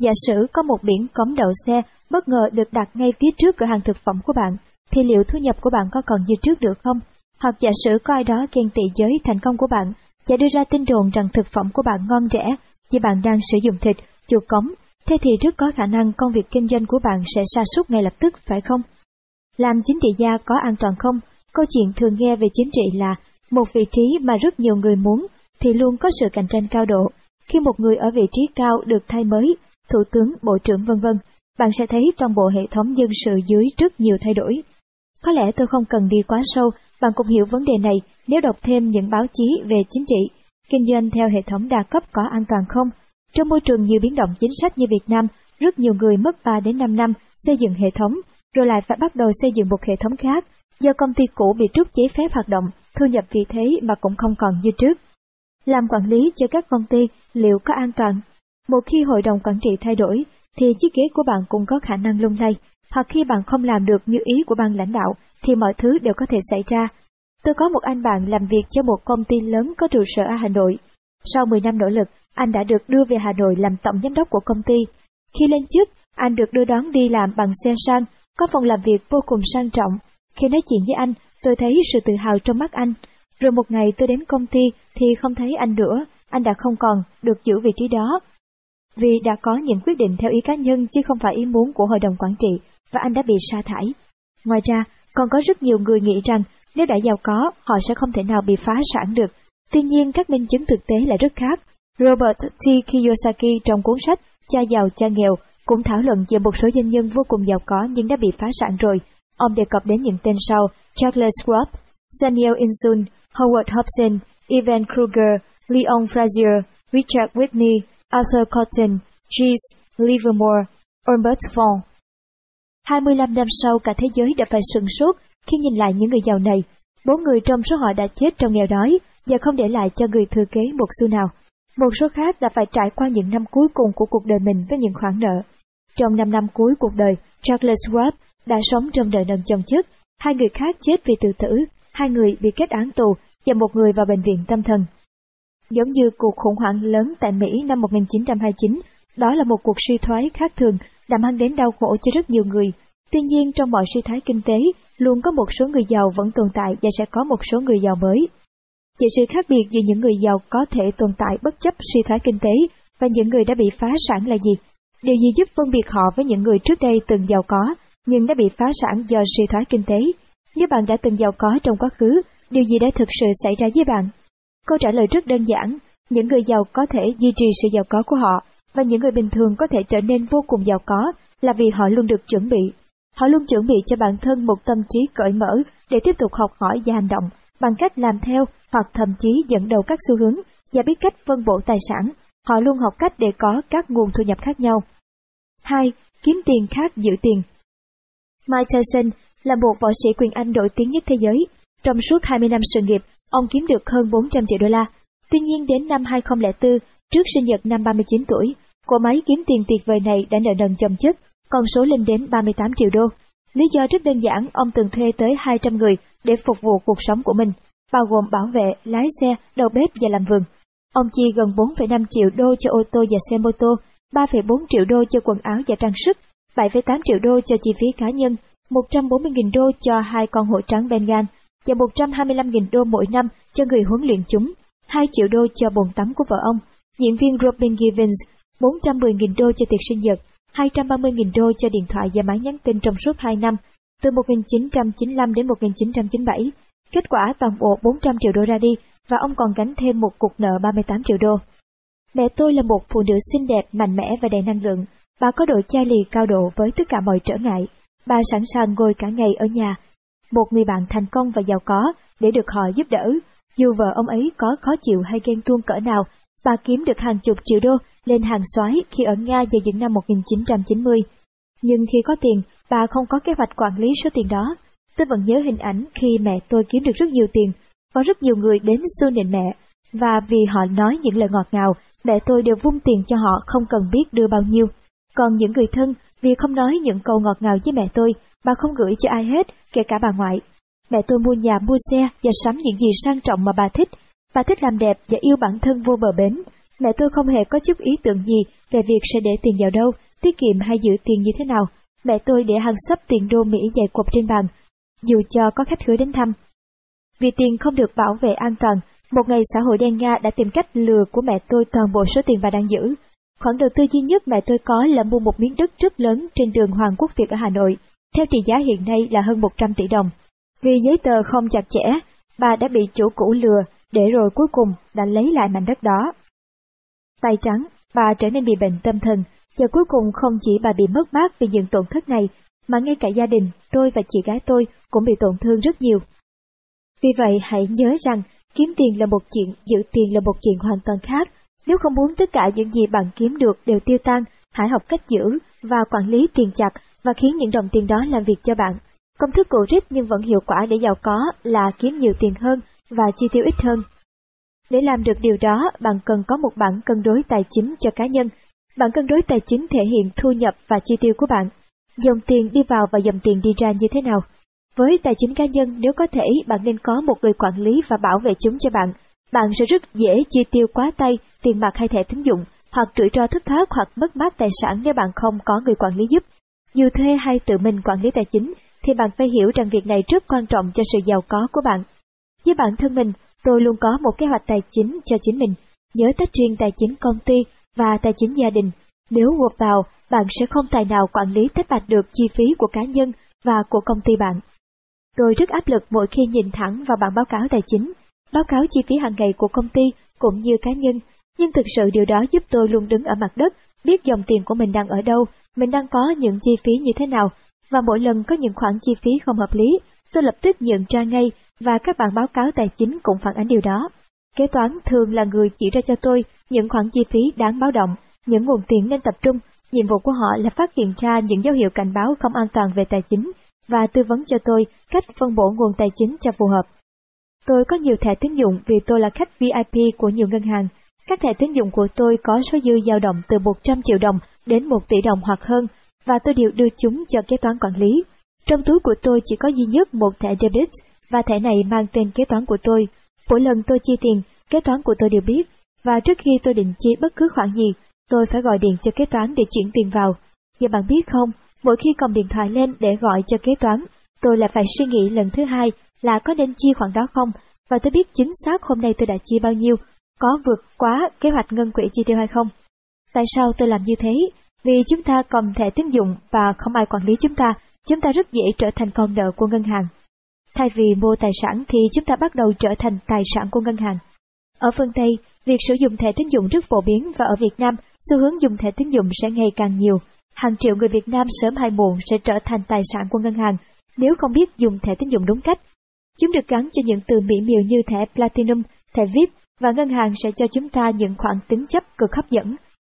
Giả sử có một biển cấm đậu xe bất ngờ được đặt ngay phía trước cửa hàng thực phẩm của bạn, thì liệu thu nhập của bạn có còn như trước được không? Hoặc giả sử có ai đó ghen tị giới thành công của bạn và đưa ra tin đồn rằng thực phẩm của bạn ngon rẻ vì bạn đang sử dụng thịt, chuột cống, thế thì rất có khả năng công việc kinh doanh của bạn sẽ sa sút ngay lập tức, phải không? Làm chính trị gia có an toàn không? Câu chuyện thường nghe về chính trị là một vị trí mà rất nhiều người muốn thì luôn có sự cạnh tranh cao độ. Khi một người ở vị trí cao được thay mới, thủ tướng, bộ trưởng vân vân, bạn sẽ thấy toàn bộ hệ thống dân sự dưới rất nhiều thay đổi. Có lẽ tôi không cần đi quá sâu, bạn cũng hiểu vấn đề này nếu đọc thêm những báo chí về chính trị. Kinh doanh theo hệ thống đa cấp có an toàn không? Trong môi trường nhiều biến động chính sách như Việt Nam, rất nhiều người mất 3 đến 5 năm xây dựng hệ thống, rồi lại phải bắt đầu xây dựng một hệ thống khác. Do công ty cũ bị trút giấy phép hoạt động, thu nhập vì thế mà cũng không còn như trước. Làm quản lý cho các công ty liệu có an toàn? Một khi hội đồng quản trị thay đổi, thì chiếc ghế của bạn cũng có khả năng lung lay, hoặc khi bạn không làm được như ý của ban lãnh đạo, thì mọi thứ đều có thể xảy ra. Tôi có một anh bạn làm việc cho một công ty lớn có trụ sở ở Hà Nội. Sau 10 năm nỗ lực, anh đã được đưa về Hà Nội làm tổng giám đốc của công ty. Khi lên chức, anh được đưa đón đi làm bằng xe sang, có phòng làm việc vô cùng sang trọng. Khi nói chuyện với anh, tôi thấy sự tự hào trong mắt anh. Rồi một ngày tôi đến công ty thì không thấy anh nữa, anh đã không còn được giữ vị trí đó. Vì đã có những quyết định theo ý cá nhân chứ không phải ý muốn của hội đồng quản trị, và anh đã bị sa thải. Ngoài ra, còn có rất nhiều người nghĩ rằng nếu đã giàu có, họ sẽ không thể nào bị phá sản được. Tuy nhiên, các minh chứng thực tế lại rất khác. Robert T. Kiyosaki trong cuốn sách Cha giàu cha nghèo cũng thảo luận về một số doanh nhân vô cùng giàu có nhưng đã bị phá sản rồi. Ông đề cập đến những tên sau Charles Schwab, Daniel Insun, Howard Hobson, Evan Kruger, Leon Frazier, Richard Whitney, Arthur Cotton, Cheese, Livermore, Albert Fong. 25 năm sau cả thế giới đã phải sừng sốt khi nhìn lại những người giàu này. Bốn người trong số họ đã chết trong nghèo đói và không để lại cho người thừa kế một xu nào. Một số khác đã phải trải qua những năm cuối cùng của cuộc đời mình với những khoản nợ. Trong 5 năm cuối cuộc đời, Charles Schwab đã sống trong đời nâng chồng chất, hai người khác chết vì tự tử, hai người bị kết án tù và một người vào bệnh viện tâm thần. Giống như cuộc khủng hoảng lớn tại Mỹ năm 1929, đó là một cuộc suy thoái khác thường đã mang đến đau khổ cho rất nhiều người. Tuy nhiên trong mọi suy thoái kinh tế, luôn có một số người giàu vẫn tồn tại và sẽ có một số người giàu mới. Chỉ sự khác biệt giữa những người giàu có thể tồn tại bất chấp suy thoái kinh tế và những người đã bị phá sản là gì? Điều gì giúp phân biệt họ với những người trước đây từng giàu có, nhưng đã bị phá sản do suy thoái kinh tế? Nếu bạn đã từng giàu có trong quá khứ, điều gì đã thực sự xảy ra với bạn? Câu trả lời rất đơn giản, Những người giàu có thể duy trì sự giàu có của họ, và những người bình thường có thể trở nên vô cùng giàu có là vì họ luôn được chuẩn bị. Họ luôn chuẩn bị cho bản thân một tâm trí cởi mở để tiếp tục học hỏi và hành động bằng cách làm theo hoặc thậm chí dẫn đầu các xu hướng và biết cách phân bổ tài sản. Họ luôn học cách để có các nguồn thu nhập khác nhau. 2. Kiếm tiền khác giữ tiền Mike Tyson là một võ sĩ quyền Anh nổi tiếng nhất thế giới. Trong suốt 20 năm sự nghiệp, ông kiếm được hơn 400 triệu đô la. Tuy nhiên đến năm 2004, trước sinh nhật năm 39 tuổi, cỗ máy kiếm tiền tuyệt vời này đã nợ nần chồng chất, con số lên đến 38 triệu đô. Lý do rất đơn giản, ông từng thuê tới 200 người để phục vụ cuộc sống của mình, bao gồm bảo vệ, lái xe, đầu bếp và làm vườn. Ông chi gần 4,5 triệu đô cho ô tô và xe mô tô, 3,4 triệu đô cho quần áo và trang sức, 7,8 triệu đô cho chi phí cá nhân, 140.000 đô cho hai con hổ trắng Bengal và 125.000 đô mỗi năm cho người huấn luyện chúng, 2 triệu đô cho bồn tắm của vợ ông, diễn viên Robin Givens, 410.000 đô cho tiệc sinh nhật, 230.000 đô cho điện thoại và máy nhắn tin trong suốt 2 năm, từ 1995 đến 1997. Kết quả toàn bộ 400 triệu đô ra đi và ông còn gánh thêm một cục nợ 38 triệu đô. Mẹ tôi là một phụ nữ xinh đẹp, mạnh mẽ và đầy năng lượng. Bà có độ chai lì cao độ với tất cả mọi trở ngại. Bà sẵn sàng ngồi cả ngày ở nhà. Một người bạn thành công và giàu có để được họ giúp đỡ. Dù vợ ông ấy có khó chịu hay ghen tuông cỡ nào, bà kiếm được hàng chục triệu đô lên hàng soái khi ở Nga vào những năm 1990. Nhưng khi có tiền, bà không có kế hoạch quản lý số tiền đó. Tôi vẫn nhớ hình ảnh khi mẹ tôi kiếm được rất nhiều tiền. Có rất nhiều người đến xu nịnh mẹ, và vì họ nói những lời ngọt ngào, mẹ tôi đều vung tiền cho họ không cần biết đưa bao nhiêu. Còn những người thân, vì không nói những câu ngọt ngào với mẹ tôi, bà không gửi cho ai hết, kể cả bà ngoại. Mẹ tôi mua nhà, mua xe và sắm những gì sang trọng mà bà thích. Bà thích làm đẹp và yêu bản thân vô bờ bến. Mẹ tôi không hề có chút ý tưởng gì về việc sẽ để tiền vào đâu, tiết kiệm hay giữ tiền như thế nào. Mẹ tôi để hàng sấp tiền đô Mỹ dày quộc trên bàn, dù cho có khách hứa đến thăm. Vì tiền không được bảo vệ an toàn, một ngày xã hội đen Nga đã tìm cách lừa của mẹ tôi toàn bộ số tiền bà đang giữ. Khoản đầu tư duy nhất mẹ tôi có là mua một miếng đất rất lớn trên đường Hoàng Quốc Việt ở Hà Nội, theo trị giá hiện nay là hơn 100 tỷ đồng. Vì giấy tờ không chặt chẽ, bà đã bị chủ cũ lừa, để rồi cuối cùng đã lấy lại mảnh đất đó. Tay trắng, bà trở nên bị bệnh tâm thần, và cuối cùng không chỉ bà bị mất mát vì những tổn thất này, mà ngay cả gia đình, tôi và chị gái tôi cũng bị tổn thương rất nhiều. Vì vậy hãy nhớ rằng kiếm tiền là một chuyện, giữ tiền là một chuyện hoàn toàn khác. Nếu không muốn tất cả những gì bạn kiếm được đều tiêu tan, hãy học cách giữ và quản lý tiền chặt và khiến những đồng tiền đó làm việc cho bạn. Công thức cổ rít nhưng vẫn hiệu quả để giàu có là kiếm nhiều tiền hơn và chi tiêu ít hơn. Để làm được điều đó, bạn cần có một bảng cân đối tài chính cho cá nhân. Bảng cân đối tài chính thể hiện thu nhập và chi tiêu của bạn. Dòng tiền đi vào và dòng tiền đi ra như thế nào. Với tài chính cá nhân, nếu có thể, bạn nên có một người quản lý và bảo vệ chúng cho bạn. Bạn sẽ rất dễ chi tiêu quá tay, tiền mặt hay thẻ tín dụng, hoặc rủi ro thất thoát hoặc mất mát tài sản nếu bạn không có người quản lý giúp. Dù thuê hay tự mình quản lý tài chính, thì bạn phải hiểu rằng việc này rất quan trọng cho sự giàu có của bạn. Với bản thân mình, tôi luôn có một kế hoạch tài chính cho chính mình, nhớ tách riêng tài chính công ty và tài chính gia đình. Nếu gộp vào, bạn sẽ không tài nào quản lý tách bạch được chi phí của cá nhân và của công ty bạn. Tôi rất áp lực mỗi khi nhìn thẳng vào bản báo cáo tài chính, báo cáo chi phí hàng ngày của công ty cũng như cá nhân, nhưng thực sự điều đó giúp tôi luôn đứng ở mặt đất, biết dòng tiền của mình đang ở đâu, mình đang có những chi phí như thế nào, và mỗi lần có những khoản chi phí không hợp lý, tôi lập tức nhận ra ngay và các bản báo cáo tài chính cũng phản ánh điều đó. Kế toán thường là người chỉ ra cho tôi những khoản chi phí đáng báo động, những nguồn tiền nên tập trung. Nhiệm vụ của họ là phát hiện ra những dấu hiệu cảnh báo không an toàn về tài chính và tư vấn cho tôi cách phân bổ nguồn tài chính cho phù hợp. Tôi có nhiều thẻ tín dụng vì tôi là khách VIP của nhiều ngân hàng. Các thẻ tín dụng của tôi có số dư dao động từ 100 triệu đồng đến 1 tỷ đồng hoặc hơn, và tôi đều đưa chúng cho kế toán quản lý. Trong túi của tôi chỉ có duy nhất một thẻ debit, và thẻ này mang tên kế toán của tôi. Mỗi lần tôi chi tiền, kế toán của tôi đều biết, và trước khi tôi định chi bất cứ khoản gì, tôi phải gọi điện cho kế toán để chuyển tiền vào. Và bạn biết không, mỗi khi cầm điện thoại lên để gọi cho kế toán, tôi lại phải suy nghĩ lần thứ hai là có nên chi khoản đó không, và tôi biết chính xác hôm nay tôi đã chi bao nhiêu, có vượt quá kế hoạch ngân quỹ chi tiêu hay không. Tại sao tôi làm như thế? Vì chúng ta cầm thẻ tín dụng và không ai quản lý chúng ta, chúng ta rất dễ trở thành con nợ của ngân hàng. Thay vì mua tài sản thì chúng ta bắt đầu trở thành tài sản của ngân hàng. Ở phương Tây, việc sử dụng thẻ tín dụng rất phổ biến và ở Việt Nam, xu hướng dùng thẻ tín dụng sẽ ngày càng nhiều. Hàng triệu người Việt Nam sớm hay muộn sẽ trở thành tài sản của ngân hàng nếu không biết dùng thẻ tín dụng đúng cách. Chúng được gắn cho những từ mỹ miều như thẻ Platinum, thẻ VIP và ngân hàng sẽ cho chúng ta những khoản tính chấp cực hấp dẫn.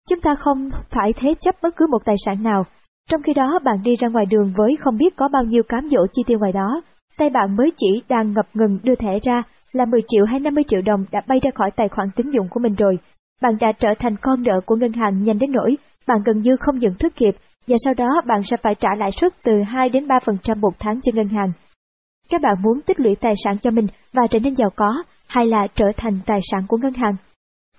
Chúng ta không phải thế chấp bất cứ một tài sản nào. Trong khi đó bạn đi ra ngoài đường với không biết có bao nhiêu cám dỗ chi tiêu ngoài đó, tay bạn mới chỉ đang ngập ngừng đưa thẻ ra là 10 triệu hay 50 triệu đồng đã bay ra khỏi tài khoản tín dụng của mình rồi. Bạn đã trở thành con nợ của ngân hàng nhanh đến nỗi bạn gần như không nhận thức kịp và sau đó bạn sẽ phải trả lãi suất từ 2 đến 3% một tháng cho ngân hàng. Các bạn muốn tích lũy tài sản cho mình và trở nên giàu có hay là trở thành tài sản của ngân hàng?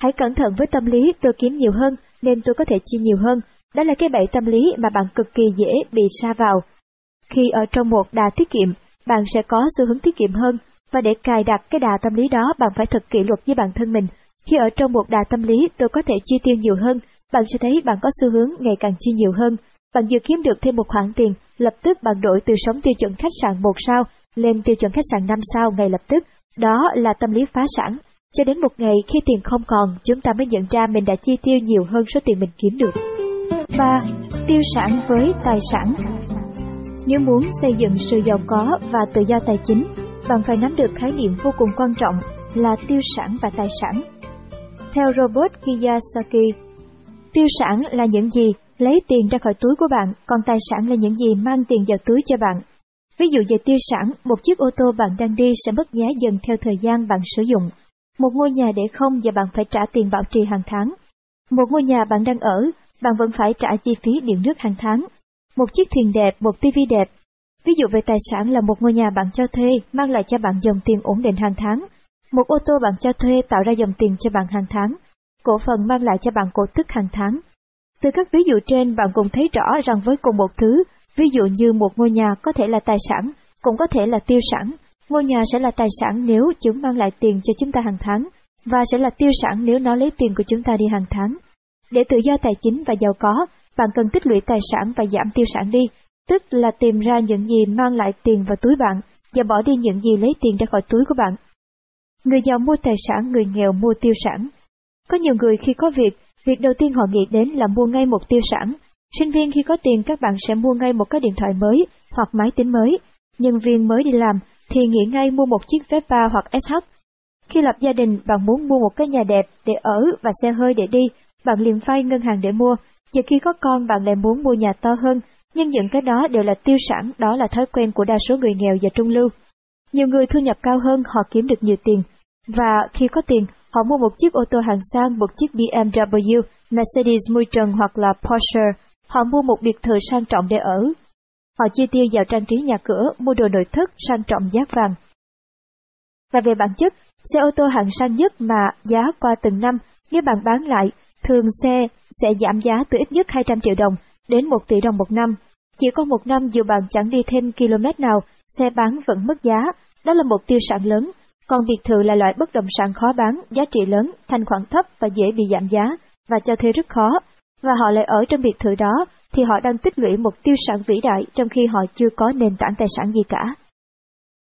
Hãy cẩn thận với tâm lý tôi kiếm nhiều hơn nên tôi có thể chi nhiều hơn. Đó là cái bẫy tâm lý mà bạn cực kỳ dễ bị sa vào. Khi ở trong một đà tiết kiệm, bạn sẽ có xu hướng tiết kiệm hơn và để cài đặt cái đà tâm lý đó bạn phải thật kỷ luật với bản thân mình. Khi ở trong một đà tâm lý tôi có thể chi tiêu nhiều hơn, bạn sẽ thấy bạn có xu hướng ngày càng chi nhiều hơn. Bạn vừa kiếm được thêm một khoản tiền, lập tức bạn đổi từ sống tiêu chuẩn khách sạn một sao lên tiêu chuẩn khách sạn 5 sao ngay lập tức. Đó là tâm lý phá sản. Cho đến một ngày khi tiền không còn, chúng ta mới nhận ra mình đã chi tiêu nhiều hơn số tiền mình kiếm được. 3. Tiêu sản với tài sản Nếu muốn xây dựng sự giàu có và tự do tài chính, bạn phải nắm được khái niệm vô cùng quan trọng là tiêu sản và tài sản. Theo Robert Kiyosaki, tiêu sản là những gì lấy tiền ra khỏi túi của bạn, còn tài sản là những gì mang tiền vào túi cho bạn. Ví dụ về tiêu sản, một chiếc ô tô bạn đang đi sẽ mất giá dần theo thời gian bạn sử dụng. Một ngôi nhà để không và bạn phải trả tiền bảo trì hàng tháng. Một ngôi nhà bạn đang ở, bạn vẫn phải trả chi phí điện nước hàng tháng. Một chiếc thuyền đẹp, một tivi đẹp. Ví dụ về tài sản là một ngôi nhà bạn cho thuê mang lại cho bạn dòng tiền ổn định hàng tháng. Một ô tô bạn cho thuê tạo ra dòng tiền cho bạn hàng tháng. Cổ phần mang lại cho bạn cổ tức hàng tháng. Từ các ví dụ trên bạn cũng thấy rõ rằng với cùng một thứ, ví dụ như một ngôi nhà có thể là tài sản, cũng có thể là tiêu sản. Ngôi nhà sẽ là tài sản nếu chúng mang lại tiền cho chúng ta hàng tháng, và sẽ là tiêu sản nếu nó lấy tiền của chúng ta đi hàng tháng. Để tự do tài chính và giàu có, bạn cần tích lũy tài sản và giảm tiêu sản đi, tức là tìm ra những gì mang lại tiền vào túi bạn và bỏ đi những gì lấy tiền ra khỏi túi của bạn. Người giàu mua tài sản, người nghèo mua tiêu sản. Có nhiều người khi có việc, việc đầu tiên họ nghĩ đến là mua ngay một tiêu sản. Sinh viên khi có tiền các bạn sẽ mua ngay một cái điện thoại mới hoặc máy tính mới. Nhân viên mới đi làm thì nghĩ ngay mua một chiếc Vespa hoặc SH. Khi lập gia đình, bạn muốn mua một cái nhà đẹp để ở và xe hơi để đi, bạn liền vay ngân hàng để mua. Giờ khi có con bạn lại muốn mua nhà to hơn, nhưng những cái đó đều là tiêu sản, đó là thói quen của đa số người nghèo và trung lưu. Nhiều người thu nhập cao hơn họ kiếm được nhiều tiền, và khi có tiền, họ mua một chiếc ô tô hàng sang, một chiếc BMW, Mercedes mui trần hoặc là Porsche. Họ mua một biệt thự sang trọng để ở. Họ chi tiêu vào trang trí nhà cửa, mua đồ nội thất sang trọng giá vàng. Và về bản chất, xe ô tô hạng sang nhất mà giá qua từng năm, nếu bạn bán lại, thường xe sẽ giảm giá từ ít nhất 200 triệu đồng đến 1 tỷ đồng một năm. Chỉ có một năm dù bạn chẳng đi thêm km nào, xe bán vẫn mất giá. Đó là một tiêu sản lớn, còn biệt thự là loại bất động sản khó bán, giá trị lớn, thanh khoản thấp và dễ bị giảm giá, và cho thuê rất khó. Và họ lại ở trong biệt thự đó, thì họ đang tích lũy một tiêu sản vĩ đại trong khi họ chưa có nền tảng tài sản gì cả.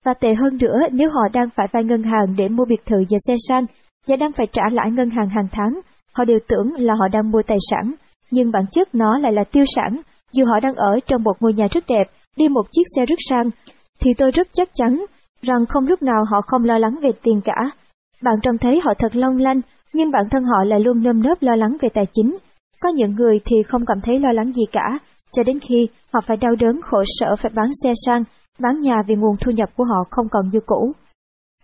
Và tệ hơn nữa nếu họ đang phải vay ngân hàng để mua biệt thự và xe sang, và đang phải trả lãi ngân hàng hàng tháng, họ đều tưởng là họ đang mua tài sản, nhưng bản chất nó lại là tiêu sản. Dù họ đang ở trong một ngôi nhà rất đẹp, đi một chiếc xe rất sang, thì tôi rất chắc chắn rằng không lúc nào họ không lo lắng về tiền cả. Bạn trông thấy họ thật long lanh, nhưng bản thân họ lại luôn nơm nớp lo lắng về tài chính. Có những người thì không cảm thấy lo lắng gì cả, cho đến khi họ phải đau đớn khổ sở phải bán xe sang, bán nhà vì nguồn thu nhập của họ không còn như cũ.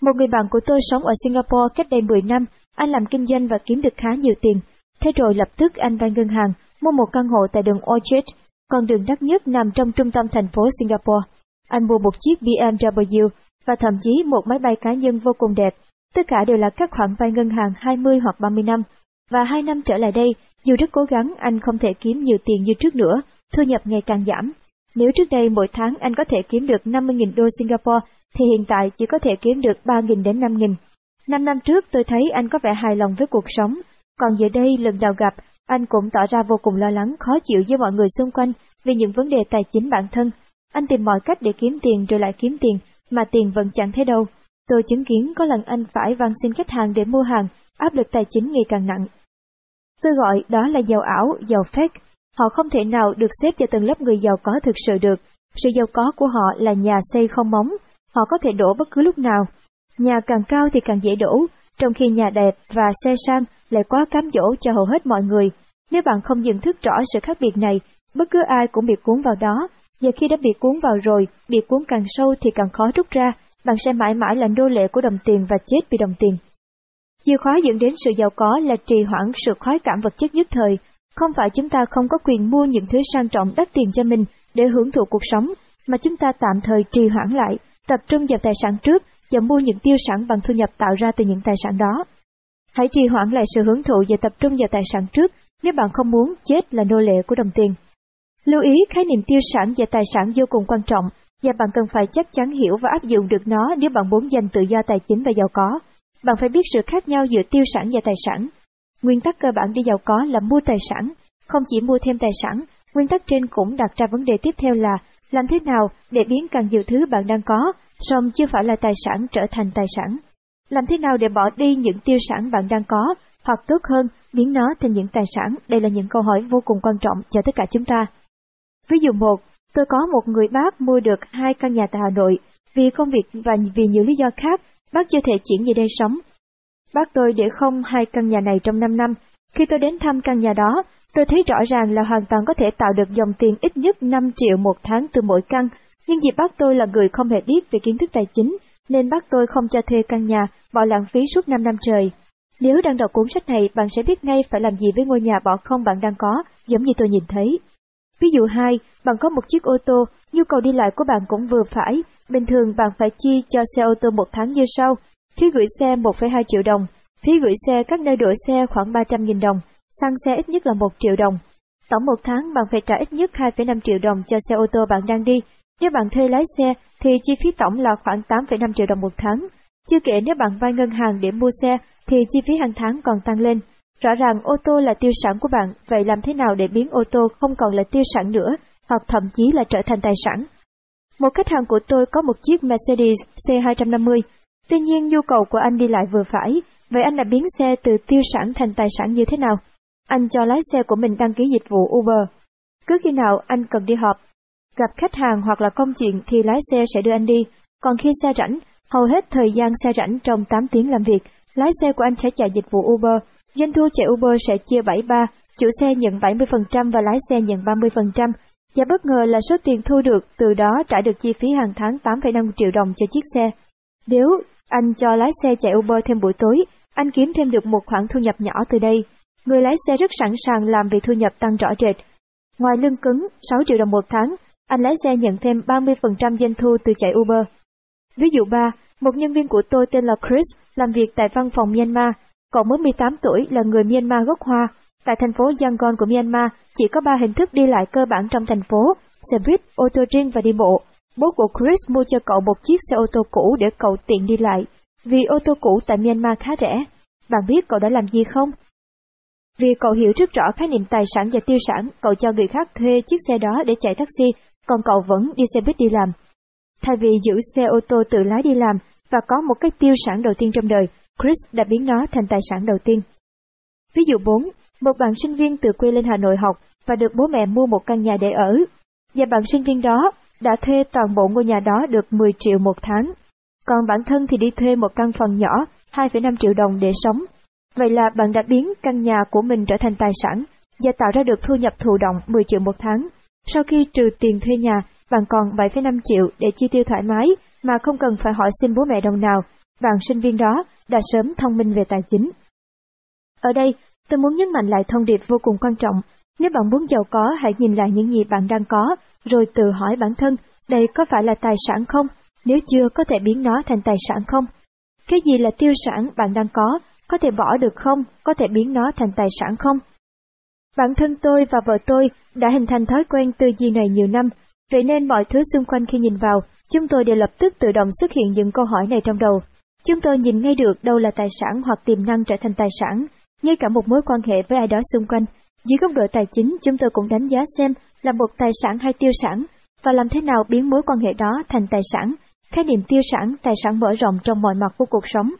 Một người bạn của tôi sống ở Singapore cách đây 10 năm, anh làm kinh doanh và kiếm được khá nhiều tiền. Thế rồi lập tức anh vay ngân hàng, mua một căn hộ tại đường Orchard, con đường đắt nhất nằm trong trung tâm thành phố Singapore. Anh mua một chiếc BMW và thậm chí một máy bay cá nhân vô cùng đẹp. Tất cả đều là các khoản vay ngân hàng 20 hoặc 30 năm. Và hai năm trở lại đây, dù rất cố gắng anh không thể kiếm nhiều tiền như trước nữa, thu nhập ngày càng giảm. Nếu trước đây mỗi tháng anh có thể kiếm được 50.000 đô Singapore, thì hiện tại chỉ có thể kiếm được 3.000 đến 5.000. Năm năm trước tôi thấy anh có vẻ hài lòng với cuộc sống, còn giờ đây lần đầu gặp, anh cũng tỏ ra vô cùng lo lắng, khó chịu với mọi người xung quanh vì những vấn đề tài chính bản thân. Anh tìm mọi cách để kiếm tiền rồi lại kiếm tiền, mà tiền vẫn chẳng thấy đâu. Tôi chứng kiến có lần anh phải van xin khách hàng để mua hàng, áp lực tài chính ngày càng nặng. Tôi gọi đó là giàu ảo, giàu fake. Họ không thể nào được xếp cho tầng lớp người giàu có thực sự được. Sự giàu có của họ là nhà xây không móng, họ có thể đổ bất cứ lúc nào. Nhà càng cao thì càng dễ đổ, trong khi nhà đẹp và xe sang lại quá cám dỗ cho hầu hết mọi người. Nếu bạn không nhận thức rõ sự khác biệt này, bất cứ ai cũng bị cuốn vào đó, và khi đã bị cuốn vào rồi, bị cuốn càng sâu thì càng khó rút ra, bạn sẽ mãi mãi là nô lệ của đồng tiền và chết vì đồng tiền. Chìa khóa dẫn đến sự giàu có là trì hoãn sự khoái cảm vật chất nhất thời. Không phải chúng ta không có quyền mua những thứ sang trọng đắt tiền cho mình để hưởng thụ cuộc sống, mà chúng ta tạm thời trì hoãn lại, tập trung vào tài sản trước và mua những tiêu sản bằng thu nhập tạo ra từ những tài sản đó. Hãy trì hoãn lại sự hưởng thụ và tập trung vào tài sản trước nếu bạn không muốn chết là nô lệ của đồng tiền. Lưu ý khái niệm tiêu sản và tài sản vô cùng quan trọng và bạn cần phải chắc chắn hiểu và áp dụng được nó nếu bạn muốn giành tự do tài chính và giàu có. Bạn phải biết sự khác nhau giữa tiêu sản và tài sản. Nguyên tắc cơ bản để giàu có là mua tài sản, không chỉ mua thêm tài sản, nguyên tắc trên cũng đặt ra vấn đề tiếp theo là làm thế nào để biến càng nhiều thứ bạn đang có, song chưa phải là tài sản trở thành tài sản. Làm thế nào để bỏ đi những tiêu sản bạn đang có, hoặc tốt hơn, biến nó thành những tài sản? Đây là những câu hỏi vô cùng quan trọng cho tất cả chúng ta. Ví dụ một, tôi có một người bác mua được hai căn nhà tại Hà Nội, vì công việc và vì nhiều lý do khác, bác chưa thể chuyển về đây sống. Bác tôi để không hai căn nhà này trong 5 năm. Khi tôi đến thăm căn nhà đó, tôi thấy rõ ràng là hoàn toàn có thể tạo được dòng tiền ít nhất 5 triệu một tháng từ mỗi căn, nhưng vì bác tôi là người không hề biết về kiến thức tài chính, nên bác tôi không cho thuê căn nhà, bỏ lãng phí suốt 5 năm trời. Nếu đang đọc cuốn sách này, bạn sẽ biết ngay phải làm gì với ngôi nhà bỏ không bạn đang có, giống như tôi nhìn thấy. Ví dụ 2, bạn có một chiếc ô tô, nhu cầu đi lại của bạn cũng vừa phải. Bình thường bạn phải chi cho xe ô tô một tháng như sau. Phí gửi xe 1,2 triệu đồng, phí gửi xe các nơi đổi xe khoảng 300.000 đồng, xăng xe ít nhất là 1 triệu đồng. Tổng một tháng bạn phải trả ít nhất 2,5 triệu đồng cho xe ô tô bạn đang đi. Nếu bạn thuê lái xe thì chi phí tổng là khoảng 8,5 triệu đồng một tháng. Chưa kể nếu bạn vay ngân hàng để mua xe thì chi phí hàng tháng còn tăng lên. Rõ ràng ô tô là tiêu sản của bạn, vậy làm thế nào để biến ô tô không còn là tiêu sản nữa, hoặc thậm chí là trở thành tài sản? Một khách hàng của tôi có một chiếc Mercedes C250, tuy nhiên nhu cầu của anh đi lại vừa phải, vậy anh đã biến xe từ tiêu sản thành tài sản như thế nào? Anh cho lái xe của mình đăng ký dịch vụ Uber. Cứ khi nào anh cần đi họp, gặp khách hàng hoặc là công chuyện thì lái xe sẽ đưa anh đi, còn khi xe rảnh, hầu hết thời gian xe rảnh trong 8 tiếng làm việc, lái xe của anh sẽ chạy dịch vụ Uber Doanh thu chạy Uber sẽ chia 73, chủ xe nhận 70% và lái xe nhận 30%. Và bất ngờ là số tiền thu được từ đó trả được chi phí hàng tháng 8,5 triệu đồng cho chiếc xe. Nếu anh cho lái xe chạy Uber thêm buổi tối, anh kiếm thêm được một khoản thu nhập nhỏ từ đây. Người lái xe rất sẵn sàng làm vì thu nhập tăng rõ rệt. Ngoài lương cứng 6 triệu đồng một tháng, anh lái xe nhận thêm 30% doanh thu từ chạy Uber. Ví dụ 3, một nhân viên của tôi tên là Chris làm việc tại văn phòng Myanmar Cậu mới 18 tuổi là người Myanmar gốc Hoa. Tại thành phố Yangon của Myanmar, chỉ có ba hình thức đi lại cơ bản trong thành phố, xe buýt, ô tô riêng và đi bộ. Bố của Chris mua cho cậu một chiếc xe ô tô cũ để cậu tiện đi lại, vì ô tô cũ tại Myanmar khá rẻ. Bạn biết cậu đã làm gì không? Vì cậu hiểu rất rõ khái niệm tài sản và tiêu sản, cậu cho người khác thuê chiếc xe đó để chạy taxi, còn cậu vẫn đi xe buýt đi làm. Thay vì giữ xe ô tô tự lái đi làm và có một cái tiêu sản đầu tiên trong đời, Chris đã biến nó thành tài sản đầu tiên. Ví dụ 4, một bạn sinh viên từ quê lên Hà Nội học và được bố mẹ mua một căn nhà để ở. Và bạn sinh viên đó đã thuê toàn bộ ngôi nhà đó được 10 triệu một tháng. Còn bản thân thì đi thuê một căn phòng nhỏ 2,5 triệu đồng để sống. Vậy là bạn đã biến căn nhà của mình trở thành tài sản và tạo ra được thu nhập thụ động 10 triệu một tháng. Sau khi trừ tiền thuê nhà, bạn còn 7,5 triệu để chi tiêu thoải mái mà không cần phải hỏi xin bố mẹ đồng nào bạn sinh viên đó đã sớm thông minh về tài chính. Ở đây, tôi muốn nhấn mạnh lại thông điệp vô cùng quan trọng. Nếu bạn muốn giàu có, hãy nhìn lại những gì bạn đang có, rồi tự hỏi bản thân, đây có phải là tài sản không? Nếu chưa, có thể biến nó thành tài sản không? Cái gì là tiêu sản bạn đang có, có thể bỏ được không? Có thể biến nó thành tài sản không? Bản thân tôi và vợ tôi đã hình thành thói quen tư duy này nhiều năm, vậy nên mọi thứ xung quanh khi nhìn vào, chúng tôi đều lập tức tự động xuất hiện những câu hỏi này trong đầu. Chúng tôi nhìn ngay được đâu là tài sản hoặc tiềm năng trở thành tài sản, ngay cả một mối quan hệ với ai đó xung quanh. Dưới góc độ tài chính, chúng tôi cũng đánh giá xem là một tài sản hay tiêu sản, và làm thế nào biến mối quan hệ đó thành tài sản. khái niệm tiêu sản, tài sản mở rộng trong mọi mặt của cuộc sống.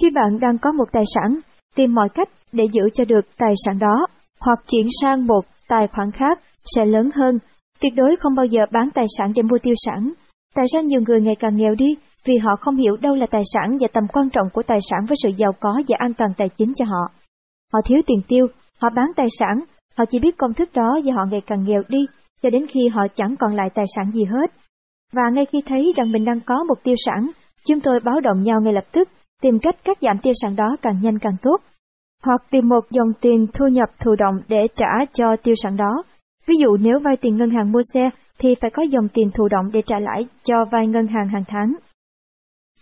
Khi bạn đang có một tài sản, tìm mọi cách để giữ cho được tài sản đó, hoặc chuyển sang một tài khoản khác sẽ lớn hơn. Tuyệt đối không bao giờ bán tài sản để mua tiêu sản. Tại sao nhiều người ngày càng nghèo đi? Vì họ không hiểu đâu là tài sản và tầm quan trọng của tài sản với sự giàu có và an toàn tài chính cho họ. Họ thiếu tiền tiêu, họ bán tài sản, họ chỉ biết công thức đó và họ ngày càng nghèo đi, cho đến khi họ chẳng còn lại tài sản gì hết. Và ngay khi thấy rằng mình đang có một tiêu sản, chúng tôi báo động nhau ngay lập tức, tìm cách cắt giảm tiêu sản đó càng nhanh càng tốt. Hoặc tìm một dòng tiền thu nhập thụ động để trả cho tiêu sản đó. Ví dụ nếu vay tiền ngân hàng mua xe thì phải có dòng tiền thụ động để trả lãi cho vay ngân hàng hàng tháng.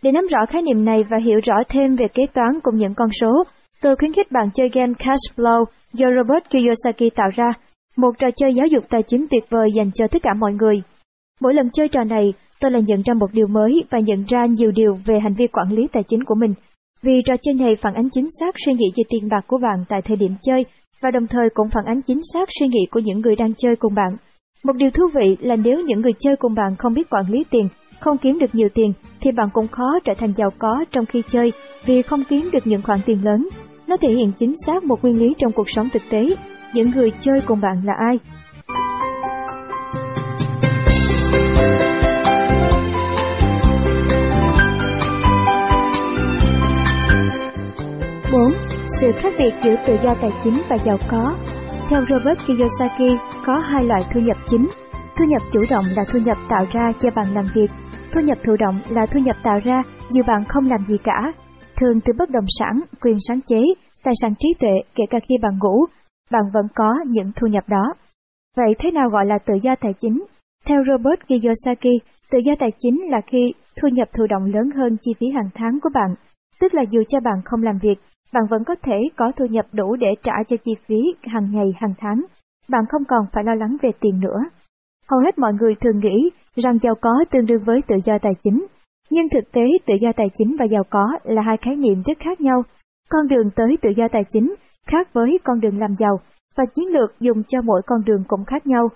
Để nắm rõ khái niệm này và hiểu rõ thêm về kế toán cùng những con số, tôi khuyến khích bạn chơi game Cash Flow do Robert Kiyosaki tạo ra, một trò chơi giáo dục tài chính tuyệt vời dành cho tất cả mọi người. Mỗi lần chơi trò này, tôi lại nhận ra một điều mới và nhận ra nhiều điều về hành vi quản lý tài chính của mình. Vì trò chơi này phản ánh chính xác suy nghĩ về tiền bạc của bạn tại thời điểm chơi và đồng thời cũng phản ánh chính xác suy nghĩ của những người đang chơi cùng bạn. Một điều thú vị là nếu những người chơi cùng bạn không biết quản lý tiền, không kiếm được nhiều tiền, thì bạn cũng khó trở thành giàu có trong khi chơi vì không kiếm được những khoản tiền lớn. Nó thể hiện chính xác một nguyên lý trong cuộc sống thực tế, những người chơi cùng bạn là ai. bốn Sự khác biệt giữa tự do tài chính và giàu có Theo Robert Kiyosaki, có hai loại thu nhập chính. Thu nhập chủ động là thu nhập tạo ra cho bạn làm việc. Thu nhập thụ động là thu nhập tạo ra dù bạn không làm gì cả. Thường từ bất động sản, quyền sáng chế, tài sản trí tuệ kể cả khi bạn ngủ, bạn vẫn có những thu nhập đó. Vậy thế nào gọi là tự do tài chính? Theo Robert Kiyosaki, tự do tài chính là khi thu nhập thụ động lớn hơn chi phí hàng tháng của bạn, tức là dù cho bạn không làm việc, bạn vẫn có thể có thu nhập đủ để trả cho chi phí hàng ngày hàng tháng. Bạn không còn phải lo lắng về tiền nữa. Hầu hết mọi người thường nghĩ rằng giàu có tương đương với tự do tài chính. Nhưng thực tế tự do tài chính và giàu có là hai khái niệm rất khác nhau. Con đường tới tự do tài chính khác với con đường làm giàu, và chiến lược dùng cho mỗi con đường cũng khác nhau.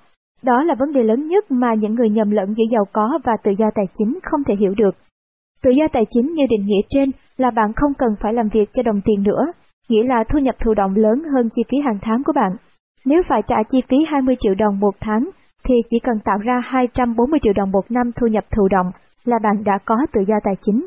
Đó là vấn đề lớn nhất mà những người nhầm lẫn giữa giàu có và tự do tài chính không thể hiểu được. Tự do tài chính như định nghĩa trên là bạn không cần phải làm việc cho đồng tiền nữa, nghĩa là thu nhập thụ động lớn hơn chi phí hàng tháng của bạn. Nếu phải trả chi phí 20 triệu đồng một tháng, thì chỉ cần tạo ra 240 triệu đồng một năm thu nhập thụ động là bạn đã có tự do tài chính.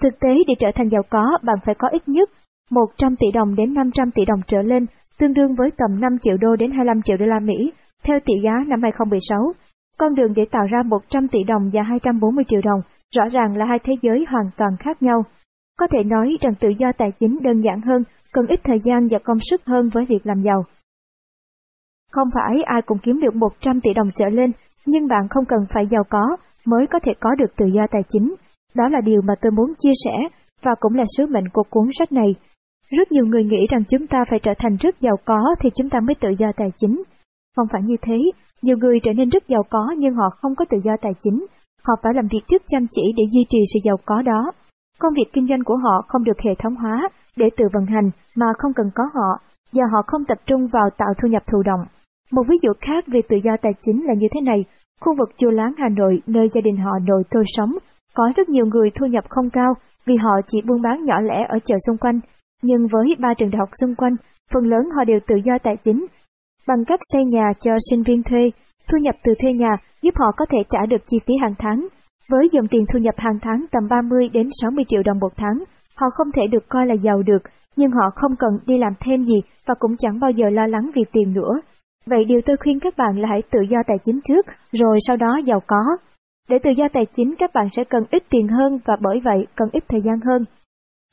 Thực tế để trở thành giàu có, bạn phải có ít nhất 100 tỷ đồng đến 500 tỷ đồng trở lên, tương đương với tầm 5 triệu đô đến 25 triệu đô la Mỹ, theo tỷ giá năm 2016. Con đường để tạo ra 100 tỷ đồng và 240 triệu đồng rõ ràng là hai thế giới hoàn toàn khác nhau. Có thể nói rằng tự do tài chính đơn giản hơn, cần ít thời gian và công sức hơn với việc làm giàu. Không phải ai cũng kiếm được 100 tỷ đồng trở lên, nhưng bạn không cần phải giàu có mới có thể có được tự do tài chính. Đó là điều mà tôi muốn chia sẻ và cũng là sứ mệnh của cuốn sách này. Rất nhiều người nghĩ rằng chúng ta phải trở thành rất giàu có thì chúng ta mới tự do tài chính. Không phải như thế, nhiều người trở nên rất giàu có nhưng họ không có tự do tài chính. Họ phải làm việc rất chăm chỉ để duy trì sự giàu có đó. Công việc kinh doanh của họ không được hệ thống hóa để tự vận hành mà không cần có họ, và họ không tập trung vào tạo thu nhập thụ động. Một ví dụ khác về tự do tài chính là như thế này. Khu vực Chùa Láng Hà Nội, nơi gia đình họ nội tôi sống, có rất nhiều người thu nhập không cao vì họ chỉ buôn bán nhỏ lẻ ở chợ xung quanh. Nhưng với ba trường đại học xung quanh, phần lớn họ đều tự do tài chính. Bằng cách xây nhà cho sinh viên thuê, thu nhập từ thuê nhà giúp họ có thể trả được chi phí hàng tháng. Với dòng tiền thu nhập hàng tháng tầm 30 đến 60 triệu đồng một tháng, họ không thể được coi là giàu được, nhưng họ không cần đi làm thêm gì và cũng chẳng bao giờ lo lắng vì tiền nữa. Vậy điều tôi khuyên các bạn là hãy tự do tài chính trước, rồi sau đó giàu có. Để tự do tài chính các bạn sẽ cần ít tiền hơn và bởi vậy cần ít thời gian hơn.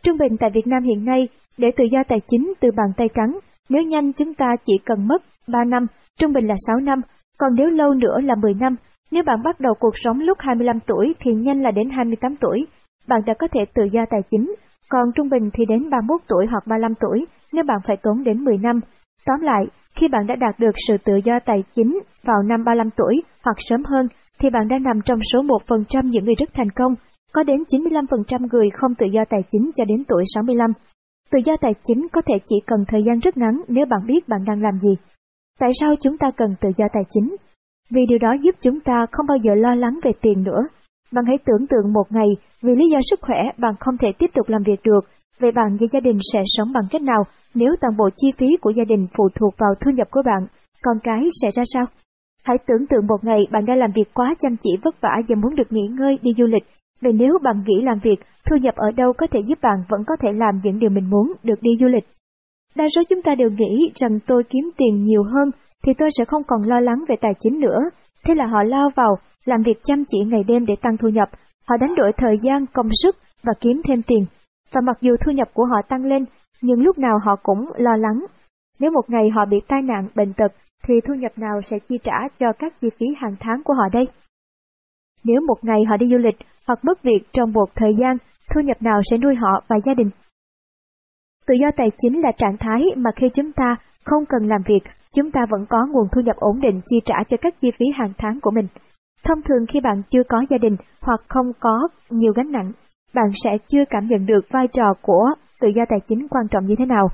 Trung bình tại Việt Nam hiện nay, để tự do tài chính từ bàn tay trắng, nếu nhanh chúng ta chỉ cần mất 3 năm, trung bình là 6 năm, còn nếu lâu nữa là 10 năm. Nếu bạn bắt đầu cuộc sống lúc 25 tuổi thì nhanh là đến 28 tuổi, bạn đã có thể tự do tài chính, còn trung bình thì đến 31 tuổi hoặc 35 tuổi nếu bạn phải tốn đến 10 năm. Tóm lại, khi bạn đã đạt được sự tự do tài chính vào năm 35 tuổi hoặc sớm hơn, thì bạn đã nằm trong số 1% những người rất thành công, có đến 95% người không tự do tài chính cho đến tuổi 65. Tự do tài chính có thể chỉ cần thời gian rất ngắn nếu bạn biết bạn đang làm gì. Tại sao chúng ta cần tự do tài chính? Vì điều đó giúp chúng ta không bao giờ lo lắng về tiền nữa. Bạn hãy tưởng tượng một ngày, vì lý do sức khỏe bạn không thể tiếp tục làm việc được, vậy bạn và gia đình sẽ sống bằng cách nào nếu toàn bộ chi phí của gia đình phụ thuộc vào thu nhập của bạn, con cái sẽ ra sao? Hãy tưởng tượng một ngày bạn đã làm việc quá chăm chỉ vất vả và muốn được nghỉ ngơi đi du lịch. Vậy nếu bạn nghỉ làm việc, thu nhập ở đâu có thể giúp bạn vẫn có thể làm những điều mình muốn, được đi du lịch. Đa số chúng ta đều nghĩ rằng tôi kiếm tiền nhiều hơn thì tôi sẽ không còn lo lắng về tài chính nữa. Thế là họ lao vào, làm việc chăm chỉ ngày đêm để tăng thu nhập. Họ đánh đổi thời gian, công sức và kiếm thêm tiền. Và mặc dù thu nhập của họ tăng lên, nhưng lúc nào họ cũng lo lắng. Nếu một ngày họ bị tai nạn, bệnh tật, thì thu nhập nào sẽ chi trả cho các chi phí hàng tháng của họ đây? Nếu một ngày họ đi du lịch hoặc mất việc trong một thời gian, thu nhập nào sẽ nuôi họ và gia đình? Tự do tài chính là trạng thái mà khi chúng ta không cần làm việc, chúng ta vẫn có nguồn thu nhập ổn định chi trả cho các chi phí hàng tháng của mình. Thông thường khi bạn chưa có gia đình hoặc không có nhiều gánh nặng, bạn sẽ chưa cảm nhận được vai trò của tự do tài chính quan trọng như thế nào.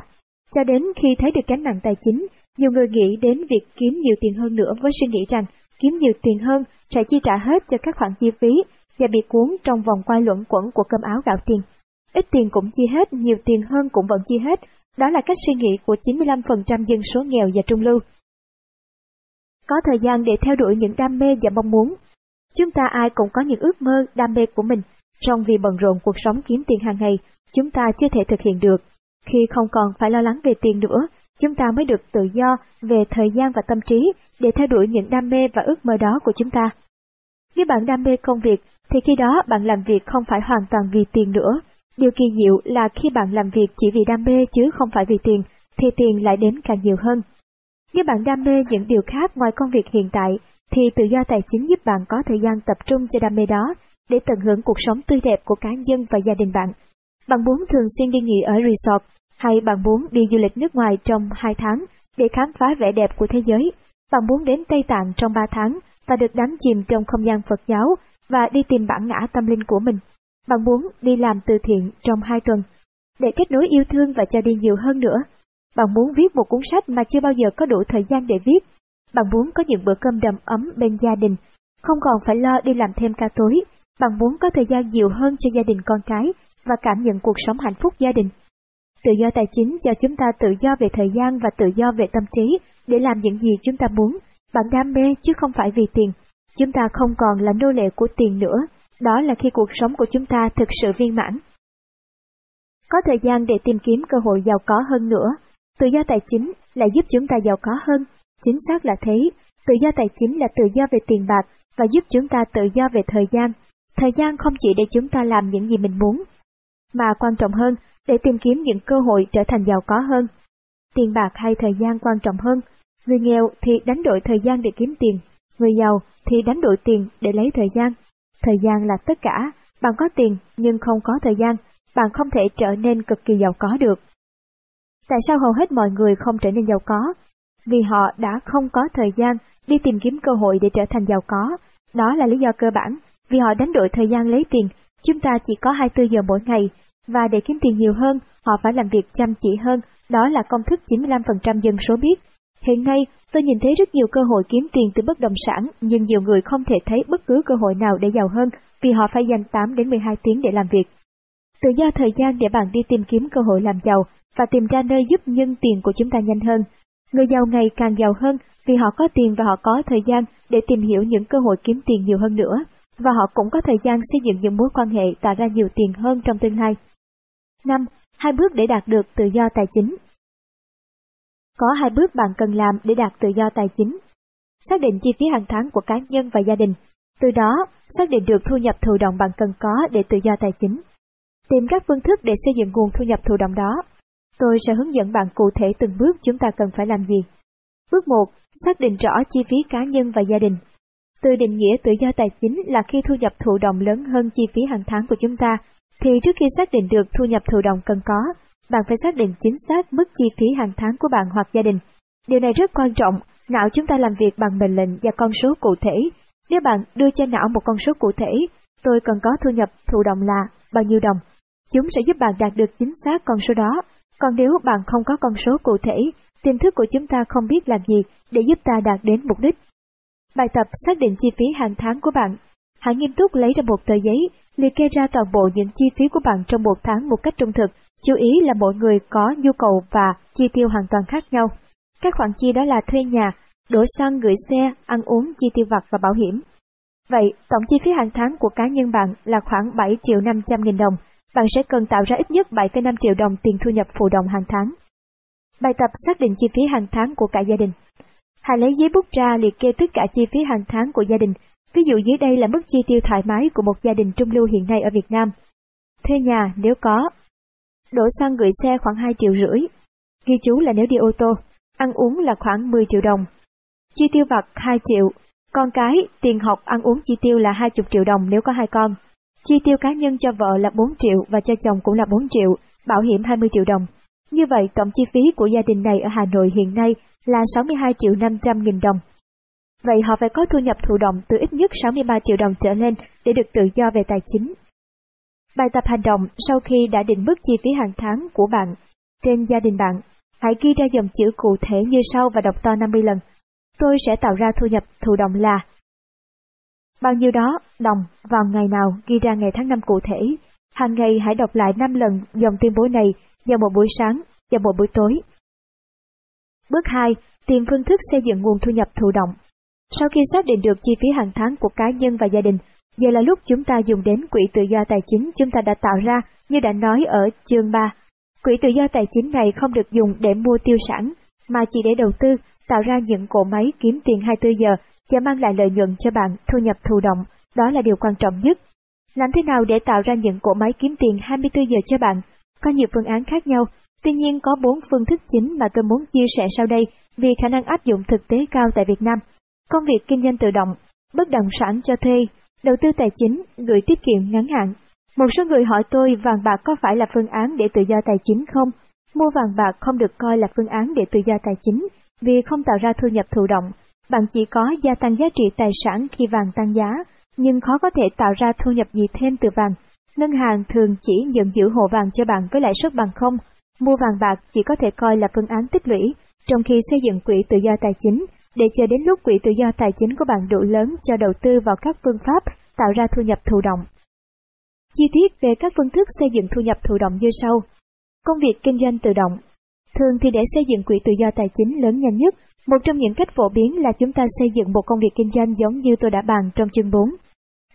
Cho đến khi thấy được gánh nặng tài chính, nhiều người nghĩ đến việc kiếm nhiều tiền hơn nữa với suy nghĩ rằng kiếm nhiều tiền hơn sẽ chi trả hết cho các khoản chi phí và bị cuốn trong vòng quay luẩn quẩn của cơm áo gạo tiền. Ít tiền cũng chi hết, nhiều tiền hơn cũng vẫn chi hết. Đó là cách suy nghĩ của 95% dân số nghèo và trung lưu. Có thời gian để theo đuổi những đam mê và mong muốn. Chúng ta ai cũng có những ước mơ, đam mê của mình, trong vì bận rộn cuộc sống kiếm tiền hàng ngày, chúng ta chưa thể thực hiện được. Khi không còn phải lo lắng về tiền nữa, chúng ta mới được tự do về thời gian và tâm trí để theo đuổi những đam mê và ước mơ đó của chúng ta. Nếu bạn đam mê công việc, thì khi đó bạn làm việc không phải hoàn toàn vì tiền nữa. Điều kỳ diệu là khi bạn làm việc chỉ vì đam mê chứ không phải vì tiền, thì tiền lại đến càng nhiều hơn. Nếu bạn đam mê những điều khác ngoài công việc hiện tại, thì tự do tài chính giúp bạn có thời gian tập trung cho đam mê đó, để tận hưởng cuộc sống tươi đẹp của cá nhân và gia đình bạn. Bạn muốn thường xuyên đi nghỉ ở resort, hay bạn muốn đi du lịch nước ngoài trong 2 tháng để khám phá vẻ đẹp của thế giới. Bạn muốn đến Tây Tạng trong 3 tháng và được đắm chìm trong không gian Phật giáo và đi tìm bản ngã tâm linh của mình. Bạn muốn đi làm từ thiện trong 2 tuần để kết nối yêu thương và cho đi nhiều hơn nữa. Bạn muốn viết một cuốn sách mà chưa bao giờ có đủ thời gian để viết. Bạn muốn có những bữa cơm đầm ấm bên gia đình, không còn phải lo đi làm thêm ca tối. Bạn muốn có thời gian nhiều hơn cho gia đình con cái và cảm nhận cuộc sống hạnh phúc gia đình. Tự do tài chính cho chúng ta tự do về thời gian và tự do về tâm trí để làm những gì chúng ta muốn. Bạn đam mê chứ không phải vì tiền. Chúng ta không còn là nô lệ của tiền nữa. Đó là khi cuộc sống của chúng ta thực sự viên mãn. Có thời gian để tìm kiếm cơ hội giàu có hơn nữa. Tự do tài chính lại giúp chúng ta giàu có hơn. Chính xác là thế. Tự do tài chính là tự do về tiền bạc và giúp chúng ta tự do về thời gian. Thời gian không chỉ để chúng ta làm những gì mình muốn, mà quan trọng hơn để tìm kiếm những cơ hội trở thành giàu có hơn. Tiền bạc hay thời gian quan trọng hơn, người nghèo thì đánh đổi thời gian để kiếm tiền, người giàu thì đánh đổi tiền để lấy thời gian. Thời gian là tất cả, bạn có tiền nhưng không có thời gian, bạn không thể trở nên cực kỳ giàu có được. Tại sao hầu hết mọi người không trở nên giàu có? Vì họ đã không có thời gian đi tìm kiếm cơ hội để trở thành giàu có. Đó là lý do cơ bản, vì họ đánh đổi thời gian lấy tiền, chúng ta chỉ có 24 giờ mỗi ngày, và để kiếm tiền nhiều hơn, họ phải làm việc chăm chỉ hơn, đó là công thức 95% dân số biết. Hiện nay, tôi nhìn thấy rất nhiều cơ hội kiếm tiền từ bất động sản, nhưng nhiều người không thể thấy bất cứ cơ hội nào để giàu hơn vì họ phải dành 8 đến 12 tiếng để làm việc. Tự do thời gian để bạn đi tìm kiếm cơ hội làm giàu và tìm ra nơi giúp nhân tiền của chúng ta nhanh hơn. Người giàu ngày càng giàu hơn vì họ có tiền và họ có thời gian để tìm hiểu những cơ hội kiếm tiền nhiều hơn nữa, và họ cũng có thời gian xây dựng những mối quan hệ tạo ra nhiều tiền hơn trong tương lai. 5. Hai bước để đạt được tự do tài chính Có hai bước bạn cần làm để đạt tự do tài chính. Xác định chi phí hàng tháng của cá nhân và gia đình. Từ đó, xác định được thu nhập thụ động bạn cần có để tự do tài chính. Tìm các phương thức để xây dựng nguồn thu nhập thụ động đó. Tôi sẽ hướng dẫn bạn cụ thể từng bước chúng ta cần phải làm gì. Bước 1. Xác định rõ chi phí cá nhân và gia đình. Từ định nghĩa tự do tài chính là khi thu nhập thụ động lớn hơn chi phí hàng tháng của chúng ta thì trước khi xác định được thu nhập thụ động cần có, bạn phải xác định chính xác mức chi phí hàng tháng của bạn hoặc gia đình. Điều này rất quan trọng, não chúng ta làm việc bằng mệnh lệnh và con số cụ thể. Nếu bạn đưa cho não một con số cụ thể, tôi cần có thu nhập thụ động là bao nhiêu đồng, chúng sẽ giúp bạn đạt được chính xác con số đó. Còn nếu bạn không có con số cụ thể, tiềm thức của chúng ta không biết làm gì để giúp ta đạt đến mục đích. Bài tập xác định chi phí hàng tháng của bạn Hãy nghiêm túc lấy ra một tờ giấy, liệt kê ra toàn bộ những chi phí của bạn trong một tháng một cách trung thực. Chú ý là mỗi người có nhu cầu và chi tiêu hoàn toàn khác nhau. Các khoản chi đó là thuê nhà, đổ xăng, gửi xe, ăn uống, chi tiêu vặt và bảo hiểm. Vậy, tổng chi phí hàng tháng của cá nhân bạn là khoảng 7 triệu 500 nghìn đồng. Bạn sẽ cần tạo ra ít nhất 7,5 triệu đồng tiền thu nhập phụ động hàng tháng. Bài tập xác định chi phí hàng tháng của cả gia đình hà lấy giấy bút ra liệt kê tất cả chi phí hàng tháng của gia đình. Ví dụ dưới đây là mức chi tiêu thoải mái của một gia đình trung lưu hiện nay ở Việt Nam. Thuê nhà nếu có. Đổ xăng gửi xe khoảng 2 triệu rưỡi. Ghi chú là nếu đi ô tô. Ăn uống là khoảng 10 triệu đồng. Chi tiêu vặt 2 triệu. Con cái, tiền học ăn uống chi tiêu là 20 triệu đồng nếu có hai con. Chi tiêu cá nhân cho vợ là 4 triệu và cho chồng cũng là 4 triệu, bảo hiểm 20 triệu đồng. Như vậy, tổng chi phí của gia đình này ở Hà Nội hiện nay là 62 triệu 500 nghìn đồng. Vậy họ phải có thu nhập thụ động từ ít nhất 63 triệu đồng trở lên để được tự do về tài chính. Bài tập hành động sau khi đã định mức chi phí hàng tháng của bạn trên gia đình bạn, hãy ghi ra dòng chữ cụ thể như sau và đọc to 50 lần. Tôi sẽ tạo ra thu nhập thụ động là Bao nhiêu đó, đồng, vào ngày nào, ghi ra ngày tháng năm cụ thể. Hàng ngày hãy đọc lại 5 lần dòng tuyên bố này vào một buổi sáng và một buổi tối. Bước 2. Tìm phương thức xây dựng nguồn thu nhập thụ động. Sau khi xác định được chi phí hàng tháng của cá nhân và gia đình, giờ là lúc chúng ta dùng đến quỹ tự do tài chính chúng ta đã tạo ra như đã nói ở chương 3. Quỹ tự do tài chính này không được dùng để mua tiêu sản, mà chỉ để đầu tư, tạo ra những cỗ máy kiếm tiền 24 giờ và mang lại lợi nhuận cho bạn thu nhập thụ động, đó là điều quan trọng nhất. Làm thế nào để tạo ra những cỗ máy kiếm tiền 24 giờ cho bạn? Có nhiều phương án khác nhau, tuy nhiên có bốn phương thức chính mà tôi muốn chia sẻ sau đây vì khả năng áp dụng thực tế cao tại Việt Nam. Công việc kinh doanh tự động, bất động sản cho thuê, đầu tư tài chính, gửi tiết kiệm ngắn hạn. Một số người hỏi tôi vàng bạc có phải là phương án để tự do tài chính không? Mua vàng bạc không được coi là phương án để tự do tài chính vì không tạo ra thu nhập thụ động. Bạn chỉ có gia tăng giá trị tài sản khi vàng tăng giá, nhưng khó có thể tạo ra thu nhập gì thêm từ vàng. Ngân hàng thường chỉ nhận giữ hộ vàng cho bạn với lãi suất bằng không. Mua vàng bạc chỉ có thể coi là phương án tích lũy, trong khi xây dựng quỹ tự do tài chính, để chờ đến lúc quỹ tự do tài chính của bạn đủ lớn cho đầu tư vào các phương pháp tạo ra thu nhập thụ động. Chi tiết về các phương thức xây dựng thu nhập thụ động như sau. Công việc kinh doanh tự động. Thường thì để xây dựng quỹ tự do tài chính lớn nhanh nhất, một trong những cách phổ biến là chúng ta xây dựng một công việc kinh doanh giống như tôi đã bàn trong chương 4.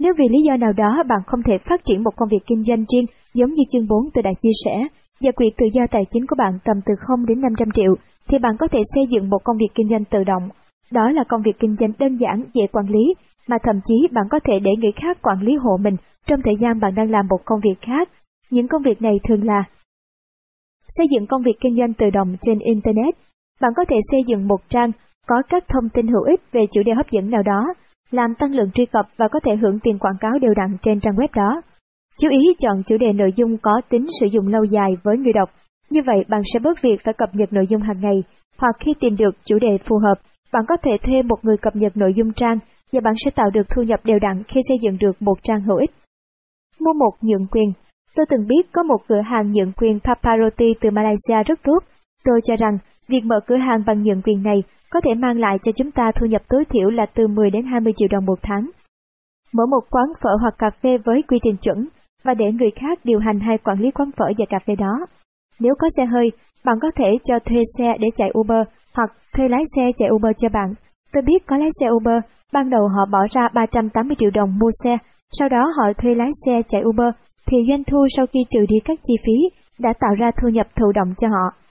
Nếu vì lý do nào đó bạn không thể phát triển một công việc kinh doanh riêng giống như chương 4 tôi đã chia sẻ, và quyền tự do tài chính của bạn tầm từ 0 đến 500 triệu, thì bạn có thể xây dựng một công việc kinh doanh tự động. Đó là công việc kinh doanh đơn giản, dễ quản lý, mà thậm chí bạn có thể để người khác quản lý hộ mình trong thời gian bạn đang làm một công việc khác. Những công việc này thường là Xây dựng công việc kinh doanh tự động trên Internet. Bạn có thể xây dựng một trang có các thông tin hữu ích về chủ đề hấp dẫn nào đó, làm tăng lượng truy cập và có thể hưởng tiền quảng cáo đều đặn trên trang web đó. Chú ý chọn chủ đề nội dung có tính sử dụng lâu dài với người đọc. Như vậy bạn sẽ bớt việc phải cập nhật nội dung hàng ngày, hoặc khi tìm được chủ đề phù hợp, bạn có thể thuê một người cập nhật nội dung trang và bạn sẽ tạo được thu nhập đều đặn khi xây dựng được một trang hữu ích. Mua một nhượng quyền Tôi từng biết có một cửa hàng nhượng quyền Paparotti từ Malaysia rất tốt. Tôi cho rằng việc mở cửa hàng bằng nhượng quyền này có thể mang lại cho chúng ta thu nhập tối thiểu là từ 10 đến 20 triệu đồng một tháng. Mở một quán phở hoặc cà phê với quy trình chuẩn và để người khác điều hành hay quản lý quán phở và cà phê đó. Nếu có xe hơi, bạn có thể cho thuê xe để chạy Uber hoặc thuê lái xe chạy Uber cho bạn. Tôi biết có lái xe Uber, ban đầu họ bỏ ra 380 triệu đồng mua xe, sau đó họ thuê lái xe chạy Uber, thì doanh thu sau khi trừ đi các chi phí đã tạo ra thu nhập thụ động cho họ.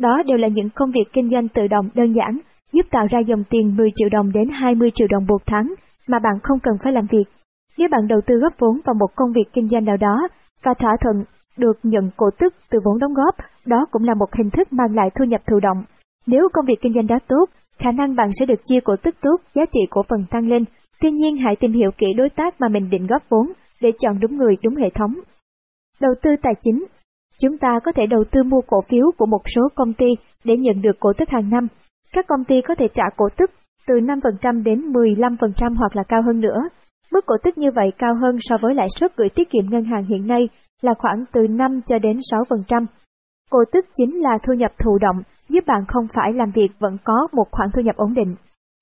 Đó đều là những công việc kinh doanh tự động đơn giản, giúp tạo ra dòng tiền 10 triệu đồng đến 20 triệu đồng một tháng mà bạn không cần phải làm việc. Nếu bạn đầu tư góp vốn vào một công việc kinh doanh nào đó và thỏa thuận được nhận cổ tức từ vốn đóng góp, đó cũng là một hình thức mang lại thu nhập thụ động. Nếu công việc kinh doanh đó tốt, khả năng bạn sẽ được chia cổ tức tốt, giá trị cổ phần tăng lên. Tuy nhiên hãy tìm hiểu kỹ đối tác mà mình định góp vốn để chọn đúng người đúng hệ thống. Đầu tư tài chính Chúng ta có thể đầu tư mua cổ phiếu của một số công ty để nhận được cổ tức hàng năm. Các công ty có thể trả cổ tức từ 5% đến 15% hoặc là cao hơn nữa. Mức cổ tức như vậy cao hơn so với lãi suất gửi tiết kiệm ngân hàng hiện nay là khoảng từ 5 cho đến 6%. Cổ tức chính là thu nhập thụ động, giúp bạn không phải làm việc vẫn có một khoản thu nhập ổn định.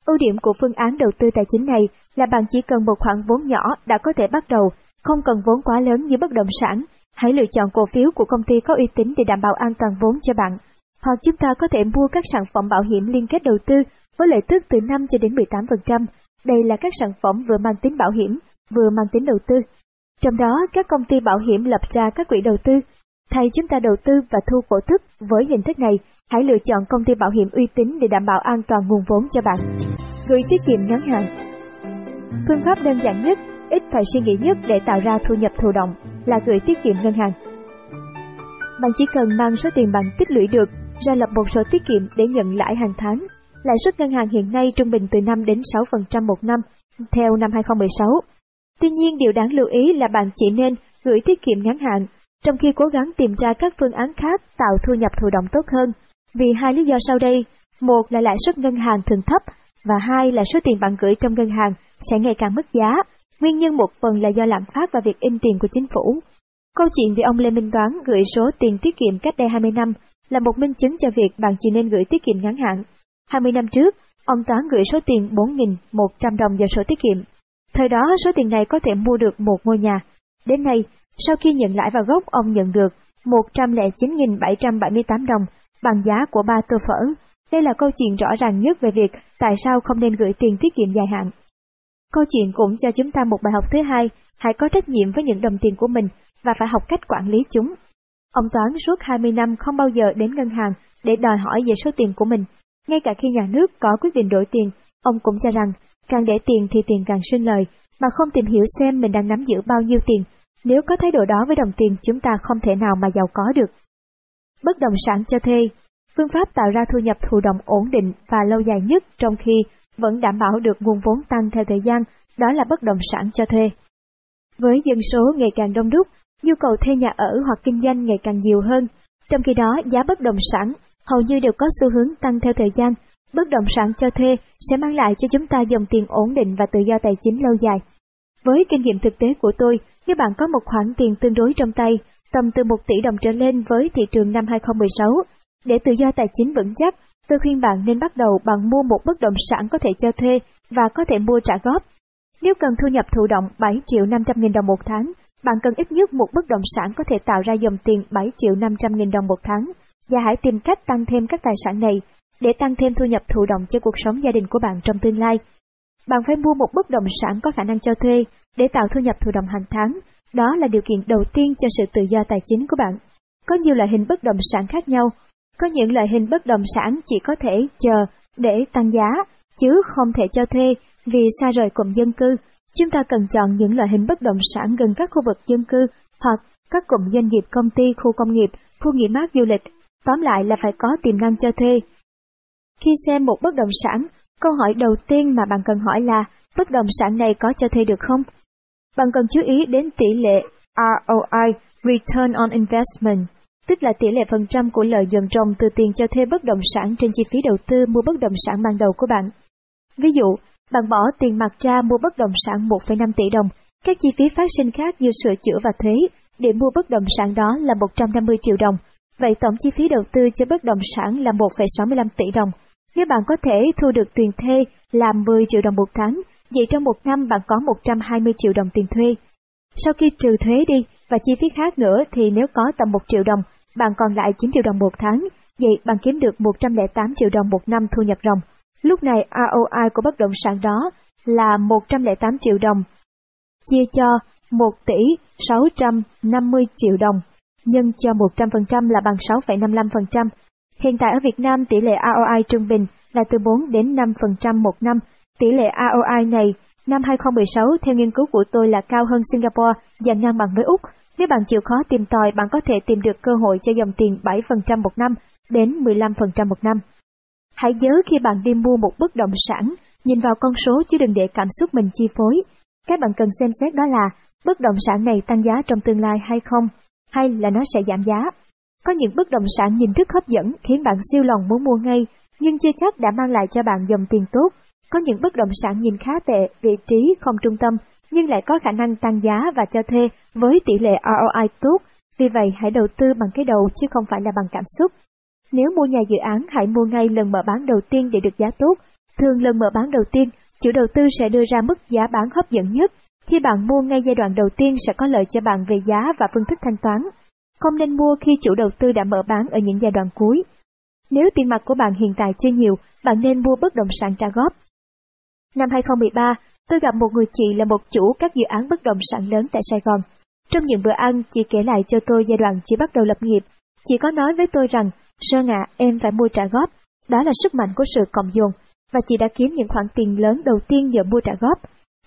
Ưu điểm của phương án đầu tư tài chính này là bạn chỉ cần một khoản vốn nhỏ đã có thể bắt đầu, không cần vốn quá lớn như bất động sản. Hãy lựa chọn cổ phiếu của công ty có uy tín để đảm bảo an toàn vốn cho bạn. Hoặc chúng ta có thể mua các sản phẩm bảo hiểm liên kết đầu tư với lợi tức từ 5 cho đến 18%. Đây là các sản phẩm vừa mang tính bảo hiểm, vừa mang tính đầu tư. Trong đó, các công ty bảo hiểm lập ra các quỹ đầu tư. Thay chúng ta đầu tư và thu cổ tức với hình thức này, hãy lựa chọn công ty bảo hiểm uy tín để đảm bảo an toàn nguồn vốn cho bạn. Gửi tiết kiệm ngắn hạn Phương pháp đơn giản nhất, ít phải suy nghĩ nhất để tạo ra thu nhập thụ động là gửi tiết kiệm ngân hàng. Bạn chỉ cần mang số tiền bạn tích lũy được ra lập một sổ tiết kiệm để nhận lãi hàng tháng. Lãi suất ngân hàng hiện nay trung bình từ 5 đến 6% một năm, theo năm 2016. Tuy nhiên điều đáng lưu ý là bạn chỉ nên gửi tiết kiệm ngắn hạn, trong khi cố gắng tìm ra các phương án khác tạo thu nhập thụ động tốt hơn. Vì hai lý do sau đây, một là lãi suất ngân hàng thường thấp, và hai là số tiền bạn gửi trong ngân hàng sẽ ngày càng mất giá. Nguyên nhân một phần là do lạm phát và việc in tiền của chính phủ. Câu chuyện về ông Lê Minh Toán gửi số tiền tiết kiệm cách đây 20 năm là một minh chứng cho việc bạn chỉ nên gửi tiết kiệm ngắn hạn. 20 năm trước, ông Toán gửi số tiền 4.100 đồng vào sổ tiết kiệm. Thời đó số tiền này có thể mua được một ngôi nhà. Đến nay, sau khi nhận lãi vào gốc ông nhận được 109.778 đồng bằng giá của ba tô phở. Đây là câu chuyện rõ ràng nhất về việc tại sao không nên gửi tiền tiết kiệm dài hạn. Câu chuyện cũng cho chúng ta một bài học thứ hai, hãy có trách nhiệm với những đồng tiền của mình và phải học cách quản lý chúng. Ông Toán suốt 20 năm không bao giờ đến ngân hàng để đòi hỏi về số tiền của mình. Ngay cả khi nhà nước có quyết định đổi tiền, ông cũng cho rằng càng để tiền thì tiền càng sinh lời, mà không tìm hiểu xem mình đang nắm giữ bao nhiêu tiền. Nếu có thái độ đó với đồng tiền chúng ta không thể nào mà giàu có được. Bất động sản cho thuê Phương pháp tạo ra thu nhập thụ động ổn định và lâu dài nhất trong khi vẫn đảm bảo được nguồn vốn tăng theo thời gian, đó là bất động sản cho thuê. Với dân số ngày càng đông đúc, nhu cầu thuê nhà ở hoặc kinh doanh ngày càng nhiều hơn, trong khi đó giá bất động sản hầu như đều có xu hướng tăng theo thời gian. Bất động sản cho thuê sẽ mang lại cho chúng ta dòng tiền ổn định và tự do tài chính lâu dài. Với kinh nghiệm thực tế của tôi, nếu bạn có một khoản tiền tương đối trong tay, tầm từ 1 tỷ đồng trở lên với thị trường năm 2016, để tự do tài chính vững chắc, tôi khuyên bạn nên bắt đầu bằng mua một bất động sản có thể cho thuê và có thể mua trả góp. Nếu cần thu nhập thụ động 7 triệu 500 nghìn đồng một tháng, bạn cần ít nhất một bất động sản có thể tạo ra dòng tiền 7 triệu 500 nghìn đồng một tháng, và hãy tìm cách tăng thêm các tài sản này để tăng thêm thu nhập thụ động cho cuộc sống gia đình của bạn trong tương lai. Bạn phải mua một bất động sản có khả năng cho thuê để tạo thu nhập thụ động hàng tháng. Đó là điều kiện đầu tiên cho sự tự do tài chính của bạn. Có nhiều loại hình bất động sản khác nhau, có những loại hình bất động sản chỉ có thể chờ để tăng giá, chứ không thể cho thuê vì xa rời cụm dân cư. Chúng ta cần chọn những loại hình bất động sản gần các khu vực dân cư hoặc các cụm doanh nghiệp công ty, khu công nghiệp, khu nghỉ mát du lịch. Tóm lại là phải có tiềm năng cho thuê. Khi xem một bất động sản, câu hỏi đầu tiên mà bạn cần hỏi là bất động sản này có cho thuê được không? Bạn cần chú ý đến tỷ lệ ROI, Return on Investment, tức là tỷ lệ phần trăm của lợi nhuận ròng từ tiền cho thuê bất động sản trên chi phí đầu tư mua bất động sản ban đầu của bạn. Ví dụ, bạn bỏ tiền mặt ra mua bất động sản 1,5 tỷ đồng, các chi phí phát sinh khác như sửa chữa và thuế để mua bất động sản đó là 150 triệu đồng. Vậy tổng chi phí đầu tư cho bất động sản là 1,65 tỷ đồng. Nếu bạn có thể thu được tiền thuê là 10 triệu đồng một tháng, vậy trong một năm bạn có 120 triệu đồng tiền thuê. Sau khi trừ thuế đi và chi phí khác nữa thì nếu có tầm 1 triệu đồng, bạn còn lại 9 triệu đồng một tháng, vậy bạn kiếm được 108 triệu đồng một năm thu nhập ròng. Lúc này ROI của bất động sản đó là 108 triệu đồng, chia cho 1 tỷ 650 triệu đồng, nhân cho 100% là bằng 6,55%. Hiện tại ở Việt Nam tỷ lệ ROI trung bình là từ 4 đến 5% một năm. Tỷ lệ ROI này năm 2016 theo nghiên cứu của tôi là cao hơn Singapore và ngang bằng với Úc. Nếu bạn chịu khó tìm tòi, bạn có thể tìm được cơ hội cho dòng tiền 7% một năm đến 15% một năm. Hãy nhớ khi bạn đi mua một bất động sản, nhìn vào con số chứ đừng để cảm xúc mình chi phối. Các bạn cần xem xét đó là bất động sản này tăng giá trong tương lai hay không, hay là nó sẽ giảm giá. Có những bất động sản nhìn rất hấp dẫn khiến bạn siêu lòng muốn mua ngay, nhưng chưa chắc đã mang lại cho bạn dòng tiền tốt. Có những bất động sản nhìn khá tệ, vị trí không trung tâm nhưng lại có khả năng tăng giá và cho thuê với tỷ lệ ROI tốt, vì vậy hãy đầu tư bằng cái đầu chứ không phải là bằng cảm xúc. Nếu mua nhà dự án hãy mua ngay lần mở bán đầu tiên để được giá tốt, Thường lần mở bán đầu tiên, chủ đầu tư sẽ đưa ra mức giá bán hấp dẫn nhất. Khi bạn mua ngay giai đoạn đầu tiên sẽ có lợi cho bạn về giá và phương thức thanh toán. Không nên mua khi chủ đầu tư đã mở bán ở những giai đoạn cuối. Nếu tiền mặt của bạn hiện tại chưa nhiều, bạn nên mua bất động sản trả góp. Năm 2013, tôi gặp một người chị là một chủ các dự án bất động sản lớn tại Sài Gòn. Trong những bữa ăn, chị kể lại cho tôi giai đoạn chị bắt đầu lập nghiệp. Chị có nói với tôi rằng, Sơn ạ, em phải mua trả góp. Đó là sức mạnh của sự cộng dồn, và chị đã kiếm những khoản tiền lớn đầu tiên nhờ mua trả góp.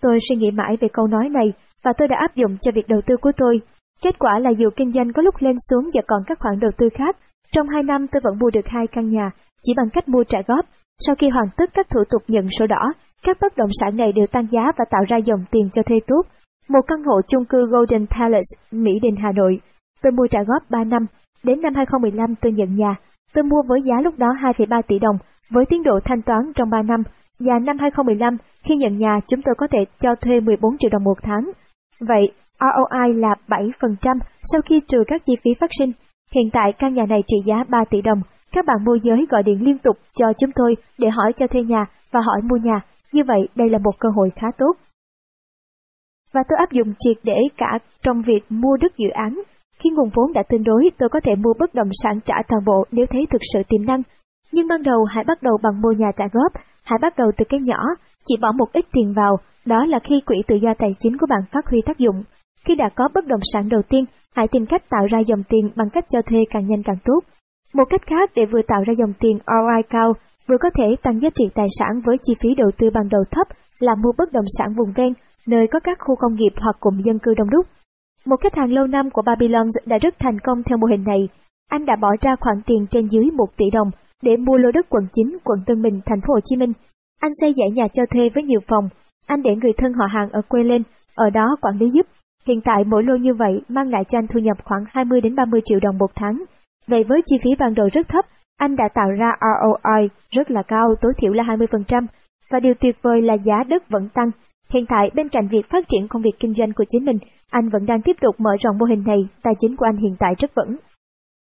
Tôi suy nghĩ mãi về câu nói này, và tôi đã áp dụng cho việc đầu tư của tôi. Kết quả là dù kinh doanh có lúc lên xuống và còn các khoản đầu tư khác, trong 2 năm tôi vẫn mua được hai căn nhà, chỉ bằng cách mua trả góp. Sau khi hoàn tất các thủ tục nhận sổ đỏ, các bất động sản này đều tăng giá và tạo ra dòng tiền cho thuê tốt. Một căn hộ chung cư Golden Palace, Mỹ Đình, Hà Nội. Tôi mua trả góp 3 năm, đến năm 2015 tôi nhận nhà. Tôi mua với giá lúc đó 2,3 tỷ đồng, với tiến độ thanh toán trong 3 năm. Và năm 2015, khi nhận nhà chúng tôi có thể cho thuê 14 triệu đồng một tháng. Vậy, ROI là 7% sau khi trừ các chi phí phát sinh. Hiện tại căn nhà này trị giá 3 tỷ đồng. Các bạn môi giới gọi điện liên tục cho chúng tôi để hỏi cho thuê nhà và hỏi mua nhà. Như vậy đây là một cơ hội khá tốt. Và tôi áp dụng triệt để cả trong việc mua đất dự án. Khi nguồn vốn đã tương đối, tôi có thể mua bất động sản trả toàn bộ nếu thấy thực sự tiềm năng. Nhưng ban đầu hãy bắt đầu bằng mua nhà trả góp, hãy bắt đầu từ cái nhỏ, chỉ bỏ một ít tiền vào, đó là khi quỹ tự do tài chính của bạn phát huy tác dụng. Khi đã có bất động sản đầu tiên, hãy tìm cách tạo ra dòng tiền bằng cách cho thuê càng nhanh càng tốt. Một cách khác để vừa tạo ra dòng tiền ROI cao, vừa có thể tăng giá trị tài sản với chi phí đầu tư ban đầu thấp là mua bất động sản vùng ven, nơi có các khu công nghiệp hoặc cụm dân cư đông đúc. Một khách hàng lâu năm của Babylon đã rất thành công theo mô hình này. Anh đã bỏ ra khoản tiền trên dưới 1 tỷ đồng để mua lô đất quận 9, quận Tân Bình, thành phố Hồ Chí Minh. Anh xây dãy nhà cho thuê với nhiều phòng. Anh để người thân họ hàng ở quê lên, ở đó quản lý giúp. Hiện tại mỗi lô như vậy mang lại cho anh thu nhập khoảng 20 đến 30 triệu đồng một tháng. Vậy với chi phí ban đầu rất thấp, anh đã tạo ra ROI rất là cao, tối thiểu là 20%, và điều tuyệt vời là giá đất vẫn tăng. Hiện tại bên cạnh việc phát triển công việc kinh doanh của chính mình, anh vẫn đang tiếp tục mở rộng mô hình này, tài chính của anh hiện tại rất vững.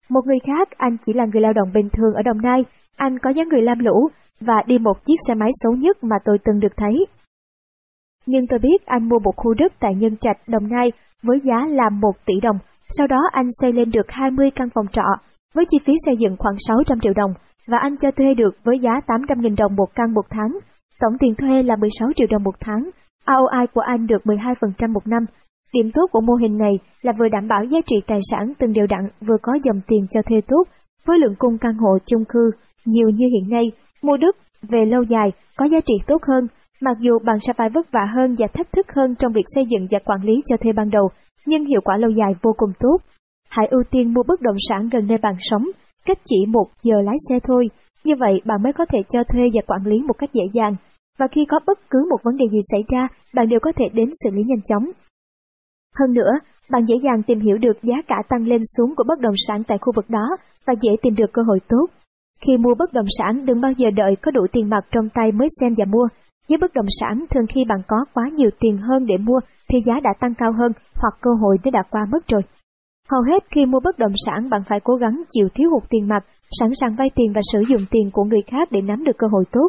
Một người khác, anh chỉ là người lao động bình thường ở Đồng Nai, anh có dáng người lam lũ và đi một chiếc xe máy xấu nhất mà tôi từng được thấy. Nhưng tôi biết anh mua một khu đất tại Nhân Trạch, Đồng Nai với giá là 1 tỷ đồng, sau đó anh xây lên được 20 căn phòng trọ với chi phí xây dựng khoảng 600 triệu đồng và anh cho thuê được với giá 800.000 đồng một căn một tháng. Tổng tiền thuê là 16 triệu đồng một tháng. ROI của anh được 12% một năm. Điểm tốt của mô hình này là vừa đảm bảo giá trị tài sản từng đều đặn, vừa có dòng tiền cho thuê tốt, với lượng cung căn hộ chung cư nhiều như hiện nay, mua đất về lâu dài có giá trị tốt hơn, mặc dù bạn sẽ phải vất vả hơn và thách thức hơn trong việc xây dựng và quản lý cho thuê ban đầu, nhưng hiệu quả lâu dài vô cùng tốt. Hãy ưu tiên mua bất động sản gần nơi bạn sống, cách chỉ một giờ lái xe thôi, như vậy bạn mới có thể cho thuê và quản lý một cách dễ dàng, và khi có bất cứ một vấn đề gì xảy ra, bạn đều có thể đến xử lý nhanh chóng. Hơn nữa, bạn dễ dàng tìm hiểu được giá cả tăng lên xuống của bất động sản tại khu vực đó và dễ tìm được cơ hội tốt. Khi mua bất động sản, đừng bao giờ đợi có đủ tiền mặt trong tay mới xem và mua. Với bất động sản, thường khi bạn có quá nhiều tiền hơn để mua thì giá đã tăng cao hơn hoặc cơ hội nó đã qua mất rồi. Hầu hết khi mua bất động sản bạn phải cố gắng chịu thiếu hụt tiền mặt, sẵn sàng vay tiền và sử dụng tiền của người khác để nắm được cơ hội tốt.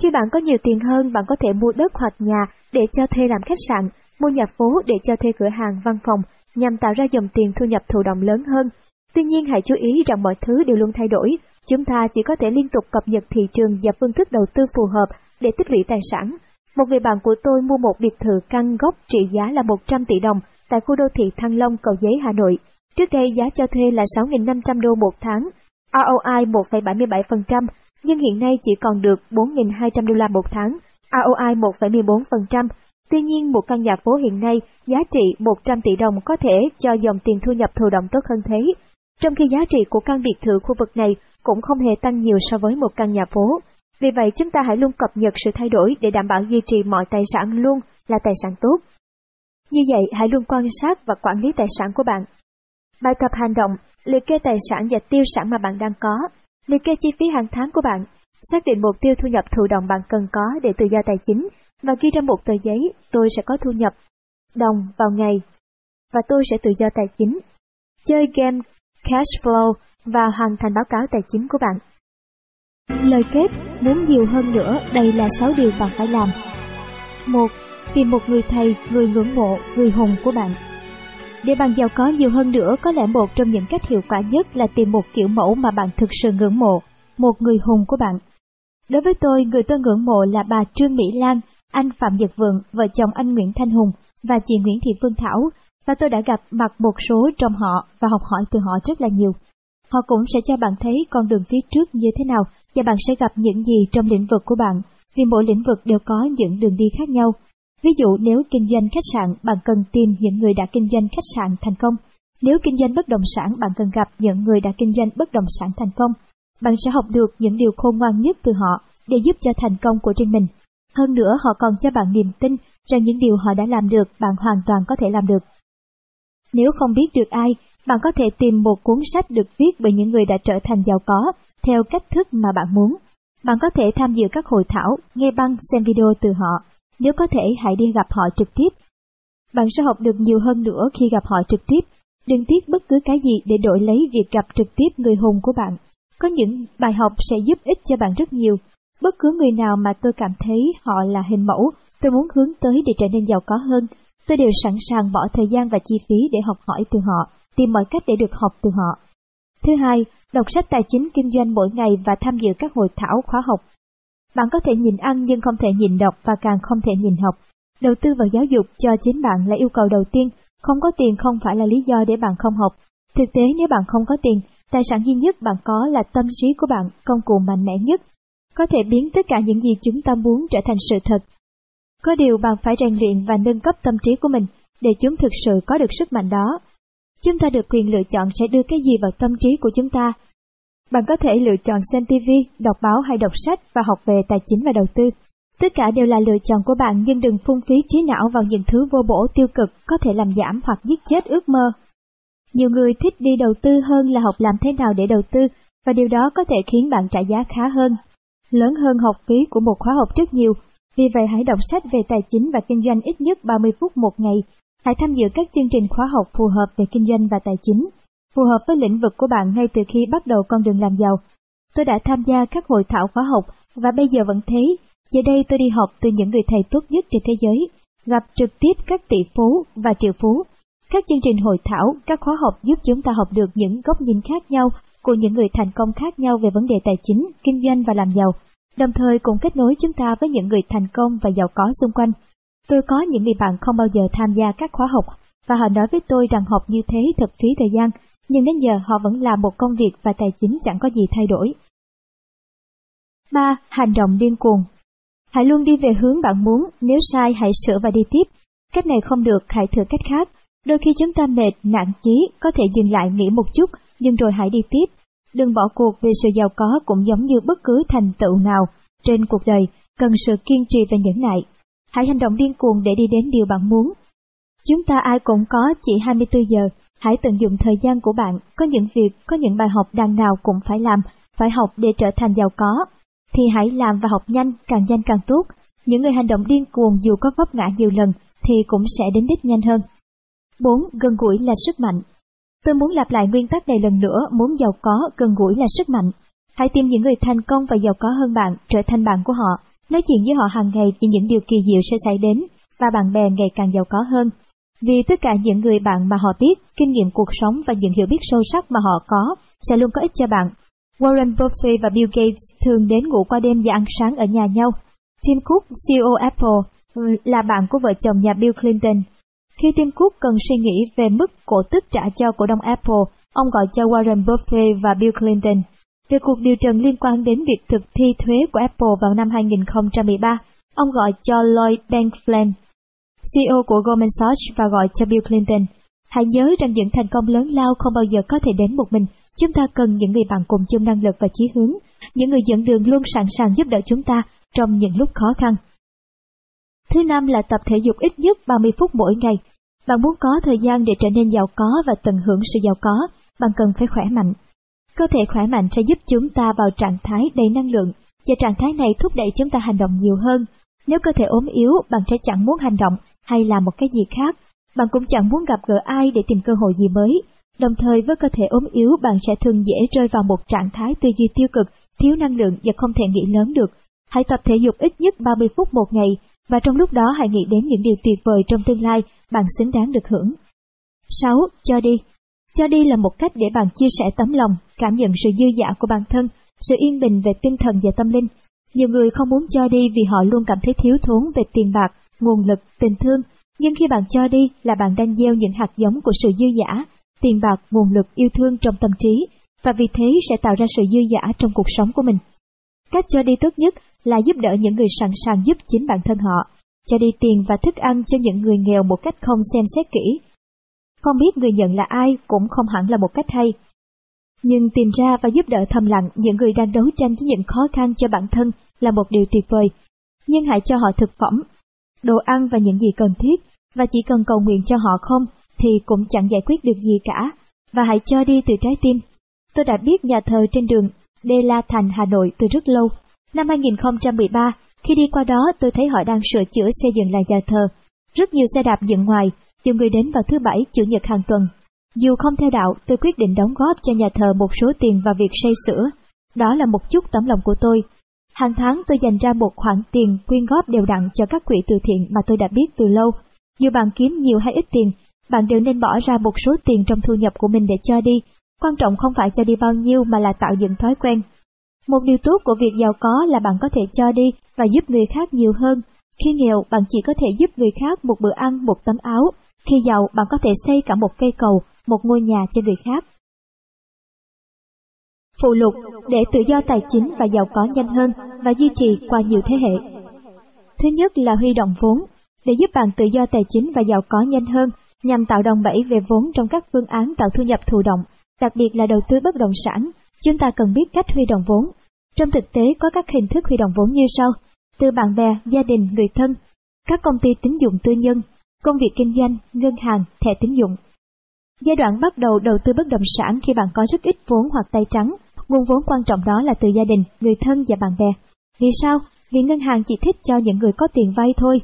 Khi bạn có nhiều tiền hơn, bạn có thể mua đất hoặc nhà để cho thuê làm khách sạn, mua nhà phố để cho thuê cửa hàng, văn phòng, nhằm tạo ra dòng tiền thu nhập thụ động lớn hơn. Tuy nhiên hãy chú ý rằng mọi thứ đều luôn thay đổi, chúng ta chỉ có thể liên tục cập nhật thị trường và phương thức đầu tư phù hợp để tích lũy tài sản. Một người bạn của tôi mua một biệt thự căn gốc trị giá là 100 tỷ đồng tại khu đô thị Thăng Long, Cầu Giấy, Hà Nội. Trước đây giá cho thuê là 6.500 đô một tháng, ROI 1,77%, nhưng hiện nay chỉ còn được 4.200 đô la một tháng, ROI 1,14%. Tuy nhiên, một căn nhà phố hiện nay giá trị 100 tỷ đồng có thể cho dòng tiền thu nhập thụ động tốt hơn thế, trong khi giá trị của căn biệt thự khu vực này cũng không hề tăng nhiều so với một căn nhà phố. Vì vậy chúng ta hãy luôn cập nhật sự thay đổi để đảm bảo duy trì mọi tài sản luôn là tài sản tốt. Như vậy hãy luôn quan sát và quản lý tài sản của bạn. Bài tập hành động, liệt kê tài sản và tiêu sản mà bạn đang có, liệt kê chi phí hàng tháng của bạn, xác định mục tiêu thu nhập thụ động bạn cần có để tự do tài chính và ghi ra một tờ giấy tôi sẽ có thu nhập đồng vào ngày và tôi sẽ tự do tài chính. Chơi game cash flow và hoàn thành báo cáo tài chính của bạn. Lời kết, muốn nhiều hơn nữa, đây là 6 điều bạn phải làm. 1. Tìm một người thầy, người ngưỡng mộ, người hùng của bạn. Để bạn giàu có nhiều hơn nữa, có lẽ một trong những cách hiệu quả nhất là tìm một kiểu mẫu mà bạn thực sự ngưỡng mộ, một người hùng của bạn. Đối với tôi, người tôi ngưỡng mộ là bà Trương Mỹ Lan, anh Phạm Nhật Vượng, vợ chồng anh Nguyễn Thanh Hùng và chị Nguyễn Thị Phương Thảo, và tôi đã gặp mặt một số trong họ và học hỏi từ họ rất là nhiều. Họ cũng sẽ cho bạn thấy con đường phía trước như thế nào và bạn sẽ gặp những gì trong lĩnh vực của bạn, vì mỗi lĩnh vực đều có những đường đi khác nhau. Ví dụ nếu kinh doanh khách sạn, bạn cần tìm những người đã kinh doanh khách sạn thành công. Nếu kinh doanh bất động sản, bạn cần gặp những người đã kinh doanh bất động sản thành công. Bạn sẽ học được những điều khôn ngoan nhất từ họ để giúp cho thành công của riêng mình. Hơn nữa họ còn cho bạn niềm tin rằng những điều họ đã làm được bạn hoàn toàn có thể làm được. Nếu không biết được ai, bạn có thể tìm một cuốn sách được viết bởi những người đã trở thành giàu có theo cách thức mà bạn muốn. Bạn có thể tham dự các hội thảo, nghe băng, xem video từ họ. Nếu có thể, hãy đi gặp họ trực tiếp. Bạn sẽ học được nhiều hơn nữa khi gặp họ trực tiếp. Đừng tiếc bất cứ cái gì để đổi lấy việc gặp trực tiếp người hùng của bạn. Có những bài học sẽ giúp ích cho bạn rất nhiều. Bất cứ người nào mà tôi cảm thấy họ là hình mẫu, tôi muốn hướng tới để trở nên giàu có hơn, tôi đều sẵn sàng bỏ thời gian và chi phí để học hỏi từ họ, tìm mọi cách để được học từ họ. Thứ hai, đọc sách tài chính kinh doanh mỗi ngày và tham dự các hội thảo khóa học. Bạn có thể nhìn ăn nhưng không thể nhìn đọc và càng không thể nhìn học. Đầu tư vào giáo dục cho chính bạn là yêu cầu đầu tiên, không có tiền không phải là lý do để bạn không học. Thực tế nếu bạn không có tiền, tài sản duy nhất bạn có là tâm trí của bạn, công cụ mạnh mẽ nhất. Có thể biến tất cả những gì chúng ta muốn trở thành sự thật. Có điều bạn phải rèn luyện và nâng cấp tâm trí của mình để chúng thực sự có được sức mạnh đó. Chúng ta được quyền lựa chọn sẽ đưa cái gì vào tâm trí của chúng ta. Bạn có thể lựa chọn xem TV, đọc báo hay đọc sách và học về tài chính và đầu tư. Tất cả đều là lựa chọn của bạn nhưng đừng phung phí trí não vào những thứ vô bổ tiêu cực có thể làm giảm hoặc giết chết ước mơ. Nhiều người thích đi đầu tư hơn là học làm thế nào để đầu tư và điều đó có thể khiến bạn trả giá khá hơn. Lớn hơn học phí của một khóa học rất nhiều, vì vậy hãy đọc sách về tài chính và kinh doanh ít nhất 30 phút một ngày Hãy tham dự các chương trình khóa học phù hợp về kinh doanh và tài chính, phù hợp với lĩnh vực của bạn ngay từ khi bắt đầu con đường làm giàu. Tôi đã tham gia các hội thảo khóa học và bây giờ vẫn thấy, giờ đây tôi đi học từ những người thầy tốt nhất trên thế giới, gặp trực tiếp các tỷ phú và triệu phú. Các chương trình hội thảo, các khóa học giúp chúng ta học được những góc nhìn khác nhau của những người thành công khác nhau về vấn đề tài chính, kinh doanh và làm giàu, đồng thời cũng kết nối chúng ta với những người thành công và giàu có xung quanh. Tôi có những người bạn không bao giờ tham gia các khóa học và họ nói với tôi rằng học như thế thật phí thời gian, nhưng đến giờ họ vẫn làm một công việc và tài chính chẳng có gì thay đổi. 3. Hành động điên cuồng Hãy luôn đi về hướng bạn muốn, nếu sai hãy sửa và đi tiếp. Cách này không được, hãy thử cách khác. Đôi khi chúng ta mệt, nản chí, có thể dừng lại nghỉ một chút, nhưng rồi hãy đi tiếp. Đừng bỏ cuộc vì sự giàu có cũng giống như bất cứ thành tựu nào trên cuộc đời, cần sự kiên trì và nhẫn nại. Hãy hành động điên cuồng để đi đến điều bạn muốn. Chúng ta ai cũng có chỉ 24 giờ, hãy tận dụng thời gian của bạn, có những việc, có những bài học đằng nào cũng phải làm, phải học để trở thành giàu có. Thì hãy làm và học nhanh, càng nhanh càng tốt. Những người hành động điên cuồng dù có vấp ngã nhiều lần thì cũng sẽ đến đích nhanh hơn. 4. Gần gũi là sức mạnh. Tôi muốn lặp lại nguyên tắc này lần nữa, muốn giàu có, gần gũi là sức mạnh. Hãy tìm những người thành công và giàu có hơn bạn, trở thành bạn của họ, nói chuyện với họ hàng ngày vì những điều kỳ diệu sẽ xảy đến và bạn bè ngày càng giàu có hơn. Vì tất cả những người bạn mà họ biết, kinh nghiệm cuộc sống và những hiểu biết sâu sắc mà họ có sẽ luôn có ích cho bạn. Warren Buffett và Bill Gates thường đến ngủ qua đêm và ăn sáng ở nhà nhau. Tim Cook, CEO Apple, là bạn của vợ chồng nhà Bill Clinton. Khi Tim Cook cần suy nghĩ về mức cổ tức trả cho cổ đông Apple, ông gọi cho Warren Buffett và Bill Clinton về cuộc điều trần liên quan đến việc thực thi thuế của Apple vào năm 2013, ông gọi cho Lloyd Bankfland, CEO của Goldman Sachs và gọi cho Bill Clinton. Hãy nhớ rằng những thành công lớn lao không bao giờ có thể đến một mình. Chúng ta cần những người bạn cùng chung năng lực và chí hướng, những người dẫn đường luôn sẵn sàng giúp đỡ chúng ta trong những lúc khó khăn. Thứ năm là tập thể dục ít nhất 30 phút mỗi ngày. Bạn muốn có thời gian để trở nên giàu có và tận hưởng sự giàu có, bạn cần phải khỏe mạnh. Cơ thể khỏe mạnh sẽ giúp chúng ta vào trạng thái đầy năng lượng, và trạng thái này thúc đẩy chúng ta hành động nhiều hơn. Nếu cơ thể ốm yếu, bạn sẽ chẳng muốn hành động hay làm một cái gì khác. Bạn cũng chẳng muốn gặp gỡ ai để tìm cơ hội gì mới. Đồng thời với cơ thể ốm yếu, bạn sẽ thường dễ rơi vào một trạng thái tư duy tiêu cực, thiếu năng lượng và không thể nghĩ lớn được. Hãy tập thể dục ít nhất 30 phút một ngày, và trong lúc đó hãy nghĩ đến những điều tuyệt vời trong tương lai bạn xứng đáng được hưởng. 6. Cho đi cho đi là một cách để bạn chia sẻ tấm lòng, cảm nhận sự dư dả của bản thân, sự yên bình về tinh thần và tâm linh. Nhiều người không muốn cho đi vì họ luôn cảm thấy thiếu thốn về tiền bạc, nguồn lực, tình thương, nhưng khi bạn cho đi là bạn đang gieo những hạt giống của sự dư dả, tiền bạc, nguồn lực, yêu thương trong tâm trí, và vì thế sẽ tạo ra sự dư dả trong cuộc sống của mình. Cách cho đi tốt nhất là giúp đỡ những người sẵn sàng giúp chính bản thân họ, cho đi tiền và thức ăn cho những người nghèo một cách không xem xét kỹ. Không biết người nhận là ai cũng không hẳn là một cách hay. Nhưng tìm ra và giúp đỡ thầm lặng những người đang đấu tranh với những khó khăn cho bản thân là một điều tuyệt vời. Nhưng hãy cho họ thực phẩm, đồ ăn và những gì cần thiết, và chỉ cần cầu nguyện cho họ không thì cũng chẳng giải quyết được gì cả, và hãy cho đi từ trái tim. Tôi đã biết nhà thờ trên đường Đê La Thành Hà Nội từ rất lâu. Năm 2013, khi đi qua đó tôi thấy họ đang sửa chữa xây dựng lại nhà thờ. Rất nhiều xe đạp dựng ngoài, nhiều người đến vào thứ bảy, chủ nhật hàng tuần. Dù không theo đạo, tôi quyết định đóng góp cho nhà thờ một số tiền vào việc xây sửa. Đó là một chút tấm lòng của tôi. Hàng tháng tôi dành ra một khoản tiền quyên góp đều đặn cho các quỹ từ thiện mà tôi đã biết từ lâu. Dù bạn kiếm nhiều hay ít tiền, bạn đều nên bỏ ra một số tiền trong thu nhập của mình để cho đi. Quan trọng không phải cho đi bao nhiêu mà là tạo dựng thói quen. Một điều tốt của việc giàu có là bạn có thể cho đi và giúp người khác nhiều hơn. Khi nghèo, bạn chỉ có thể giúp người khác một bữa ăn, một tấm áo. Khi giàu, bạn có thể xây cả một cây cầu, một ngôi nhà cho người khác. Phụ lục để tự do tài chính và giàu có nhanh hơn và duy trì qua nhiều thế hệ. Thứ nhất là huy động vốn, để giúp bạn tự do tài chính và giàu có nhanh hơn, nhằm tạo đòn bẩy về vốn trong các phương án tạo thu nhập thụ động, đặc biệt là đầu tư bất động sản, chúng ta cần biết cách huy động vốn. Trong thực tế có các hình thức huy động vốn như sau, từ bạn bè, gia đình, người thân, các công ty tín dụng tư nhân, công việc kinh doanh, ngân hàng, thẻ tín dụng. Giai đoạn bắt đầu đầu tư bất động sản khi bạn có rất ít vốn hoặc tay trắng, nguồn vốn quan trọng đó là từ gia đình, người thân và bạn bè. Vì sao? Vì ngân hàng chỉ thích cho những người có tiền vay thôi,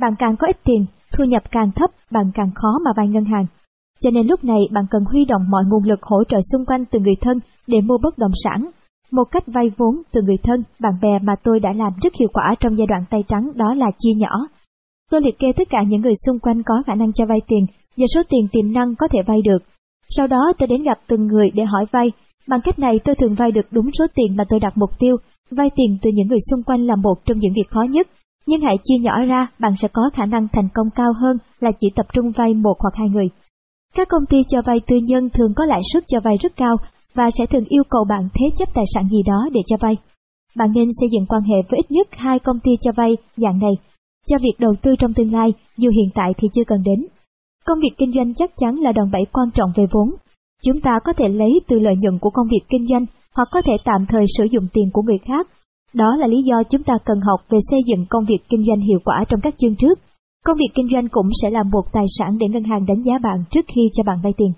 bạn càng có ít tiền, thu nhập càng thấp, bạn càng khó mà vay ngân hàng. Cho nên lúc này bạn cần huy động mọi nguồn lực hỗ trợ xung quanh từ người thân để mua bất động sản. Một cách vay vốn từ người thân, bạn bè mà tôi đã làm rất hiệu quả trong giai đoạn tay trắng đó là chia nhỏ. Tôi liệt kê tất cả những người xung quanh có khả năng cho vay tiền và số tiền tiềm năng có thể vay được. Sau đó tôi đến gặp từng người để hỏi vay. Bằng cách này tôi thường vay được đúng số tiền mà tôi đặt mục tiêu. Vay tiền từ những người xung quanh là một trong những việc khó nhất nhưng hãy chia nhỏ ra, bạn sẽ có khả năng thành công cao hơn là chỉ tập trung vay một hoặc hai người. Các công ty cho vay tư nhân thường có lãi suất cho vay rất cao và sẽ thường yêu cầu bạn thế chấp tài sản gì đó để cho vay. Bạn nên xây dựng quan hệ với ít nhất hai công ty cho vay dạng này, cho việc đầu tư trong tương lai, dù hiện tại thì chưa cần đến. Công việc kinh doanh chắc chắn là đòn bẩy quan trọng về vốn. Chúng ta có thể lấy từ lợi nhuận của công việc kinh doanh hoặc có thể tạm thời sử dụng tiền của người khác đó là lý do chúng ta cần học về xây dựng công việc kinh doanh hiệu quả trong các chương trước. Công việc kinh doanh cũng sẽ là một tài sản để ngân hàng đánh giá bạn trước khi cho bạn vay tiền.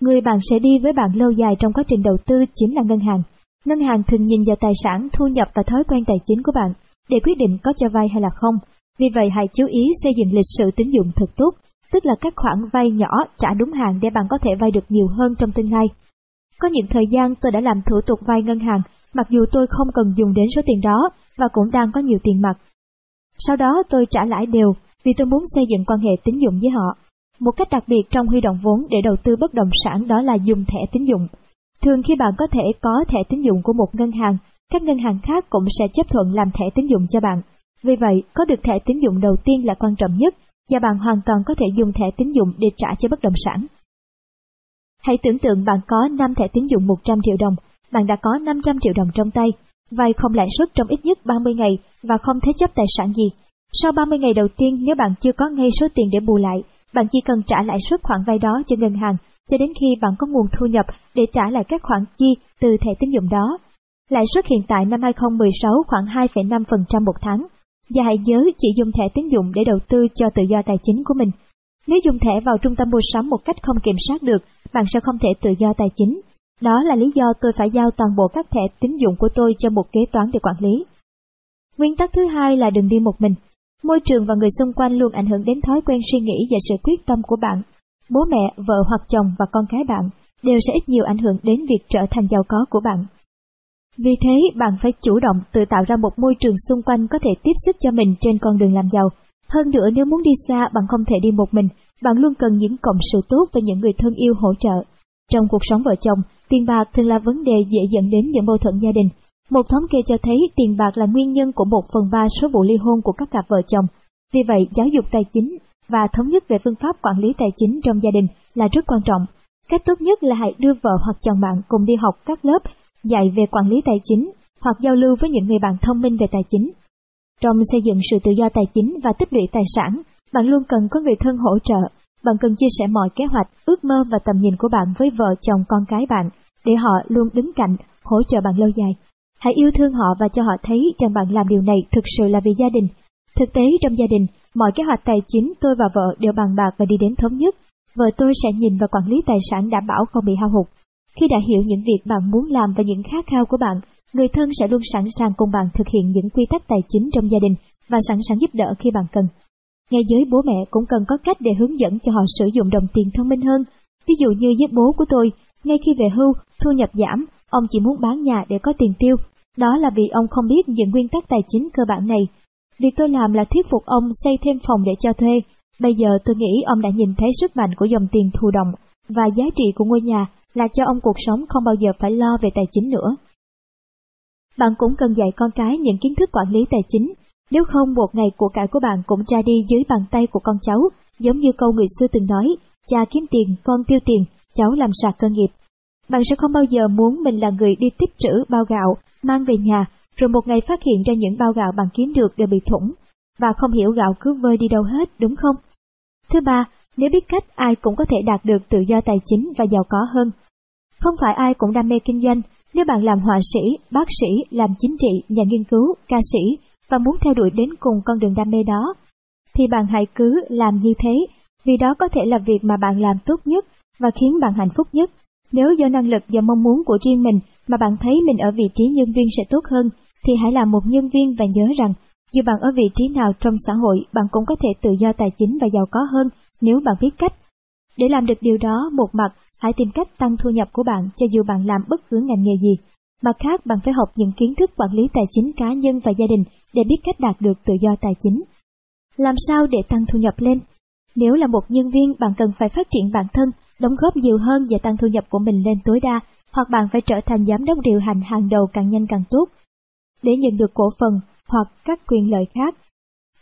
Người bạn sẽ đi với bạn lâu dài trong quá trình đầu tư chính là ngân hàng. Ngân hàng thường nhìn vào tài sản, thu nhập và thói quen tài chính của bạn để quyết định có cho vay hay là không. Vì vậy hãy chú ý xây dựng lịch sử tín dụng thật tốt, tức là các khoản vay nhỏ trả đúng hạn để bạn có thể vay được nhiều hơn trong tương lai. Có những thời gian tôi đã làm thủ tục vay ngân hàng, mặc dù tôi không cần dùng đến số tiền đó và cũng đang có nhiều tiền mặt. Sau đó tôi trả lãi đều vì tôi muốn xây dựng quan hệ tín dụng với họ. Một cách đặc biệt trong huy động vốn để đầu tư bất động sản đó là dùng thẻ tín dụng. Thường khi bạn có thể có thẻ tín dụng của một ngân hàng, các ngân hàng khác cũng sẽ chấp thuận làm thẻ tín dụng cho bạn. Vì vậy, có được thẻ tín dụng đầu tiên là quan trọng nhất, và bạn hoàn toàn có thể dùng thẻ tín dụng để trả cho bất động sản. Hãy tưởng tượng bạn có 5 thẻ tín dụng 100 triệu đồng, bạn đã có 500 triệu đồng trong tay, vay không lãi suất trong ít nhất 30 ngày và không thế chấp tài sản gì. Sau 30 ngày đầu tiên nếu bạn chưa có ngay số tiền để bù lại, bạn chỉ cần trả lãi suất khoản vay đó cho ngân hàng cho đến khi bạn có nguồn thu nhập để trả lại các khoản chi từ thẻ tín dụng đó. Lãi suất hiện tại năm 2016 khoảng 2,5% một tháng. Và hãy nhớ chỉ dùng thẻ tín dụng để đầu tư cho tự do tài chính của mình. Nếu dùng thẻ vào trung tâm mua sắm một cách không kiểm soát được, bạn sẽ không thể tự do tài chính. Đó là lý do tôi phải giao toàn bộ các thẻ tín dụng của tôi cho một kế toán để quản lý. Nguyên tắc thứ hai là đừng đi một mình. Môi trường và người xung quanh luôn ảnh hưởng đến thói quen suy nghĩ và sự quyết tâm của bạn. Bố mẹ, vợ hoặc chồng và con cái bạn đều sẽ ít nhiều ảnh hưởng đến việc trở thành giàu có của bạn. Vì thế, bạn phải chủ động tự tạo ra một môi trường xung quanh có thể tiếp sức cho mình trên con đường làm giàu. Hơn nữa nếu muốn đi xa, bạn không thể đi một mình, bạn luôn cần những cộng sự tốt và những người thân yêu hỗ trợ. Trong cuộc sống vợ chồng, tiền bạc thường là vấn đề dễ dẫn đến những mâu thuẫn gia đình. Một thống kê cho thấy tiền bạc là nguyên nhân của một phần ba số vụ ly hôn của các cặp vợ chồng. Vì vậy, giáo dục tài chính và thống nhất về phương pháp quản lý tài chính trong gia đình là rất quan trọng. Cách tốt nhất là hãy đưa vợ hoặc chồng bạn cùng đi học các lớp dạy về quản lý tài chính hoặc giao lưu với những người bạn thông minh về tài chính. Trong xây dựng sự tự do tài chính và tích lũy tài sản, bạn luôn cần có người thân hỗ trợ. Bạn cần chia sẻ mọi kế hoạch, ước mơ và tầm nhìn của bạn với vợ chồng con cái bạn, để họ luôn đứng cạnh, hỗ trợ bạn lâu dài. Hãy yêu thương họ và cho họ thấy rằng bạn làm điều này thực sự là vì gia đình. Thực tế trong gia đình, mọi kế hoạch tài chính tôi và vợ đều bàn bạc và đi đến thống nhất. Vợ tôi sẽ nhìn và quản lý tài sản đảm bảo không bị hao hụt. Khi đã hiểu những việc bạn muốn làm và những khát khao của bạn, người thân sẽ luôn sẵn sàng cùng bạn thực hiện những quy tắc tài chính trong gia đình và sẵn sàng giúp đỡ khi bạn cần. Ngay giới bố mẹ cũng cần có cách để hướng dẫn cho họ sử dụng đồng tiền thông minh hơn. Ví dụ như với bố của tôi, ngay khi về hưu, thu nhập giảm, ông chỉ muốn bán nhà để có tiền tiêu. Đó là vì ông không biết những nguyên tắc tài chính cơ bản này. Việc tôi làm là thuyết phục ông xây thêm phòng để cho thuê. Bây giờ tôi nghĩ ông đã nhìn thấy sức mạnh của dòng tiền thụ động và giá trị của ngôi nhà là cho ông cuộc sống không bao giờ phải lo về tài chính nữa. Bạn cũng cần dạy con cái những kiến thức quản lý tài chính, nếu không một ngày của cải của bạn cũng ra đi dưới bàn tay của con cháu, giống như câu người xưa từng nói, cha kiếm tiền, con tiêu tiền, cháu làm sạc cơ nghiệp. Bạn sẽ không bao giờ muốn mình là người đi tích trữ bao gạo, mang về nhà, rồi một ngày phát hiện ra những bao gạo bạn kiếm được đều bị thủng, và không hiểu gạo cứ vơi đi đâu hết, đúng không? Thứ ba, nếu biết cách ai cũng có thể đạt được tự do tài chính và giàu có hơn. Không phải ai cũng đam mê kinh doanh, nếu bạn làm họa sĩ, bác sĩ, làm chính trị, nhà nghiên cứu, ca sĩ và muốn theo đuổi đến cùng con đường đam mê đó, thì bạn hãy cứ làm như thế, vì đó có thể là việc mà bạn làm tốt nhất và khiến bạn hạnh phúc nhất. Nếu do năng lực và mong muốn của riêng mình mà bạn thấy mình ở vị trí nhân viên sẽ tốt hơn, thì hãy làm một nhân viên và nhớ rằng, dù bạn ở vị trí nào trong xã hội, bạn cũng có thể tự do tài chính và giàu có hơn nếu bạn biết cách. Để làm được điều đó, một mặt, hãy tìm cách tăng thu nhập của bạn cho dù bạn làm bất cứ ngành nghề gì. Mặt khác, bạn phải học những kiến thức quản lý tài chính cá nhân và gia đình để biết cách đạt được tự do tài chính. Làm sao để tăng thu nhập lên? Nếu là một nhân viên, bạn cần phải phát triển bản thân, đóng góp nhiều hơn và tăng thu nhập của mình lên tối đa, hoặc bạn phải trở thành giám đốc điều hành hàng đầu càng nhanh càng tốt. Để nhận được cổ phần hoặc các quyền lợi khác.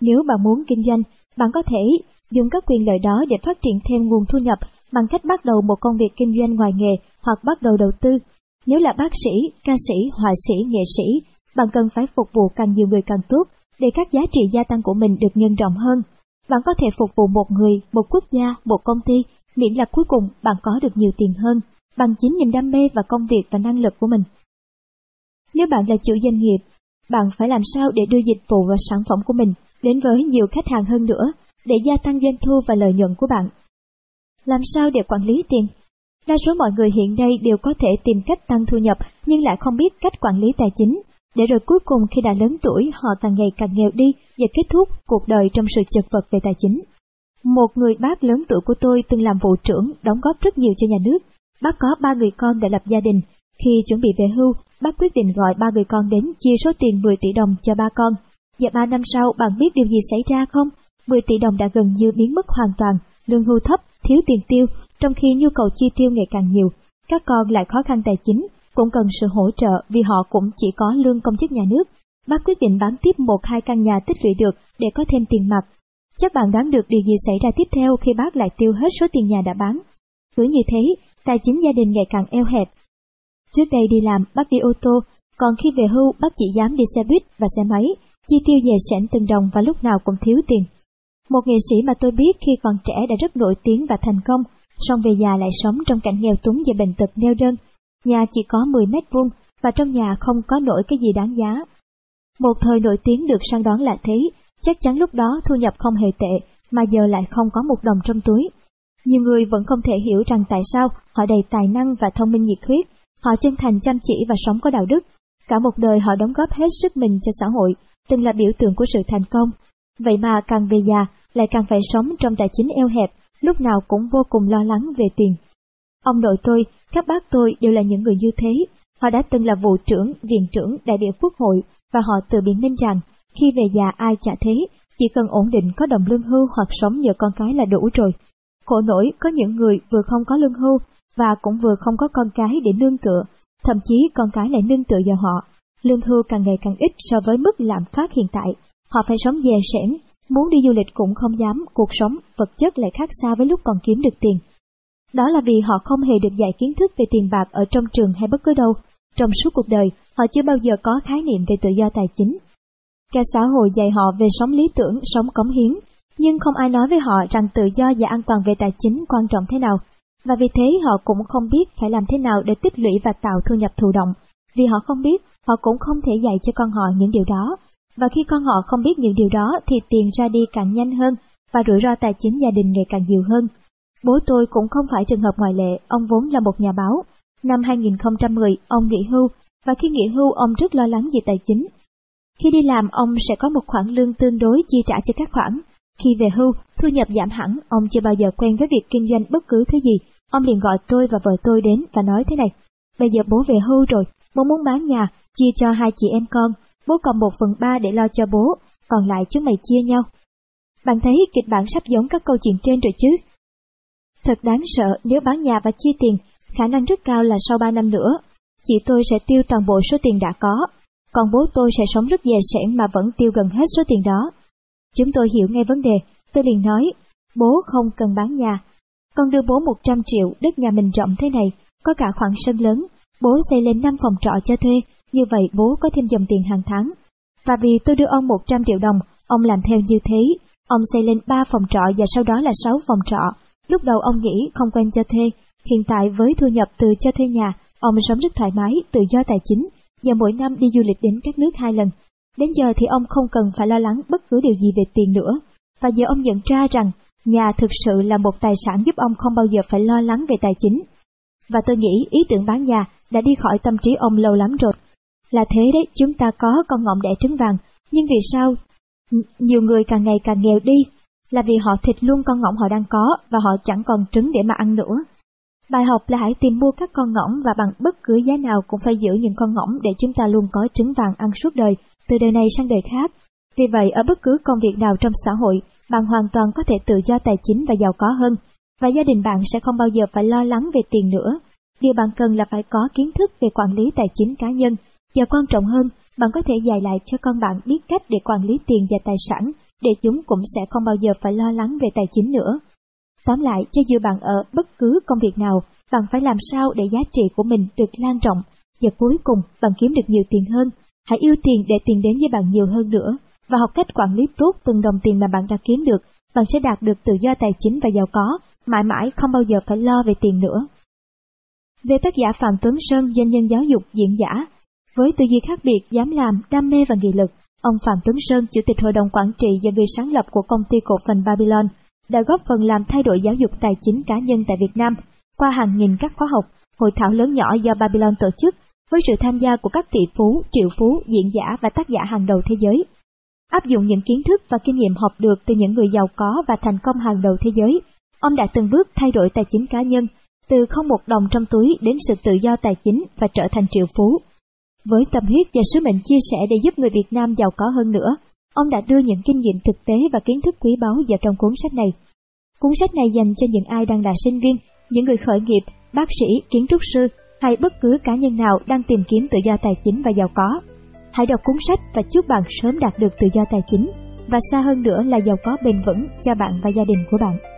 Nếu bạn muốn kinh doanh, bạn có thể dùng các quyền lợi đó để phát triển thêm nguồn thu nhập bằng cách bắt đầu một công việc kinh doanh ngoài nghề hoặc bắt đầu đầu tư. Nếu là bác sĩ, ca sĩ, họa sĩ, nghệ sĩ, bạn cần phải phục vụ càng nhiều người càng tốt để các giá trị gia tăng của mình được nhân rộng hơn. Bạn có thể phục vụ một người, một quốc gia, một công ty, miễn là cuối cùng bạn có được nhiều tiền hơn, bằng chính niềm đam mê và công việc và năng lực của mình. Nếu bạn là chủ doanh nghiệp, bạn phải làm sao để đưa dịch vụ và sản phẩm của mình đến với nhiều khách hàng hơn nữa để gia tăng doanh thu và lợi nhuận của bạn. Làm sao để quản lý tiền? Đa số mọi người hiện nay đều có thể tìm cách tăng thu nhập nhưng lại không biết cách quản lý tài chính, để rồi cuối cùng khi đã lớn tuổi họ càng ngày càng nghèo đi và kết thúc cuộc đời trong sự chật vật về tài chính. Một người bác lớn tuổi của tôi từng làm vụ trưởng, đóng góp rất nhiều cho nhà nước. Bác có ba người con đã lập gia đình. Khi chuẩn bị về hưu, bác quyết định gọi ba người con đến chia số tiền 10 tỷ đồng cho ba con. Và ba năm sau bạn biết điều gì xảy ra không? 10 tỷ đồng đã gần như biến mất hoàn toàn, lương hưu thấp, thiếu tiền tiêu, trong khi nhu cầu chi tiêu ngày càng nhiều. Các con lại khó khăn tài chính, cũng cần sự hỗ trợ vì họ cũng chỉ có lương công chức nhà nước. Bác quyết định bán tiếp một hai căn nhà tích lũy được để có thêm tiền mặt. Chắc bạn đoán được điều gì xảy ra tiếp theo khi bác lại tiêu hết số tiền nhà đã bán. Cứ như thế, tài chính gia đình ngày càng eo hẹp. Trước đây đi làm, bác đi ô tô, còn khi về hưu bác chỉ dám đi xe buýt và xe máy, chi tiêu dè sẻn từng đồng và lúc nào cũng thiếu tiền. Một nghệ sĩ mà tôi biết khi còn trẻ đã rất nổi tiếng và thành công, song về già lại sống trong cảnh nghèo túng và bệnh tật neo đơn. Nhà chỉ có 10 mét vuông và trong nhà không có nổi cái gì đáng giá. Một thời nổi tiếng được săn đón là thế, chắc chắn lúc đó thu nhập không hề tệ, mà giờ lại không có một đồng trong túi. Nhiều người vẫn không thể hiểu rằng tại sao họ đầy tài năng và thông minh nhiệt huyết, họ chân thành chăm chỉ và sống có đạo đức. Cả một đời họ đóng góp hết sức mình cho xã hội, từng là biểu tượng của sự thành công. Vậy mà càng về già, lại càng phải sống trong tài chính eo hẹp, lúc nào cũng vô cùng lo lắng về tiền. Ông nội tôi, các bác tôi đều là những người như thế, Họ đã từng là vụ trưởng, viện trưởng, đại biểu quốc hội và họ tự biện minh rằng khi về già ai chả thế, chỉ cần ổn định có đồng lương hưu hoặc sống nhờ con cái là đủ rồi. Khổ nổi có những người vừa không có lương hưu và cũng vừa không có con cái để nương tựa, thậm chí con cái lại nương tựa vào họ. Lương hưu càng ngày càng ít so với mức lạm phát hiện tại. Họ phải sống dè sẻn, muốn đi du lịch cũng không dám, cuộc sống, vật chất lại khác xa với lúc còn kiếm được tiền. Đó là vì họ không hề được dạy kiến thức về tiền bạc ở trong trường hay bất cứ đâu. Trong suốt cuộc đời, họ chưa bao giờ có khái niệm về tự do tài chính. Cả xã hội dạy họ về sống lý tưởng, sống cống hiến, nhưng không ai nói với họ rằng tự do và an toàn về tài chính quan trọng thế nào. Và vì thế họ cũng không biết phải làm thế nào để tích lũy và tạo thu nhập thụ động. Vì họ không biết, họ cũng không thể dạy cho con họ những điều đó. Và khi con họ không biết những điều đó thì tiền ra đi càng nhanh hơn và rủi ro tài chính gia đình ngày càng nhiều hơn. Bố tôi cũng không phải trường hợp ngoại lệ, ông vốn là một nhà báo. Năm 2010, ông nghỉ hưu, và khi nghỉ hưu ông rất lo lắng về tài chính. Khi đi làm, ông sẽ có một khoản lương tương đối chi trả cho các khoản. Khi về hưu, thu nhập giảm hẳn, ông chưa bao giờ quen với việc kinh doanh bất cứ thứ gì. Ông liền gọi tôi và vợ tôi đến và nói thế này, bây giờ bố về hưu rồi, bố muốn bán nhà, chia cho hai chị em con, bố còn một phần ba để lo cho bố, còn lại chúng mày chia nhau. Bạn thấy kịch bản sắp giống các câu chuyện trên rồi chứ? Thật đáng sợ nếu bán nhà và chia tiền, khả năng rất cao là sau 3 năm nữa, chị tôi sẽ tiêu toàn bộ số tiền đã có, còn bố tôi sẽ sống rất dè sẻn mà vẫn tiêu gần hết số tiền đó. Chúng tôi hiểu ngay vấn đề, tôi liền nói, bố không cần bán nhà. Con đưa bố 100 triệu, đất nhà mình rộng thế này, có cả khoảng sân lớn, bố xây lên 5 phòng trọ cho thuê, như vậy bố có thêm dòng tiền hàng tháng. Và vì tôi đưa ông 100 triệu đồng, ông làm theo như thế, ông xây lên 3 phòng trọ và sau đó là 6 phòng trọ. Lúc đầu ông nghĩ không quen cho thuê, hiện tại với thu nhập từ cho thuê nhà, ông sống rất thoải mái, tự do tài chính, và mỗi năm đi du lịch đến các nước hai lần. Đến giờ thì ông không cần phải lo lắng bất cứ điều gì về tiền nữa. Và giờ ông nhận ra rằng nhà thực sự là một tài sản giúp ông không bao giờ phải lo lắng về tài chính. Và tôi nghĩ ý tưởng bán nhà đã đi khỏi tâm trí ông lâu lắm rồi. Là thế đấy, chúng ta có con ngỗng đẻ trứng vàng, nhưng vì sao nhiều người càng ngày càng nghèo đi? Là vì họ thịt luôn con ngỗng họ đang có và họ chẳng còn trứng để mà ăn nữa. Bài học là hãy tìm mua các con ngỗng và bằng bất cứ giá nào cũng phải giữ những con ngỗng để chúng ta luôn có trứng vàng ăn suốt đời, từ đời này sang đời khác. Vì vậy, ở bất cứ công việc nào trong xã hội, bạn hoàn toàn có thể tự do tài chính và giàu có hơn, và gia đình bạn sẽ không bao giờ phải lo lắng về tiền nữa. Điều bạn cần là phải có kiến thức về quản lý tài chính cá nhân, và quan trọng hơn, bạn có thể dạy lại cho con bạn biết cách để quản lý tiền và tài sản, để chúng cũng sẽ không bao giờ phải lo lắng về tài chính nữa. Tóm lại, cho dù bạn ở bất cứ công việc nào, bạn phải làm sao để giá trị của mình được lan rộng, và cuối cùng bạn kiếm được nhiều tiền hơn. Hãy yêu tiền để tiền đến với bạn nhiều hơn nữa, và học cách quản lý tốt từng đồng tiền mà bạn đã kiếm được, bạn sẽ đạt được tự do tài chính và giàu có, mãi mãi không bao giờ phải lo về tiền nữa. Về tác giả Phạm Tuấn Sơn, doanh nhân giáo dục, diễn giả, với tư duy khác biệt, dám làm, đam mê và nghị lực, ông Phạm Tuấn Sơn, Chủ tịch Hội đồng Quản trị và người sáng lập của công ty cổ phần Babylon, đã góp phần làm thay đổi giáo dục tài chính cá nhân tại Việt Nam qua hàng nghìn các khóa học, hội thảo lớn nhỏ do Babylon tổ chức với sự tham gia của các tỷ phú, triệu phú, diễn giả và tác giả hàng đầu thế giới. Áp dụng những kiến thức và kinh nghiệm học được từ những người giàu có và thành công hàng đầu thế giới, ông đã từng bước thay đổi tài chính cá nhân, từ không một đồng trong túi đến sự tự do tài chính và trở thành triệu phú. Với tâm huyết và sứ mệnh chia sẻ để giúp người Việt Nam giàu có hơn nữa, ông đã đưa những kinh nghiệm thực tế và kiến thức quý báu vào trong cuốn sách này. Cuốn sách này dành cho những ai đang là sinh viên, những người khởi nghiệp, bác sĩ, kiến trúc sư hay bất cứ cá nhân nào đang tìm kiếm tự do tài chính và giàu có. Hãy đọc cuốn sách và chúc bạn sớm đạt được tự do tài chính và xa hơn nữa là giàu có bền vững cho bạn và gia đình của bạn.